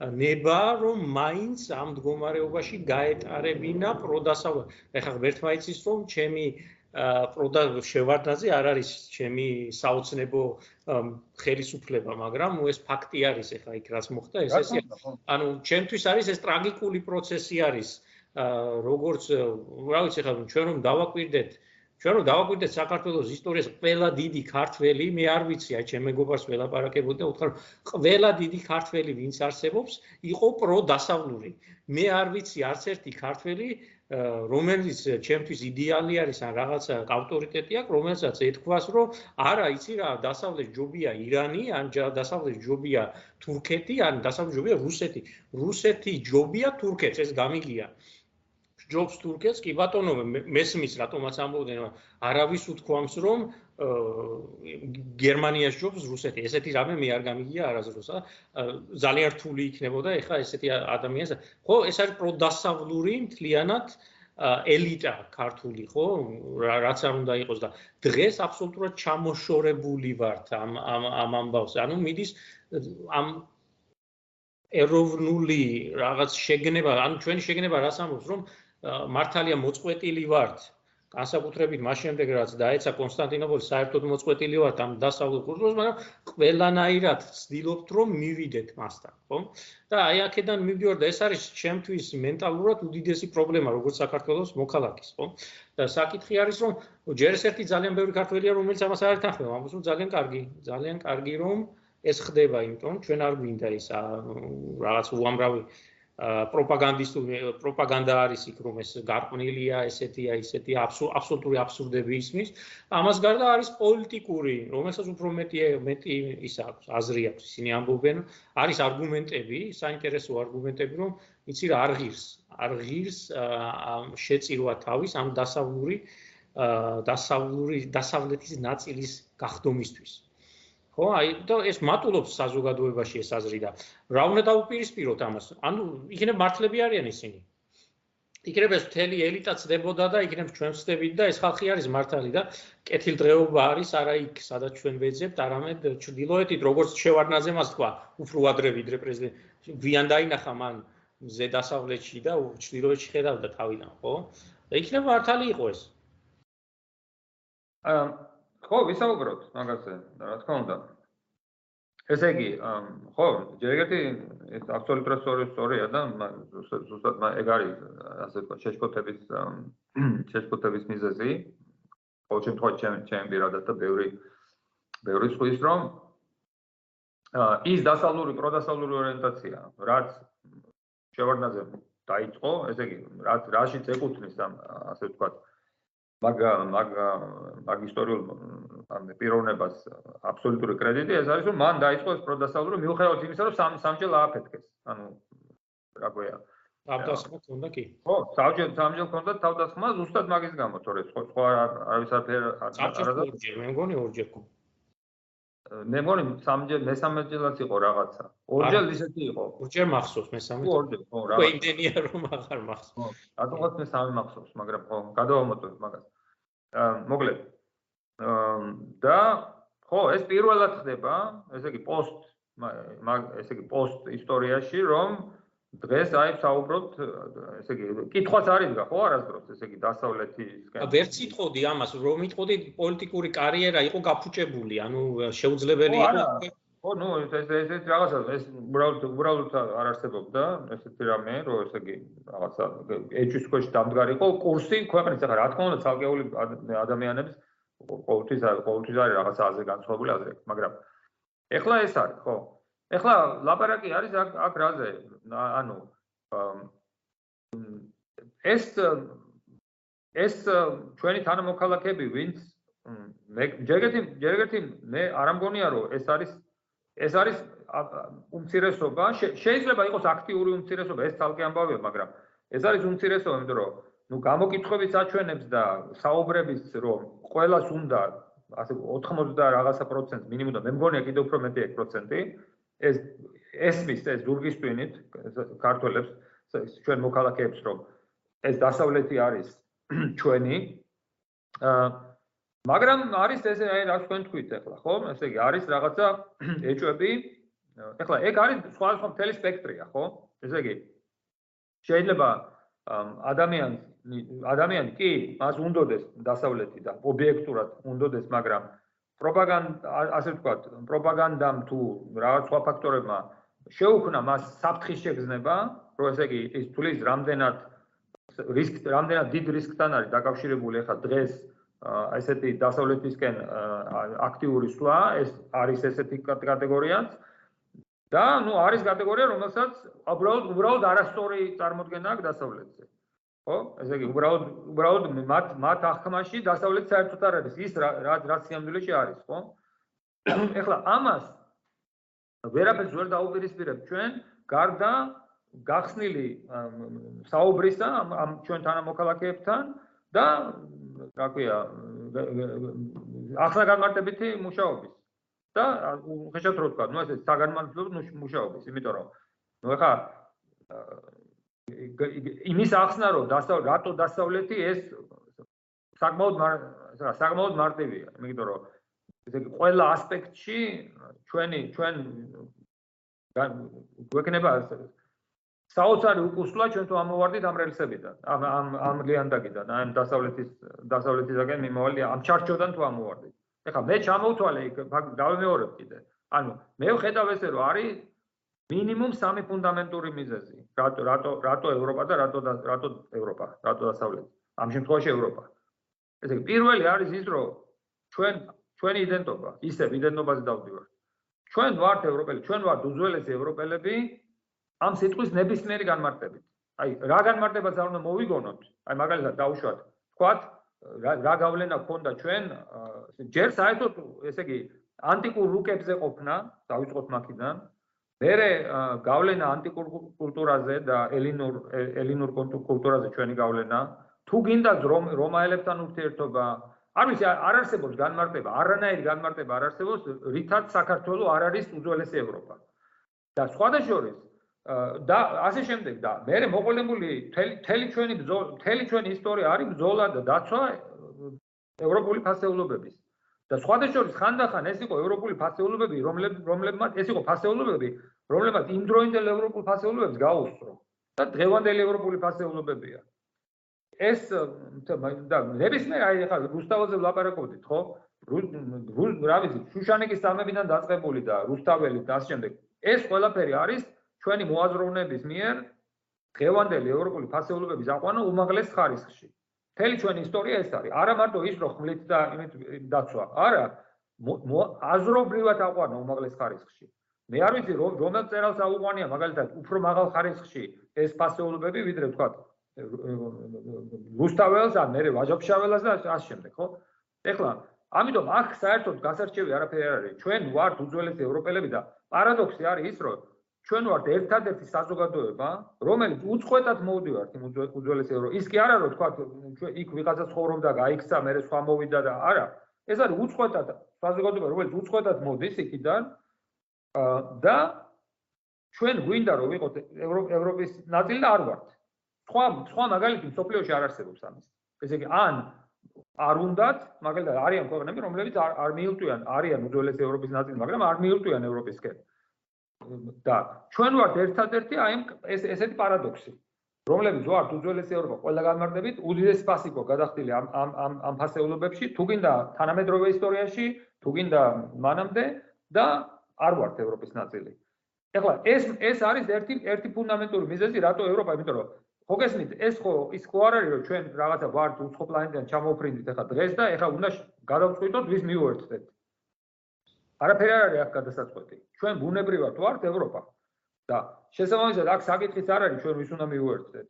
ნება რომ მაინც ამ მდგომარეობაში გაეტარებინა პროდასავლ ეხლა ღერთმა იცის რომ ჩემი პროდა შევარდნაძე არ არის ჩემი საოცნებო ხელისუფლება მაგრამ ეს ფაქტი არის ეხლა იქ რაც მოხდა ეს ესე ანუ ჩემთვის არის ეს ტრაგიკული პროცესი არის როგორც რა ვიცი ხა ჩვენ რომ დავაკვირდეთ ჩვენ რომ დავაკვირდეთ საქართველოს ისტორიას ყველა დიდი ქართველი მე არ ვიცი აი ჩემ მეგობარს ველაპარაკებოდი და უთხრა ყველა დიდი ქართველი ვინც არსებობს იყო პრო დასავლური მე არ ვიცი არც ერთი ქართველი რომელიც ჩემთვის იდეალი არის ან რაღაცა ავტორიტეტი აქვს რომელსაც ეთქვას რომ არა იცი რა დასავლეთ ჯობია ირანი ან დასავლეთ ჯობია თურქეთი ან დასავლეთ ჯობია რუსეთი. რუსეთი ჯობია თურქეთს ეს გამიგია ჯობს თურქეთს კი ბატონო მესმის რატომაც ამბობდნენ არავის უთქვამს რომ გერმანიას ჯობს რუსეთი. ესეთი რამე მე არ გამიგია არაზრუს ძალიან რთული იქნებოდა ეხლა ესეთი ადამიანს. ხო ეს არის პროდასავლური მთლიანად ელიტა ქართული ხო რაც არ უნდა იყოს და დღეს აბსოლუტურად ჩამოშორებული ვართ ამ ამ ამ ამბავზე ანუ მიდის ამ ეროვნული რაღაც შეგნება ანუ ჩვენი შეგნება რას ამბობს რომ მართალია მოწყვეტილი ვართ განსაკუთრებით მას შემდეგ რაც დაეცა კონსტანტინოპოლი საერთოდ მოწყვეტილი ვართ ამ დასავლურ კულტურას, მაგრამ ყველანაირად ვცდილობთ რომ მივიდეთ მასთან, ხო? და აი აქედან მივდივარ და ეს არის ჩემთვის მენტალურად უდიდესი პრობლემა როგორც საქართველოს მოქალაქის, ხო? და საკითხი არის რომ ჯერ ერთი ძალიან ბევრი ქართველია რომელიც ამას არ ეთანხმება, ამბობს რომ ძალიან კარგი, ძალიან კარგი რომ ეს ხდება, იმიტომ ჩვენ არ გვინდა ის რაღაც უამრავი პროპაგანდისტული პროპაგანდა არის იქ რომ ეს გარყვნილია ესეთია ისეთია აბსოლუტური აბსურდები ისმის. ამას გარდა არის პოლიტიკური რომელსაც უფრო მეტი მეტი ის აქვს აზრი აქვს ისინი ამბობენ. არის არგუმენტები საინტერესო არგუმენტები რომ იცი რა არ ღირს არ ღირს შეწირვა თავის ამ დასავლური დასავლური დასავლეთის ნაწილის გახდომისთვის ხო აი და ეს მატულობს საზოგადოებაში ეს აზრი და რა უნდა დაუპირისპიროთ ამას. ანუ იქნებ მართლები არიან ისინი. იქნებ ეს მთელი ელიტა წდებოდა და იქნებ ჩვენ ვწდებით და ეს ხალხი არის მართალი და კეთილდღეობა არის არა იქ სადაც ჩვენ ვეძებთ არამედ ჩრდილოეთით როგორც შევარნაძე მას თქვა უფრო ადრე ვიდრე პრეზიდენტი ვიან დაინახა მან ზე დასავლეთში და ჩრდილოეთში ხედავდა თავიდან ხო? და იქნებ მართალი იყო ეს. აა ხო, ვისაუბროთ მაგაზე, რა თქმა უნდა. ესე იგი, ხო, ჯერ ერთი ეს აბსოლუტურად სწორი სწორია და ზუსტად ეგ არის ასე ვთქვათ, შეშფოთების შეშფოთების მიზეზი. ყოველ შემთხვევაში ჩემ ჩემ პირადად და ბევრი ბევრი სხვის რომ ის დასავლური პროდასავლური ორიენტაცია, რაც შევარდნაძე დაიწყო, ესე იგი, რაც რაშიც ეკუთვნის ამ ასე ვთქვათ, მაგ მაგ მაგ ისტორიულ ამ პიროვნებას აბსოლუტური კრედიტი ეს არის რომ მან დაიწყო ეს პროდასავლური მიუხედავად იმისა რომ სამ სამჯერ ააფეთქეს ანუ რა გვია თავდასხმა ქონდა კი. ხო სამჯერ სამჯერ ქონდა თავდასხმა ზუსტად მაგის გამო თორე სხვა არავის არ არ ორჯერ მე მგონი ორჯერ ქონდა მე მგონი სამჯერ მესამეჯერაც იყო რაღაცა. ორჯერ ისეთი იყო. ორჯერ მახსოვს მესამე. ორჯერ, ხო, რაღაცა. ხო, იმდენია რომ აღარ მახსოვს. ხო, რატომღაც მესამე მახსოვს, მაგრამ ხო, გადავამოწმებ მაგას. აა, მოკლედ. აა და ხო, ეს პირველად ხდება, ესე იგი პოსტ მაგ ესე იგი პოსტ ისტორიაში, რომ დღეს აი საუბრობთ, ესე იგი, კითხვაც არის გა, ხო, არასდროს, ესე იგი, დასავლეთისკენ. ვერ ციტყოდი ამას, რომ იტყოდი პოლიტიკური კარიერა იყო გაფუჭებული, ანუ შეუძლებელი იყო. ხო, ნუ ეს ეს ეს რაღაცა, ეს უბრალოდ უბრალოდ არ არსებობდა ესეთი რამე, რომ ესე იგი, რაღაცა ეჭვის ქვეშ დამდგარიყო კურსი ქვეყნის, ახლა რა თქმა უნდა, ცალკეული ადამიანების ყოველთვის ყოველთვის არის რაღაცა აზე განსხვავებული აზრი, მაგრამ ეხლა ეს არის, ხო? ეხლა ლაპარაკი არის აქ აქ რაზე? ანუ ეს ეს ჩვენი თანამოქალაქეები ვინც მე ჯერგეთი ჯერგეთი მე არ ამგონია რომ ეს არის ეს არის უმცირესობა. შეიძლება იყოს აქტიური უმცირესობა ეს თალკე ამბავია მაგრამ ეს არის უმცირესობა იმიტომ რომ ნუ გამოკითხების აჩვენებს და საუბრების რომ ყოველას უნდა ასე 80 რაღაცა პროცენტ მინიმუმ და მე მგონია კიდევ უფრო მეტი 1% ეს ესმის ეს ზურგის ტვინით ქართველებს ჩვენ მოქალაქეებს რომ ეს დასავლეთი არის ჩვენი აა მაგრამ არის ეს აი რა თქვენ თქვით ახლა ხო? ესე იგი არის რაღაცა ეჭვები ახლა ეგ არის სხვა სხვა მთელი სპექტრია ხო? ესე იგი შეიძლება ადამიანს ადამიანი კი მას უნდოდეს დასავლეთი და ობიექტურად უნდოდეს მაგრამ პროპაგანდა ასე ვთქვათ, პროპაგანდამ თუ რაღაც სხვა ფაქტორებმა შეუქმნა მას საფრთხის შეგრძნება, რომ ესე იგი ის თulis რამდენად რისკ რამდენად დიდ რისკთან არის დაკავშირებული ახლა დღეს ესეთი დასავლეთისკენ აქტიური სვლა, ეს არის ესეთი კატეგორიაც და ნუ არის კატეგორია, რომელსაც უბრალოდ უბრალოდ არასწორი წარმოქმნა აქვს დასავლეთზე. ხო? ესე იგი, უბრალოდ უბრალოდ მათ მათ ახმაში დასავლეთ საერთოდ არ არის ის რა რა სიამდვილეში არის, ხო? ეხლა ამას ვერაფერს ვერ დაუპირისპირებ ჩვენ, გარდა გახსნილი საუბრისა ამ ჩვენ თანამოქალაქეებთან და რა ქვია, ახლა გამარტებითი მუშაობის და ხეშად რო თქვა, ნუ ესე საგანმანათლებლო მუშაობის, იმიტომ რომ ნუ ეხლა იმის ახსნა რომ რატო დასავლეთი ეს საკმაოდ რა საკმაოდ მარტივია. იმიტომ რომ ესე იგი ყველა ასპექტში ჩვენი ჩვენ გვექნება საოცარი უკუსლა ჩვენ თუ ამოვარდით ამ რელსებიდან ამ ამ ამ ლიანდაგიდან ამ დასავლეთის დასავლეთისაგან მიმავალი ამ ჩარჩოდან თუ ამოვარდით. ეხლა მე ჩამოვთვალე იქ დავემეორებ კიდე. ანუ მე ვხედავ ესე რომ არის მინიმუმ სამი ფუნდამენტური მიზეზი რატო რატო რატო ევროპა და რატო რატო ევროპა? რატო დასავლეთი ამ შემთხვევაში ევროპა. ესე იგი პირველი არის ის რომ ჩვენ ჩვენი იდენტობა ისე იდენტობაზე დავდივართ ჩვენ ვართ ევროპელი ჩვენ ვართ უძველესი ევროპელები ამ სიტყვის ნებისმიერი განმარტებით. აი რა განმარტებაც არ უნდა მოვიგონოთ აი მაგალითად დაუშვათ თქვათ რა გავლენა ქონდა ჩვენ ჯერ საერთოდ ესე იგი ანტიკურ რუკებზე ყოფნა დავიწყოთ მაქიდან მერე გავლენა ანტიკურ კულტურაზე და ელინურ ელინურ კულტურაზე ჩვენი გავლენა. თუ გინდა რომაელებთან ურთიერთობა არ ვიცი არ არსებობს განმარტება არანაირი განმარტება არ არსებობს რითაც საქართველოს არ არის უძველესი ევროპა. და სხვადასხვა და ასე შემდეგ და მე მოყოლებული თელი ჩვენი თელი ჩვენი ისტორია არის ბრძოლა და დაცვა ევროპული ფასეულობების და სხვადასხვა ხანდახან ეს იყო ევროპული ფასეულობები, რომლებიც რომლებმაც ეს იყო ფასეულობები, რომლებმაც იმ დროინდელ ევროპულ ფასეულობებს გაუსწრო და დღევანდელი ევროპული ფასეულობებია. ეს და ნებისმიერ აი ხა რუსთავაზე ვლაპარაკობდით, ხო? რა ვიცი, შუშანიკის სამებიდან დაწყებული და რუსთაველი და ამ შემდეგ ეს ყველაფერი არის ჩვენი მოაზროვნების მიერ დღევანდელი ევროპული ფასეულობების აყვანა უმაღლეს ხარისხში. მთელი ჩვენი ისტორია ეს არის. არა მარტო ის, რომ ხმლით და იმით დაცვა. არა, აზრობრივად აყვანა უმაღლეს ხარისხში. მე არ ვიცი, რომ რომელ წერალს აუყვანია მაგალითად უფრო მაღალ ხარისხში ეს ფასეულობები, ვიდრე თქვა რუსთაველს ან მე ვაჟაფშაველას და ამ შემდეგ, ხო? ეხლა, ამიტომ აქ საერთოდ გასარჩევი არაფერი არ არის. ჩვენ ვართ უძველესი ევროპელები და პარადოქსი არის ის, რომ ჩვენ ვართ ერთადერთი საზოგადოება, რომელიც უწყვეტად მოვდივართ იმ უძველეს ევრო. ის კი არა რომ თქვა ჩვენ იქ ვიღაცა ცხოვრობდა, გაიქცა, მე სხვა მოვიდა და არა. ეს არის უწყვეტად საზოგადოება, რომელიც უწყვეტად მოდის იქიდან და ჩვენ გვინდა რომ ვიყოთ ევროპის ნაწილი და არ ვართ. სხვა სხვა მაგალითი სოფლიოში არ არსებობს ამის. ესე იგი ან არ უნდათ, მაგალითად არიან ქვეყნები, რომლებიც არ არ მიილტვიან, არიან უძველესი ევროპის ნაწილი, მაგრამ არ მიილტვიან ევროპისკენ. და ჩვენ ვართ ერთადერთი აი ეს ესეთი პარადოქსი რომლებიც ვართ უძველესი ევროპა ყველა განმარტებით უდიდესი ფასიკო გადახდილი ამ ამ ამ ამ ფასეულობებში თუ გინდა თანამედროვე ისტორიაში თუ გინდა მანამდე და არ ვართ ევროპის ნაწილი. ეხლა ეს ეს არის ერთი ერთი ფუნდამენტური მიზეზი რატო ევროპა იმიტომ რომ ხოგესმით ეს ხო ის ხო არ არის რომ ჩვენ რაღაცა ვართ უცხო პლანეტიდან ჩამოფრინდით ეხლა დღეს და ეხლა უნდა გადავწყვიტოთ ვის მიუერთდეთ არაფერი არ არის აქ გადასაწყვეტი. ჩვენ ბუნებრივად ვართ ევროპა და შესაბამისად აქ საკითხიც არ არის ჩვენ ვის უნდა მიუერთდეთ.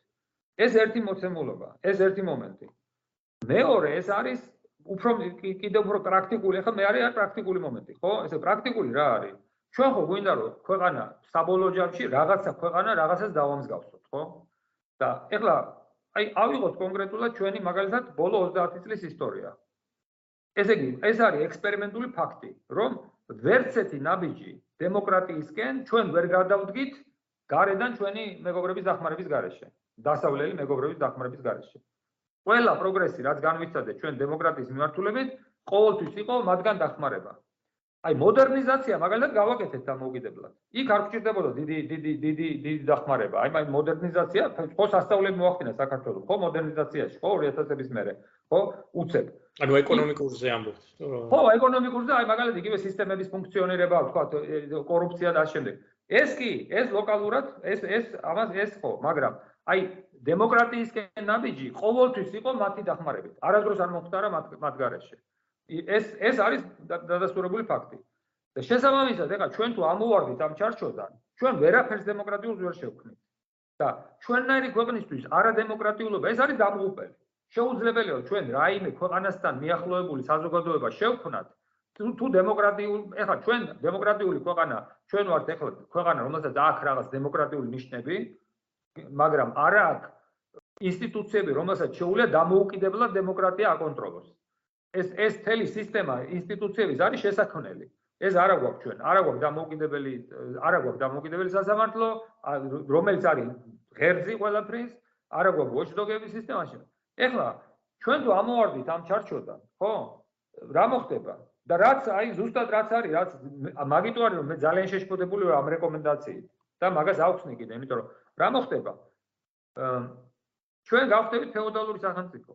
ეს ერთი მოცემულობა, ეს ერთი მომენტი. მეორე ეს არის უფრო კიდევ უფრო პრაქტიკული, ახლა მე არის პრაქტიკული მომენტი, ხო? ესე პრაქტიკული რა არის? ჩვენ ხო გვინდა რომ ქვეყანა საბოლოო ჯამში რაღაცა ქვეყანა რაღაცას დავამსგავსოთ, ხო? და ეხლა აი ავიღოთ კონკრეტულად ჩვენი მაგალითად ბოლო 30 წლის ისტორია. ესე იგი, ეს არის ექსპერიმენტული ფაქტი, რომ ვერც ერთი ნაბიჯი დემოკრატიისკენ ჩვენ ვერ გადავდგით გარედან ჩვენი მეგობრების დახმარების გარეშე, დასავლელი მეგობრების დახმარების გარეშე. ყველა პროგრესი, რაც განვიცადეთ ჩვენ დემოკრატიის მიმართულებით, ყოველთვის იყო მათგან დახმარება. აი მოდერნიზაცია მაგალითად გავაკეთეთ დამოუკიდებლად. იქ არ გჭირდებოდა დიდი დიდი დიდი დიდი დახმარება. აი აი მოდერნიზაცია ხო სასწავლებლად მოახდინა საქართველოს, ხო მოდერნიზაციაში, ხო 2000-ების მერე, ხო უცებ. ანუ ეკონომიკურზე ამბობთ. ხო, ეკონომიკურზე, აი მაგალითად იგივე სისტემების ფუნქციონირება, თქვა კორუფცია და ამ შემდეგ. ეს კი, ეს ლოკალურად, ეს ეს ამას ეს ხო, მაგრამ აი დემოკრატიისკენ ნაბიჯი ყოველთვის იყო მათი დახმარებით. არასდროს არ მოხდარა მათ მათ გარეშე. ეს ეს არის დადასტურებული ფაქტი. და შესაბამისად, ეხლა ჩვენ თუ ამოვარდით ამ ჩარჩოდან, ჩვენ ვერაფერს დემოკრატიულს ვერ შევქმნით. და ჩვენნაირი ქვეყნისთვის არადემოკრატიულობა ეს არის დამღუპელი. შეუძლებელია ჩვენ რაიმე ქვეყანასთან მიახლოებული საზოგადოება შევქმნათ თუ დემოკრატიულ ეხლა ჩვენ დემოკრატიული ქვეყანა ჩვენ ვართ ეხლა ქვეყანა რომელსაც აქვს რაღაც დემოკრატიული ნიშნები მაგრამ არა აქვს ინსტიტუციები რომელსაც შეუძლია დამოუკიდებლად დემოკრატია აკონტროლოს ეს ეს მთელი სისტემა ინსტიტუციების არის შესაქმნელი. ეს არა გვაქვს ჩვენ, არა გვაქვს დამოუკიდებელი, არა გვაქვს დამოუკიდებელი სასამართლო, რომელიც არის ღერძი ყველაფრის, არა გვაქვს ვოჩდოგების სისტემაში. ეხლა ჩვენ თუ ამოვარდით ამ ჩარჩოდან, ხო? რა მოხდება? და რაც აი ზუსტად რაც არის, რაც მაგიტო არის რომ მე ძალიან შეშფოთებული ვარ ამ რეკომენდაციით და მაგას ავხსნი კიდე, იმიტომ რომ რა მოხდება? ჩვენ გავხდებით ფეოდალური სახელმწიფო.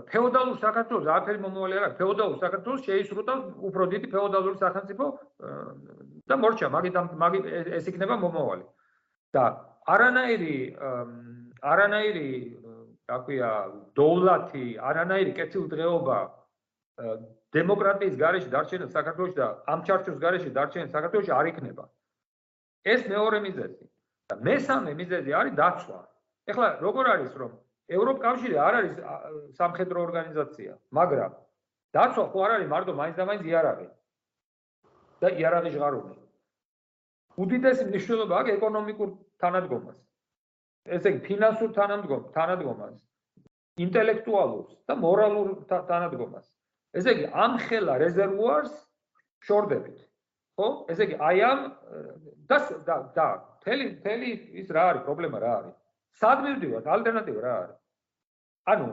ფეოდალურ საქართველოს არაფერი მომავალი არ აქვს. ფეოდალურ საქართველოს შეისრუტავს უფრო დიდი ფეოდალური სახელმწიფო და მორჩა, მაგით მაგი ეს იქნება მომავალი. და არანაირი არანაირი რა ქვია, დოვლათი, არანაირი კეთილდღეობა დემოკრატიის გარეშე დარჩენილ საქართველოს და ამ ჩარჩოს გარეშე დარჩენილ საქართველოს არ იქნება. ეს მეორე მიზეზი. და მესამე მიზეზი არის დაცვა. ეხლა როგორ არის რომ ევროპკავშირი არ არის სამხედრო ორგანიზაცია, მაგრამ დაცვა ხო არ არის მარტო მაინც და მაინც იარაღი. და იარაღი ჟღარული. უდიდესი მნიშვნელობა აქვს ეკონომიკურ თანადგომას. ესე იგი ფინანსურ თანადგომას, თანადგომას, ინტელექტუალურ და მორალურ თანადგომას. ესე იგი ამ ხელა რეზერვუარს შორდებით. ხო? ესე იგი აი ამ და და და თელი თელი ის რა არის პრობლემა რა არის? სად მივდივართ? ალტერნატივა რა არის? ანუ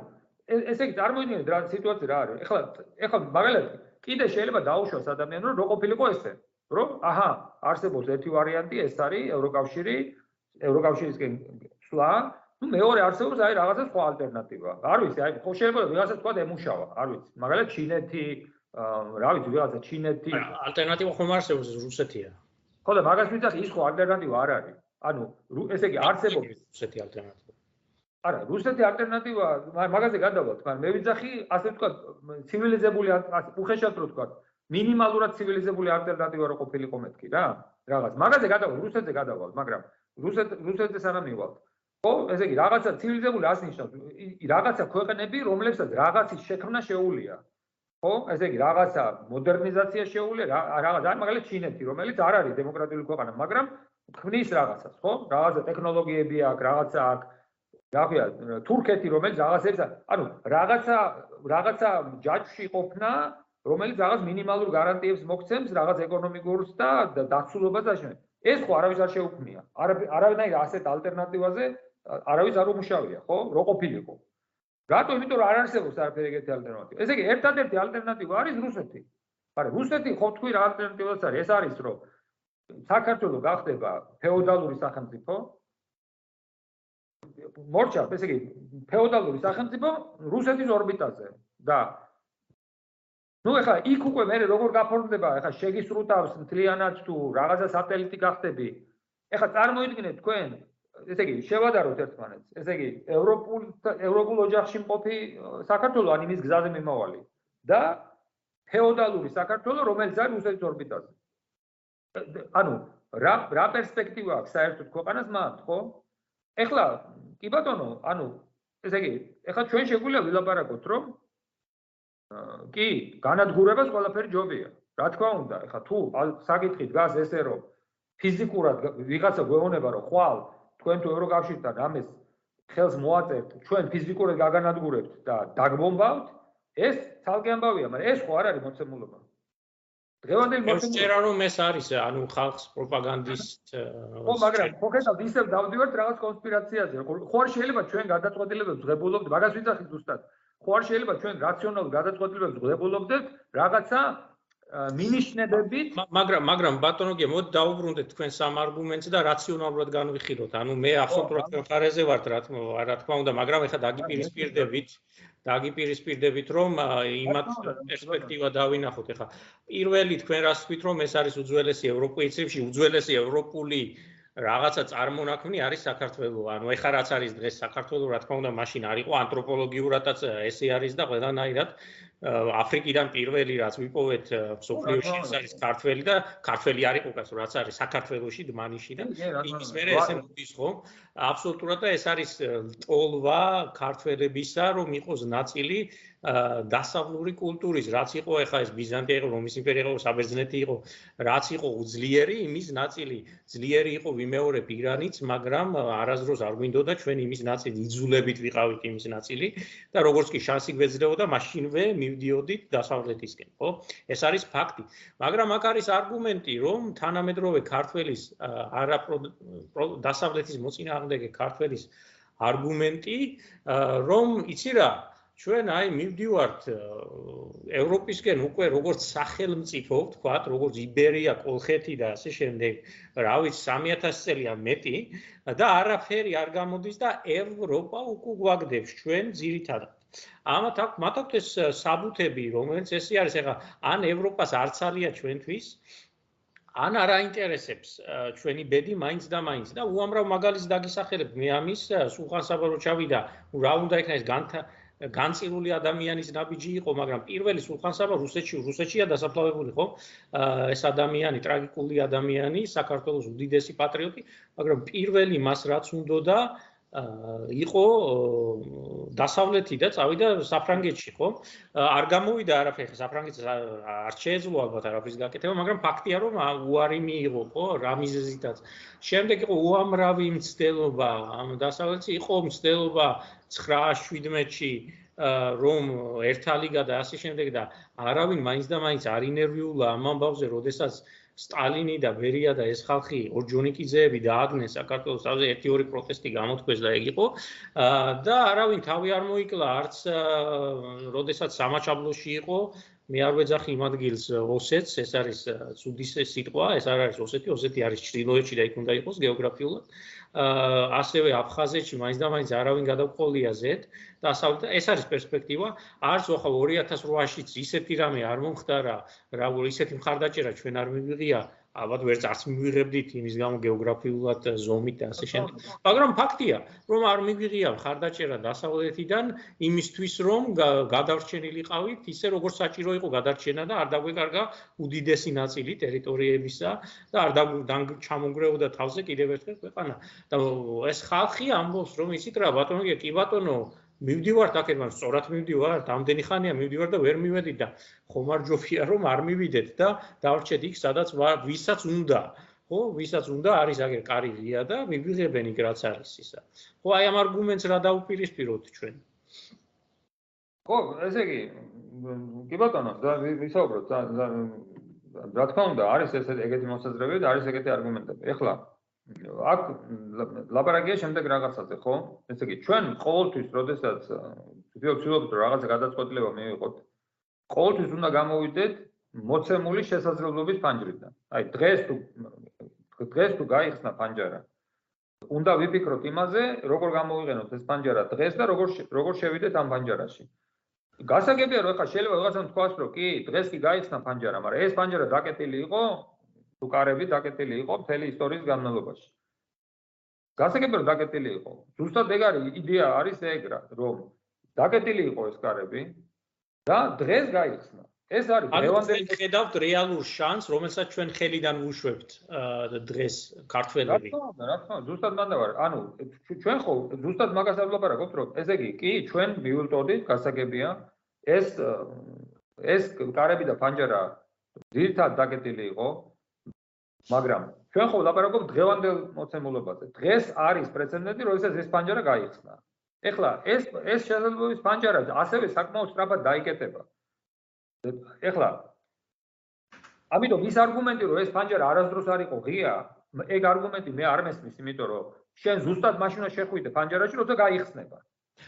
ესე იგი წარმოიდგინეთ რა სიტუაცია რა არის. ეხლა ეხლა მაგალითად კიდე შეიძლება დაუშვას ადამიანს რომ რო ყოფილიყო ესე. რომ აჰა, არსებობს ერთი ვარიანტი, ეს არის ევროკავშირი, ევროკავშირისკენ სვლა, ну მეორე არსებობს აი რაღაცა სხვა ალტერნატივა. არ ვიცი, აი ხო შეიძლება ვიღაცა თქვა ემუშავა, არ ვიცი. მაგალითად ჩინეთი, რა ვიცი, ვიღაცა ჩინეთი. ალტერნატივა ხომ არსებობს რუსეთია. ხო და მაგას ვიცახი, ის ხო ალტერნატივა არ არის. ანუ ესე იგი არსებობს რუსეთი ალტერნატივა. არა, რუსეთი ალტერნატივა, მაგაზე გადავალთ, მაგრამ მე ვიცახი, ასე თქვა, ცივილიზებული უხეშად რო თქვა, მინიმალურად ცივილიზებული ალტერნატივა რო ყოფილიყო მეთქი რა. რაღაც. მაგაზე გადავალთ, რუსეთზე გადავალთ, მაგრამ რუსეთ რუსეთზე სანამ მივალთ. ხო, ესე იგი რაღაცა ცივილიზებული ასნიშნავს, რაღაცა ქვეყნები, რომლებსაც რაღაცის შექმნა შეუულია. ხო, ესე იგი რაღაცა მოდერნიზაცია შეუულია, რაღაც აი მაგალითად ჩინეთი, რომელიც არ არის დემოკრატიული ქვეყანა, მაგრამ ქმნის რაღაცას, ხო? რაღაცა ტექნოლოგიები აქვს, რაღაცა აქვს. რა ქვია, თურქეთი, რომელიც რაღაცებს, ანუ რაღაცა რაღაცა ჯაჭვში ყოფნა, რომელიც რაღაც მინიმალურ გარანტიებს მოგცემს რაღაც ეკონომიკურს და დაცულობას და შენ. ეს ხო არავის არ შეუქმნია. არავინ ასეთ ალტერნატივაზე არავის არ უმუშავია, ხო? რო ყოფილიყო. რატო? იმიტომ რომ არ არსებობს არაფერი ეგეთი ალტერნატივა. ესე იგი, ერთადერთი ალტერნატივა არის რუსეთი. მაგრამ რუსეთი ხო თქვი რა ალტერნატივაც არის? ეს არის რომ საქართველო გახდება ფეოდალური სახელმწიფო მორჩა, ესე იგი ფეოდალური სახელმწიფო რუსეთის ორბიტაზე და ну ეხლა იქ უკვე მე როგორ გაფორმდება? ეხლა შეგისრუტავს მთლიანად თუ რაღაცა სატელიტი გახდები? ეხლა წარმოიდგინეთ თქვენ ესე იგი შევადაროთ ერთმანეთს. ესე იგი ევროპულ ევროპულ ოჯახში მყოფი საქართველო ან იმის გზაზე მიმავალი და ფეოდალური საქართველო რომელიც არის რუსეთის ორბიტაზე. ანუ რა რა პერსპექტივა აქვს საერთოდ ქვეყანას მათ, ხო? ეხლა კი ბატონო, ანუ ესე იგი, ეხლა ჩვენ შეგვიძლია ვილაპარაკოთ, რომ კი, განადგურებას ყველაფერი ჯობია. რა თქმა უნდა, ეხლა თუ საკითხი დგას ესე რომ ფიზიკურად ვიღაცა გვეუბნება რომ ხვალ თქვენ თუ ევროკავშირთან ამეს ხელს მოაწერთ, ჩვენ ფიზიკურად გაგანადგურებთ და დაგბომბავთ, ეს თალკე ამბავია, მაგრამ ეს ხო არ არის მოცემულობა. დღევანდელი ეს წერა რომ ეს არის, ანუ ხალხს პროპაგანდის ხო, მაგრამ ხო ხედავთ ისევ დავდივართ რაღაც კონსპირაციაზე. ხო არ შეიძლება ჩვენ გადაწყვეტილებებს ღებულობთ, მაგას ვიცახით ზუსტად. ხო არ შეიძლება ჩვენ რაციონალურ გადაწყვეტილებებს ღებულობდეთ რაღაცა მინიშნებებით მაგრამ მაგრამ ბატონოგია მოდი დაუბრუნდეთ თქვენ სამ არგუმენტს და რაციონალურად განვიხილოთ ანუ მე ახლა თქვენ ხარეზე ვართ რა თქმა რა თქმა უნდა მაგრამ ეხლა დაგიპირისპირდებით დაგიპირისპირდებით რომ იმათ პერსპექტივა დავინახოთ ეხლა პირველი თქვენ რას თქვით რომ ეს არის უძველესი ევროპული ციფრი უძველესი ევროპული რაღაცა წარმონაქმნი არის საქართველოს. ანუ ეხა რაც არის დღეს საქართველოს, რა თქმა უნდა, მაშინ არისო ანთროპოლოგიურადაც ესე არის და ყველანაირად აფრიკიდან პირველი რაც ვიპოვეთ სოფლიოში ეს არის ქართველი და ქართველი არის უკაც რაც არის საქართველოსში დმანიში და იმის მერე ესე მოდის ხო? აბსოლუტურად და ეს არის ტოლვა ქართველებისა რომ იყოს ნაწილი დასავლური კულტურის, რაც იყო ახლა ეს ბიზანტია იყო, რომის იმპერია იყო, საბერძნეთი იყო, რაც იყო უძლიერი, იმის ნაწილი, ძლიერი იყო ვიმეორებ ირანიც, მაგრამ არასდროს არ გვინდოდა ჩვენ იმის ნაწილი, იძულებით ვიყავით იმის ნაწილი და როგორც კი შანსი გვეძლეოდა, მაშინვე მივდიოდით დასავლეთისკენ, ხო? ეს არის ფაქტი. მაგრამ აქ არის არგუმენტი, რომ თანამედროვე ქართველის არაპრო დასავლეთის მოწინააღმდეგე ქართველის არგუმენტი, რომ იცი რა, ჩვენ აი მივდივართ ევროპისკენ უკვე როგორც სახელმწიფო, ვთქვათ, როგორც იბერია, კოლხეთი და ასე შემდეგ, რა ვიცი 3000 წელია მეტი და არაფერი არ გამოდის და ევროპა უკვე გვაგდებს ჩვენ ძირითადად. ამათ აქ მათ აქვს ეს საბუთები, რომელიც ესე არის, ეხლა ან ევროპას არც არია ჩვენთვის, ან არ აინტერესებს ჩვენი ბედი მაინც და მაინც და უამრავ მაგალითს დაგისახელებ მე ამის სულხან საბარო ჩავიდა, რა უნდა იქნა ეს განწირული ადამიანის ნაბიჯი იყო, მაგრამ პირველი სულხან-საბა რუსეთში, რუსეთშია დასაფლავებული, ხო? ეს ადამიანი, ტრაგიკული ადამიანი, საქართველოს უდიდესი პატრიოტი, მაგრამ პირველი მას რაც უნდოდა, იყო დასავლეთი და წავიდა საფრანგეთში, ხო? არ გამოვიდა არაფერი, საფრანგეთს არ შეეძლო ალბათ არაფრის გაკეთება, მაგრამ ფაქტია რომ უარი მიიღო, ხო, რა მიზეზითაც. შემდეგ იყო უამრავი მცდელობა, ამ დასავლეთში იყო მცდელობა 9-17-ში რომ ერთა ლიგა და ასე შემდეგ და არავინ მაინც და მაინც არ ინერვიულა ამ ამბავზე, როდესაც სტალინი და ბერია და ეს ხალხი ორჯონიკიძეები დაადნენ საქართველოს თავზე ერთი ორი პროტესტი გამოთქვეს და ეგ იყო. და არავინ თავი არ მოიკლა არც როდესაც სამაჩაბლოში იყო მე არ ვეძახი იმ ადგილს ოსეთს ეს არის ცუდი სიტყვა ეს არ არის ოსეთი ოსეთი არის ჩრდილოეთში და იქ უნდა იყოს გეოგრაფიულად. ასევე აფხაზეთში მაინც და მაინც არავინ გადაყოლია ზეთ და ასავთ ეს არის პერსპექტივა არც ხო 2008-შიც ისეთი რამე არ მომხდარა რა ისეთი მხარდაჭერა ჩვენ არ მივიღია ალბათ ვერც არც მივიღებდით იმის გამო გეოგრაფიულად ზომით და ასე შემდეგ. მაგრამ ფაქტია, რომ არ მივიღია ხარდაჭერა დასავლეთიდან იმისთვის, რომ გადარჩენილიყავით ისე როგორც საჭირო იყო გადარჩენა და არ დაგვეკარგა უდიდესი ნაწილი ტერიტორიებისა და არ ჩამონგრეოდა თავზე კიდევ ერთხელ ქვეყანა. და ეს ხალხი ამბობს, რომ იცით რა, ბატონო, კი ბატონო, მივდივართ აქეთ, მაგრამ სწორად მივდივართ, ამდენი ხანია მივდივართ და ვერ მივედით და ხომარჯოფია რომ არ მივიდეთ და დავრჩეთ იქ, სადაც ვისაც უნდა. ხო, ვისაც უნდა არის აგერ კარიერა და მივიღებენ იქ რაც არის ისა. ხო, აი ამ არგუმენტს რა დაუპირისპიროთ ჩვენ? ხო, ესე იგი, კი ბატონო, და ვისაუბროთ რა თქმა უნდა, არის ესე ეგეთი მოსაზრებები და არის ეგეთი არგუმენტები. ეხლა აქ ლაბარაკია შემდეგ რაღაცაზე, ხო? ესე იგი, ჩვენ ყოველთვის, როდესაც ვცდილობთ რაღაცა გადაწყვეტილება მივიღოთ, ყოველთვის უნდა გამოვიდეთ მოცემული შესაძლებლობის ფანჯრიდან. აი, დღეს თუ დღეს თუ გაიხსნა ფანჯარა, უნდა ვიფიქროთ იმაზე, როგორ გამოვიყენოთ ეს ფანჯარა დღეს და როგორ როგორ შევიდეთ ამ ფანჯარაში. გასაგებია, რომ ხა შეიძლება რაღაცა თქვას, რომ კი, დღეს კი გაიხსნა ფანჯარა, მაგრამ ეს ფანჯარა დაკეტილი იყო უკარები დაკეტილი იყო მთელი ისტორიის განმავლობაში. გასაგებია დაკეტილი იყო. ზუსტად ეგ არის იდეა არის ეგ რა, რომ დაკეტილი იყო ეს კარები და დღეს გაიხსნა. ეს არის დღევანდელი ხედავთ რეალურ შანს, რომელსაც ჩვენ ხელიდან ვუშვებთ დღეს ქართველები. რა თქმა უნდა, რა თქმა უნდა, ზუსტად მანდავარ. ანუ ჩვენ ხო ზუსტად მაგას ავლაპარაკობთ, რომ ესე იგი, კი, ჩვენ მიულტოდით, გასაგებია, ეს ეს კარები და ფანჯარა ძირთად დაკეტილი იყო, მაგრამ ჩვენ ხო ლაპარაკობთ დღევანდელ მოცემულობაზე. დღეს არის პრეცედენტი, როდესაც ეს პანჯარა გაიხსნა. ეხლა ეს ეს შესაძლებლობის პანჯარა ასევე საკმაოდ სწრაფად დაიკეტება. ეხლა ამიტომ ის არგუმენტი, რომ ეს პანჯარა არასდროს არ იყო ღია, ეგ არგუმენტი მე არ მესმის, იმიტომ რომ შენ ზუსტად მაშინ უნდა შეხვიდე პანჯარაში, როცა გაიხსნება.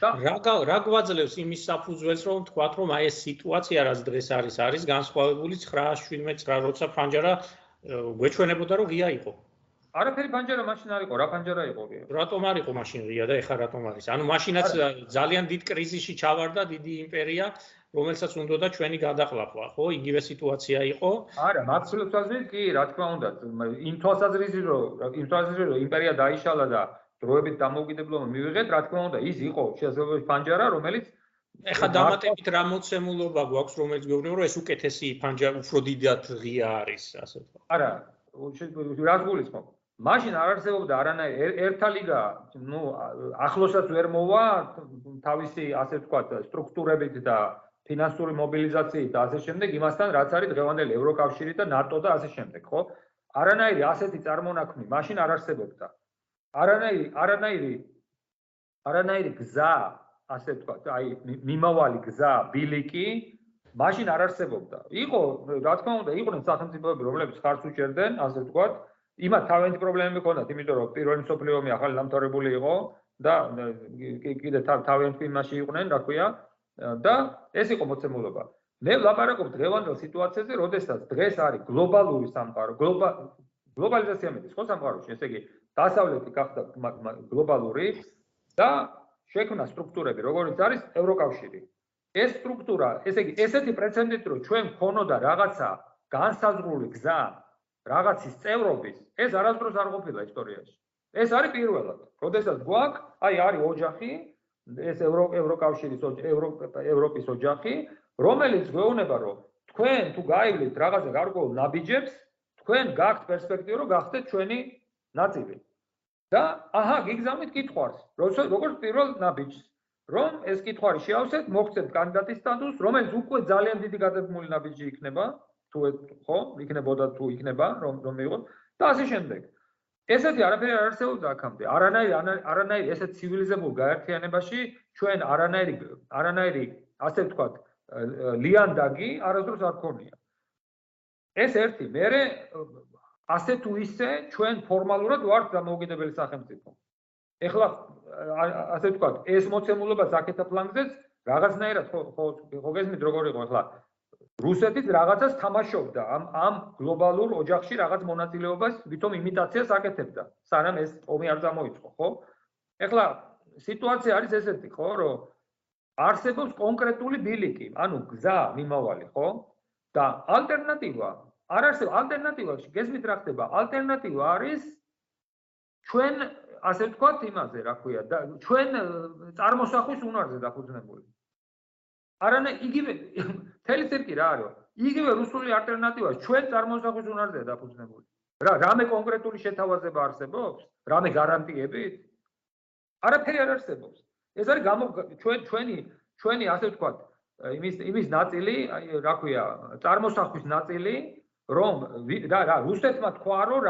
რა რა გვაძლევს იმის საფუძველს, რომ თქვა, რომ აი ეს სიტუაცია, რაც დღეს არის, არის განსხვავებული 9-17 როცა პანჯარა გვეჩვენებოდა რომ ღია იყო. არაფერი პანჯარა მაშინ არ იყო, რა პანჯარა იყო ღია? რატომ არ იყო მაშინ ღია და ეხლა რატომ არის? ანუ მაშინაც ძალიან დიდ კრიზისში ჩავარდა დიდი იმპერია, რომელსაც უნდოდა ჩვენი გადაყლაპვა, ხო? იგივე სიტუაცია იყო. არა, მაცილოცაზრით კი, რა თქმა უნდა, იმ თვალსაზრისით რომ იმ თვალსაზრისით რომ იმპერია დაიშალა და დროებით დამოუკიდებლობა მივიღეთ, რა თქმა უნდა, ის იყო შესაძლებელი პანჯარა, რომელიც ეხა დამატებით რა მოცემულობა გვაქვს რომელიც გეუბნები რომ ეს უკეთესი ფანჯა უფრო დიდად ღია არის ასე ვთქვა არა რას გულისხმობ მაშინ არ არსებობდა არანაირი ერთა ლიგა ნუ ახლოსაც ვერ მოვა თავისი ასე ვთქვა სტრუქტურებით და ფინანსური მობილიზაციით და ასე შემდეგ იმასთან რაც არის დღევანდელი ევროკავშირი და ნატო და ასე შემდეგ ხო? არანაირი ასეთი წარმონაქმნი მაშინ არ არსებობდა. არანაირი არანაირი არანაირი გზა ასე ვთქვათ, აი მიმავალი გზა, ბილიკი მაშინ არ არსებობდა. იყო, რა თქმა უნდა, იყვნენ სახელმწიფოები, რომლებიც ხარს უჭერდნენ, ასე ვთქვათ, იმათ თავიანთი პრობლემები ჰქონდათ, იმიტომ რომ პირველი მსოფლიო ომი ახალი დამთავრებული იყო და კიდე თავიანთი იმაში იყვნენ, რა ქვია, და ეს იყო მოცემულობა. მე ვლაპარაკობ დღევანდელ სიტუაციაზე, როდესაც დღეს არის გლობალური სამყარო, გლობალიზაცია მეტის ხო სამყაროში, ესე იგი, დასავლეთი გახდა გლობალური და შექმნა სტრუქტურები, როგორიც არის ევროკავშირი. ეს სტრუქტურა, ესე იგი, ესეთი პრეცედენტი, რომ ჩვენ ქონოდა რაღაცა განსაზღვრული გზა რაღაცის წევრობის, ეს არასდროს არ ყოფილა ისტორიაში. ეს არის პირველად. როდესაც გვაქვს, აი არის ოჯახი, ეს ევრო ევროკავშირის ევროპის ოჯახი, რომელიც გვეუბნება, რომ თქვენ თუ გაივლით რაღაცა გარკვეულ ნაბიჯებს, თქვენ გაქვთ პერსპექტივა, რომ გახდეთ ჩვენი ნაწილი. და აჰა, გიგზავნით კითხვას, როგორც პირველ ნაბიჯს, რომ ეს კითხვარი შეავსეთ, მოხდეთ კანდიდატის სტატუსს, რომელიც უკვე ძალიან დიდი გადაგმული ნაბიჯი იქნება, თუ ხო, იქნებოდა თუ იქნება, რომ რომ მიიღოთ და ასე შემდეგ. ესეთი არაფერი არ არსებობდა აქამდე. არანაირი არანაირი ესეთ ცივილიზებულ გაერთიანებაში ჩვენ არანაირი არანაირი ასე ვთქვათ, ლიანდაგი არასდროს არ ქონია. ეს ერთი, მე ასე თუ ისე ჩვენ ფორმალურად ვართ დამოუკიდებელი სახელმწიფო. ეხლა ასე ვთქვათ, ეს მოცემულობა ზაკეთა ფლანგზეც რაღაცნაირად ხო ხო გესმით როგორ იყო? ეხლა რუსეთიც რაღაცას თამაშობდა ამ ამ გლობალურ ოჯახში რაღაც მონაწილეობას ვითომ იმიტაციას აკეთებდა სანამ ეს ომი არ გამოიწყო ხო? ეხლა სიტუაცია არის ესეთი ხო რომ არსებობს კონკრეტული ბილიკი ანუ გზა მიმავალი ხო? და ალტერნატივა არ არსებობს. ალტერნატივა გესმით რა ხდება? ალტერნატივა არის ჩვენ ასე ვთქვათ იმაზე რა ქვია და ჩვენ წარმოსახვის უნარზე დაფუძნებული. არანა იგივე თელი ცირკი რა არის? იგივე რუსული ალტერნატივა ჩვენ წარმოსახვის უნარზეა დაფუძნებული. რა რამე კონკრეტული შეთავაზება არსებობს? რამე გარანტიები? არაფერი არ არსებობს. ეს არის გამო ჩვენ ჩვენი ჩვენი ასე ვთქვათ იმის იმის ნაწილი აი რა ქვია წარმოსახვის ნაწილი რომ რა რა რუსეთმა თქვა რომ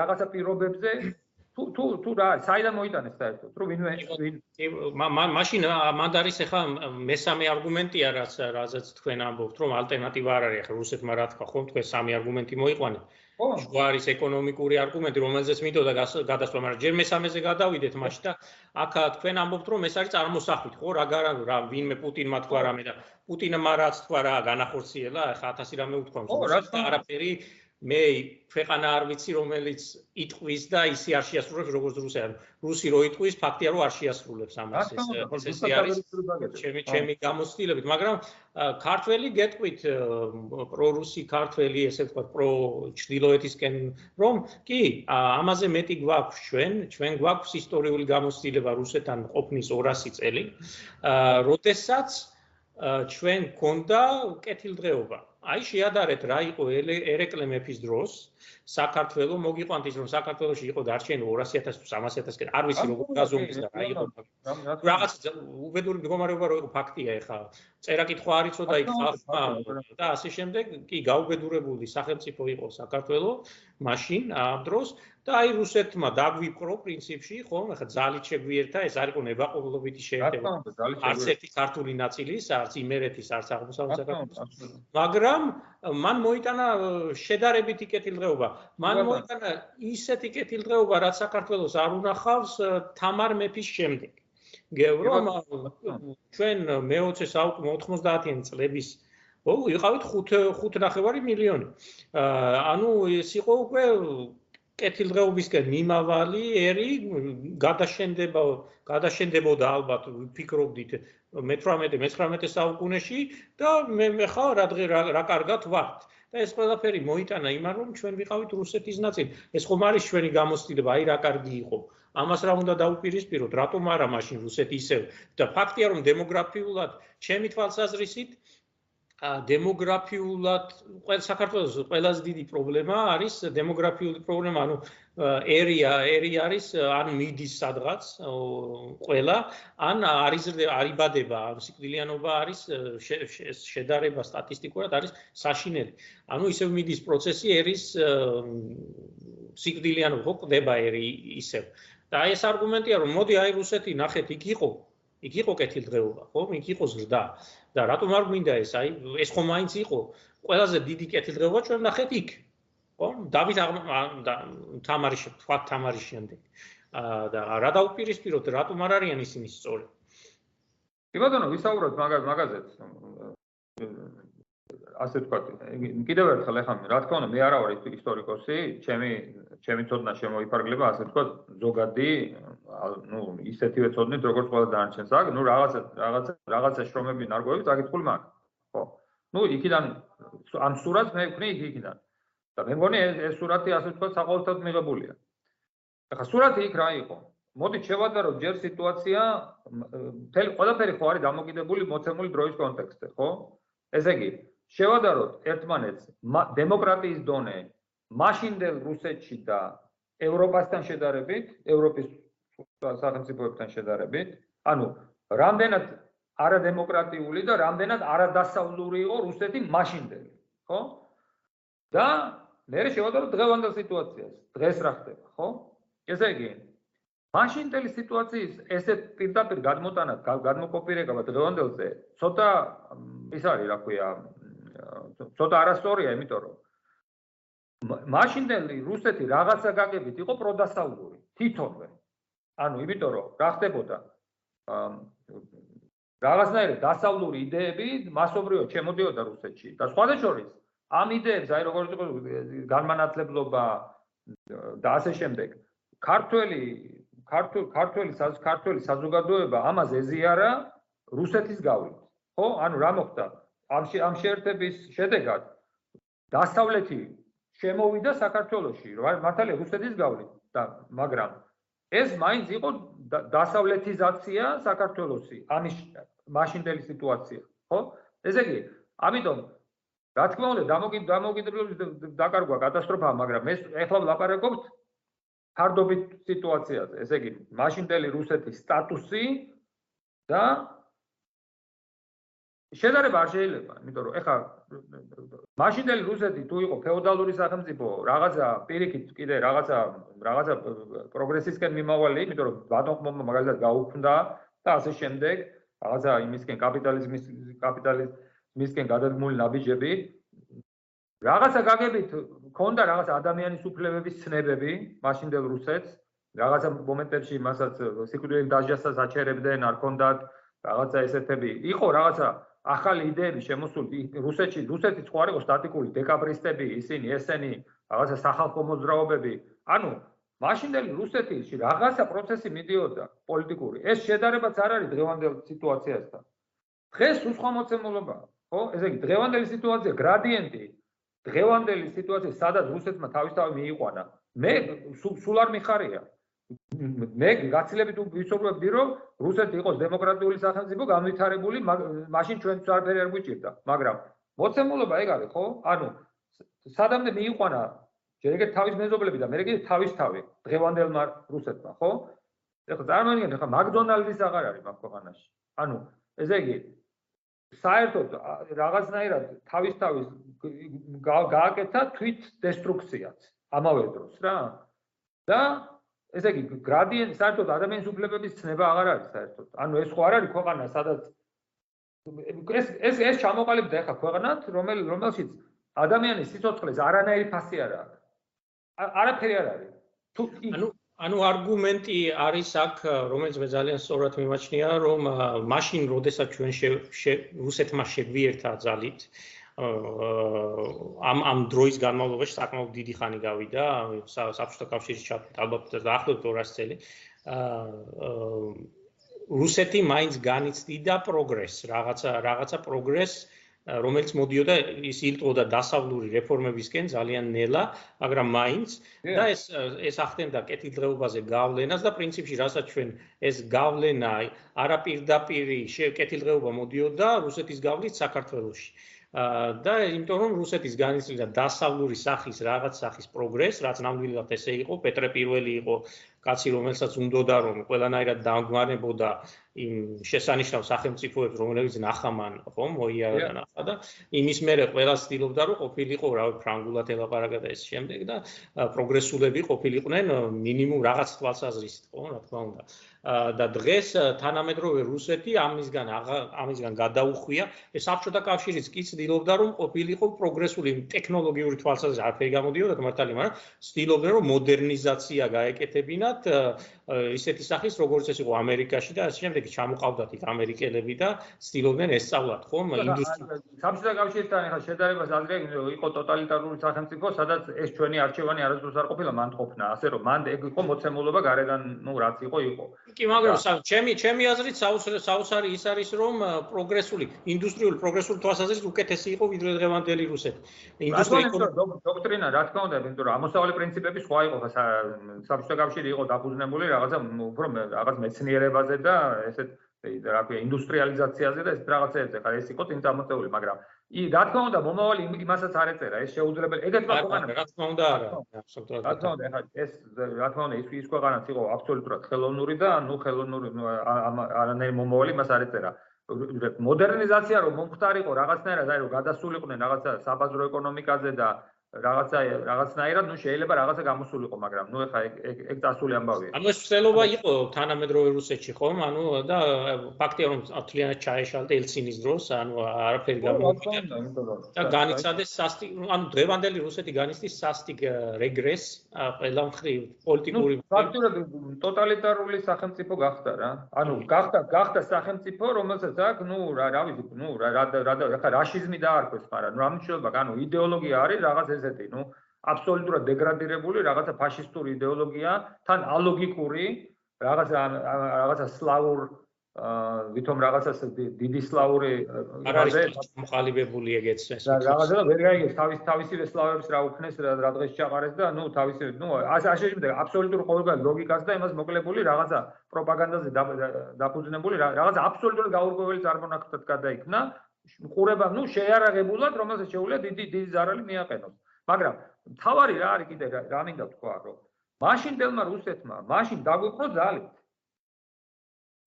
რაღაცა პირობებზე თუ თუ თუ რა საიდან მოიტანეს საერთოდ? რომ ვინმე ვინ მაშინ მანდ არის ახლა მესამე არგუმენტია რაც რაზეც თქვენ ამბობთ რომ ალტერნატივა არ არის ახლა რუსეთმა რა თქვა ხო? თქვენ სამი არგუმენტი მოიყვანე ხო არის ეკონომიკური არგუმენტი რომელზეც მიდოდა გადასვლა მაგრამ ჯერ მესამეზე გადავიდეთ მაშინ და აქ თქვენ ამბობთ რომ ეს არის წარმოსახვით ხო? რა რა ვინმე პუტინმა თქვა რამე და პუტინმა რაც თქვა რა განახორციელა ახლა 1000 რამე უთქვა რომ არაფერი მე ქვეყანა არ ვიცი რომელიც იტყვის და ისე არ შეასრულებს როგორც რუსი ან რუსი რო იტყვის ფაქტია რომ არ შეასრულებს ამას ეს ესე არის ჩემი ჩემი გამოცდილებით მაგრამ ქართველი გეტყვით პრორუსი ქართველი ესე ვთქვათ პრო ჩდილოეთისკენ რომ კი ამაზე მეტი გვაქვს ჩვენ ჩვენ გვაქვს ისტორიული გამოცდილება რუსეთთან ყოფნის 200 წელი როდესაც ჩვენ გქონდა კეთილდღეობა აი შეადარეთ რა იყო ერეკლე მეფის დროს. საქართველოს მოგიყვანთ ის რომ საქართველოსში იყო დარჩენი 200000 თუ 300000 კენ არ ვიცი როგორ გაზომვის და რა იყო. რაღაც უბედური მდგომარეობა რო იყო ფაქტია ეხა წერა კითხვა არ იცოდა იქ ხალხმა და ასე შემდეგ კი გაუბედურებული სახელმწიფო იყო საქართველოს მაშინ ამ დროს და აი რუსეთმა დაგვიპყრო პრინციპში ხო ეხა ძალით შეგვიერთა ეს არ იყო ნებაყოფლობითი შეერთება. არც ერთი ქართული ნაწილის არც იმერეთის არც აღმოსავლეთ საქართველოს. მაგრამ მან მოიტანა შედარებითი კეთილდღეობა. მან მოიტანა ისეთი კეთილდღეობა რაც საქართველოს არ უნახავს თამარ მეფის შემდეგ გეუბრო ჩვენ მე-20 საუკუნე 90-იან წლების ო იყავით 5 5 ნახევარი მილიონი. ანუ ეს იყო უკვე კეთილდღეობისკენ მიმავალი ერი გადაშენდება გადაშენდებოდა ალბათ ვფიქრობდით მე-18-19 საუკუნეში და მე მე ხა რა რა კარგად ვართ. და ეს ყველაფერი მოიტანა იმან რომ ჩვენ ვიყავით რუსეთის ნაწილი. ეს ხომ არის ჩვენი გამოცდილება აი რა კარგი იყო ამას რა უნდა დაუპირისპიროთ რატომ არა მაშინ რუსეთი ისევ და ფაქტია რომ დემოგრაფიულად ჩემი თვალსაზრისით დემოგრაფიულად ყველა საქართველოს ყველაზე დიდი პრობლემა არის დემოგრაფიული პრობლემა, ანუ ერია, ერი არის ან მიდის სადღაც ყველა, ან არის არიბადება, ან სიკვდილიანობა არის შედარება სტატისტიკურად არის საშინელი. ანუ ისევ მიდის პროცესი ერის სიკვდილიანობა ყდება ერი ისევ. და ეს არგუმენტია, რომ მოდი აი რუსეთი ნახეთ იქ იყო იქ იყო კეთილდღეობა, ხო? იქ იყო ზრდა. და რატომ არ გვინდა ეს? აი, ეს ხომ მაინც იყო ყველაზე დიდი კეთილდღეობა ჩვენ ნახეთ იქ. ხო? დავით თამარის თქვა თამარის შემდეგ. აა და რა დაუპირისპიროთ, რატომ არ არიან ისინი სწორი? კი ბატონო, ვისაუბროთ მაგაზეც. ასე თქვა, კიდევ ერთხელ ახლა რა თქმა უნდა, მე არა ვარ ისტორიკოსი, ჩემი ჩემი ცოდნა შემოიფარგლება, ასე თქვა, ზოგადი, ну, ისეთივე ცოდნით, როგორც ყველა დანარჩენს. აქ, ну, რაღაცა რაღაცა რაღაცა შრომები ნარგოები დაგიწყული მაქვს. ხო. ну, იქიდან ამ სურათს მე ვქნი იქიდან. და მე მგონი ეს ეს სურათი ასე თქვა საყოველთაოდ მიღებულია. ახლა სურათი იქ რა იყო? მოდით შევადაროთ ჯერ სიტუაცია, მთელი ყველაფერი ხო არის დამოკიდებული მოცემული დროის კონტექსტზე, ხო? ესე იგი, შევადაროთ ერთმანეთს დემოკრატიის დონე მაშინდელ რუსეთში და ევროპასთან შედარებით, ევროპის სახელმწიფოებთან შედარებით, ანუ რამდენად არადემოკრატიული და რამდენად არადასავლური იყო რუსეთი მაშინდელი, ხო? და მე შევადაროთ დღევანდელ სიტუაციას. დღეს რა ხდება, ხო? ესე იგი, მაშინდელი სიტუაციის ესეთ პირდაპირ გადმოტანა, გადმოკოპირება დღევანდელზე, ცოტა ის არის, რა ქვია, ცოტა არასწორია, იმიტომ რომ მაშინდელი რუსეთი რაღაცა გაგებით იყო პროდასავლური თვითონვე. ანუ იმიტომ რომ რა ხდებოდა? რაღაცნაირი დასავლური იდეები მასობრივად შემოდიოდა რუსეთში. და სხვადასხვა ამ იდეებს აი როგორც იყო განმანათლებლობა და ასე შემდეგ ქართველი ქართულ ქართველი ქართველი საზოგადოება ამას ეზიარა რუსეთის გავლით ხო? ანუ რა მოხდა? ამ ამ შეერთების შედეგად დასავლეთი შემოვიდა საქართველოში მართალია რუსეთის გავლით და მაგრამ ეს მაინც იყო დასავლეთიზაცია საქართველოსი ამის მაშინდელი სიტუაცია ხო? ესე იგი ამიტომ რა თქმა უნდა დამოუკიდებლობის დაკარგვა კატასტროფაა მაგრამ ეს ეხლა ვლაპარაკობთ ფარდობით სიტუაციაზე. ესე იგი მაშინდელი რუსეთის სტატუსი და შედარება არ შეიძლება, იმიტომ რომ ეხა მაშინდელი რუსეთი თუ იყო феодალური სახელმწიფო, რაღაცა პირიქით კიდე რაღაცა რაღაცა პროგრესისკენ მიმავალი, იმიტომ რომ ბატონყმობმა მაგალითად გაუქმდა და ასე შემდეგ, რაღაცა იმისკენ კაპიტალიზმის კაპიტალიზმისკენ გადადგმული ნაბიჯები რაღაცა გაგებით მქონდა რაღაც ადამიანის უფლებების ცნებები მაშინდელ რუსეთს, რაღაცა მომენტებში მასაც სიკვდილით დასჯასაც აჩერებდნენ, არ ქონდათ რაღაცა ესეთები. იყო რაღაცა ახალი იდეები შემოსული რუსეთში, რუსეთის ხო არ იყო სტატიკური დეკაბრისტები, ისინი ესენი რაღაცა სახალხო მოძრაობები. ანუ მაშინდელი რუსეთში რაღაცა პროცესი მიდიოდა პოლიტიკური. ეს შედარებაც არ არის დღევანდელ სიტუაციასთან. დღეს უსხო მოცემულობაა, ხო? ესე იგი დღევანდელი სიტუაცია გრადიენტი დღევანდელი სიტუაცია სადაც რუსეთმა თავისთავად მიიყვანა. მე სულ არ მიხარია. მე გაცილებით ვისურვებდი რომ რუსეთი იყოს დემოკრატიული სახელმწიფო განვითარებული მაშინ ჩვენ საერთოდ არ გვიჭირდა მაგრამ მოცემულობა ეგ არის ხო? ანუ სადამდე მიიყვანა ჯერ ეგეთ თავის მეზობლები და მე კიდე თავის თავი დღევანდელმა რუსეთმა ხო? ეხლა წარმოიდგინეთ ეხლა მაკდონალდის აღარ არის მაგ ქვეყანაში. ანუ ესე იგი საერთოდ რაღაცნაირად თავის თავის გააკეთა თვით დესტრუქციაც ამავე დროს რა. და ესე იგი გრადიენტი საერთოდ ადამიანის უფლებების ცნება აღარ არის საერთოდ. ანუ ეს ხო არ არის ქვეყანა, სადაც ეს ეს ეს ჩამოყალიბდა ახლა ქვეყანად, რომელ რომელშიც ადამიანის სიცოცხლეს არანაირი ფასი არ აქვს. არაფერი არ არის. თუ ანუ ანუ არგუმენტი არის აქ, რომელიც მე ძალიან სწორად მიმაჩნია, რომ მაშინ, როდესაც ჩვენ რუსეთმა შეგვიერთა ძალით, ამ ამ დროის განმავლობაში საკმაოდ დიდი ხანი გავიდა საბჭოთა კავშირის ჩათვლით ალბათ დაახლოებით 200 წელი. აა რუსეთი მაინც განიცდიდა პროგრესს რაღაცა რაღაცა პროგრესს რომელიც მოდიოდა ის ილტოდა დასავლური რეფორმებისკენ ძალიან ნელა, მაგრამ მაინც. და ეს ეს ახდენდა კეთილდღეობაზე გავლენას და პრინციპში რასაც ჩვენ ეს გავლენა არაპირდაპირი კეთილდღეობა მოდიოდა რუსეთის გავლით საქართველოში. და იმიტომ რომ რუსეთის განიცდიდა დასავლური სახის რაღაც სახის პროგრესს, რაც ნამდვილად ესე იყო, პეტრე პირველი იყო კაცი რომელსაც უნდოდა რომ ყველანაირად დაგვანებოდა იმ შესანიშნავ სახელმწიფოებს რომლებიც ნახამან ხო მოიარა ნახა და იმის მერე ყველა ცდილობდა რომ ყოფილიყო რა ფრანგულად ელაპარაკა და ეს შემდეგ და პროგრესულები ყოფილიყვნენ მინიმუმ რაღაც თვალსაზრისით ხო რა თქმა უნდა. და დღეს თანამედროვე რუსეთი ამისგან ამისგან გადაუხვია. ეს საბჭოთა კავშირიც კი ცდილობდა რომ ყოფილიყო პროგრესული ტექნოლოგიური თვალსაზრისით არაფერი გამოდიოდა მართალი მაგრამ ცდილობდა რომ მოდერნიზაცია გაეკეთებინათ ისეთი სახის როგორც ეს იყო ამერიკაში და ასე შემდეგ ჩამოყავდათ იქ ამერიკელები და ცდილობდნენ ესწავლათ ხომ? ინდუსტრია საბჭოთა კავშირთან ახლა შედარებას ადრე იყო ტოტალიტარული სახელმწიფო სადაც ეს ჩვენი არჩევანი არასდროს არ ყოფილა მან ყოფნა. ასე რომ მან ეგ იყო მოცემულობა გარეგან ნუ რაც იყო იყო. კი მაგრამ ჩემი ჩემი აზრით საუსარი ის არის რომ პროგრესული ინდუსტრიული პროგრესული თვალსაზრისით უკეთესი იყო ვიდრე დღევანდელი რუსეთი ინდუსტრიული დოქტრინა რა თქმა უნდა იმიტომ რომ ამოსავალი პრინციპები სხვა იყო საბჭოთა კავშირი იყო დაფუძნებული რაღაცა უფრო რაღაც მეცნიერებაზე და ესეთ რა ქვია ინდუსტრიალიზაციაზე და ეს რაღაცეებზე ხარ ეს იყო წინ წამოწეული მაგრამ ი რა თქმა უნდა მომავალი იმასაც არ ეწერა. ეს შეუძლებელი ეგეთმა ქვეყანამ რა თქმა უნდა არა. აბსოლუტურად რა თქმა უნდა ეხლა ეს რა თქმა უნდა ის ის ქვეყანაც იყო აბსოლუტურად ხელოვნური და ნუ ხელოვნური არანაირი მომავალი მას არ ეწერა. მოდერნიზაცია რომ მომხდარიყო რაღაცნაირად აი რომ გადასულიყვნენ რაღაცა საბაზრო ეკონომიკაზე და რაღაცა რაღაცნაირად ნუ შეიძლება რაღაცა გამოსულიყო მაგრამ ნუ ეხა ეგ ეგ წასული ამბავია. ანუ ეს ცდელობა იყო თანამედროვე რუსეთში ხომ? ანუ და ფაქტია რომ თლიანად ჩაეშალდა ელცინის დროს ანუ არაფერი გამოვიდა და განიცადეს სასტიკ ანუ დღევანდელი რუსეთი განიცდის სასტიკ რეგრეს ყველა მხრივ პოლიტიკური ფაქტურად ტოტალიტარული სახელმწიფო გახდა რა. ანუ გახდა გახდა სახელმწიფო რომელსაც აქ ნუ რა რა ვიცი ნუ რა რა რა რაშიზმი დაარქვეს მაგრამ ნუ ამჩნევა ანუ იდეოლოგია არის რაღაც ესეთი, ну, აბსოლუტურად დეგრადირებული რაღაცა ფაშისტური იდეოლოგია, თან ალოგიკური, რაღაცა რაღაცა სლავურ აა ვითომ რაღაცას დიდი სლავური რაღაცა მოყალიბებული ეგეც ეს. რაღაცა ვერ გაიგებს თავის თავისი სლავებს რა უქნეს რა დღეს ჩაყარეს და ну თავისი ну ასე ასე შემდეგ აბსოლუტურ ყოველგვარ ლოგიკას და იმას მოკლებული რაღაცა პროპაგანდაზე დაფუძნებული რაღაცა აბსოლუტურად გაურკვეველი წარმონაქმნად გადაიქნა. ყურება, ну, შეარაღებულად, რომელსაც შეუძლია დიდი დიდი ზარალი მიაყენოს. მაგრამ თავარი რა არის კიდე რა მინდა თქვა რომ მაშინ დელმა რუსეთმა მაშინ დაგვიყრო ძალით.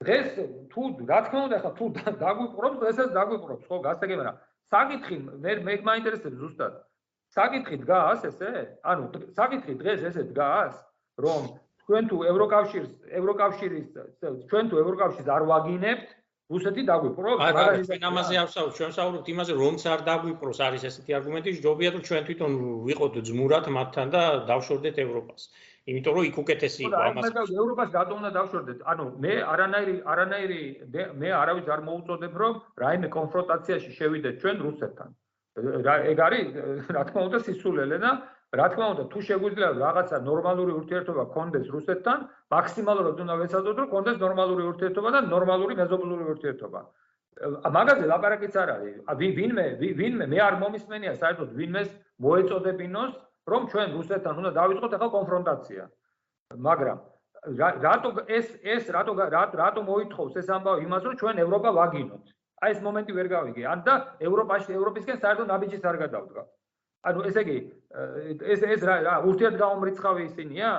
დღეს თუ რა თქმა უნდა ხა თუ დაგვიყრობს დღესაც დაგვიყრობს ხო გასაგებია რა საკითხი მე მე მაინტერესებს ზუსტად. საკითხი დგას ესე ანუ საკითხი დღეს ესე დგას რომ თქვენ თუ ევროკავშირს ევროკავშირის ჩვენ თუ ევროკავშირს არ ვაგინებთ რუსეთი დაგვიპროს მაგალითად ჩვენ ამაზე არ ვსაუბრობთ ჩვენ ვსაუბრობთ იმაზე რომც არ დაგვიპროს არის ესეთი არგუმენტი ჯობია რომ ჩვენ თვითონ ვიყოთ ძმურად მათთან და დავშორდეთ ევროპას. იმიტომ რომ იქ უკეთესი იყო ამას მე ევროპას რატომ უნდა დავშორდეთ. ანუ მე არანაირი არანაირი მე არავის არ მოუწოდებ რომ რაიმე კონფრონტაციაში შევიდეთ ჩვენ რუსეთთან. ეგ არის რა თქმა უნდა სისულელე და რა თქმა უნდა თუ შეგვიძლია რაღაცა ნორმალური ურთიერთობა გქონდეს რუსეთთან მაქსიმალურად უნდა ვეცადოთ რომ გქონდეს ნორმალური ურთიერთობა და ნორმალური მეზობლური ურთიერთობა. მაგაზე ლაპარაკიც არ არის. ვინმე ვინმე მე არ მომისმენია საერთოდ ვინმეს მოეწოდებინოს რომ ჩვენ რუსეთთან უნდა დავიწყოთ ახლა კონფრონტაცია. მაგრამ რატო ეს ეს რატო რატო მოითხოვს ეს ამბავი იმას რომ ჩვენ ევროპა ვაგინოთ? აი ეს მომენტი ვერ გავიგე. ან და ევროპაში ევროპისკენ საერთოდ ნაბიჯის არ გადავდგა ანუ ესე იგი ეს ეს რა რა ურთიერთგამომრიცხავი ისინია?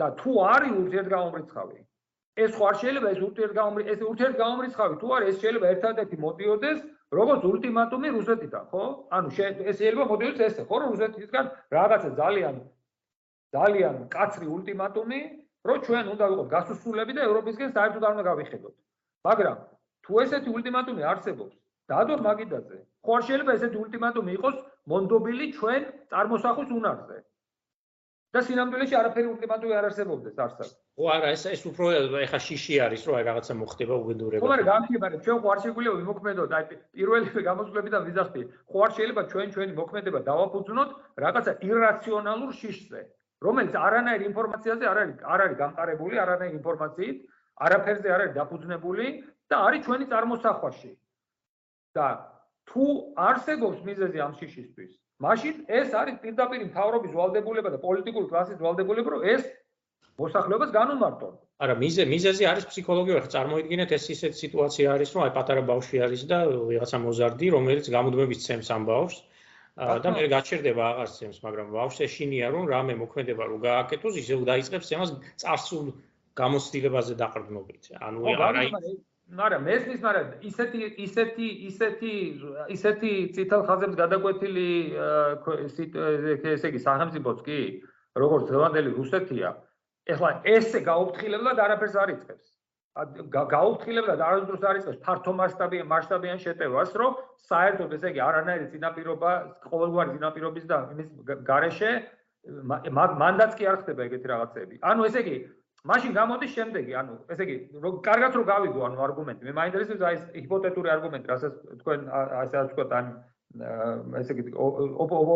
და თუ არის ურთიერთგამომრიცხავი ეს ხო არ შეიძლება ეს ურთიერთგამომრი ეს ურთიერთგამომრიცხავი თუ არის ეს შეიძლება ერთადერთი მოტივოდეს როგორც ულტიმატუმი რუსეთიდან ხო? ანუ ეს შეიძლება მოდიოდეს ესე ხო რუსეთისგან რაღაცა ძალიან ძალიან კაცრი ულტიმატუმი რომ ჩვენ უნდა ვიყოთ გასუსულები და ევროპისგან საერთოდ არ უნდა გავიხედოთ. მაგრამ თუ ესეთი ულტიმატუმი არსებობს დადო მაგიდაზე ხო არ შეიძლება ესეთი ულტიმატუმი იყოს მონდობილი ჩვენ წარმოსახვის უნარზე. და სინამდვილეში არაფერი ულტიმატუმი არ არსებობდეს არსად. ო არა, ეს ეს უფრო ეხა შიში არის, რომ აი რაღაცა მოხდება უგედურება. ხო, მაგრამ მაგრამ ჩვენ ხო არ შეგვიძლია ვიმოქმედოთ, აი პირველი გამოსვლებიდან ვიზახდი. ხო არ შეიძლება ჩვენ ჩვენი მოქმედება დავაფუძნოთ რაღაცა ირაციონალურ შიშზე, რომელიც არანაირ ინფორმაციაზე არ არის არ არის გამყარებული, არანაირ ინფორმაციით, არაფერზე არ არის დაფუძნებული და არის ჩვენი წარმოსახვაში. და თუ არსებობს მიზეზი ამ შიშისთვის, მაშინ ეს არის პირდაპირ მთავრობის ვალდებულება და პოლიტიკური კლასის ვალდებულება, რომ ეს მოსახლეობას განუმარტონ. არა, მიზე მიზეზი არის ფსიქოლოგიური, ხა წარმოიდგინეთ ეს ისეთი სიტუაცია არის, რომ აი პატარა ბავშვი არის და ვიღაცა მოზარდი, რომელიც გამუდმებით ცემს ამ ბავშვს და მე გაჩერდება აღარც ემს, მაგრამ ბავშვს ეშინია რომ რამე მოქმედება რომ გააკეთოს, ისე დაიწყებს ემას წარსულ გამოცდილებაზე დაყრდნობით. ანუ არა არა მესმის მაგრამ ისეთი ისეთი ისეთი ისეთი ციტალ ხაზებს გადაკვეთილი ესე იგი სახელმწიფოც კი როგორც ზევანდელი რუსეთია ეხლა ესე გაუფრთხილებლად არაფერს არ იწყებს. გაუფრთხილებლად არასდროს არ იწყებს. ფართო მასშტაბიან მასშტაბიან შეტევას რომ საერთოდ ესე იგი არანაირი წინაპირობა ყოველგვარი წინაპირობის და იმის გარეშე მანდაც კი არ ხდება ეგეთი რაღაცები. ანუ ესე იგი მაშინ გამოდის შემდეგი, ანუ ესე იგი, კარგად რომ გავიგო ანუ არგუმენტი. მე მაინტერესებს აი ეს ჰიპოთეტური არგუმენტი, რასაც თქვენ ასე ასე თქვა თან ესე იგი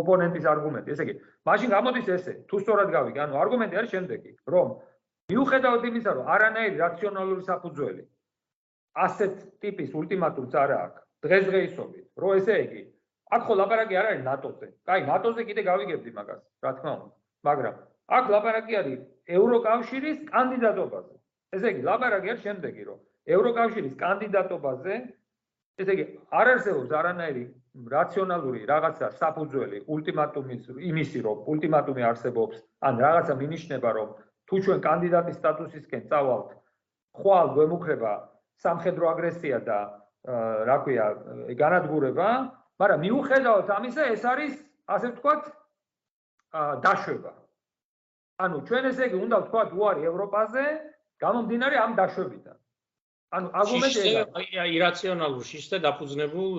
ოპონენტის არგუმენტი. ესე იგი, მაშინ გამოდის ესე, თუ სწორად გავიგე, ანუ არგუმენტი არის შემდეგი, რომ მიუხედავად იმისა, რომ არანაირი რაციონალური საფუძველი ასეთ ტიპის ულტიმატუმს არ აქვს დღესდღეობით, რომ ესე იგი, აქ ხო ლაპარაკი არ არის ნატოზე. კაი, ნატოზე კიდე გავიგებდი მაგას, რა თქმა უნდა. მაგრამ აქ ლაპარაკი არის ევროკავშირის კანდიდატობაზე. ესე იგი, ლაპარაკი არის შემდეგი, რომ ევროკავშირის კანდიდატობაზე, ესე იგი, არ არსებობს არანაირი რაციონალური რაღაცა საფუძველი ულტიმატუმის იმისი, რომ ულტიმატუმი არსებობს, ან რაღაცა მინიშნება, რომ თუ ჩვენ კანდიდატის სტატუსისკენ წავალთ, ხვალ გვემუქრება სამხედრო აგრესია და რა ქვია, განადგურება, მაგრამ მიუხედავად ამისა, ეს არის, ასე ვთქვათ, დაშვება. ანუ ჩვენ ესე იგი უნდა ვთქვათ უარი ევროპაზე გამომდინარე ამ დაშვებიდან. ანუ არგუმენტია ირაციონალურ შიშზე დაფუძნებულ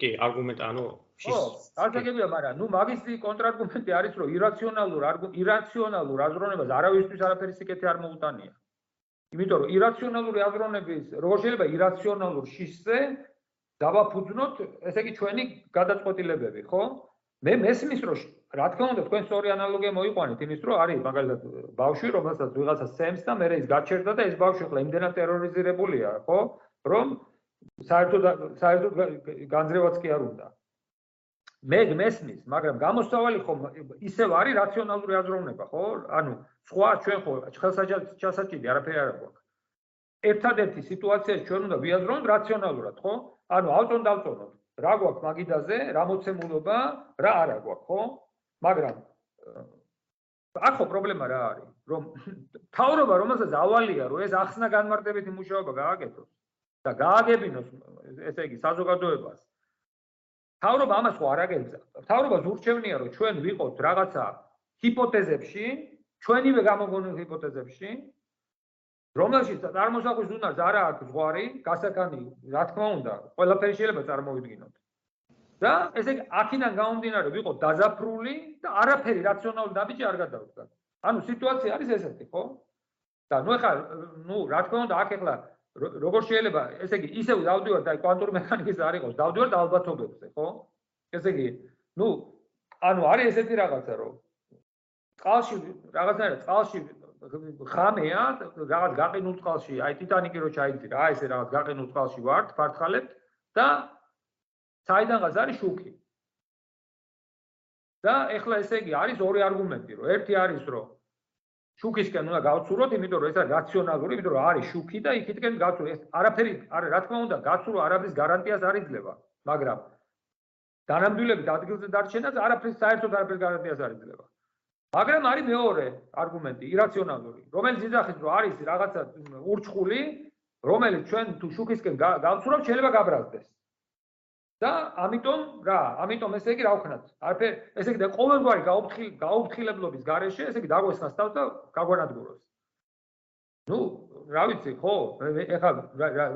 კი არგუმენტ ანუ შიშ. ო, ასაგებია, მაგრამ ნუ მაგისტრი კონტრარგუმენტი არის რომ ირაციონალურ ირაციონალურ აზროვნებას არავისთვის არაფერი სიკეთე არ მოუტანია. იმიტომ რომ ირაციონალური აზროვნების როგორ შეიძლება ირაციონალურ შიშზე დავაფუძნოთ ესე იგი ჩვენი გადაწყვეტილებები, ხო? მე მესმის რომ რა თქმა უნდა თქვენ სწორი ანალოგია მოიყვანეთ იმის რომ არის მაგალითად ბავშვი რომელსაც ვიღაცა სემს და მე ის გაჩერდა და ეს ბავშვი ხლა იმდენად ტერორიზირებულია ხო? რომ საერთოდ საერთოდ განძრევაც კი არ უნდა. მე მესმის მაგრამ გამოსავალი ხომ ისევ არის რაციონალური აზროვნება ხო? ანუ სხვა ჩვენ ხო ხელსაჩაჭი არაფერი არ აქვს ერთადერთი სიტუაცია ჩვენ უნდა ვიაზროთ რაციონალურად ხო? ანუ ავტონ დავწონოთ რა გვაქვს მაგიდაზე რა მოცემულობა რა არა გვაქვს ხო მაგრამ აქ ხო პრობლემა რა არის? რომ თავრობა რომელსაც ავალია, რომ ეს ახსნა განმარტებითი მუშაობა გააკეთოს და გააგებინოს, ესე იგი, საზოგადოებას. თავრობა ამას ხო არ აგებდა. თავრობა ზურჩევნია, რომ ჩვენ ვიყოთ რაღაცა ჰიპოთეზებში, ჩვენივე გამოგონილ ჰიპოთეზებში, რომელშიც წარმოსახვის უნარს არ აქვს ზღვარი, გასაკანი, რა თქმა უნდა, ყველაფერი შეიძლება წარმოვიდგინოთ. და ესე იგი აქედან გამომდინარე ვიყო დაზაფრული და არაფერი რაციონალური დაბიჭი არ გადავდგა. ანუ სიტუაცია არის ესეთი, ხო? და ნუ ეხლა ნუ რა თქმა უნდა აქ ეხლა როგორ შეიძლება ესე იგი ისევ დავდივარ და კვანტური მექანიკის არ იყოს, დავდივარ ალბათობებზე, ხო? ესე იგი, ნუ ანუ არის ესეთი რაღაცა, რომ წყალში რაღაცა წყალში ხამეა, რაღაც გაყინულ წყალში, აი ტიტანიკი რო ჩაიძი რა, ესე რაღაც გაყინულ წყალში ვართ, ფართხალებთ და საიდანღაც არის შუქი. და ეხლა ესე იგი არის ორი არგუმენტი, რომ ერთი არის რომ შუქისკენ უნდა გავცუროთ, იმიტომ რომ ეს არის რაციონალური, იმიტომ რომ არის შუქი და იქითკენ გავცუროთ. ეს არაფერი არ რა თქმა უნდა გაცურო არაფრის გარანტიას არ იძლევა, მაგრამ დანამდვილებით ადგილზე დარჩენას არაფრის საერთოდ არაფრის გარანტიას არ იძლევა. მაგრამ არის მეორე არგუმენტი, ირაციონალური, რომელიც იძახის რომ არის რაღაცა ურჩხული, რომელიც ჩვენ თუ შუქისკენ გავცუროთ, შეიძლება გაბრაზდეს. და ამიტომ რა, ამიტომ ესე იგი რა ვქნათ? არაფერ, ესე იგი და ყოველგვარი გაუფრთხილ გაუფრთხილებლობის გარეშე, ესე იგი დაგვესხას თავს და გაგვანადგუროს. ნუ, რა ვიცი, ხო? ეხლა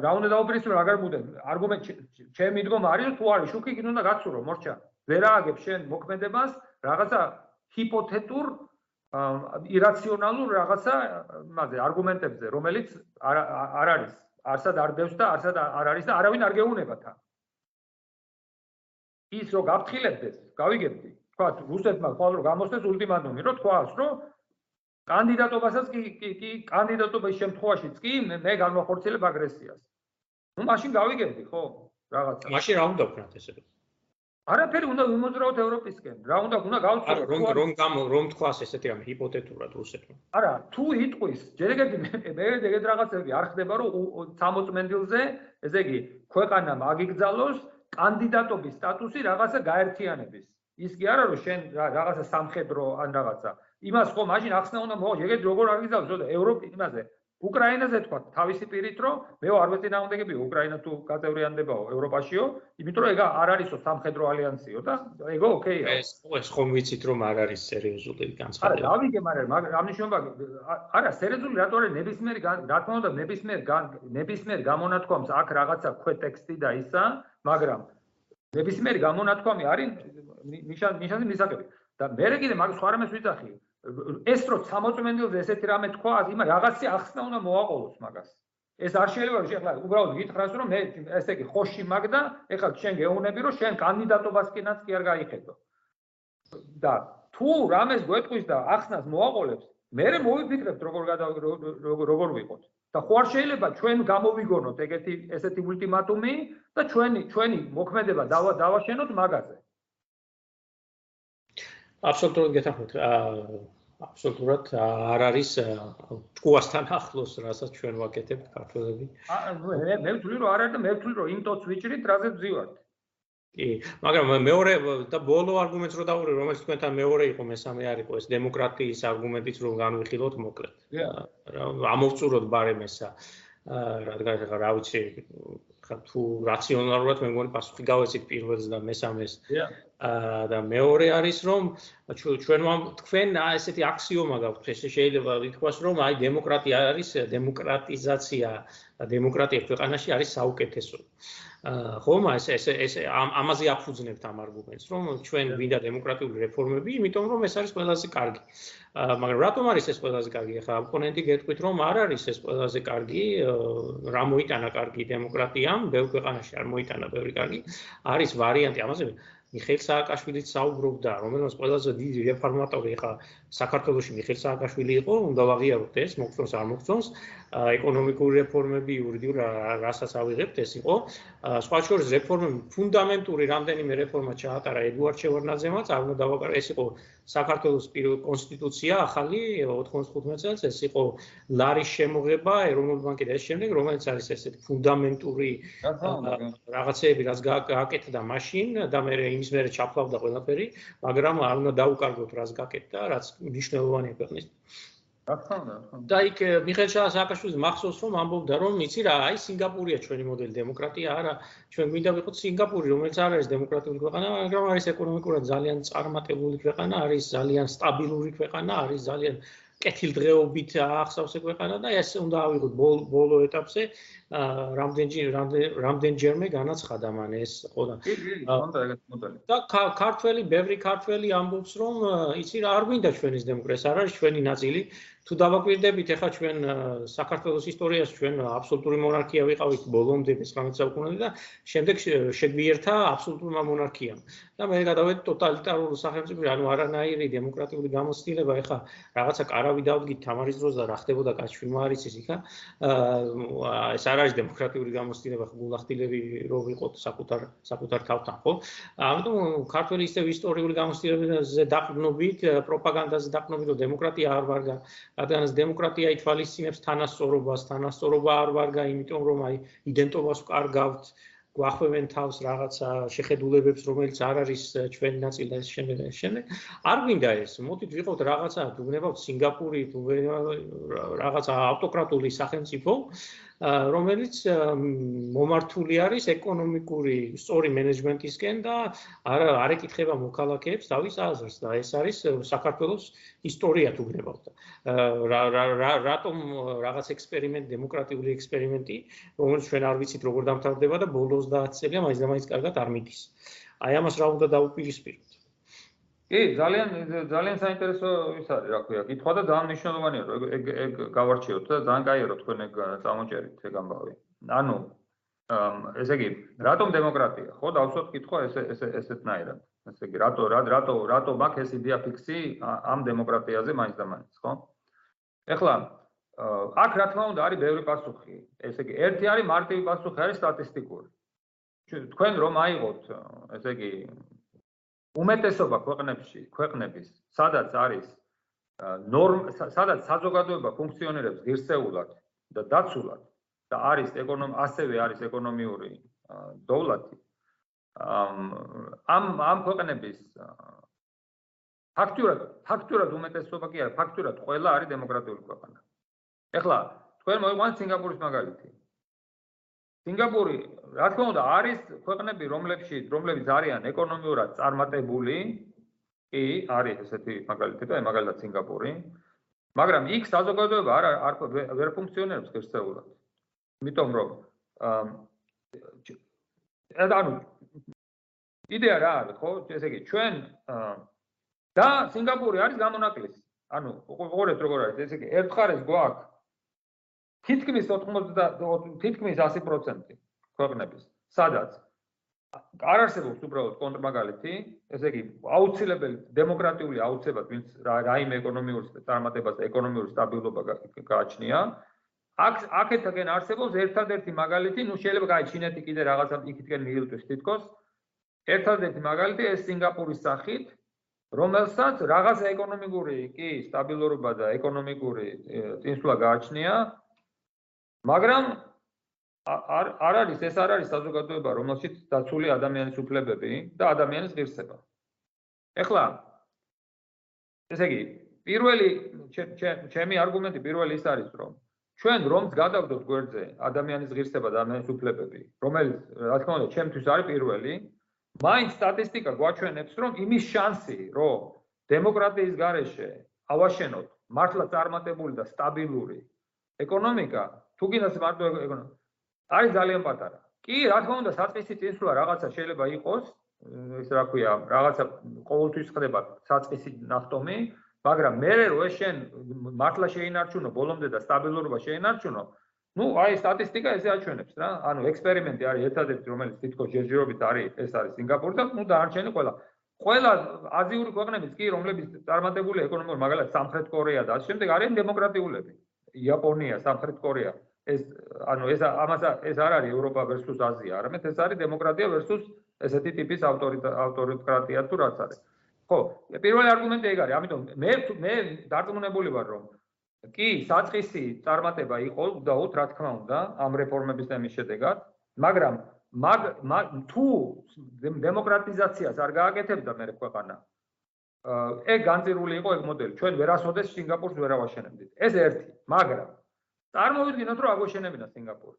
რა უნდა დაუბრისო რა გარმუდე? არგუმენტი ჩემი დგომა არის, თუ არის შუქი, კიდე უნდა გაცურო, მორჩა. ვერ ააგებ შენ მოქმედებას რაღაცა ჰიპოთეტურ ირაციონალურ რაღაცა, მასე არგუმენტებზე, რომელიც არ არ არის, არსად არ დევს და არსად არ არის და არავინ არ გეუნება თან. ის რო გაფრთხილებდეს, გავიგებდი. თქვა რუსეთმა რო გამოსცეს ულტიმატუმი, რო თქვას, რომ კანდიდატობასაც კი კი კი კანდიდატობის შემთხვევაშიც კი მე განმახორციელებ აგრესიას. ნუ მაშინ გავიგებდი, ხო? რაღაცა. მაშინ რა უნდა ვქნათ ესე? არაფერი უნდა ვიმოძრაოთ ევროპისკენ. რა უნდა უნდა გავწოდოთ. რომ რომ რომ რომ თქვას ესეთი ამ ჰიპოთეტურად რუსეთმა. არა, თუ იტყვის, ჯერ ეგეთი მე ეგეთ რაღაცები არ ხდება, რომ 60 მენდილზე, ესე იგი, ქვეყანა მაგიგძალოს კანდიდატობის სტატუსი რაღაცა გაერთიანების. ის კი არა რომ შენ რაღაცა სამხედრო ან რაღაცა. იმას ხო მაშინ ახსნა უნდა მოვა ეგეთ როგორ არ გიზავს ზოდა ევროპის იმაზე უკრაინაზე თქვა თავისი პირით რომ მე არ ვეწინააღმდეგები უკრაინა თუ კატეგორიანდებაო ევროპაშიო იმიტომ რომ ეგ არ არისო სამხედრო ალიანსიო და ეგო ოკეია ეს ეს ხომ ვიცით რომ არ არის სერიოზული განცხადება? არა დავიგე მაგრამ ამ ნიშნობა არა სერიოზული რატო არის? ნებისმიერ რა თქმა უნდა ნებისმიერ ნებისმიერ გამონათქვამს აქ რაღაცა ქვეტექსტი და ისა მაგრამ ნებისმიერ გამონათქვამი არის ნიშანი ნიშანი მისაღები და მე კიდე მაგ სხვა რამეს ვიძახი ეს რო 60 ესეთი რამე თქვა, იმა რაღაცი ახსნა უნდა მოაყოლოს მაგას. ეს არ შეიძლება რომ შეხლა უბრალოდ გითხრას რომ მე ესე იგი ხოში მაგ და ეხლა შენ გეუნები რომ შენ კანდიდატობასკინაც კი არ გაიხედო. და თუ რამეს გვეტყვის და ახსნას მოაყოლებს, მე მოვიფიქრებთ როგორ როგორ ვიყოთ. და ხო არ შეიძლება ჩვენ გამოვიგონოთ ეგეთი ესეთი ულტიმატუმი და ჩვენი ჩვენი მოქმედება დავაშენოთ მაგაზე. აბსოლუტურად გეთანხმებით. აა აბსოლუტურად არ არის ჭკუასთან ახლოს, რასაც ჩვენ ვაკეთებთ ქართველები. მე ვთვლი რომ არ არის და მე ვთვლი რომ იმტოც ვიჭრით, რაზეც ვზივართ. კი, მაგრამ მეორე და ბოლო არგუმენტს რო დავუყრე, რომელიც თქვენთან მეორე იყო, მესამე არ იყო ეს დემოკრატიის არგუმენტიც რომ განვიხილოთ მოკლედ. რა ამოვწუროთ ბარემესა. რადგან ახლა რა ვიცი, ხა თუ რაციონალურად მე მგონი პასუხი გავეცით პირველს და მესამეს. და მეორე არის რომ ჩვენ თქვენ ესეთი აქსიომა გაქვთ, ესე შეიძლება ითქვას რომ აი დემოკრატია არის დემოკრატიზაცია და დემოკრატია ქვეყანაში არის საუკეთესო. ხომ ეს ეს ეს ამაზე აფუძნებთ ამ არგუმენტს რომ ჩვენ გვინდა დემოკრატიული რეფორმები იმიტომ რომ ეს არის ყველაზე კარგი. მაგრამ რატომ არის ეს ყველაზე კარგი? ახლა ოპონენტი გეტყვით რომ არ არის ეს ყველაზე კარგი რა მოიტანა კარგი დემოკრატიამ ბევრ ქვეყანაში არ მოიტანა ბევრი კარგი არის ვარიანტი. ამაზე მიხეილ სააკაშვილიც საუბრობდა, რომელსაც ყველაზე დიდი რეფორმატორი ხა საქართველოსი მიხეილ სააკაშვილი იყო, უნდა ვაღიაროთ ეს, მოგწონს არ მოგწონს, ეკონომიკური რეფორმები, იურიდიული რასაც ავიღებთ, ეს იყო. სხვა შორის რეფორმები, ფუნდამენტური რამდენიმე რეფორმა ჩაატარა ედუარდ შევარდნაძემაც, არ უნდა დავაკარგო, ეს იყო საქართველოს პირველი კონსტიტუცია, ახალი 95 წელს, ეს იყო ლარის შემოღება, ეროვნული ბანკი და ეს შემდეგ, რომელიც არის ესეთი ფუნდამენტური რაღაცეები, რაც გააკეთა მაშინ და მე იმის მერე ჩაფლავდა ყველაფერი, მაგრამ არ უნდა დაუკარგოთ, რაც გააკეთა, რაც მნიშვნელოვანია ქვეყნის რა თქმა უნდა, და იქ მიხეილ სააკაშვილის მახსოვს რომ ამბობდა რომ იცი რა, აი სინგაპურია ჩვენი მოდელი დემოკრატია, არა, ჩვენ გვინდა ვიყოთ სინგაპური, რომელიც არ არის დემოკრატიული ქვეყანა, მაგრამ არის ეკონომიკურად ძალიან წარმატებული ქვეყანა, არის ძალიან სტაბილური ქვეყანა, არის ძალიან კეთილდღეობით ახსავს ექვეყანა და ეს უნდა ავიღოთ ბოლო ეტაპზე რამდენჯერ რამდენჯერმე განაცხადა მან ეს და და ქართველი ბევრი ქართველი ამბობს რომ იცი რა არ გვინდა ჩვენის დემოკრატია არ არის ჩვენი ნაწილი თუ დავაკვირდებით ახლა ჩვენ საქართველოს ისტორიას ჩვენ აბსოლუტური მონარქია ვიყავით ბოლომდე 19 საუკუნეში და შემდეგ შეგვიერთა აბსოლუტურმა მონარქიამ. და მე გადავედი ტოტალიტარულ სახელმწიფოში ანუ არანაირი დემოკრატიული გამოცდილება ახლა რაღაცა კარავი დავდგით თამარის დროს და რა ხდებოდა კაჩვინმა არის ის იქა ეს არ არის დემოკრატიული გამოცდილება გულახდილები რო ვიყოთ საკუთარ საკუთარ თავთან ხო? ამიტომ ქართველი ისევ ისტორიული გამოცდილებაზე დაყრდნობით პროპაგანდაზე დაყრდნობით რომ დემოკრატია არ ვარგა რადგანაც დემოკრატია ითვალისწინებს თანასწორობას, თანასწორობა არ ვარგა, იმიტომ რომ აი იდენტობას ვკარგავთ, გვახვევენ თავს რაღაცა შეხედულებებს, რომელიც არ არის ჩვენი ნაწილი და შემდეგ ეს შემდეგ. არ გვინდა ეს. მოდით ვიყოთ რაღაცა, თუ გნებავთ სინგაპური, თუ რაღაცა ავტოკრატული სახელმწიფო, რომელიც მომართული არის ეკონომიკური სწორი მენეჯმენტისკენ და არ არ ეკითხება მოქალაქეებს თავის აზრს და ეს არის საქართველოს ისტორია თუ გნებავთ. რა რატომ რაღაც ექსპერიმენტი, დემოკრატიული ექსპერიმენტი, რომელიც ჩვენ არ ვიცით როგორ დამთავრდება და ბოლოს 30 წელია მაინც და მაინც კარგად არ მიდის. აი ამას რა უნდა დაუპირისპიროთ? კი, ძალიან ძალიან საინტერესო ის არის, რა ქვია, კითხვა და ძალიან მნიშვნელოვანია, რომ ეგ ეგ გავარჩიოთ და ძალიან კაია, რომ თქვენ ეგ წამოჭერით ეგ ამბავი. ანუ ესე იგი, რატომ დემოკრატია? ხო, დავსვათ კითხვა ესე ესე ესეთნაირად. ესე იგი, რატო რატო რატო მაქვს ეს იდეა ფიქსი ამ დემოკრატიაზე მაინც და მაინც, ხო? ეხლა აქ რა თქმა უნდა არის ბევრი პასუხი. ესე იგი, ერთი არის მარტივი პასუხი, არის სტატისტიკური. თქვენ რომ აიღოთ, ესე იგი, უმეტესობა ქვეყნებში, ქვეყნების, სადაც არის ნორმა, სადაც საზოგადოება ფუნქციონირებს ღირსეულად და დაცულად და არის ეკონომ ასევე არის ეკონომიური დოვლათი. ამ ამ ქვეყნების ფაქტურად ფაქტურად უმეტესობა კი არა, ფაქტურად ყველა არის დემოკრატიული ქვეყანა. ეხლა თქვენ მოიყვანთ სინგაპურის მაგალითი. სინგაპური, რა თქმა უნდა, არის ქვეყნები, რომლებშიც, რომლებიც არიან ეკონომიურად წარმატებული, კი, არის ესეთი მაგალითი და მაგალითად სინგაპური. მაგრამ იქ საზოგადოება არ არ ვერ ფუნქციონირებს ღირსეულად. იმიტომ რომ აა ანუ იდეა რა არის, ხო? ესე იგი, ჩვენ და სინგაპური არის გამონაკლისი. ანუ ყურეთ როგორ არის, ესე იგი, ერთხარეს გვაქვს თითქმის 80 თითქმის 100% ქვეყნების, სადაც არ არსებობს უბრალოდ კონტრმაგალითი, ესე იგი, აუცილებელი დემოკრატიული აუცილებლად ვინც რაიმე ეკონომიურ წარმატებას ეკონომიურ სტაბილობას გააჩნია. აქ აქეთაგენ არსებობს ერთადერთი მაგალითი, ნუ შეიძლება გაი ჩინეთი კიდე რაღაცა იქითკენ მიილტოს თითქოს. ერთადერთი მაგალითი ეს სინგაპურის სახით, რომელსაც რაღაცა ეკონომიკური კი სტაბილურობა და ეკონომიკური წინსვლა გააჩნია, მაგრამ არ არ არის ეს არ არის საზოგადოება რომელშიც დაცული ადამიანის უფლებები და ადამიანის ღირსება. ეხლა ესე იგი პირველი ჩემი არგუმენტი პირველი ის არის რომ ჩვენ რომც გადავდოთ გვერდზე ადამიანის ღირსება და ადამიანის უფლებები რომელიც რა თქმა უნდა ჩემთვის არის პირველი მაინც სტატისტიკა გვაჩვენებს რომ იმის შანსი რომ დემოკრატიის გარეშე ავაშენოთ მართლა წარმატებული და სტაბილური ეკონომიკა თუ გინდათ მარტო არის ძალიან პატარა. კი, რა თქმა უნდა, საწყისი წინსვლა რაღაცა შეიძლება იყოს, ეს რა ქვია, რაღაცა ყოველთვის ხდება საწყისი ნახტომი, მაგრამ მე რო ეს შენ მართლა შეინარჩუნო ბოლომდე და სტაბილურობა შეინარჩუნო, ну, აი სტატისტიკა ესე აჩვენებს რა. ანუ ექსპერიმენტი არის ერთადერთი, რომელიც თითქოს ჯერჯერობით არის, ეს არის სინგაპური და ну, დაარჩენი ყველა. ყველა აზიური ქვეყნებიც კი, რომლებიც წარმატებული ეკონომიკურ, მაგალითად, სამხრეთ კორეა და ასე შემდეგ არიან დემოკრატიულები. იაპონია, სამხრეთ კორეა. ეს ანუ ეს ამას ეს არ არის ევროპა versus აზია, არამედ ეს არის დემოკრატია versus ესეთი ტიპის ავტორიტარატია თუ რაც არის. ხო, პირველი არგუმენტი ეგ არის, ამიტომ მე მე დარწმუნებული ვარ, რომ კი, საწყისი წარმატება იყო უდაოდ, რა თქმა უნდა, ამ რეფორმების და მის შედეგად, მაგრამ მაგ თუ დემოკრატიზაციას არ გააკეთებდა მე ქვეყანა ეგ განწირული იყო ეგ მოდელი. ჩვენ ვერასოდეს სინგაპურს ვერ ავაშენებდით. ეს ერთი, მაგრამ წარმოვიდგინოთ, რომ აგვეშენებინა სინგაპური.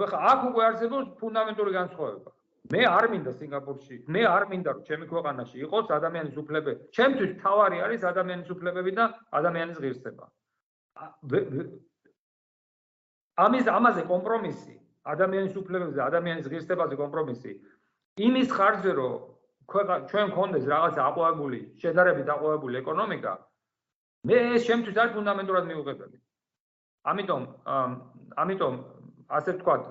ხო, აქ უკვე არსებობს ფუნდამენტური განსხვავება. მე არ მინდა სინგაპურში, მე არ მინდა რომ ჩემი ქვეყანაში იყოს ადამიანის უფლებები. ჩემთვის თავარი არის ადამიანის უფლებები და ადამიანის ღირსება. ამის ამაზე კომპრომისი, ადამიანის უფლებებზე და ადამიანის ღირსებაზე კომპრომისი იმის ხარჯზე რომ ჩვენ გქონდეს რაღაც აყვავებული, შედარებით აყვავებული ეკონომიკა, მე ეს ჩემთვის არის ფუნდამენტურად მიუღებელი. ამიტომ ამიტომ ასე ვთქვათ,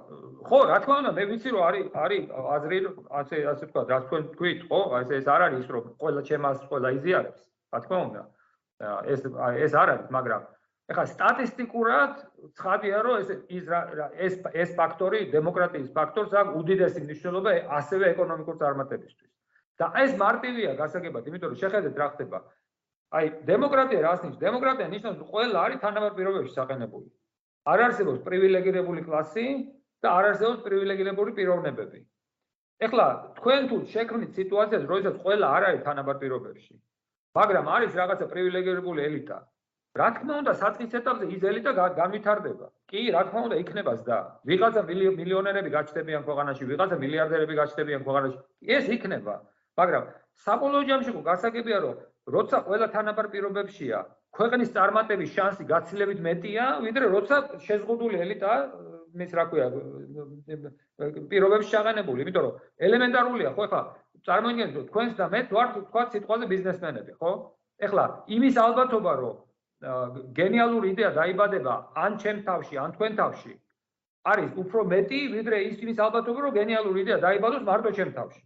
ხო, რა თქმა უნდა, მე ვიცი რომ არის არის აზრი ასე ასე ვთქვათ, რა თქვენ თქვით, ხო, ეს ეს არ არის ის რომ ყველა ჩემას ყველა იზიარებს, რა თქმა უნდა. ეს ეს არ არის, მაგრამ ეხლა სტატისტიკურად ცხადია რომ ეს ეს ეს ფაქტორი, დემოკრატიის ფაქტორს აქვს უდიდესი მნიშვნელობა ასევე ეკონომიკურ წარმატებისთვის. და ეს მარტივია გასაგებად, იმიტომ რომ შეხედეთ რა ხდება. აი დემოკრატია რას ნიშნავს? დემოკრატია ნიშნავს, ყველა არის თანაბარ პირობებში საყენებული. არ არსებობს პრივილეგირებული კლასი და არ არსებობს პრივილეგირებული პიროვნებები. ეხლა თქვენ თუ შექმნით სიტუაციას, როდესაც ყველა არ არის თანაბარ პირობებში, მაგრამ არის რაღაცა პრივილეგირებული ელიტა. რა თქმა უნდა, საწყის ეტაპზე ის ელიტა განვითარდება. კი, რა თქმა უნდა, იქნებას და ვიღაცა მილიონერები გაჩნდებიან ქვეყანაში, ვიღაცა მილიარდერები გაჩნდებიან ქვეყანაში. ეს იქნება, მაგრამ საბოლოო ჯამში გასაგებია, რომ როცა ყველა თანაბარ პირობებშია, ქვეყნის წარმატების შანსი გაცილებით მეტია, ვიდრე როცა შეზღუდული ელიტა მის რა ქვია პირობებში ჩაყენებული, იმიტომ რომ ელემენტარულია, ხო ეხლა წარმოიდგინეთ თქვენს და მე ვართ თქვა სიტყვაზე ბიზნესმენები, ხო? ეხლა იმის ალბათობა, რომ გენიალური იდეა დაიბადება ან ჩემ თავში, ან თქვენ თავში, არის უფრო მეტი, ვიდრე ის იმის ალბათობა, რომ გენიალური იდეა დაიბადოს მარტო ჩემ თავში.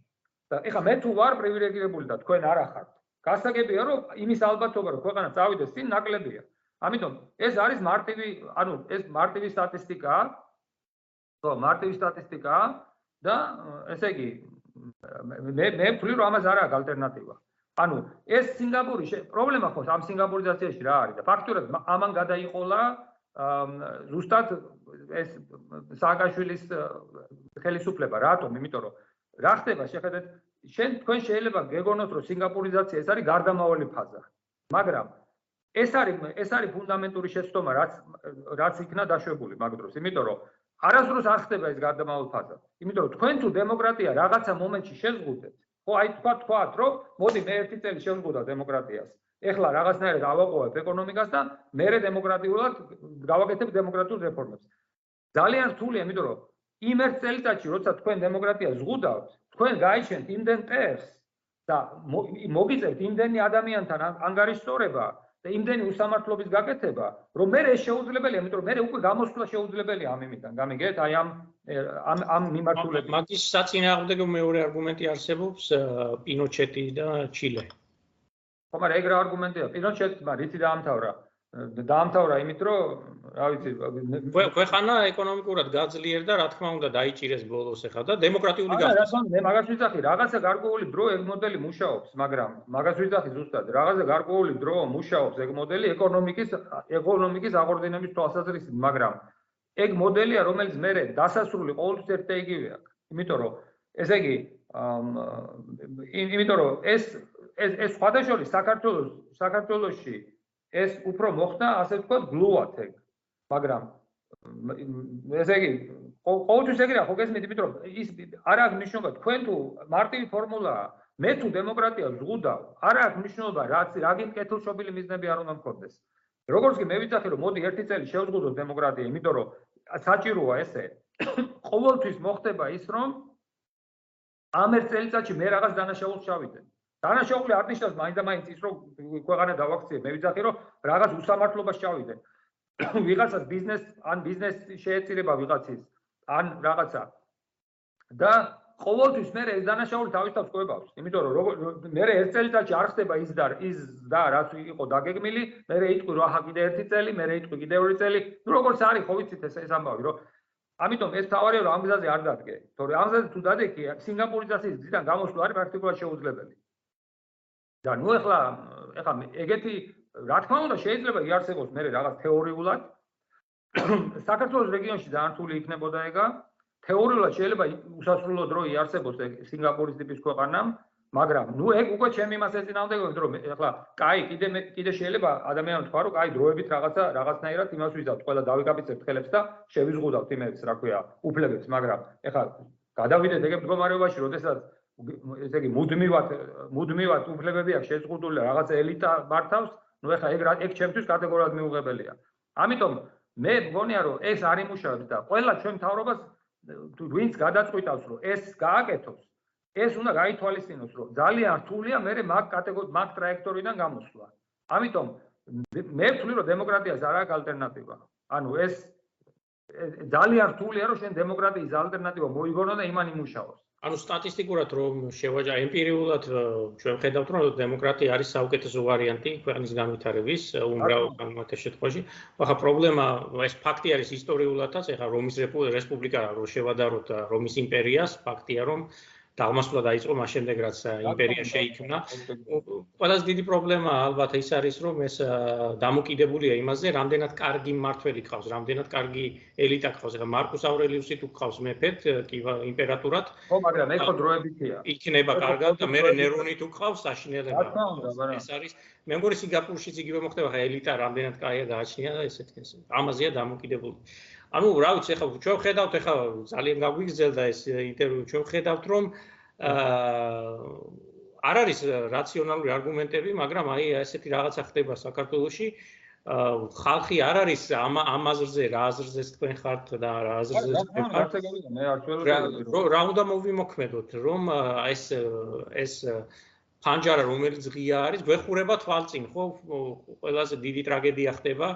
და ეხლა მე თუ ვარ პრივილეგირებული და თქვენ არ ახართ, გასაგებია რომ იმის ალბათობა რომ ქვეყანა წავიდეს წინ ნაკლებია. ამიტომ ეს არის მარტივი, ანუ ეს მარტივი სტატისტიკაა. ხო, მარტივი სტატისტიკაა და ესე იგი მე მე ვფლი რომ ამას არ აქვს ალტერნატივა. ანუ ეს სინგაპური პრობლემა ხო ამ სინგაპურიზაციაში რა არის და ფაქტურად ამან გადაიყოლა ზუსტად ეს სააკაშვილის ხელისუფლება რატომ? იმიტომ რომ რა ხდება შეხედეთ შენ თქვენ შეიძლება გეგონოთ რომ სინგაპურიზაცია ეს არის გარდამავალი ფაზა. მაგრამ ეს არის ეს არის ფუნდამენტური შეცდომა რაც რაც იქნა დაშვებული მაგ დროს. იმიტომ რომ არასდროს არ ხდება ეს გარდამავალი ფაზა. იმიტომ რომ თქვენ თუ დემოკრატია რაღაცა მომენტში შეზღუდეთ ხო აი თქვა თქვათ რომ მოდი მე ერთი წელი შევზღუდა დემოკრატიას. ეხლა რაღაცნაირად ავაყოვებ ეკონომიკას და მე დემოკრატიულად გავაკეთებ დემოკრატიულ რეფორმებს. ძალიან რთულია იმიტომ რომ იმ ერთ წელიწადში როცა თქვენ დემოკრატია ზღუდავთ თქვენ გაიჩენთ იმდენ ტერს და მოგიწევთ იმდენი ადამიანთან ანგარიშსწორება და იმდენი უსამართლობის გაკეთება, რომ მე ეს შეუძლებელია, იმიტომ რომ მე უკვე გამოსვლა შეუძლებელია ამ იმიდან. გამიგეთ? აი ამ ამ ამ მიმართულებით. მაგის საწინააღმდეგო მეორე არგუმენტი არსებობს პინოჩეტი და ჩილე. ხო, მაგრამ ეგ რა არგუმენტია? პინოჩეტმა რითი დაამთავრა? დაამთავრა იმით, რომ რა ვიცი, ქვეყანა ეკონომიკურად გაძლიერდა, რა თქმა უნდა, დაიჭირეს ბოლოს ახლა და დემოკრატიული გახდა. არა, მე მაგას ვიცახი, რაღაცა გარკვეული დრო ეგ მოდელი მუშაობს, მაგრამ მაგას ვიცახი ზუსტად, რაღაცა გარკვეული დრო მუშაობს ეგ მოდელი ეკონომიკის ეკონომიკის აღორძინების თვალსაზრისით, მაგრამ ეგ მოდელია, რომელიც მე დასასრული ყოველთვის ერთ იგივე აქვს. იმიტომ რომ ესე იგი, იმიტომ რომ ეს ეს ეს სხვადასხვა საქართველოს საქართველოსში ეს უფრო მოხდა ასე ვთქვათ გლუათ ეგ. მაგრამ ესე იგი ყოველთვის ეგრეა ხო გესმით იმიტომ რომ ის არ აქვს მნიშვნელობა. თქვენ თუ მარტივი ფორმულა მე თუ დემოკრატია ზღუდავ არ აქვს მნიშვნელობა რაც რაგინ კეთილშობილი მიზნები არ უნდა მქონდეს. როგორც კი მე ვიცახი რომ მოდი ერთი წელი შევზღუდოთ დემოკრატია იმიტომ რომ საჭიროა ესე ყოველთვის მოხდება ის რომ ამ ერთ წელიწადში მე რაღაც დანაშაულს ჩავიდე დანაშაული არ ნიშნავს მაინდა მაინც ის რომ ქვეყანა დავაქციე. მე ვიცახი რომ რაღაც უსამართლობას ჩავიდე ვიღაცას ბიზნეს ან ბიზნეს შეეწირება ვიღაცის ან რაღაცა. და ყოველთვის მე ეს დანაშაული თავისთავად ყובავს იმიტომ რომ მე ერთ წელიწადში არ ხდება ის და ის და რაც იყო დაგეგმილი მე იტყვი რა ხა კიდე ერთი წელი მე იტყვი კიდე ორი წელი. ნუ როგორც არის ხო ვიცით ეს ეს ამბავი რომ ამიტომ ეს თავარია რომ ამ გზაზე არ დადგე. თორე ამ გზაზე თუ დადეკი სინგაპურიზაციის გზიდან გამოსვლა არის პრაქტიკულად შეუძლებელი და ნუ ახლა ახლა ეგეთი რა თქმა უნდა შეიძლება იარსებოს მე რაღაც თეორიულად. საქართველოს რეგიონში დაართული იქნებოდა ეგა. თეორიულად შეიძლება უსასრულო დრო იარსებოს სინგაპურის ტიპის ქვეყანამ მაგრამ ნუ ეგ უკვე ჩემი მასე წინააღმდეგობთ რომ ახლა კაი კიდე კიდე შეიძლება ადამიანო თქვა რომ კაი დროებით რაღაცა რაღაცნაირად იმას ვიზავთ ყველა დავიკაპიცებთ ხელებს და შევიზღუდავთ იმებს რა ქვია უფლებებს მაგრამ ახლა გადავიდეთ ეგ მდგომარეობაში როდესაც ესე იგი მუდმივად მუდმივად უფლებები აქვს შეზღუდული რაღაც ელიტა მართავს, ну ეხლა ეგ ეგ ჩემთვის კატეგორიულად მიუღებელია. ამიტომ მე მგონია რომ ეს არ იმუშავებს და ყველა ჩვენ თავრობას ვინც გადაწყვიტავს რომ ეს გააკეთოს, ეს უნდა გაითვალისწინოს რომ ძალიან რთულია მე მაგ კატეგორიად მაგ ტრაექტორიდან გამოსვლა. ამიტომ მე ვთვლი რომ დემოკრატიას არ აქვს ალტერნატივა. ანუ ეს ძალიან რთულია რომ შენ დემოკრატიის ალტერნატივა მოიგონო და იმან იმუშაოს. ანუ სტატისტიკურად რომ შევაჯა ემპირიულად ჩვენ ხედავთ რომ დემოკრატია არის საუკეთესო ვარიანტი ქვეყნის განვითარების უმრავლო განმარტო შემთხვევაში. ახლა პრობლემა ეს ფაქტი არის ისტორიულადაც, ახლა რომის რესპუბლიკა რო შევადაროთ რომის იმპერიას, ფაქტია რომ დაღმასვლა დაიწყო მას შემდეგ რაც იმპერია შეიქმნა. ყველაზე დიდი პრობლემა ალბათ ის არის რომ ეს დამოკიდებულია იმაზე, რამდენად კარგი მართველი ყავს, რამდენად კარგი ელიტა ყავს. ახლა მარკუს ავრელიუსი თუ ყავს მეფეთ კი იმპერატორად. ხო, მაგრამ ეს ხო დროებითია. იქნება კარგად და მე ნერონი თუ ყავს საშინელება. ეს არის მე მგონი სინგაპურშიც იგივე მოხდება, ხა ელიტა რამდენად კაია გააჩნია და ესეთი ეს. ამაზეა დამოკიდებული. ანუ რა ვიცი ახლა ჩვენ ხედავთ ახლა ძალიან გაგვიგზელდა ეს ინტერვიუ ჩვენ ხედავთ რომ აა არ არის რაციონალური არგუმენტები მაგრამ აი ესეთი რაღაცა ხდება საქართველოში. ხალხი არ არის ამ ამაზრზე რა აზრზე თქვენ ხართ და რა აზრზე თქვენ ხართ. მე არ ჩვენო რა უნდა მოვიმოქმედოთ რომ ეს ეს ფანჯარა რომელიც ღია არის გვეხურება თვალწინ ხო? ყველაზე დიდი ტრაგედია ხდება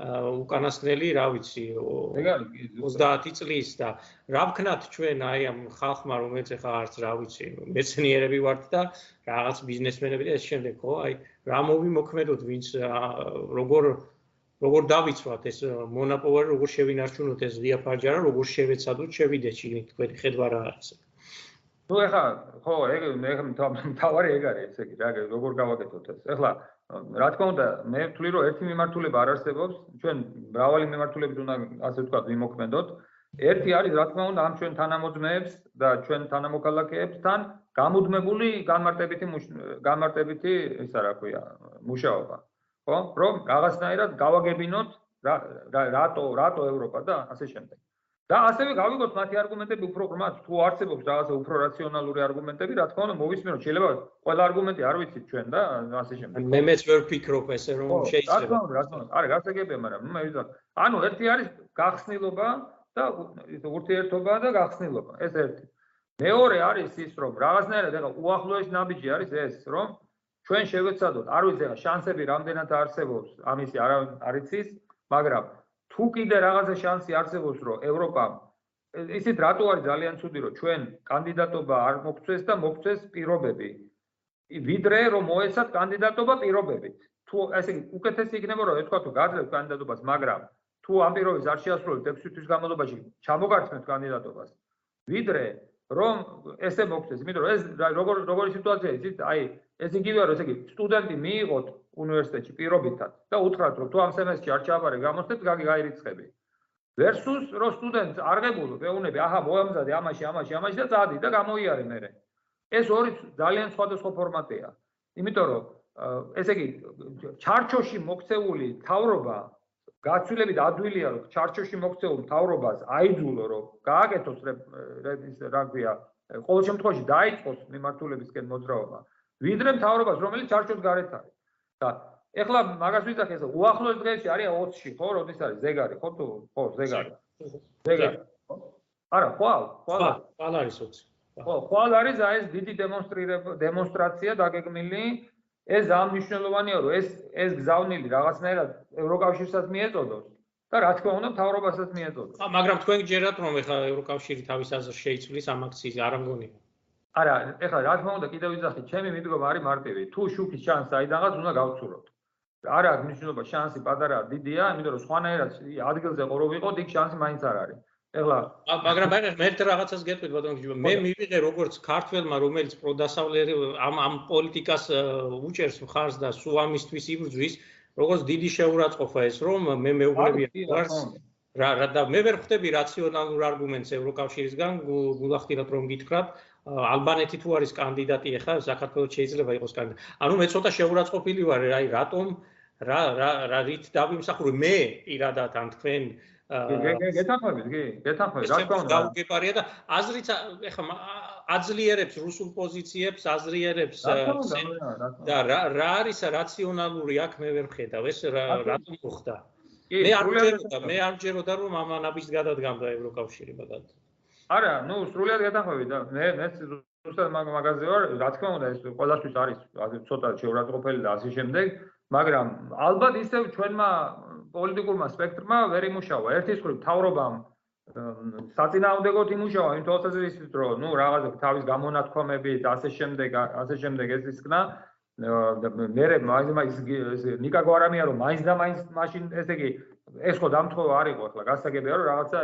უკანასკნელი, რა ვიცი, 30 წლის და რა ვქნათ ჩვენ აი ამ ხალხმა, რომელიც ახლა არც რა ვიცი, მეცნიერები ვართ და რაღაც ბიზნესმენები და ეს შემდეგ, ხო? აი რა მოვიმოქმედოთ, ვინც როგორ როგორ დავიცვათ ეს მონოპოლარი, როგორ შევინარჩუნოთ ეს ღიაფარჯარა, როგორ შევეცადოთ შევიდეთ ჩინით, თქვენი ხედვა რა არის? ნუ ახლა ხო, ეგ მე თავარი ეგ არის, ესე იგი, რა როგორ გავაკეთოთ ეს? ახლა რა თქმა უნდა, მე ვთვლი რომ ერთი მიმართულება არ არსებობს, ჩვენ მრავალი მიმართულებით უნდა ასე ვთქვათ, ვიმოქმედოთ. ერთი არის რა თქმა უნდა ამ ჩვენ თანამოძმეებს და ჩვენ თანამოქალაქეებთან გამუდმებული განმარტებითი განმარტებითი ისა რა ქვია მუშაობა. ხო? რომ რაღაცნაირად გავაგებინოთ რატო რატო ევროპა და ასე შემდეგ და ასევე გავიგოთ მათი არგუმენტები უფრო ღრმად თუ არსებობს რაღაცა უფრო რაციონალური არგუმენტები რა თქმა უნდა მოვისმინოთ შეიძლება ყველა არგუმენტი არ ვიცით ჩვენ და ასე შემდეგ. მე მეც ვერ ვფიქრობ ესე რომ შეიძლება რა თქმა უნდა რა თქმა უნდა. არა გასაგებია მაგრამ მე ვიზარ. ანუ ერთი არის გახსნილობა და ურთიერთობა და გახსნილობა. ეს ერთი. მეორე არის ის რომ რაღაცნაირად ეხა უახლოეს ნაბიჯი არის ეს რომ ჩვენ შევეცადოთ. არ ვიცი ეხა შანსები რამდენად არსებობს ამისი არ არიცის მაგრამ თუ კიდე რაღაცა შანსი არსებობს რომ ევროპა ისეთ რატო არის ძალიან ცუდი რომ ჩვენ კანდიდატობა არ მოგწეს და მოგწეს პირობები. ვიდრე რომ მოეცათ კანდიდატობა პირობებით. თუ ესე იგი უკეთესი იქნება რომ ეთქვა თუ გაძლევთ კანდიდატობას მაგრამ თუ ამ პირობებს არ შეასრულებთ 6 თვის განმავლობაში ჩამოგართმევთ კანდიდატობას ვიდრე რომ ესე მოგწეს იმიტომ რომ ეს როგორ როგორი სიტუაცია იცით აი ეს იგივეა რომ ესე იგი სტუდენტი მიიღოთ უნივერსიტეტში პირობითად და უთხრათ რომ თუ ამ სემესტრში არ ჩააბარე გამოსდეთ გაგი გაირიცხები. Versus რომ სტუდენტს არღებულო პეუნები აჰა მოამზადე ამაში ამაში ამაში და წადი და გამოიარე მე ეს ორი ძალიან სხვადასხვა ფორმატია. იმიტომ რომ ესე იგი ჩარჩოში მოქცეული თავრობა გაცვლებით ადვილია რომ ჩარჩოში მოქცეულ თავრობას აიძულო რომ გააკეთოს რა ქვია ყოველ შემთხვევაში დაიწყოს მიმართულებისკენ მოძრაობა ვიდრე მთავრობას რომელიც ჩარჩოს გარეთ არის და ეხლა მაგას ვიძახე ეს უახლოეს დღეში არის 20-ში ხო როდის არის ზეგარი ხო თუ ხო ზეგარი. ზეგარი არა ხვალ ხვალ ხვალ არის. 20 ხო ხვალ არის აი ეს დიდი დემონსტრირება დემონსტრაცია დაგეგმილი ეს ამნიშნელოვანია რომ ეს ეს გზავნილი რაღაცნაირად ევროკავშირსაც მიეწოდოს და რა თქმა უნდა მთავრობასაც მიეწოდოს. ა მაგრამ თქვენ გჯერათ რომ ეხლა ევროკავშირი თავის აზრს შეიცვლის ამ აქციის არ ამგონია. არა, ეხლა რა თქმა უნდა კიდევ ვიძახი, ჩემი მიდგომა არის მარტივი. თუ შუქის შანსი აიდაღაც უნდა გავცუროთ. არა აქვს მნიშვნელობა შანსი პატარაა, დიდია, იმიტომ რომ სხვანაირად ადგილზე ყო რო ვიყოთ, იქ შანსი მაინც არ არის. ეხლა მაგრამ აი მე ერთ რაღაცას გეტყვით ბატონო გიჟო, მე მივიღე როგორც ქართველმა, რომელიც პროდასავლერი ამ ამ პოლიტიკას უჭერს მხარს და სულ ამისთვის იბრძვის, როგორც დიდი შეურაცხყოფა ეს, რომ მე მეუბნებია რა რა და მე ვერ ხვდები რაციონალურ არგუმენტს ევროკავშირისგან გულახდილად რომ გითხრათ. ალბანეთი თუ არის კანდიდატი ახლა საქართველოს შეიძლება იყოს კანდიდატი. ანუ მე ცოტა შეურაცხყოფილი ვარ, აი რატომ? რა რა რა რით დავიმსახურე? მე პირადად ან თქვენ გეთანხმებით, კი, გეთანხმებით, რა თქმა უნდა. გავგეპარია და აზრიც ახლა აძლიერებს რუსულ პოზიციებს, აძლიერებს და რა რა არის რაციონალური აქ მე ვერ ხედავ, ეს რატომ ხდა? მე არ ვჯეროდა, მე არ ვჯეროდა რომ ამანაბის გადადგამდა ევროკავშირი მაგალითად. არა, ნუ სრულიად გეთანხმები და მე მეც ზუსტად მაგაზე ვარ, რა თქმა უნდა ეს ყველასთვის არის ცოტა შეურაცხყოფელი და ასე შემდეგ, მაგრამ ალბათ ისევ ჩვენმა პოლიტიკურმა სპექტრმა ვერ იმუშავა. ერთის მხრივ თავრობამ საწინააღმდეგოდ იმუშავა იმ თვალსაზრისით, რომ ნუ რაღაცა თავის გამონათქვამებით, ასე შემდეგ, ასე შემდეგ ეს ისკნა მე მე მაინც ნიკა გვარამია რომ მაინც და მაინც მაშინ ესე იგი ეს ხო დამთხოვა არ იყო ახლა გასაგებია რომ რაღაცა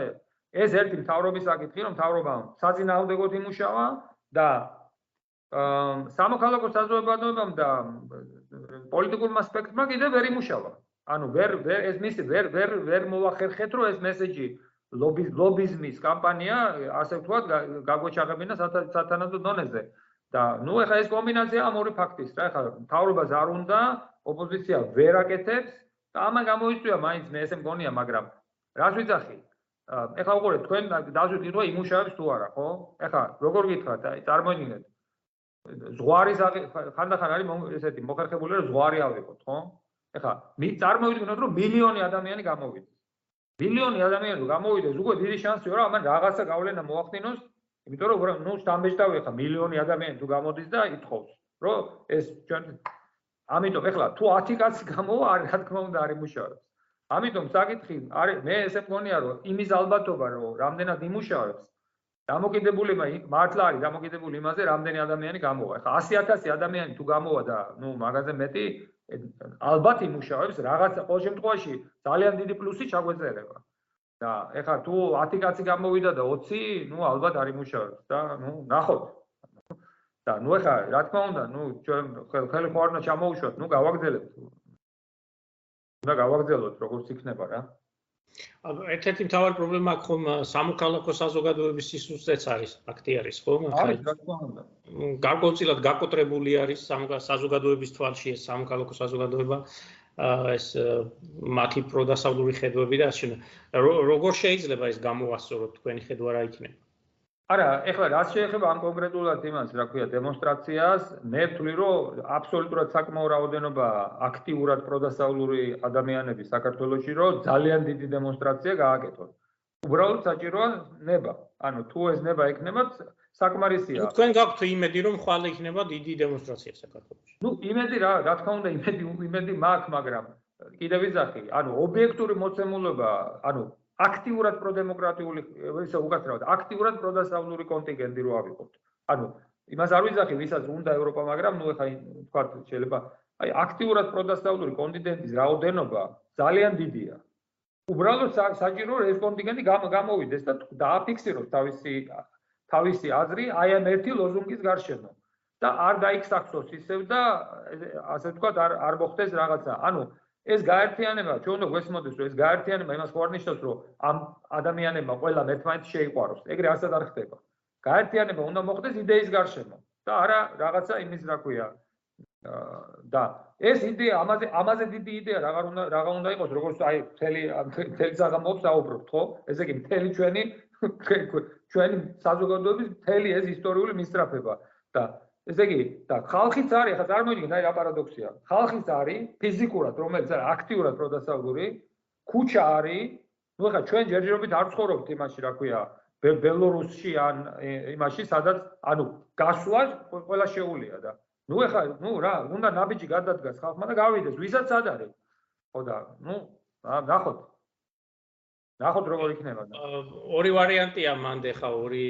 ეს ერთი მთავრობის საკითხი, რომ მთავრობამ საწინააღმდეგოდ იმუშავა და სამოქალაქო საზოგადოებამ და პოლიტიკურმა სპექტრმა კიდევ ვერ იმუშავა. ანუ ვერ ვერ ეს მისი ვერ ვერ ვერ მოახერხეთ, რომ ეს მესეჯი ლობის ლობიზმის კამპანია, ასე ვთქვათ, გაგვეჩაღებინა სათანადო დონეზე. და ნუ ეხლა ეს კომბინაცია ამ ორი ფაქტის რა, ეხლა მთავრობას არ უნდა, ოპოზიცია ვერ აკეთებს და ამან გამოიწვია მაინც მე ესე მგონია, მაგრამ რას ვიცახი? ეხლა უყურეთ თქვენ დაჟვით კითხვა იმუშავებს თუ არა ხო ეხლა როგორ გითხრათ აი წარმოიდგინეთ ზღვარი ხანდახან არის ესეთი მოხერხებული რომ ზღვარი ავიღოთ ხო ეხლა მი წარმოიდგინოთ რომ მილიონი ადამიანი გამოვიდეს მილიონი ადამიანი გამოვიდეს უკვე დიდი შანსია რომ ამან რაღაცა გავლენა მოახდინოს იმიტომ რომ ნუ სტამბეჭდავი ეხლა მილიონი ადამიანი თუ გამოდის და ითხოვს რომ ეს ჩვენ ამიტომ ეხლა თუ 10 კაცი გამოვა არ რა თქმა უნდა არის მუშაობს ამიტომ საკითხი არის მე ესე მგონია რომ იმის ალბათობა რომ რამდენად იმუშავებს დამოკიდებულება მართლა არის დამოკიდებული იმაზე რამდენი ადამიანი გამოვა. ეხლა 100000 ადამიანი თუ გამოვა და ნუ მაგაზე მეტი ალბათ იმუშავებს რაღაცა ყოველ შემთხვევაში ძალიან დიდი პლუსი ჩაგვეწერება. და ეხლა თუ 10 კაცი გამოვიდა და 20, ნუ ალბათ არ იმუშავებს და ნუ ნახოთ. და ნუ ეხლა რა თქმა უნდა, ნუ ჩვენ ხელი ხო არ უნდა ჩამოუშვათ, ნუ გავაგზავნებთ. უნდა გავაგზავნოთ როგორც იქნება რა. ერთ-ერთი მთავარი პრობლემა აქ ხომ სამოქალაქო საზოგადოების სისუსტეც არის, ფაქტი არის, ხო? არის, რა თქმა უნდა. გარკვეულწილად გაკოტრებული არის საზოგადოების თვალში ეს სამოქალაქო საზოგადოება ეს მათი პროდასავლური ხედვები და ასე როგორ შეიძლება ეს გამოასწოროთ თქვენი ხედვა რა იქნება? არა, ეხლა რაც შეეხება ამ კონკრეტულად იმას, რა ქვია, დემონსტრაციას, მე ვთვლი, რომ აბსოლუტურად საკმაო რაოდენობა აქტიურად პროდასავლური ადამიანები საქართველოში, რომ ძალიან დიდი დემონსტრაცია გააკეთონ. უბრალოდ საჭიროა ნება. ანუ თუ ეს ნება ექნებათ, საკმარისია. თქვენ გაქვთ იმედი, რომ ხვალ იქნება დიდი დემონსტრაცია საქართველოში? ნუ იმედი რა, რა თქმა უნდა, იმედი იმედი მაქვს, მაგრამ კიდევ ვიზახი, ანუ ობიექტური მოცემულობა, ანუ აქტიურად პროდემოკრატიული ისე უკაცრავად აქტიურად პროდასავლური კონტინგენტი რო ავიღოთ. ანუ იმას არ ვიზახი, ვისაც უნდა ევროპა, მაგრამ ნუ ეხა თქვა შეიძლება აი აქტიურად პროდასავლური კონტინგენტის რაოდენობა ძალიან დიდია. უბრალოდ საჭირო ეს კონტინგენტი გამოვიდეს და დააფიქსიროს თავისი თავისი აზრი აი ამ ერთი ლოზუნგის გარშემო და არ დაიქსახსოს ისევ და ასე თქვა არ არ მოხდეს რაღაცა. ანუ ეს გაერთიანება ჩვენ უნდა გვესმოდეს რომ ეს გაერთიანება იმას გვარნიშნავს რომ ამ ადამიანებმა ყველა ერთმანეთს შეიყვაროს. ეგრე ასად არ ხდება. გაერთიანება უნდა მოხდეს იდეის გარშემო. და არა რაღაცა იმის რა ქვია და ეს იდეა ამაზე ამაზე დიდი იდეა რაღა უნდა რაღა უნდა იყოს როგორც აი მთელი მთელი საღამოებს აუბრობთ ხო? ესე იგი მთელი ჩვენი ჩვენი საზოგადოების მთელი ეს ისტორიული მისწრაფება. და ესე იგი, და ხალხიც არის, ახლა წარმოიდგინეთ, აი რა პარადოქსია. ხალხიც არის ფიზიკურად, რომელიც არის აქტიურად პროდასავლური, ქუჩა არის, ну ახლა ჩვენ ჯერჯერობით არ ცხოვრობთ იმაში, რა ქვია, ბელორუსში ან იმაში, სადაც ანუ გასვლა ყველა შეუულია და ну ახლა, ну რა, უნდა ნაბიჯი გადადგას ხალხმა და გავიდეს, ვისაც ad არის. ხო და, ну, ნახოთ. ნახოთ როგორ იქნება და. ორი ვარიანტია მანდ ეხა ორი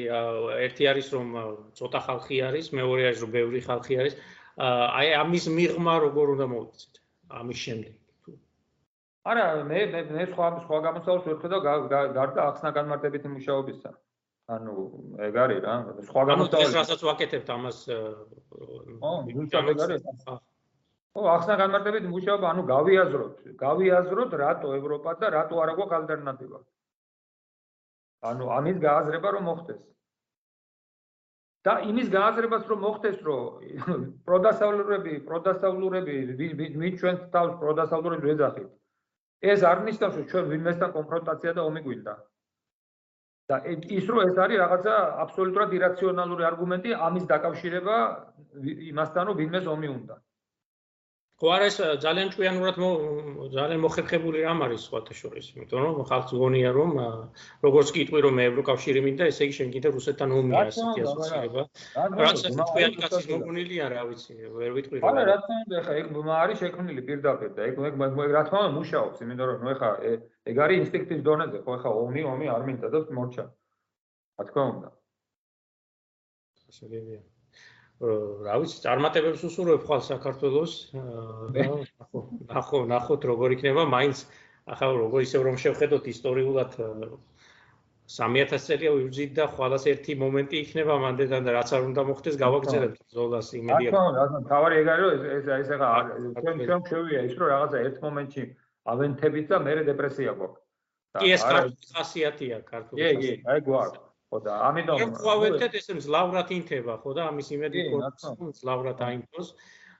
ერთი არის რომ ცოტა ხალხი არის მეორე არის რომ ბევრი ხალხი არის. აი ამის მიღმა როგორ უნდა მოვიქცეთ ამის შემდეგ არა მე მე სხვა სხვა გამოსავალს ვერ ხედავ გარდა ახსნა განმარტებითი მუშაობისა ანუ ეგ არის რა სხვა გამოსავალი ეს რასაც ვაკეთებთ ამას ო ზუსტად ეგ არის ო ახსნა განმარტებით მუშაობა, ანუ გავიაზროთ, გავიაზროთ რატო ევროპა და რატო არ აქვს ალტერნატივა. ანუ ამის გააზრება რომ მოხდეს. და იმის გააზრებას რომ მოხდეს, რომ პროდასავლურები, პროდასავლურები ვინ ჩვენ თავს პროდასავლურებს ვეძახით. ეს არ ნიშნავს, რომ ჩვენ ვინმესთან კონფრონტაცია და ომი გვინდა. და ის რომ ეს არის რაღაცა აბსოლუტურად ირაციონალური არგუმენტი ამის დაკავშირება იმასთან, რომ ვინმეს ომი უნდა. ხო არა ეს ძალიან ჭკვიანურად ძალიან მოხერხებული რამ არის სხვათა შორის, იმიტომ რომ ხალხს გონია რომ როგორც კიტყვი რომ ევროკავშირი მინდა, ესე იგი შენ კიდე რუსეთთან ომია ასეთი ასოცირება. რაც ჭკვიანი კაცის მოგონილია რა ვიცი, ვერ ვიტყვი რომ არა რა თქმა უნდა ხა ეგ არის შექმნილი პირდაპირ და ეგ ეგ რა თქმა უნდა მუშაობს, იმიტომ რომ ნუ ხა ეგ არის ინსტინქტის დონეზე, ხო ხა ომი ომი არ მინდა და მორჩა. რა თქმა უნდა. შეგებია. რა ვიცი, წარმატებებს უსურვებ ხვალ საქართველოს. ნახო, ნახო, ნახოთ როგორ იქნება, მაინც ახლა როგორ ისევ რომ შევხედოთ ისტორიულად 3000 წელია ვიძით და ხვალას ერთი მომენტი იქნება მანდედან და რაც არ უნდა მოხდეს გავაგზავნებთ ზოლას იმედია. ახლა რა თქმა უნდა, თავარი ეგ არის ეს ეს ახლა ჩვენ ჩვენ შევია ის რომ რაღაცა ერთ მომენტში ავენთებით და მე დეპრესია გვაქვს. კი ეს ქართული ხასიათია ქართული. კი, კი, აი გვაქვს. ხო და ამიტომ ერთ ყვავეთეთ ესე მძლავრად ინთება ხო და ამის იმედი ქონს მძლავრად აინთოს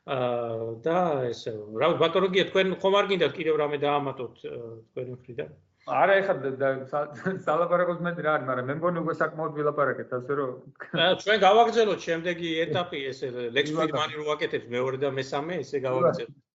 აა და ესე რა ვიცი ბატონოგია თქვენ ხომ არ გინდათ კიდევ რამე დაამატოთ თქვენი მხრიდან? არა ეხლა სალაპარაკოს მე რა არის მაგრამ მე მგონი უკვე საკმაოდ ვილაპარაკეთ ასე რომ ჩვენ გავაგზავნოთ შემდეგი ეტაპი ესე ლექს ფრიდმანი რო ვაკეთებთ მეორე და მესამე ესე გავაგზავნოთ